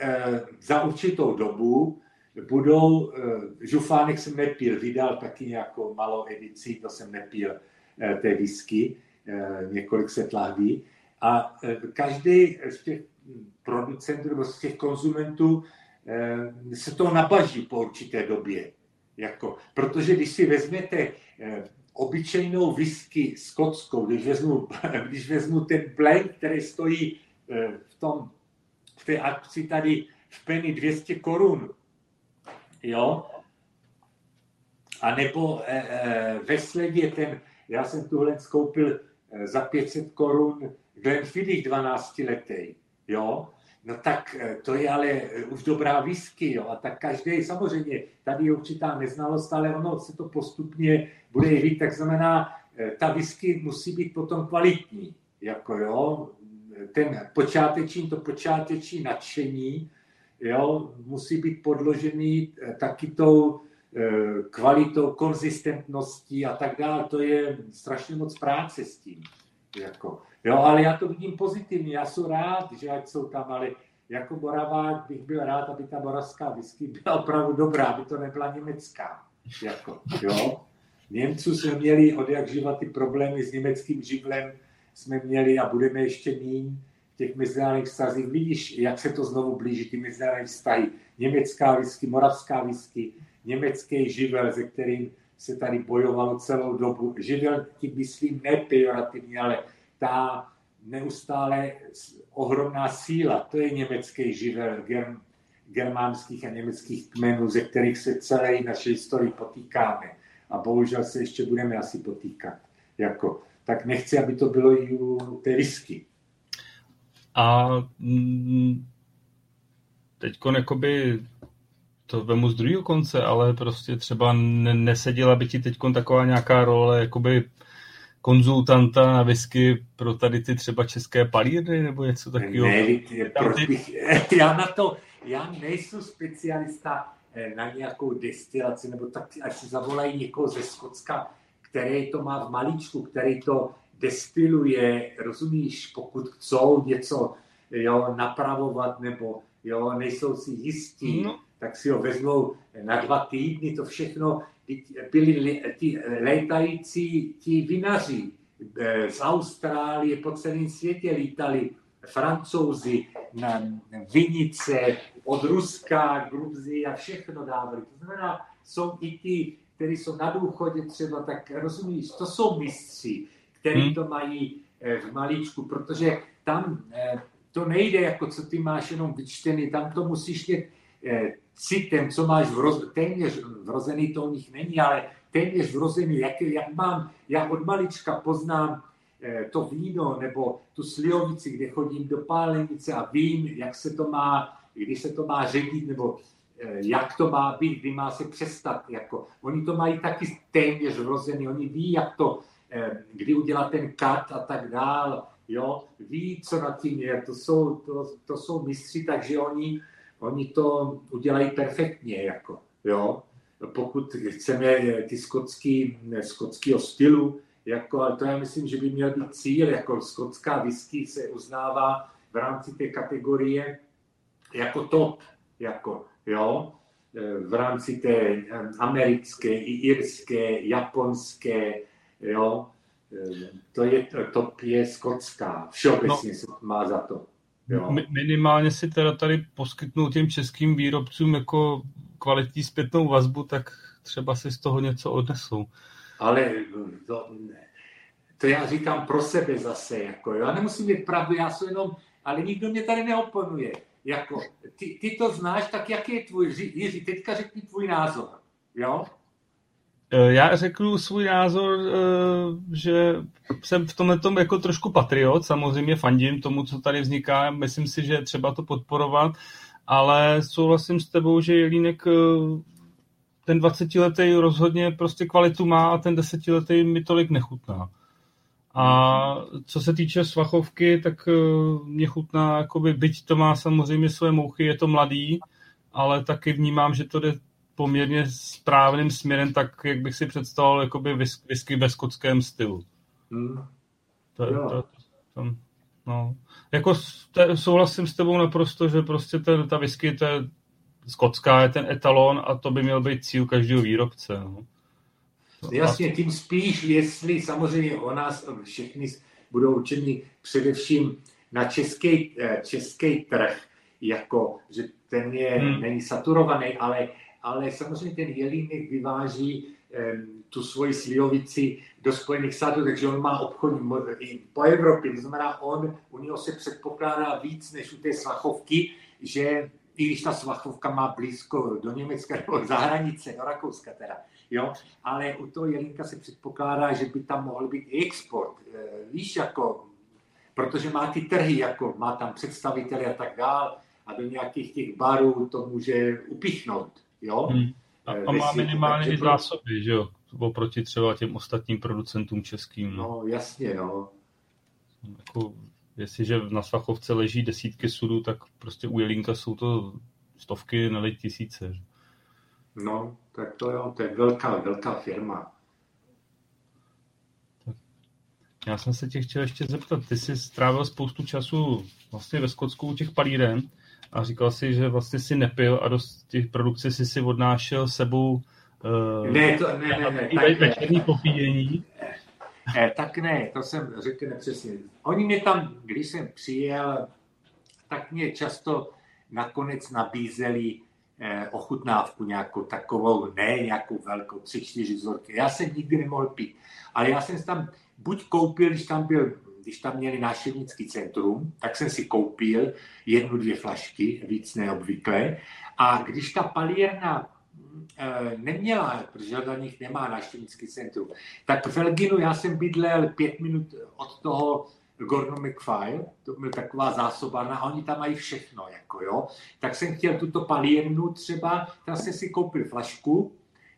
za určitou dobu budou, eh, žufánek jsem nepil, vydal taky nějakou malou edici, to jsem nepil eh, té whisky, eh, několik set lahví. A každý z těch producentů nebo z těch konzumentů se to nabaží po určité době. Jako, protože když si vezmete obyčejnou whisky skotskou, když vezmu, když vezmu ten blend, který stojí v, tom, té akci tady v penny 200 korun, jo. A nebo e, e, ve sledě ten, já jsem tuhle skoupil e, za 500 korun Glenfiddich 12 letý, jo. No tak to je ale už dobrá whisky, jo. A tak každý, samozřejmě, tady je určitá neznalost, ale ono se to postupně bude jevit, tak znamená, ta whisky musí být potom kvalitní, jako jo. Ten počáteční, to počáteční nadšení, jo, musí být podložený eh, taky tou eh, kvalitou, konzistentností a tak dále. To je strašně moc práce s tím. Jako. Jo, ale já to vidím pozitivně. Já jsem rád, že ať jsou tam, ale jako Moravák bych byl rád, aby ta moravská whisky byla opravdu dobrá, aby to nebyla německá. Jako, jo. Němců jsme měli od jak živa ty problémy s německým živlem, jsme měli a budeme ještě mít těch mezinárodních vztazích. Vidíš, jak se to znovu blíží, ty mezinárodní vztahy. Německá whisky, moravská whisky, německý živel, se kterým se tady bojovalo celou dobu. Živel, tím myslím nepejorativně, ale ta neustále ohromná síla, to je německý živel germ, germánských a německých kmenů, ze kterých se celé naší historii potýkáme. A bohužel se ještě budeme asi potýkat. Jako, tak nechci, aby to bylo i u té whisky. A mm, teď jakoby to vemu z druhého konce, ale prostě třeba neseděla by ti teď taková nějaká role jakoby konzultanta na whisky pro tady ty třeba české palírny nebo něco takového? Ne, proč bych, já na to, já nejsem specialista eh, na nějakou destilaci, nebo tak až si zavolají někoho ze Skotska, který to má v malíčku, který to destiluje, rozumíš, pokud chcou něco jo, napravovat nebo jo, nejsou si jistí, no. tak si ho vezmou na dva týdny, to všechno byli ti létající ti vinaři eh, z Austrálie po celém světě lítali francouzi na vinice od Ruska, Gruzie a všechno dávali. To znamená, jsou i ti, kteří jsou na důchodě třeba, tak rozumíš, to jsou mistři, kteří hmm. to mají eh, v malíčku, protože tam eh, to nejde, jako co ty máš jenom vyčtený, tam to musíš mít citem, co máš vroz, téměř vrozený, to u nich není, ale téměř vrozený, jak, jak mám, já od malička poznám eh, to víno nebo tu slivovici, kde chodím do pálenice a vím, jak se to má, kdy se to má ředit, nebo eh, jak to má být, kdy má se přestat. Jako. Oni to mají taky téměř vrozený, oni ví, jak to, eh, kdy udělat ten kat a tak dál. Jo, ví, co na tím je, to jsou, to, to jsou mistři, takže oni oni to udělají perfektně, jako, jo. Pokud chceme ty skotský, skotského stylu, jako, ale to já myslím, že by měl být cíl, jako skotská whisky se uznává v rámci té kategorie jako top, jako, jo, v rámci té americké, i irské, japonské, jo, to je, top je skotská, všeobecně no. se má za to. Jo. Minimálně si teda tady poskytnout těm českým výrobcům jako kvalitní zpětnou vazbu, tak třeba si z toho něco odnesou. Ale to, to já říkám pro sebe zase. Jako, já nemusím mít pravdu, já jsem jenom, ale nikdo mě tady neoponuje. Jako, ty, ty to znáš, tak jaký je tvůj, Jiří, teďka řekni tvůj názor. Jo? Eh, já řeknu svůj názor, eh, že jsem v tomhle tom jako trošku patriot, samozřejmě fandím tomu, co tady vzniká, myslím si, že je třeba to podporovat, ale souhlasím s tebou, že Jelínek eh, ten 20-letý rozhodně prostě kvalitu má a ten 10-letý mi tolik nechutná. A co se týče svachovky, tak mě chutná, jakoby, byť to má samozřejmě své mouchy, je to mladý, ale taky vnímám, že to jde poměrně správným směrem, tak jak bych si představoval jakoby whisky ve skotském stylu. Hmm. To, to, to, to, no. Jako te, souhlasím s tebou naprosto, že prostě ten, ta whisky, to je skotská, je ten etalon a to by měl být cíl každého výrobce. No. Jasně, tím spíš, jestli samozřejmě o nás všichni budou učeni především na český, eh, český trh, jako, že ten je, hmm. není saturovaný, ale ale samozřejmě ten jelínek vyváží tu svoji slivovici do Spojených států, takže on má obchodní i po Evropě. To znamená, on, u něho se předpokládá víc než u té svachovky, že i když ta svachovka má blízko do Německa nebo za hranice, do Rakouska teda, jo, ale u toho jelínka se předpokládá, že by tam mohl být i export. E, víš, jako, protože má ty trhy, jako má tam představitele a tak dál a do nějakých těch barů to může upichnout. Jo? Hmm. A, a má minimálně i zásoby, že jo? Oproti třeba těm ostatním producentům českým. No, no jasně, jo. Jako, jestliže na Svachovce leží desítky sudů, tak prostě u Jelínka jsou to stovky, ne tisíce. No, tak to jo, to je velká, velká firma. Já jsem se tě chtěl ještě zeptat, ty jsi strávil spoustu času vlastně ve Skotsku u těch palíren a říkal si, že vlastně si nepil a dost těch produkcí si si odnášel sebou uh, ne, to, ne, ne, ne, tak večerní popíjení. Ne, tak ne, to jsem řekl nepřesně. Oni mě tam, když jsem přijel, tak mě často nakonec nabízeli eh, ochutnávku nějakou takovou, ne nějakou velkou, tři, čtyři vzorky. Já jsem nikdy nemohl pít, ale já jsem tam buď koupil, když tam byl když tam měli návštěvnický centrum, tak jsem si koupil jednu, dvě flašky, víc neobvykle. A když ta palírna e, neměla, protože do nich nemá návštěvnický centrum, tak v Elginu já jsem bydlel pět minut od toho Gordon McFile, to byl taková zásobárna a oni tam mají všechno, jako jo. Tak jsem chtěl tuto palírnu třeba, tam jsem si koupil flašku,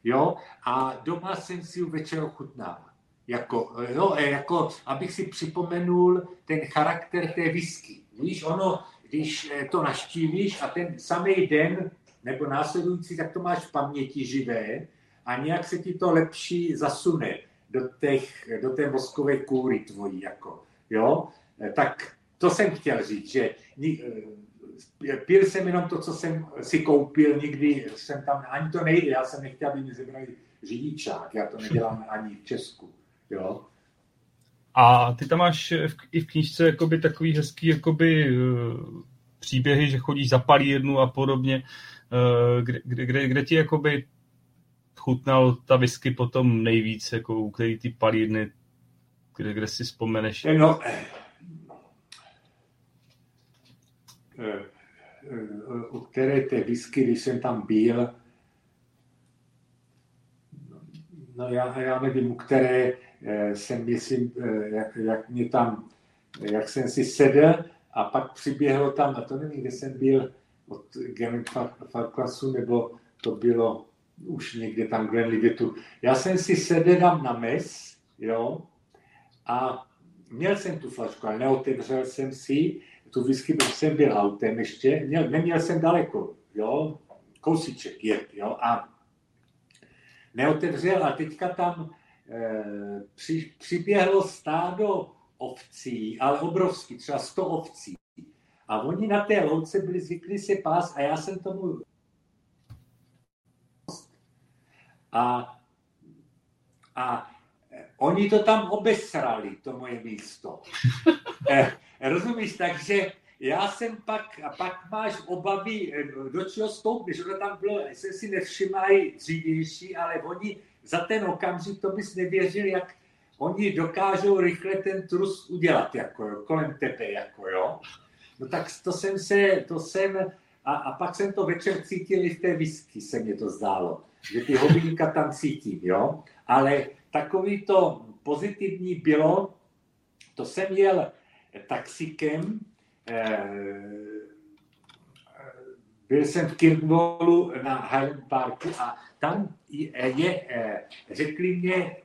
jo, a doma jsem si ji večer ochutnal. Jako, jo, jako, abych si připomenul ten charakter té whisky. Víš, ono, když eh, to naštívíš a ten samý den nebo následující, tak to máš v paměti živé a nějak se ti to lepší zasune do, těch, do té mozkové kůry tvojí. Jako, jo? Eh, tak to jsem chtěl říct, že eh, pil jsem jenom to, co jsem si koupil, nikdy jsem tam, ani to nejde, já jsem nechtěl, aby mi zebrali řidičák, já to nedělám ani v Česku. Jo? A ty tam máš i v knížce jakoby takový hezký jakoby, příběhy, že chodíš za palírnu a podobně, kde, kde, kde, kde ti jakoby chutnal ta whisky potom nejvíc, jako u který ty palírny, kde, kde si vzpomeneš? No, u které té whisky, když jsem tam byl, no já, já nevím, u které Eh, jsem, myslím, eh, jak, jak mě tam, jak jsem si sedl a pak přiběhlo tam, a to nevím, kde jsem byl, od Gavin Farklasu, nebo to bylo už někde tam Glenlivetu. Já jsem si sedl tam na mes, jo, a měl jsem tu flašku, ale neotevřel jsem si tu whisky, protože jsem byl autem ještě, měl, neměl jsem daleko, jo, kousíček je, jo, a neotevřel a teďka tam Eh, při, přiběhlo stádo ovcí, ale obrovský, třeba 100 ovcí. A oni na té louce byli zvyklí se pás a já jsem tomu a, a oni to tam obesrali, to moje místo. eh, rozumíš, takže já jsem pak, a pak máš obavy, eh, do čeho stoupneš, že tam bylo, jsem si nevšimají dřívější, ale oni za ten okamžik to bys nevěřil, jak oni dokážou rychle ten trus udělat, jako jo, kolem tebe, jako jo. No tak to jsem se, to jsem, a, a pak jsem to večer cítil i v té whisky, se mě to zdálo, že ty hobinka tam cítím, jo. Ale takový to pozitivní bylo, to jsem jel taxikem, eh, byl jsem v Kirkwallu na Highland Parku a tam je, eh, řekli mě,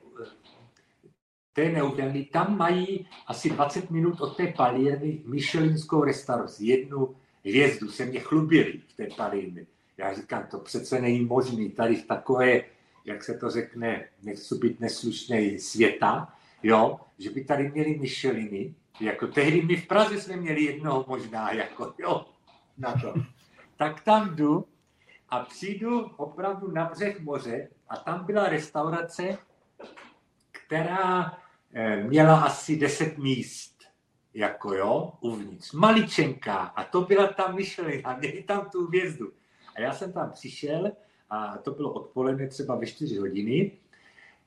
té neudělali, tam mají asi 20 minut od té palírny Michelinskou restauraci, jednu hvězdu, se mě chlubili v té palírně. Já říkám, to přece není možný, tady v takové, jak se to řekne, nechci být neslušný světa, jo, že by tady měli Micheliny, jako tehdy my v Praze jsme měli jednoho možná, jako jo, na to. Tak tam jdu a přijdu opravdu na břeh moře a tam byla restaurace, která eh, měla asi 10 míst, jako jo, uvnitř. Maličenká. A to byla ta myšlenka, měli tam tu hvězdu. A já jsem tam přišel a to bylo odpoledne třeba ve 4 hodiny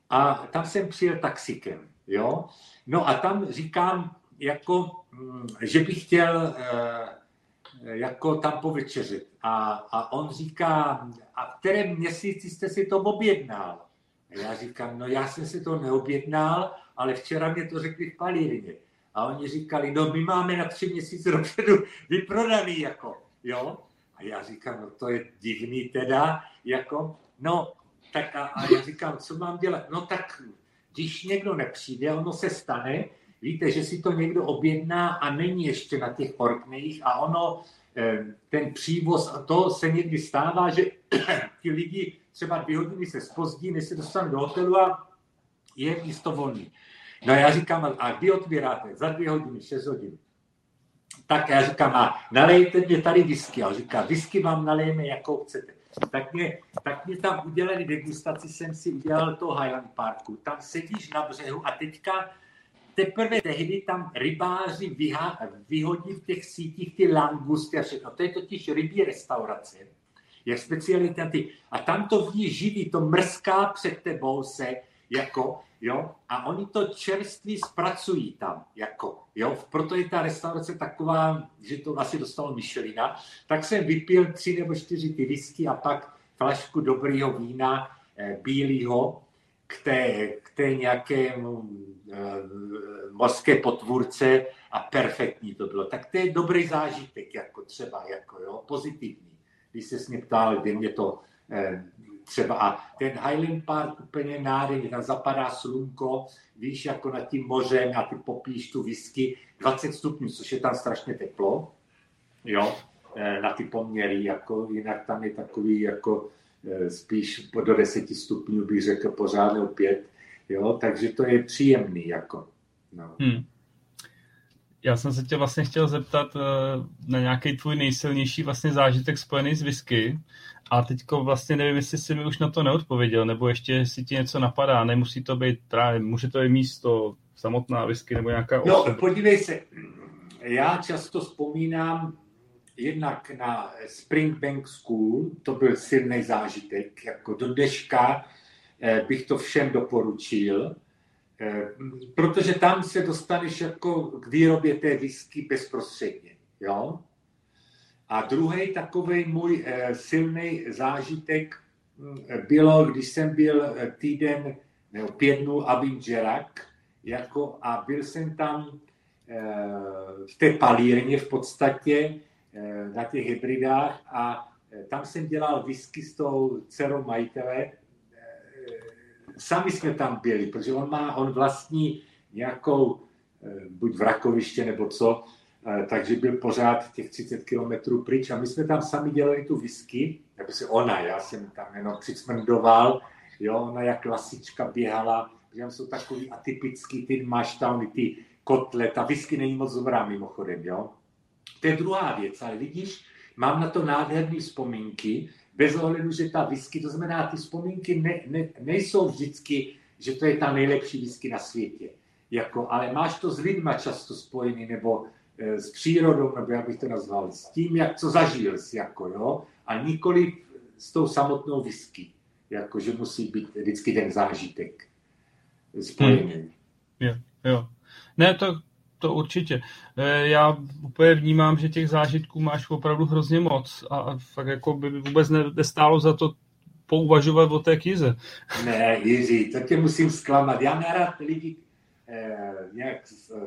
a tam jsem přijel taxikem, jo. No a tam říkám, jako, mm, že bych chtěl eh, jako tam povečeřit. A, a on říká, a v kterém měsíci jste si to objednal? A já říkám, no já jsem si to neobjednal, ale včera mě to řekli v palírně. A oni říkali, no my máme na tři měsíce dopředu vyprodaný, jako, jo. A já říkám, no to je divný teda, jako, no, tak a, a já říkám, co mám dělat? No tak, když někdo nepřijde, ono se stane, víte, že si to někdo objedná a není ještě na těch orknejích a ono, eh, ten přívoz, a to se někdy stává, že ti lidi třeba dvě hodiny se spozdí, než se dostanou do hotelu a je místo volný. No já říkám, a kdy otvíráte? Za dvě hodiny, šest hodin. Tak já říkám, a nalejte mě tady whisky. A on říká, whisky vám nalejeme, jakou chcete. Tak mě, tak mě tam udělali degustaci, jsem si udělal to Highland Parku. Tam sedíš na břehu a teďka teprve tehdy tam rybáři vyha, vyhodí v těch sítích ty langusty a všechno. To je totiž rybí restaurace. Je specialita ty. A tam to ví živý, to mrská před tebou se, jako, jo, a oni to čerství zpracují tam, jako, jo, proto je ta restaurace taková, že to asi dostalo Michelina, tak jsem vypil tři nebo čtyři ty whisky a pak flašku dobrýho vína, eh, bílého, k té, k té nějaké mořské potvůrce a perfektní to bylo. Tak to je dobrý zážitek, jako třeba, jako jo, pozitivní. Když se mě ptal, kde mě to eh, třeba a ten Highland Park úplně nádherný, tam zapadá slunko, víš, jako nad tím mořem a ty popíš tu whisky, 20 stupňů, což je tam strašně teplo, jo, eh, na ty poměry, jako jinak tam je takový jako eh, spíš do 10 stupňů bych řekl pořád opět, jo, takže to je příjemný, jako, no. Hmm. Já jsem se tě vlastně chtěl zeptat eh, na nějaký tvůj nejsilnější vlastně zážitek spojený s whisky. A teďko vlastně nevím, jestli jsi mi už na to neodpověděl, nebo ještě si ti něco napadá. Nemusí to být právě, může to být místo, samotná whisky nebo nějaká No, osoba. podívej se, já často vzpomínám jednak na Springbank School, to byl silný zážitek, jako do dneška eh, bych to všem doporučil, Eh, protože tam se dostaneš jako k výrobě té whisky bezprostředně. Jo? A druhý takový můj eh, silný zážitek hm, bylo, když jsem byl eh, týden nebo pět dnů Abin Jerak, jako, a byl jsem tam v té palírně v podstatě na těch hybridách a tam jsem dělal whisky s tou dcerou majitele. Sami jsme tam byli, protože on má, on vlastní nějakou, eh, buď v Rakoviště nebo co, eh, takže byl pořád těch 30 kilometrů pryč. A my jsme tam sami dělali tu whisky, nebo si ona, já jsem tam jenom přicmrdoval, jo, ona jak klasička běhala, že tam jsou takový atypický, ty máš tam ty kotle, ta whisky není moc dobrá mimochodem, jo. To je druhá věc, ale vidíš, mám na to nádherné vzpomínky, bez ohledu, že ta whisky, to znamená, ty vzpomínky ne, ne, nejsou vždycky, že to je ta nejlepší whisky na světě. Jako, ale máš to s lidma často spojený, nebo s přírodou, nebo jak bych to nazval, s tím, jak co zažil jsi, jako, jo, a nikoli s tou samotnou whisky, jako, že musí být vždycky ten zážitek spojený. Hmm. Jo, jo. Ne, to, to určitě. Eh, já úplně vnímám, že těch zážitků máš opravdu hrozně moc a fakt jako by vůbec nestálo za to pouvažovat o té knize. Ne, Jiří, to tě musím zklamat. Já nerad lidi eh, nějak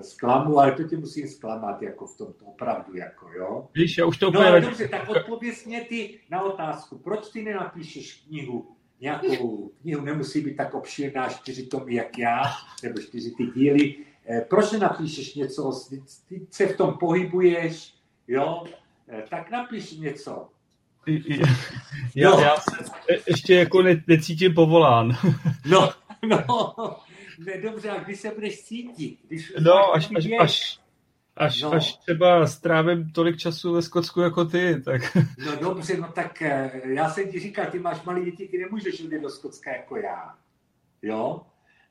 zklamu, ale to tě musím zklamat jako v tom opravdu, jako jo. Víš, já už to úplně... No ale dobře, tak odpověz mě ty na otázku. Proč ty nenapíšeš knihu, nějakou knihu, nemusí být tak obšírná, čtyři tomy jak já, nebo čtyři ty díly, Eh, proč nenapíšeš něco, ty se v tom pohybuješ, jo, eh, tak napiš něco. Já, no. já se ještě jako ne, necítím povolán. No, no, ne, dobře, a když se budeš cítit? Když no, až, až, až, až, no. až třeba strávím tolik času ve Skotsku jako ty, tak... No dobře, no tak eh, já jsem ti říkal, ty máš malé děti, ty nemůžeš jít do Skotska jako já. Jo?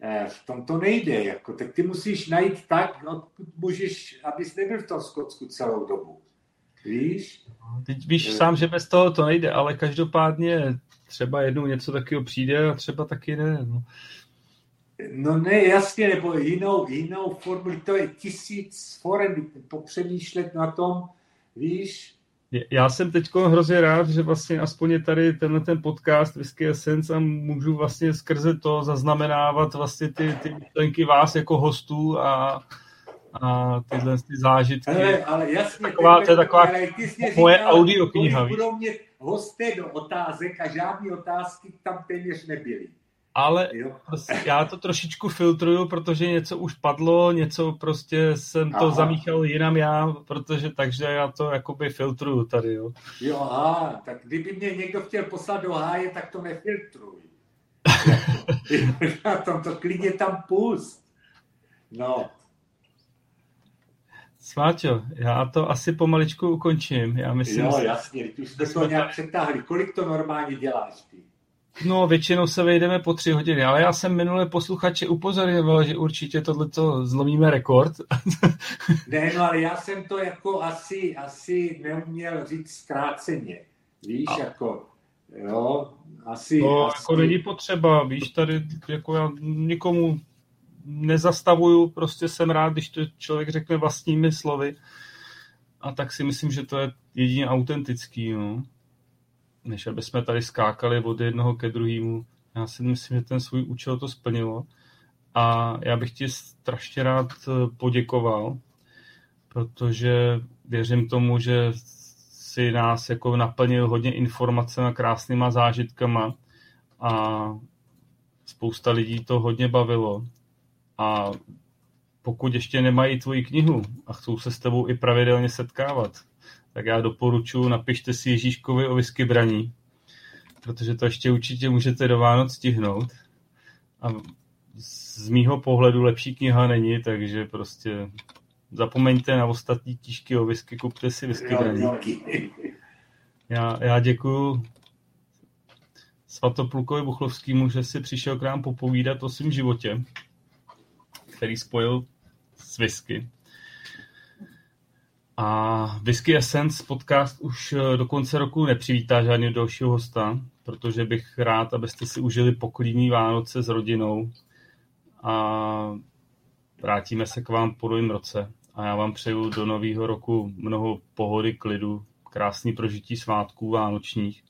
Eh, v tom to nejde, jako, tak ty musíš najít tak, odkud můžeš, abys nebyl v tom Skotsku celou dobu. Víš? Teď víš e... sám, že bez toho to nejde, ale každopádně třeba jednou něco takového přijde a třeba taky ne. No. No ne, jasně, nebo jinou, jinou formu, to je tisíc forem, popřemýšlet na tom, víš, já jsem teď hrozně rád, že vlastně aspoň je tady tenhle ten podcast Whisky Essence a můžu vlastně skrze to zaznamenávat vlastně ty, ty myšlenky vás jako hostů a, a tyhle ty zážitky. Ale, ale jasně, taková, to je taková ale moje audio kniha. Budou mě hosté do otázek a žádné otázky tam téměř nebyly ale prostě já to trošičku filtruju, protože něco už padlo, něco prostě jsem to aha. zamíchal jinam já, protože takže já to jakoby filtruju tady, jo. Jo, aha, tak kdyby mě někdo chtěl poslat do háje, tak to nefiltruj. na tom to klidně tam pust. No. Sváťo, já to asi pomaličku ukončím. Já myslím, jo, jasně, ty už jste to nějak přetáhli. Kolik to normálně děláš ty? No, většinou se vejdeme po tři hodiny, ale já jsem minule posluchače upozorňoval, že určitě tohleto zlomíme rekord. ne, no ale já jsem to jako asi, asi neuměl říct zkráceně. Víš, a... jako, jo, asi... No, asi... jako není potřeba, víš, tady jako já nikomu nezastavuju, prostě jsem rád, když to člověk řekne vlastními slovy. A tak si myslím, že to je jedině autentický, no než aby jsme tady skákali od jednoho ke druhému Já si myslím, že ten svůj účel to splnilo. A já bych ti strašně rád eh, poděkoval, protože věřím tomu, že si nás jako naplnil hodně informacemi, krásnýma zážitkama a spousta lidí to hodně bavilo. A pokud ještě nemají tvoji knihu a chcou se s tebou i pravidelně setkávat, tak já doporučuji, napište si Ježíškovi o whisky braní, protože to ještě určitě můžete do Vánoc stihnout. A z mýho pohledu lepší kniha není, takže prostě zapomeňte na ostatní tížky o whisky, kupte si whisky braní. Já, já děkuji Svatoplukovi Buchlovskému, že si přišel k nám popovídat o svém životě, který spojil s whisky. A Whisky Essence podcast už eh, do konce roku nepřivítá žádného dalšího hosta, protože bych rád, abyste si užili poklidní Vánoce s rodinou a vrátíme se k vám po novém roce. A já vám přeju do nového roku mnoho pohody, klidu, krásný prožití svátků vánočních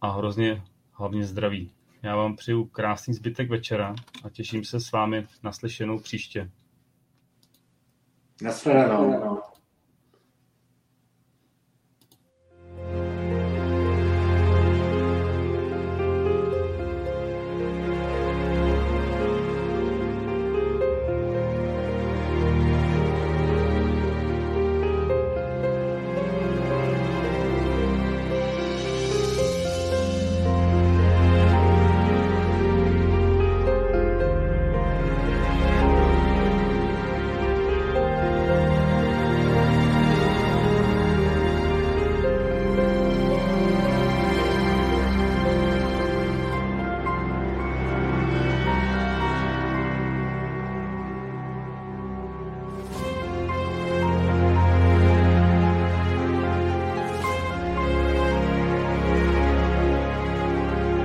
a hrozně hlavně zdraví. Já vám přeju krásný zbytek večera a těším se s vámi naslyšenou příště. Nasledanou.